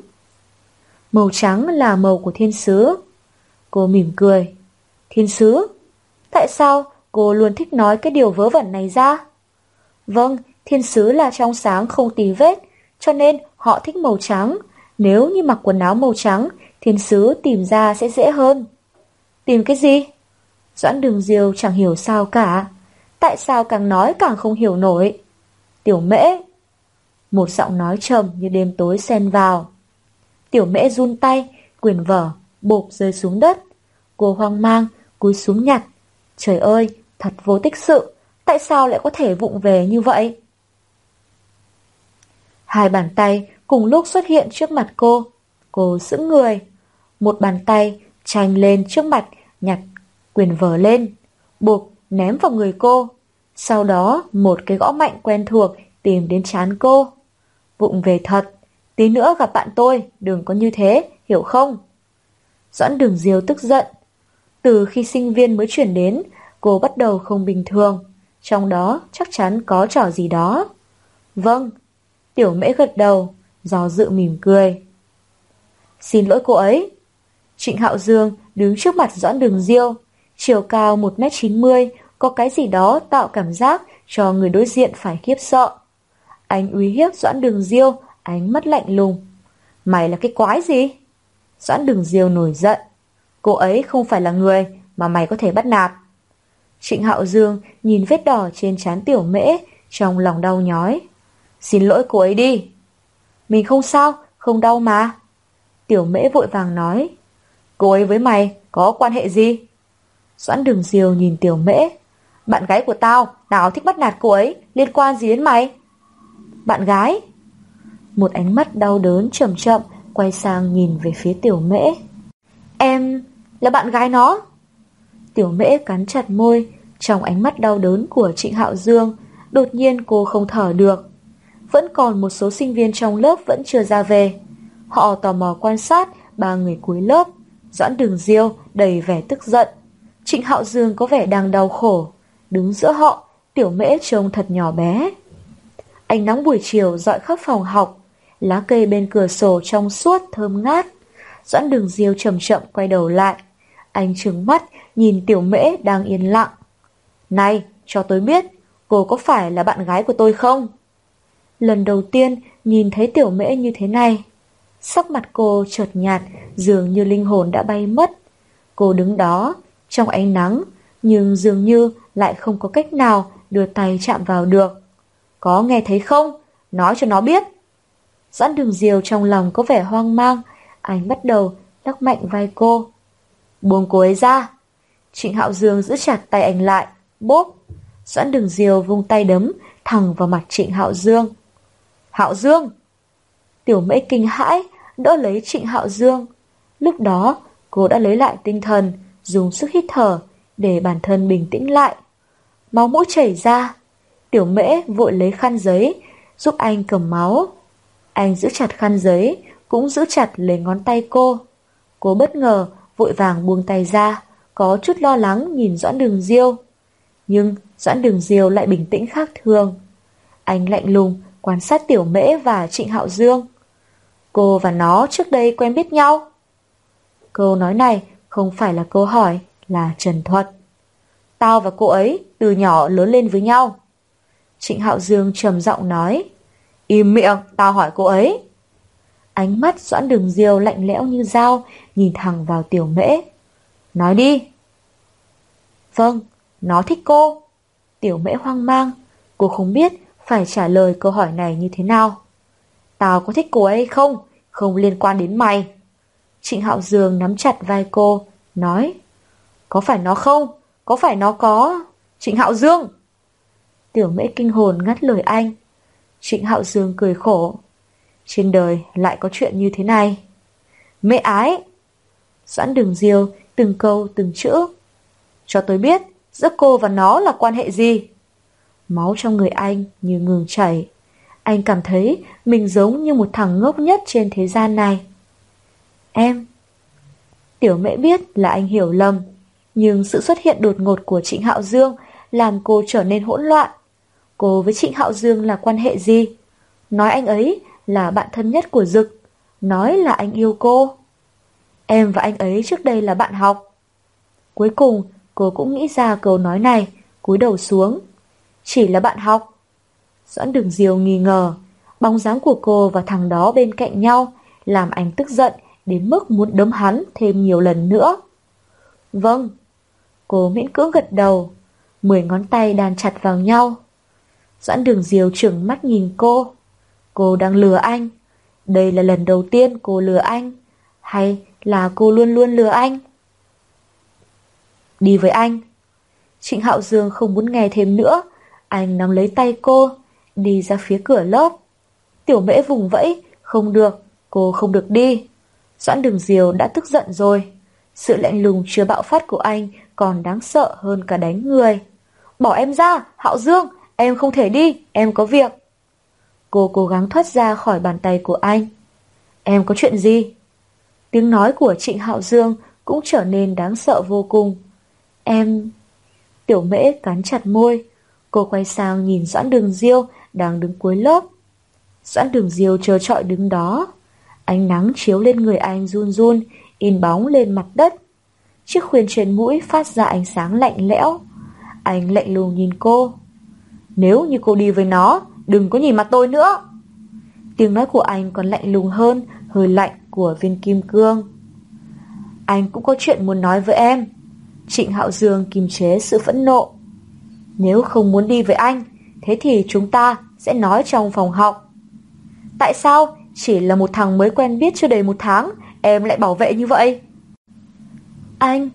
Màu trắng là màu của thiên sứ. Cô mỉm cười. Thiên sứ? Tại sao cô luôn thích nói cái điều vớ vẩn này ra? Vâng, thiên sứ là trong sáng không tì vết, cho nên họ thích màu trắng. Nếu như mặc quần áo màu trắng, thiên sứ tìm ra sẽ dễ hơn. Tìm cái gì? Doãn đường diêu chẳng hiểu sao cả. Tại sao càng nói càng không hiểu nổi? Tiểu mễ. Một giọng nói trầm như đêm tối xen vào. Tiểu mễ run tay, quyền vở, bộp rơi xuống đất. Cô hoang mang, cúi xuống nhặt. Trời ơi, thật vô tích sự. Tại sao lại có thể vụng về như vậy? Hai bàn tay cùng lúc xuất hiện trước mặt cô. Cô sững người. Một bàn tay tranh lên trước mặt, nhặt quyền vở lên, buộc ném vào người cô. Sau đó một cái gõ mạnh quen thuộc tìm đến chán cô. Vụng về thật, tí nữa gặp bạn tôi, đừng có như thế, hiểu không? Doãn đường diêu tức giận. Từ khi sinh viên mới chuyển đến, cô bắt đầu không bình thường. Trong đó chắc chắn có trò gì đó. Vâng, tiểu mễ gật đầu, do dự mỉm cười. Xin lỗi cô ấy. Trịnh Hạo Dương đứng trước mặt Doãn Đường Diêu, chiều cao 1m90, có cái gì đó tạo cảm giác cho người đối diện phải khiếp sợ. Anh uy hiếp Doãn Đường Diêu, ánh mắt lạnh lùng. Mày là cái quái gì? Doãn Đường Diêu nổi giận. Cô ấy không phải là người mà mày có thể bắt nạt. Trịnh Hạo Dương nhìn vết đỏ trên trán tiểu mễ, trong lòng đau nhói. Xin lỗi cô ấy đi. Mình không sao, không đau mà. Tiểu mễ vội vàng nói. Cô ấy với mày có quan hệ gì? Doãn đường diều nhìn tiểu mễ. Bạn gái của tao, nào thích bắt nạt cô ấy, liên quan gì đến mày? Bạn gái? Một ánh mắt đau đớn chậm chậm quay sang nhìn về phía tiểu mễ. Em là bạn gái nó. Tiểu mễ cắn chặt môi, trong ánh mắt đau đớn của Trịnh Hạo Dương, đột nhiên cô không thở được. Vẫn còn một số sinh viên trong lớp vẫn chưa ra về. Họ tò mò quan sát ba người cuối lớp. Doãn đường diêu đầy vẻ tức giận. Trịnh Hạo Dương có vẻ đang đau khổ. Đứng giữa họ, tiểu mễ trông thật nhỏ bé. Ánh nắng buổi chiều dọi khắp phòng học. Lá cây bên cửa sổ trong suốt thơm ngát. Doãn đường diêu chậm chậm quay đầu lại. Anh trừng mắt nhìn tiểu mễ đang yên lặng. Này, cho tôi biết, cô có phải là bạn gái của tôi không? Lần đầu tiên nhìn thấy tiểu mễ như thế này. Sắc mặt cô chợt nhạt, dường như linh hồn đã bay mất. Cô đứng đó, trong ánh nắng, nhưng dường như lại không có cách nào đưa tay chạm vào được. Có nghe thấy không? Nói cho nó biết. Doãn đường diều trong lòng có vẻ hoang mang, anh bắt đầu lắc mạnh vai cô. Buông cô ấy ra. Trịnh Hạo Dương giữ chặt tay anh lại, bốp. Doãn đường diều vung tay đấm thẳng vào mặt Trịnh Hạo Dương. Hạo Dương! Tiểu mễ kinh hãi, đỡ lấy Trịnh Hạo Dương. Lúc đó, cô đã lấy lại tinh thần, dùng sức hít thở để bản thân bình tĩnh lại. Máu mũi chảy ra, tiểu mễ vội lấy khăn giấy, giúp anh cầm máu. Anh giữ chặt khăn giấy, cũng giữ chặt lấy ngón tay cô. Cô bất ngờ, vội vàng buông tay ra, có chút lo lắng nhìn Doãn Đường Diêu. Nhưng Doãn Đường Diêu lại bình tĩnh khác thường. Anh lạnh lùng quan sát Tiểu Mễ và Trịnh Hạo Dương. Cô và nó trước đây quen biết nhau. Câu nói này không phải là câu hỏi, là trần thuật. Tao và cô ấy từ nhỏ lớn lên với nhau. Trịnh Hạo Dương trầm giọng nói. Im miệng, tao hỏi cô ấy. Ánh mắt Doãn Đường Diêu lạnh lẽo như dao, nhìn thẳng vào Tiểu Mễ. Nói đi. Vâng, nó thích cô. Tiểu Mễ hoang mang, cô không biết phải trả lời câu hỏi này như thế nào. Tao có thích cô ấy không? Không liên quan đến mày. Trịnh Hạo Dương nắm chặt vai cô, nói Có phải nó không? Có phải nó có... Trịnh Hạo Dương! Tiểu mễ kinh hồn ngắt lời anh. Trịnh Hạo Dương cười khổ. Trên đời lại có chuyện như thế này. Mẹ ái! Doãn đường diêu, từng câu, từng chữ. Cho tôi biết, giữa cô và nó là quan hệ gì? Máu trong người anh như ngừng chảy. Anh cảm thấy mình giống như một thằng ngốc nhất trên thế gian này. Em. Tiểu mễ biết là anh hiểu lầm, nhưng sự xuất hiện đột ngột của Trịnh Hạo Dương làm cô trở nên hỗn loạn. Cô với Trịnh Hạo Dương là quan hệ gì? Nói anh ấy là bạn thân nhất của Dực, nói là anh yêu cô. Em và anh ấy trước đây là bạn học. Cuối cùng, cô cũng nghĩ ra câu nói này, cúi đầu xuống. Chỉ là bạn học. Doãn đường diều nghi ngờ, bóng dáng của cô và thằng đó bên cạnh nhau, làm anh tức giận đến mức muốn đấm hắn thêm nhiều lần nữa. Vâng. Cô miễn cưỡng gật đầu, mười ngón tay đàn chặt vào nhau. Doãn đường diều trừng mắt nhìn cô. Cô đang lừa anh. Đây là lần đầu tiên cô lừa anh. Hay là cô luôn luôn lừa anh? Đi với anh. Trịnh Hạo Dương không muốn nghe thêm nữa. Anh nắm lấy tay cô, đi ra phía cửa lớp. Tiểu mễ vùng vẫy, không được, cô không được đi. Doãn đường diều đã tức giận rồi. Sự lạnh lùng chưa bạo phát của anh còn đáng sợ hơn cả đánh người. Bỏ em ra, Hạo Dương, em không thể đi, em có việc. Cô cố gắng thoát ra khỏi bàn tay của anh. Em có chuyện gì? Tiếng nói của Trịnh Hạo Dương cũng trở nên đáng sợ vô cùng. Em... Tiểu mễ cắn chặt môi. Cô quay sang nhìn Doãn Đường Diêu đang đứng cuối lớp. Doãn Đường Diêu chờ trọi đứng đó. Ánh nắng chiếu lên người anh run run, in bóng lên mặt đất. Chiếc khuyên trên mũi phát ra ánh sáng lạnh lẽo. Anh lạnh lùng nhìn cô. Nếu như cô đi với nó, đừng có nhìn mặt tôi nữa. Tiếng nói của anh còn lạnh lùng hơn hơi lạnh của viên kim cương. Anh cũng có chuyện muốn nói với em. Trịnh Hạo Dương kiềm chế sự phẫn nộ. Nếu không muốn đi với anh, thế thì chúng ta sẽ nói trong phòng học. Tại sao chỉ là một thằng mới quen biết chưa đầy một tháng, em lại bảo vệ như vậy? Anh!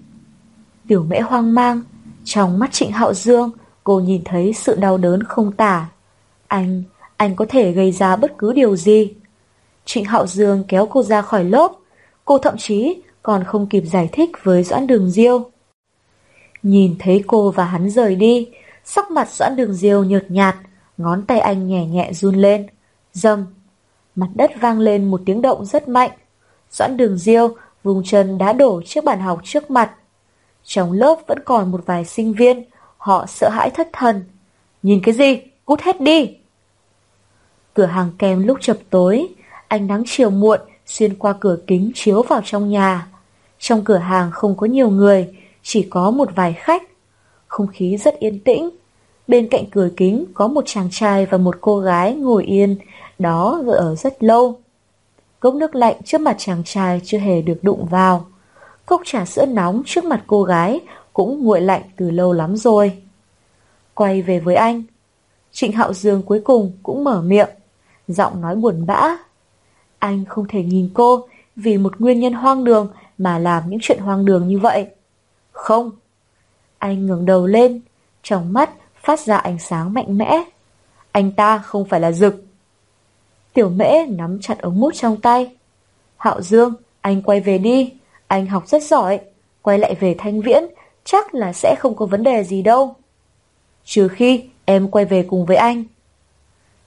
Tiểu mễ hoang mang, trong mắt Trịnh Hạo Dương, cô nhìn thấy sự đau đớn không tả. Anh, anh có thể gây ra bất cứ điều gì. Trịnh Hạo Dương kéo cô ra khỏi lớp, cô thậm chí còn không kịp giải thích với Doãn Đường Diêu. Nhìn thấy cô và hắn rời đi, sắc mặt Doãn Đường Diêu nhợt nhạt, ngón tay anh nhẹ nhẹ run lên. Dầm, Mặt đất vang lên một tiếng động rất mạnh. Doãn đường diêu vùng chân đá đổ chiếc bàn học trước mặt. Trong lớp vẫn còn một vài sinh viên, họ sợ hãi thất thần. Nhìn cái gì? Cút hết đi! Cửa hàng kem lúc chập tối, ánh nắng chiều muộn xuyên qua cửa kính chiếu vào trong nhà. Trong cửa hàng không có nhiều người, chỉ có một vài khách. Không khí rất yên tĩnh. Bên cạnh cửa kính có một chàng trai và một cô gái ngồi yên, đó vừa ở rất lâu. Cốc nước lạnh trước mặt chàng trai chưa hề được đụng vào. Cốc trà sữa nóng trước mặt cô gái cũng nguội lạnh từ lâu lắm rồi. Quay về với anh. Trịnh Hạo Dương cuối cùng cũng mở miệng, giọng nói buồn bã. Anh không thể nhìn cô vì một nguyên nhân hoang đường mà làm những chuyện hoang đường như vậy. Không. Anh ngẩng đầu lên, trong mắt phát ra ánh sáng mạnh mẽ. Anh ta không phải là Dực. Tiểu mễ nắm chặt ống mút trong tay. Hạo Dương, anh quay về đi. Anh học rất giỏi. Quay lại về thanh viễn, chắc là sẽ không có vấn đề gì đâu. Trừ khi em quay về cùng với anh.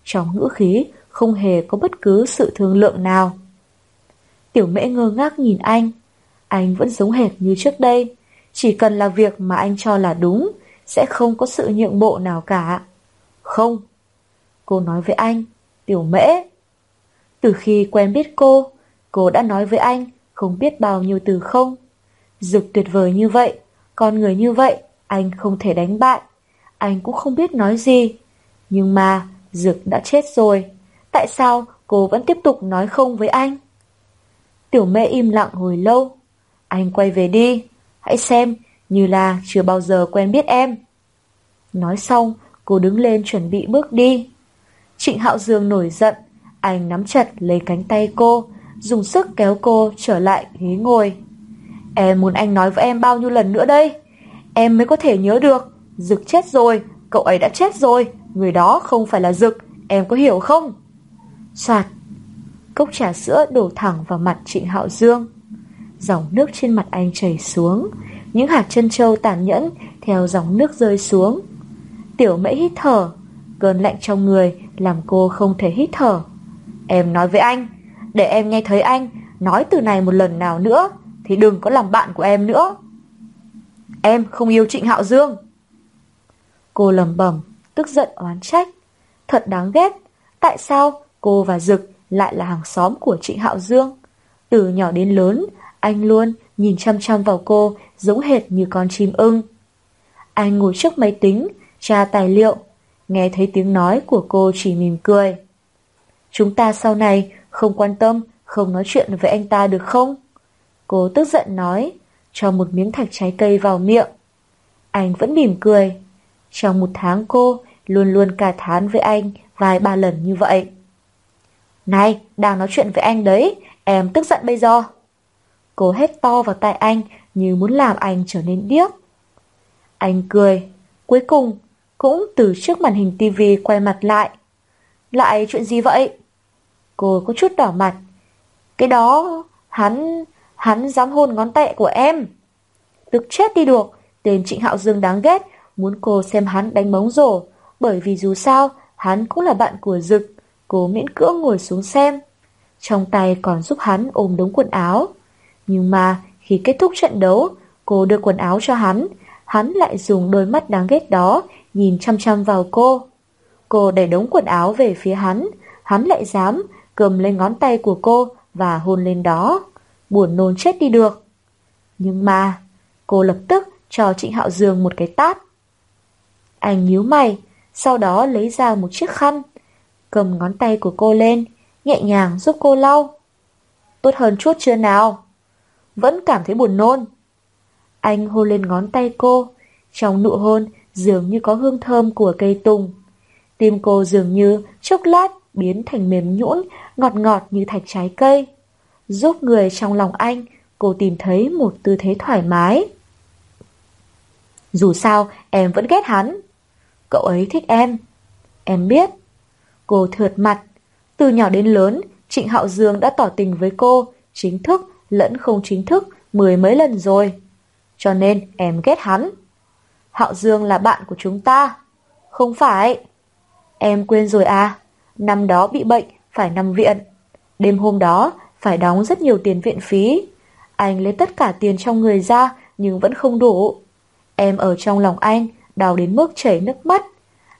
Trong ngữ khí không hề có bất cứ sự thương lượng nào. Tiểu mễ ngơ ngác nhìn anh. Anh vẫn giống hệt như trước đây. Chỉ cần là việc mà anh cho là đúng, sẽ không có sự nhượng bộ nào cả. Không. Cô nói với anh, tiểu mễ. Từ khi quen biết cô, cô đã nói với anh không biết bao nhiêu từ không. Dực tuyệt vời như vậy, con người như vậy, anh không thể đánh bại. Anh cũng không biết nói gì. Nhưng mà, dược đã chết rồi. Tại sao cô vẫn tiếp tục nói không với anh? Tiểu mẹ im lặng hồi lâu. Anh quay về đi. Hãy xem, như là chưa bao giờ quen biết em. Nói xong, cô đứng lên chuẩn bị bước đi. Trịnh Hạo Dương nổi giận, anh nắm chặt lấy cánh tay cô, dùng sức kéo cô trở lại ghế ngồi. Em muốn anh nói với em bao nhiêu lần nữa đây? Em mới có thể nhớ được. Dực chết rồi, cậu ấy đã chết rồi. Người đó không phải là Dực, em có hiểu không? Soạt, cốc trà sữa đổ thẳng vào mặt Trịnh Hạo Dương. Dòng nước trên mặt anh chảy xuống, những hạt chân trâu tàn nhẫn theo dòng nước rơi xuống. Tiểu mễ hít thở, cơn lạnh trong người làm cô không thể hít thở. Em nói với anh, để em nghe thấy anh nói từ này một lần nào nữa, thì đừng có làm bạn của em nữa. Em không yêu Trịnh Hạo Dương. Cô lầm bẩm, tức giận oán trách. Thật đáng ghét, tại sao cô và Dực lại là hàng xóm của Trịnh Hạo Dương? Từ nhỏ đến lớn, anh luôn nhìn chăm chăm vào cô giống hệt như con chim ưng. Anh ngồi trước máy tính, tra tài liệu, nghe thấy tiếng nói của cô chỉ mỉm cười. Chúng ta sau này không quan tâm, không nói chuyện với anh ta được không? Cô tức giận nói, cho một miếng thạch trái cây vào miệng. Anh vẫn mỉm cười. Trong một tháng cô luôn luôn cà thán với anh vài ba lần như vậy. Này, đang nói chuyện với anh đấy, em tức giận bây giờ. Cô hét to vào tai anh như muốn làm anh trở nên điếc. Anh cười, cuối cùng cũng từ trước màn hình tivi quay mặt lại. Lại chuyện gì vậy? Cô có chút đỏ mặt. Cái đó, hắn, hắn dám hôn ngón tay của em. Tức chết đi được, tên Trịnh Hạo Dương đáng ghét, muốn cô xem hắn đánh bóng rổ, bởi vì dù sao, hắn cũng là bạn của Dực, cô miễn cưỡng ngồi xuống xem. Trong tay còn giúp hắn ôm đống quần áo. Nhưng mà, khi kết thúc trận đấu, cô đưa quần áo cho hắn, hắn lại dùng đôi mắt đáng ghét đó nhìn chăm chăm vào cô. Cô đẩy đống quần áo về phía hắn, hắn lại dám cầm lên ngón tay của cô và hôn lên đó. Buồn nôn chết đi được. Nhưng mà, cô lập tức cho Trịnh Hạo Dương một cái tát. Anh nhíu mày, sau đó lấy ra một chiếc khăn, cầm ngón tay của cô lên, nhẹ nhàng giúp cô lau. Tốt hơn chút chưa nào? Vẫn cảm thấy buồn nôn. Anh hôn lên ngón tay cô, trong nụ hôn dường như có hương thơm của cây tùng. Tim cô dường như chốc lát biến thành mềm nhũn, ngọt ngọt như thạch trái cây. Giúp người trong lòng anh, cô tìm thấy một tư thế thoải mái. Dù sao, em vẫn ghét hắn. Cậu ấy thích em. Em biết. Cô thượt mặt. Từ nhỏ đến lớn, Trịnh Hạo Dương đã tỏ tình với cô, chính thức lẫn không chính thức, mười mấy lần rồi. Cho nên em ghét hắn. Hạo Dương là bạn của chúng ta. Không phải. Em quên rồi à? Năm đó bị bệnh, phải nằm viện. Đêm hôm đó, phải đóng rất nhiều tiền viện phí. Anh lấy tất cả tiền trong người ra, nhưng vẫn không đủ. Em ở trong lòng anh, đau đến mức chảy nước mắt.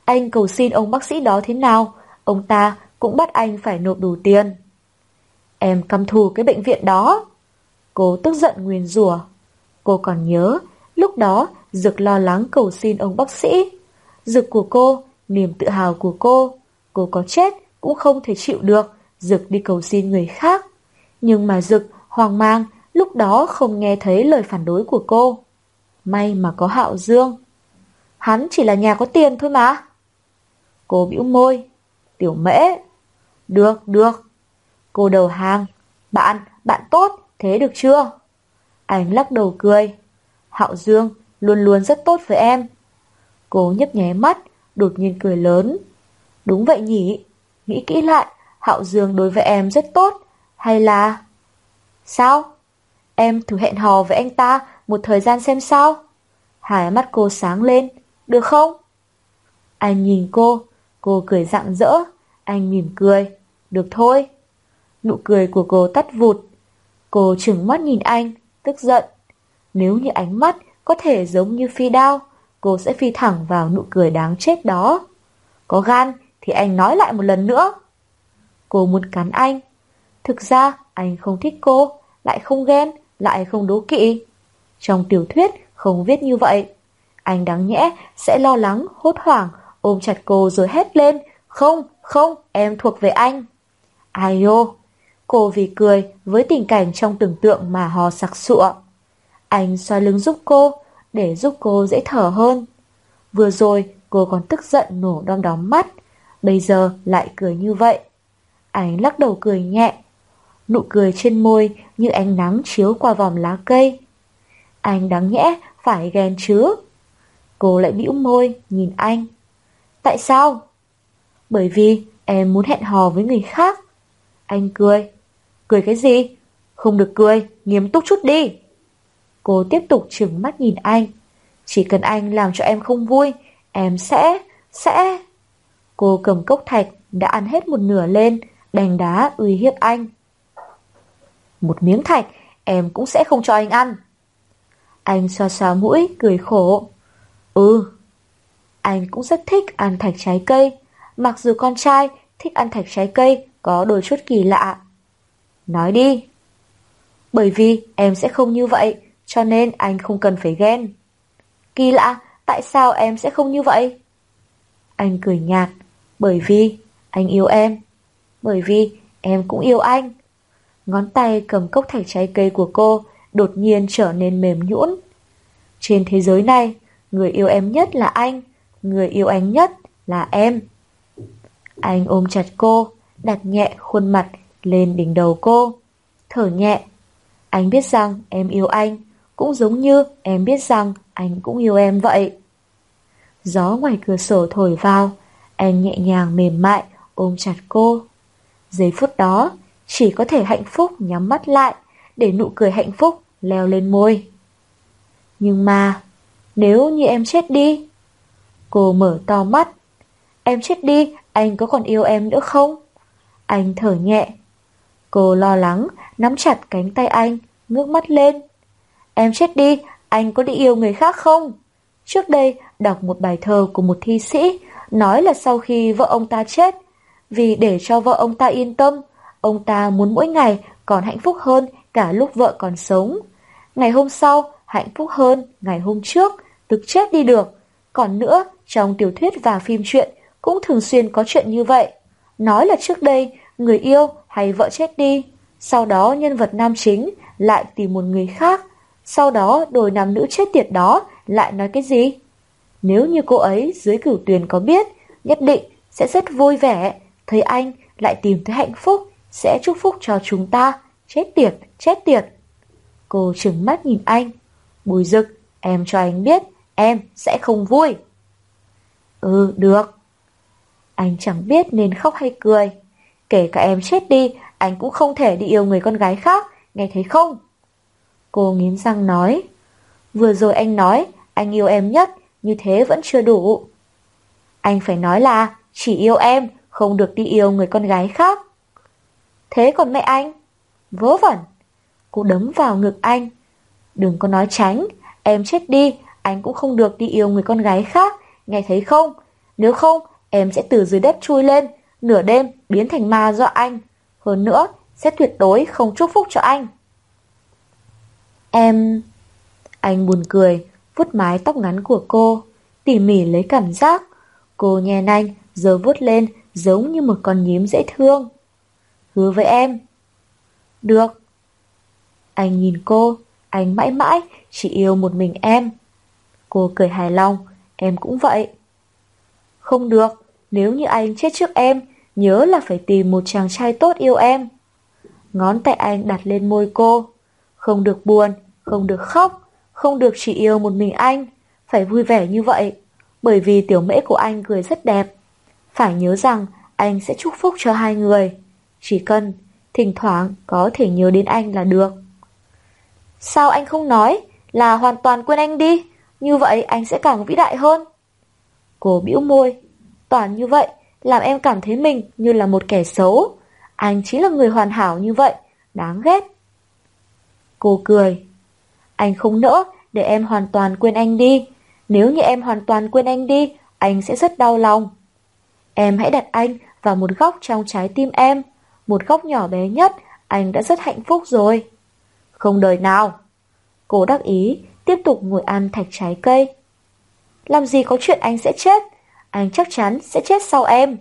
Anh cầu xin ông bác sĩ đó thế nào, ông ta cũng bắt anh phải nộp đủ tiền. Em căm thù cái bệnh viện đó. Cô tức giận nguyền rủa. Cô còn nhớ, lúc đó Dực lo lắng cầu xin ông bác sĩ. Dực của cô, niềm tự hào của cô. Cô có chết cũng không thể chịu được, Dực đi cầu xin người khác. Nhưng mà Dực, hoang mang, lúc đó không nghe thấy lời phản đối của cô. May mà có Hạo Dương. Hắn chỉ là nhà có tiền thôi mà. Cô bĩu môi. Tiểu mễ. Được, được. Cô đầu hàng. Bạn, bạn tốt, thế được chưa? Anh lắc đầu cười. Hạo Dương luôn luôn rất tốt với em. Cô nhấp nháy mắt, đột nhiên cười lớn. Đúng vậy nhỉ? Nghĩ kỹ lại, Hạo Dương đối với em rất tốt. Hay là... Sao? Em thử hẹn hò với anh ta một thời gian xem sao? Hai mắt cô sáng lên. Được không? Anh nhìn cô, cô cười rạng rỡ. Anh mỉm cười. Được thôi. Nụ cười của cô tắt vụt. Cô trừng mắt nhìn anh, tức giận. Nếu như ánh mắt có thể giống như phi đao, cô sẽ phi thẳng vào nụ cười đáng chết đó. Có gan thì anh nói lại một lần nữa. Cô muốn cắn anh. Thực ra anh không thích cô, lại không ghen, lại không đố kỵ. Trong tiểu thuyết không viết như vậy. Anh đáng nhẽ sẽ lo lắng, hốt hoảng, ôm chặt cô rồi hét lên. Không, không, em thuộc về anh. Ai ô, cô vì cười với tình cảnh trong tưởng tượng mà hò sặc sụa. Anh xoa lưng giúp cô, để giúp cô dễ thở hơn. Vừa rồi cô còn tức giận nổ đom đóm mắt, bây giờ lại cười như vậy. Anh lắc đầu cười nhẹ, nụ cười trên môi như ánh nắng chiếu qua vòng lá cây. Anh đáng nhẽ phải ghen chứ. Cô lại bĩu môi nhìn anh. Tại sao? Bởi vì em muốn hẹn hò với người khác. Anh cười. Cười cái gì? Không được cười, nghiêm túc chút đi. Cô tiếp tục trừng mắt nhìn anh. Chỉ cần anh làm cho em không vui, em sẽ, sẽ... Cô cầm cốc thạch đã ăn hết một nửa lên, đành đá uy hiếp anh. Một miếng thạch, em cũng sẽ không cho anh ăn. Anh xoa xoa mũi, cười khổ. Ừ, anh cũng rất thích ăn thạch trái cây. Mặc dù con trai thích ăn thạch trái cây có đôi chút kỳ lạ. Nói đi. Bởi vì em sẽ không như vậy, cho nên anh không cần phải ghen. Kỳ lạ, tại sao em sẽ không như vậy? Anh cười nhạt, bởi vì anh yêu em. Bởi vì em cũng yêu anh. Ngón tay cầm cốc thạch trái cây của cô đột nhiên trở nên mềm nhũn. Trên thế giới này, người yêu em nhất là anh, người yêu anh nhất là em. Anh ôm chặt cô, đặt nhẹ khuôn mặt lên đỉnh đầu cô, thở nhẹ. Anh biết rằng em yêu anh, cũng giống như em biết rằng anh cũng yêu em vậy. Gió ngoài cửa sổ thổi vào, anh nhẹ nhàng mềm mại ôm chặt cô. Giây phút đó, chỉ có thể hạnh phúc nhắm mắt lại để nụ cười hạnh phúc leo lên môi. Nhưng mà, nếu như em chết đi? Cô mở to mắt. Em chết đi, anh có còn yêu em nữa không? Anh thở nhẹ. Cô lo lắng, nắm chặt cánh tay anh, ngước mắt lên. Em chết đi, anh có đi yêu người khác không? Trước đây, đọc một bài thơ của một thi sĩ, nói là sau khi vợ ông ta chết, vì để cho vợ ông ta yên tâm, ông ta muốn mỗi ngày còn hạnh phúc hơn cả lúc vợ còn sống. Ngày hôm sau, hạnh phúc hơn ngày hôm trước, tức chết đi được. Còn nữa, trong tiểu thuyết và phim truyện cũng thường xuyên có chuyện như vậy. Nói là trước đây, người yêu hay vợ chết đi, sau đó nhân vật nam chính lại tìm một người khác, sau đó đôi nam nữ chết tiệt đó lại nói cái gì? Nếu như cô ấy dưới cửu tuyền có biết, nhất định sẽ rất vui vẻ, thấy anh lại tìm thấy hạnh phúc, sẽ chúc phúc cho chúng ta. Chết tiệt, chết tiệt. Cô trừng mắt nhìn anh. Bùi rực, em cho anh biết, em sẽ không vui. Ừ, được. Anh chẳng biết nên khóc hay cười. Kể cả em chết đi, anh cũng không thể đi yêu người con gái khác, nghe thấy không? Cô nghiến răng nói. Vừa rồi anh nói, anh yêu em nhất, như thế vẫn chưa đủ. Anh phải nói là chỉ yêu em, không được đi yêu người con gái khác. Thế còn mẹ anh? Vớ vẩn. Cô đấm vào ngực anh. Đừng có nói tránh, em chết đi, anh cũng không được đi yêu người con gái khác, nghe thấy không? Nếu không, em sẽ từ dưới đất chui lên, nửa đêm biến thành ma do anh. Hơn nữa, sẽ tuyệt đối không chúc phúc cho anh. Em... Anh buồn cười, vuốt mái tóc ngắn của cô, tỉ mỉ lấy cảm giác. Cô nhè nanh, giờ vuốt lên giống như một con nhím dễ thương. Hứa với em. Được. Anh nhìn cô, anh mãi mãi chỉ yêu một mình em. Cô cười hài lòng, em cũng vậy. Không được, nếu như anh chết trước em, nhớ là phải tìm một chàng trai tốt yêu em. Ngón tay anh đặt lên môi cô. Không được buồn, không được khóc, không được chỉ yêu một mình anh. Phải vui vẻ như vậy, bởi vì tiểu mễ của anh cười rất đẹp. Phải nhớ rằng anh sẽ chúc phúc cho hai người. Chỉ cần thỉnh thoảng có thể nhớ đến anh là được. Sao anh không nói là hoàn toàn quên anh đi, như vậy anh sẽ càng vĩ đại hơn. Cô bĩu môi, toàn như vậy làm em cảm thấy mình như là một kẻ xấu. Anh chính là người hoàn hảo như vậy, đáng ghét. Cô cười. Anh không nỡ để em hoàn toàn quên anh đi. Nếu như em hoàn toàn quên anh đi, anh sẽ rất đau lòng. Em hãy đặt anh vào một góc trong trái tim em. Một góc nhỏ bé nhất, anh đã rất hạnh phúc rồi. Không đời nào. Cô đắc ý, tiếp tục ngồi ăn thạch trái cây. Làm gì có chuyện anh sẽ chết, anh chắc chắn sẽ chết sau em.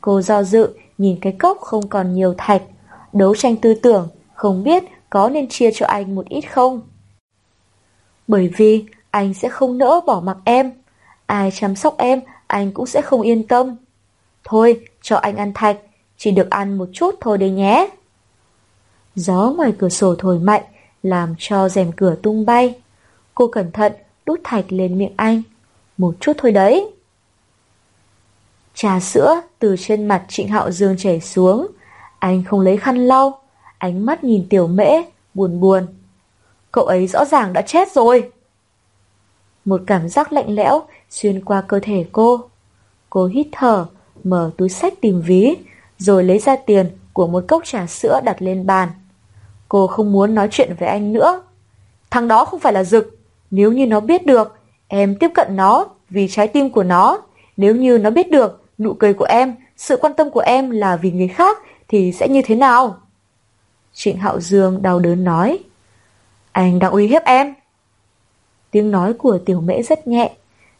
Cô do dự, nhìn cái cốc không còn nhiều thạch, đấu tranh tư tưởng, không biết có nên chia cho anh một ít không. Bởi vì anh sẽ không nỡ bỏ mặc em, ai chăm sóc em anh cũng sẽ không yên tâm. Thôi, cho anh ăn thạch, chỉ được ăn một chút thôi đấy nhé. Gió ngoài cửa sổ thổi mạnh, làm cho rèm cửa tung bay. Cô cẩn thận đút thạch lên miệng anh. Một chút thôi đấy. Trà sữa từ trên mặt Trịnh Hạo Dương chảy xuống. Anh không lấy khăn lau. Ánh mắt nhìn tiểu mễ, buồn buồn. Cậu ấy rõ ràng đã chết rồi. Một cảm giác lạnh lẽo xuyên qua cơ thể cô. Cô hít thở, mở túi sách tìm ví, rồi lấy ra tiền của một cốc trà sữa đặt lên bàn. Cô không muốn nói chuyện với anh nữa. Thằng đó không phải là Dực. Nếu như nó biết được, em tiếp cận nó vì trái tim của nó. Nếu như nó biết được nụ cười của em, sự quan tâm của em là vì người khác thì sẽ như thế nào? Trịnh Hạo Dương đau đớn nói. Anh đang uy hiếp em. Tiếng nói của tiểu mễ rất nhẹ,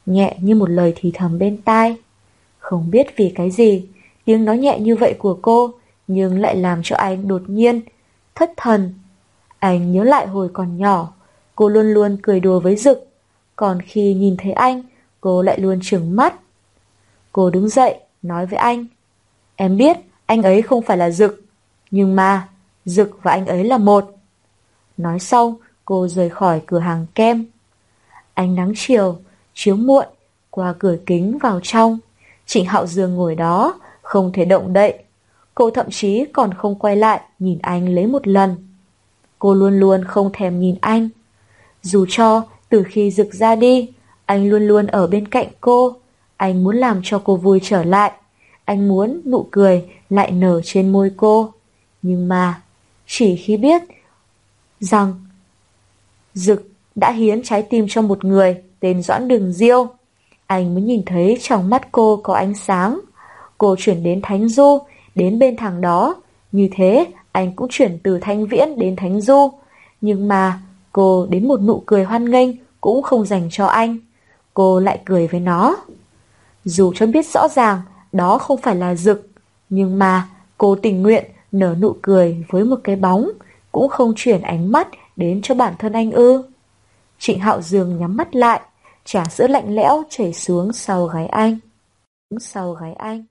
nhẹ như một lời thì thầm bên tai. Không biết vì cái gì, tiếng nói nhẹ như vậy của cô, nhưng lại làm cho anh đột nhiên, thất thần. Anh nhớ lại hồi còn nhỏ, cô luôn luôn cười đùa với Dực, còn khi nhìn thấy anh, cô lại luôn trừng mắt. Cô đứng dậy, nói với anh, em biết anh ấy không phải là Dực, nhưng mà Dực và anh ấy là một. Nói xong, cô rời khỏi cửa hàng kem. Ánh nắng chiều, chiếu muộn, qua cửa kính vào trong. Trịnh Hạo Dương ngồi đó, không thể động đậy. Cô thậm chí còn không quay lại nhìn anh lấy một lần. Cô luôn luôn không thèm nhìn anh. Dù cho từ khi rực ra đi, anh luôn luôn ở bên cạnh cô. Anh muốn làm cho cô vui trở lại. Anh muốn nụ cười lại nở trên môi cô. Nhưng mà, chỉ khi biết rằng Dực đã hiến trái tim cho một người tên Doãn Đường Diêu. Anh mới nhìn thấy trong mắt cô có ánh sáng. Cô chuyển đến Thánh Du, đến bên thằng đó. Như thế, anh cũng chuyển từ Thanh Viễn đến Thánh Du. Nhưng mà, cô đến một nụ cười hoan nghênh cũng không dành cho anh. Cô lại cười với nó. Dù cho biết rõ ràng đó không phải là dực, nhưng mà cô tình nguyện nở nụ cười với một cái bóng, cũng không chuyển ánh mắt đến cho bản thân anh ư. Trịnh Hạo Dương nhắm mắt lại, trà sữa lạnh lẽo chảy xuống sau gái anh. Sau gái anh.